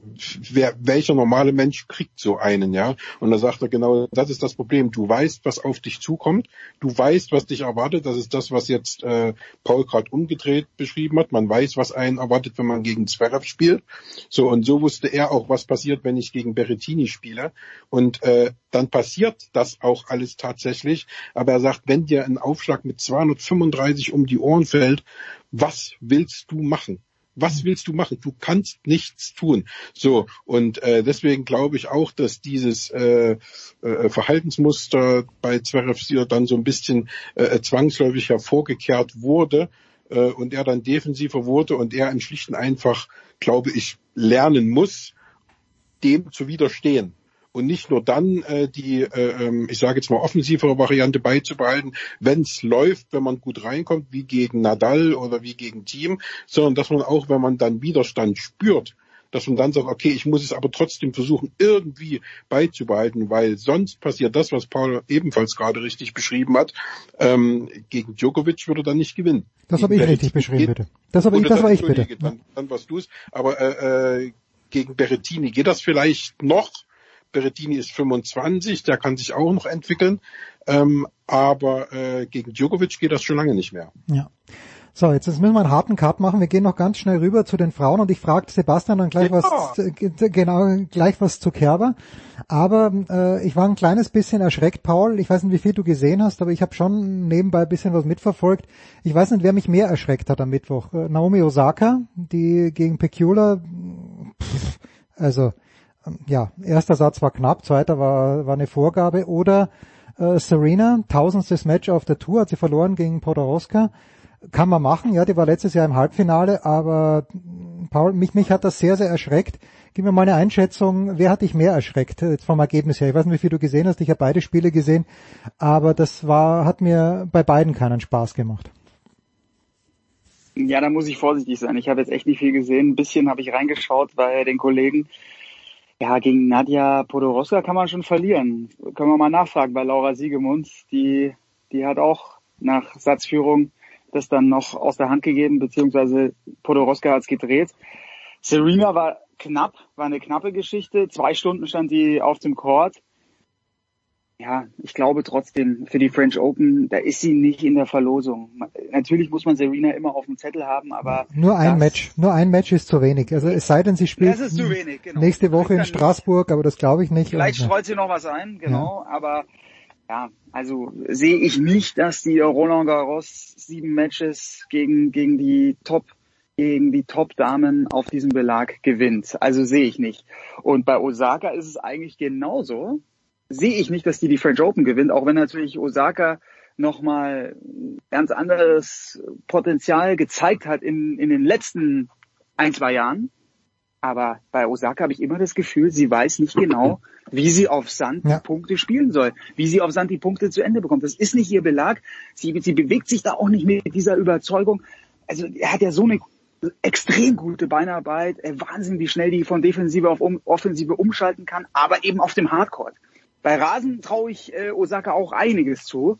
wer, welcher normale Mensch kriegt so einen, ja? Und da sagt er genau, das ist das Problem. Du weißt, was auf dich zukommt, du weißt, was dich erwartet. Das ist das, was jetzt äh, Paul gerade umgedreht beschrieben hat. Man weiß, was einen erwartet, wenn man gegen Zverev spielt. So und so wusste er auch, was passiert, wenn ich gegen Berrettini spiele. Und äh, dann passiert das auch alles tatsächlich. Aber er sagt, wenn dir ein Aufschlag mit 235 um die Ohren fällt, was willst du machen? Was willst du machen? Du kannst nichts tun. So und äh, deswegen glaube ich auch, dass dieses äh, äh, Verhaltensmuster bei Zverev dann so ein bisschen äh, zwangsläufig hervorgekehrt wurde äh, und er dann defensiver wurde und er im Schlichten einfach, glaube ich, lernen muss, dem zu widerstehen und nicht nur dann äh, die, äh, ähm, ich sage jetzt mal, offensivere Variante beizubehalten, wenn es läuft, wenn man gut reinkommt, wie gegen Nadal oder wie gegen Team, sondern dass man auch, wenn man dann Widerstand spürt, dass man dann sagt, okay, ich muss es aber trotzdem versuchen, irgendwie beizubehalten, weil sonst passiert das, was Paul ebenfalls gerade richtig beschrieben hat. Ähm, gegen Djokovic würde er dann nicht gewinnen. Das habe ich richtig beschrieben, bitte. Das, hab ich, das war ich bitte. Dann, dann warst du es. Aber äh, äh, gegen Berrettini geht das vielleicht noch, Berrettini ist 25, der kann sich auch noch entwickeln. Ähm, aber äh, gegen Djokovic geht das schon lange nicht mehr. Ja. So, jetzt müssen wir einen harten Cut machen. Wir gehen noch ganz schnell rüber zu den Frauen und ich frage Sebastian dann gleich ja. was, genau, gleich was zu Kerber. Aber äh, ich war ein kleines bisschen erschreckt, Paul. Ich weiß nicht, wie viel du gesehen hast, aber ich habe schon nebenbei ein bisschen was mitverfolgt. Ich weiß nicht, wer mich mehr erschreckt hat am Mittwoch. Äh, Naomi Osaka, die gegen Pecula, pff, also ja, erster Satz war knapp, zweiter war, war eine Vorgabe. Oder äh, Serena, tausendstes Match auf der Tour, hat sie verloren gegen Podoroska. Kann man machen, ja, die war letztes Jahr im Halbfinale, aber Paul, mich, mich hat das sehr, sehr erschreckt. Gib mir mal eine Einschätzung, wer hat dich mehr erschreckt, jetzt vom Ergebnis her? Ich weiß nicht, wie viel du gesehen hast, ich habe beide Spiele gesehen, aber das war, hat mir bei beiden keinen Spaß gemacht. Ja, da muss ich vorsichtig sein. Ich habe jetzt echt nicht viel gesehen. Ein bisschen habe ich reingeschaut bei den Kollegen. Ja, gegen Nadja Podoroska kann man schon verlieren. Können wir mal nachfragen bei Laura Siegemunds. Die, die hat auch nach Satzführung das dann noch aus der Hand gegeben, beziehungsweise Podoroska hat es gedreht. Serena war knapp, war eine knappe Geschichte. Zwei Stunden stand die auf dem Court ja, ich glaube trotzdem für die French Open, da ist sie nicht in der Verlosung. Natürlich muss man Serena immer auf dem Zettel haben, aber nur ein Match, nur ein Match ist zu wenig. Also es sei denn, sie spielt wenig, genau. nächste Woche in Straßburg, aber das glaube ich nicht. Vielleicht Und, streut sie noch was ein, genau. Ja. Aber ja, also sehe ich nicht, dass die Roland Garros sieben Matches gegen gegen die Top gegen die Top-Damen auf diesem Belag gewinnt. Also sehe ich nicht. Und bei Osaka ist es eigentlich genauso sehe ich nicht, dass die die French Open gewinnt, auch wenn natürlich Osaka nochmal ganz anderes Potenzial gezeigt hat in, in den letzten ein, zwei Jahren. Aber bei Osaka habe ich immer das Gefühl, sie weiß nicht genau, wie sie auf Sand ja. die Punkte spielen soll, wie sie auf Sand die Punkte zu Ende bekommt. Das ist nicht ihr Belag. Sie, sie bewegt sich da auch nicht mit dieser Überzeugung. Also er hat ja so eine extrem gute Beinarbeit, Wahnsinn, wie schnell die von Defensive auf Offensive umschalten kann, aber eben auf dem Hardcourt. Bei Rasen traue ich äh, Osaka auch einiges zu.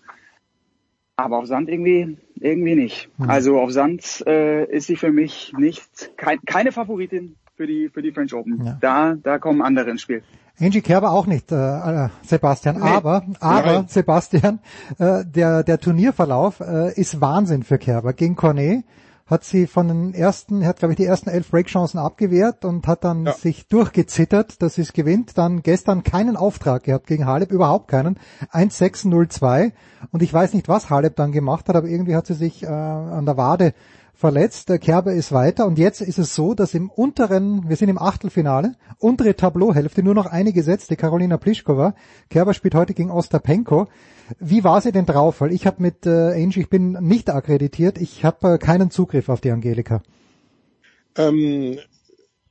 Aber auf Sand irgendwie, irgendwie nicht. Mhm. Also auf Sand äh, ist sie für mich nicht kein, keine Favoritin für die für die French Open. Ja. Da da kommen andere ins Spiel. Angie Kerber auch nicht, äh, äh Sebastian. Nee. Aber, aber Nein. Sebastian, äh, der der Turnierverlauf äh, ist Wahnsinn für Kerber gegen Cornet hat sie von den ersten, hat glaube ich die ersten elf Breakchancen abgewehrt und hat dann ja. sich durchgezittert, dass sie es gewinnt. Dann gestern keinen Auftrag gehabt gegen Halep, überhaupt keinen. 1-6-0-2 und ich weiß nicht, was Halep dann gemacht hat, aber irgendwie hat sie sich äh, an der Wade verletzt. Der Kerber ist weiter und jetzt ist es so, dass im unteren, wir sind im Achtelfinale, untere Tableauhälfte nur noch eine gesetzte, Carolina Pliskova. Kerber spielt heute gegen Ostapenko. Wie war sie denn drauf? Weil ich habe mit äh, Angie, ich bin nicht akkreditiert, ich habe äh, keinen Zugriff auf die Angelika. Ähm,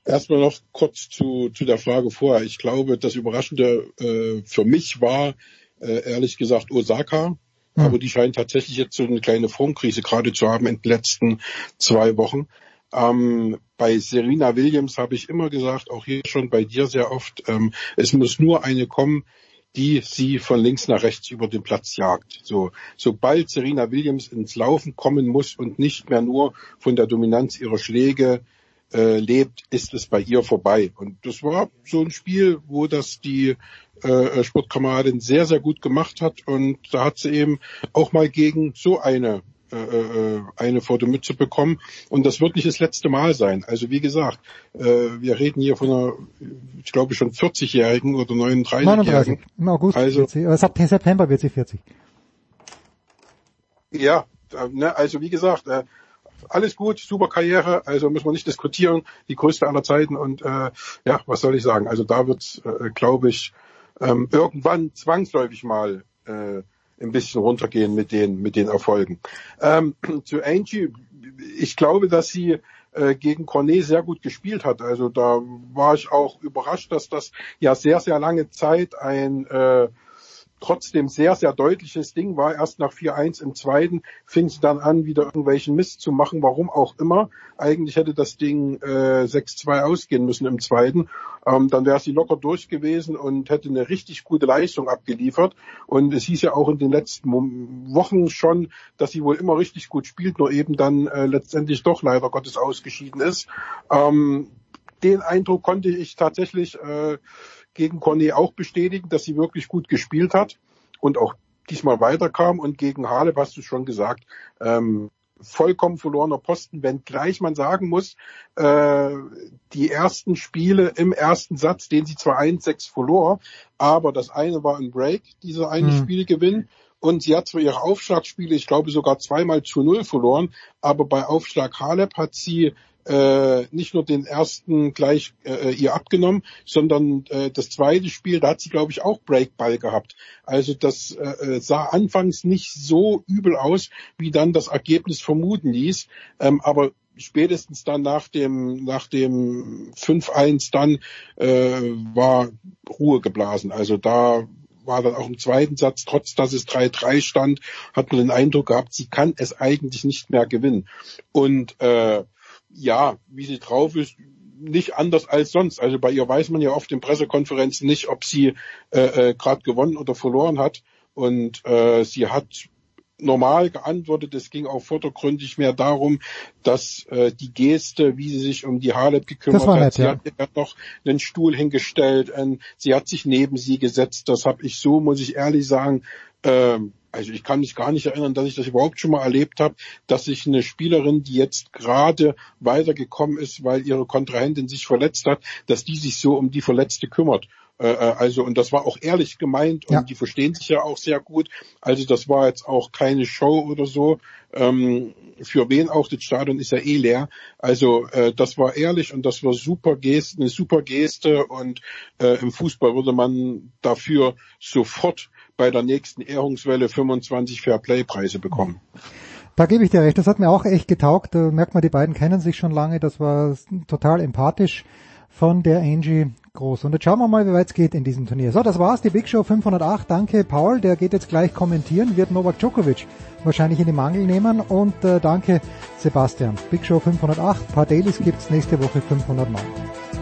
erstmal noch kurz zu, zu der Frage vorher. Ich glaube, das Überraschende äh, für mich war, äh, ehrlich gesagt, Osaka. Hm. Aber die scheint tatsächlich jetzt so eine kleine Formkrise gerade zu haben in den letzten zwei Wochen. Ähm, bei Serena Williams habe ich immer gesagt, auch hier schon bei dir sehr oft, ähm, es muss nur eine kommen, die sie von links nach rechts über den Platz jagt. So, sobald Serena Williams ins Laufen kommen muss und nicht mehr nur von der Dominanz ihrer Schläge äh, lebt, ist es bei ihr vorbei. Und das war so ein Spiel, wo das die äh, Sportkameradin sehr, sehr gut gemacht hat. Und da hat sie eben auch mal gegen so eine äh, äh, eine vor der Mütze bekommen. Und das wird nicht das letzte Mal sein. Also wie gesagt, äh, wir reden hier von einer, ich glaube schon 40-Jährigen oder 39-Jährigen. 39. Im August. Also, wird sie, September wird sie 40. Ja, ne, also wie gesagt, äh, alles gut, super Karriere, also muss man nicht diskutieren, die größte aller Zeiten und äh, ja, was soll ich sagen? Also da wird, äh, glaube ich, ähm, irgendwann zwangsläufig mal äh, ein bisschen runtergehen mit den mit den Erfolgen. Ähm, zu Angie, ich glaube, dass sie äh, gegen Cornet sehr gut gespielt hat. Also da war ich auch überrascht, dass das ja sehr sehr lange Zeit ein äh, trotzdem sehr, sehr deutliches Ding war. Erst nach 4-1 im zweiten fing es dann an, wieder irgendwelchen Mist zu machen, warum auch immer. Eigentlich hätte das Ding äh, 6-2 ausgehen müssen im zweiten. Ähm, dann wäre sie locker durch gewesen und hätte eine richtig gute Leistung abgeliefert. Und es hieß ja auch in den letzten Wochen schon, dass sie wohl immer richtig gut spielt, nur eben dann äh, letztendlich doch leider Gottes ausgeschieden ist. Ähm, den Eindruck konnte ich tatsächlich äh, gegen Cornet auch bestätigen, dass sie wirklich gut gespielt hat und auch diesmal weiterkam und gegen Halep hast du schon gesagt, ähm, vollkommen verlorener Posten, wenngleich man sagen muss, äh, die ersten Spiele im ersten Satz, den sie zwar 1-6 verlor, aber das eine war ein Break, dieser eine mhm. Spielgewinn. Und sie hat zwar ihre Aufschlagspiele, ich glaube sogar zweimal zu null verloren, aber bei Aufschlag Halep hat sie äh, nicht nur den ersten gleich äh, ihr abgenommen, sondern äh, das zweite Spiel, da hat sie, glaube ich, auch Breakball gehabt. Also das äh, äh sah anfangs nicht so übel aus, wie dann das Ergebnis vermuten ließ. Ähm, aber spätestens dann nach dem nach dem 5-1 dann äh, war Ruhe geblasen. Also da war dann auch im zweiten Satz, trotz dass es 3-3 stand, hat man den Eindruck gehabt, sie kann es eigentlich nicht mehr gewinnen. Und äh, ja, wie sie drauf ist, nicht anders als sonst. Also bei ihr weiß man ja oft in Pressekonferenzen nicht, ob sie äh, äh, gerade gewonnen oder verloren hat. Und äh, sie hat normal geantwortet. Es ging auch vordergründig mehr darum, dass äh, die Geste, wie sie sich um die Halep gekümmert nett, hat, sie ja. hat ihr noch einen Stuhl hingestellt, äh, sie hat sich neben sie gesetzt. Das habe ich so, muss ich ehrlich sagen, äh, also ich kann mich gar nicht erinnern, dass ich das überhaupt schon mal erlebt habe, dass sich eine Spielerin, die jetzt gerade weitergekommen ist, weil ihre Kontrahentin sich verletzt hat, dass die sich so um die Verletzte kümmert. Äh, äh, also, und das war auch ehrlich gemeint und ja. die verstehen sich ja auch sehr gut. Also das war jetzt auch keine Show oder so. Ähm, für wen auch, das Stadion ist ja eh leer. Also äh, das war ehrlich und das war super Geste, eine super Geste und äh, im Fußball würde man dafür sofort bei der nächsten Ehrungswelle 25 Fairplay-Preise bekommen. Da gebe ich dir recht, das hat mir auch echt getaugt. Da merkt man, die beiden kennen sich schon lange. Das war total empathisch von der Angie Groß. Und jetzt schauen wir mal, wie weit es geht in diesem Turnier. So, das war's, die Big Show 508. Danke, Paul. Der geht jetzt gleich kommentieren, wird Novak Djokovic wahrscheinlich in die Mangel nehmen. Und äh, danke, Sebastian. Big Show 508. Ein paar Dailies gibt's nächste Woche 509.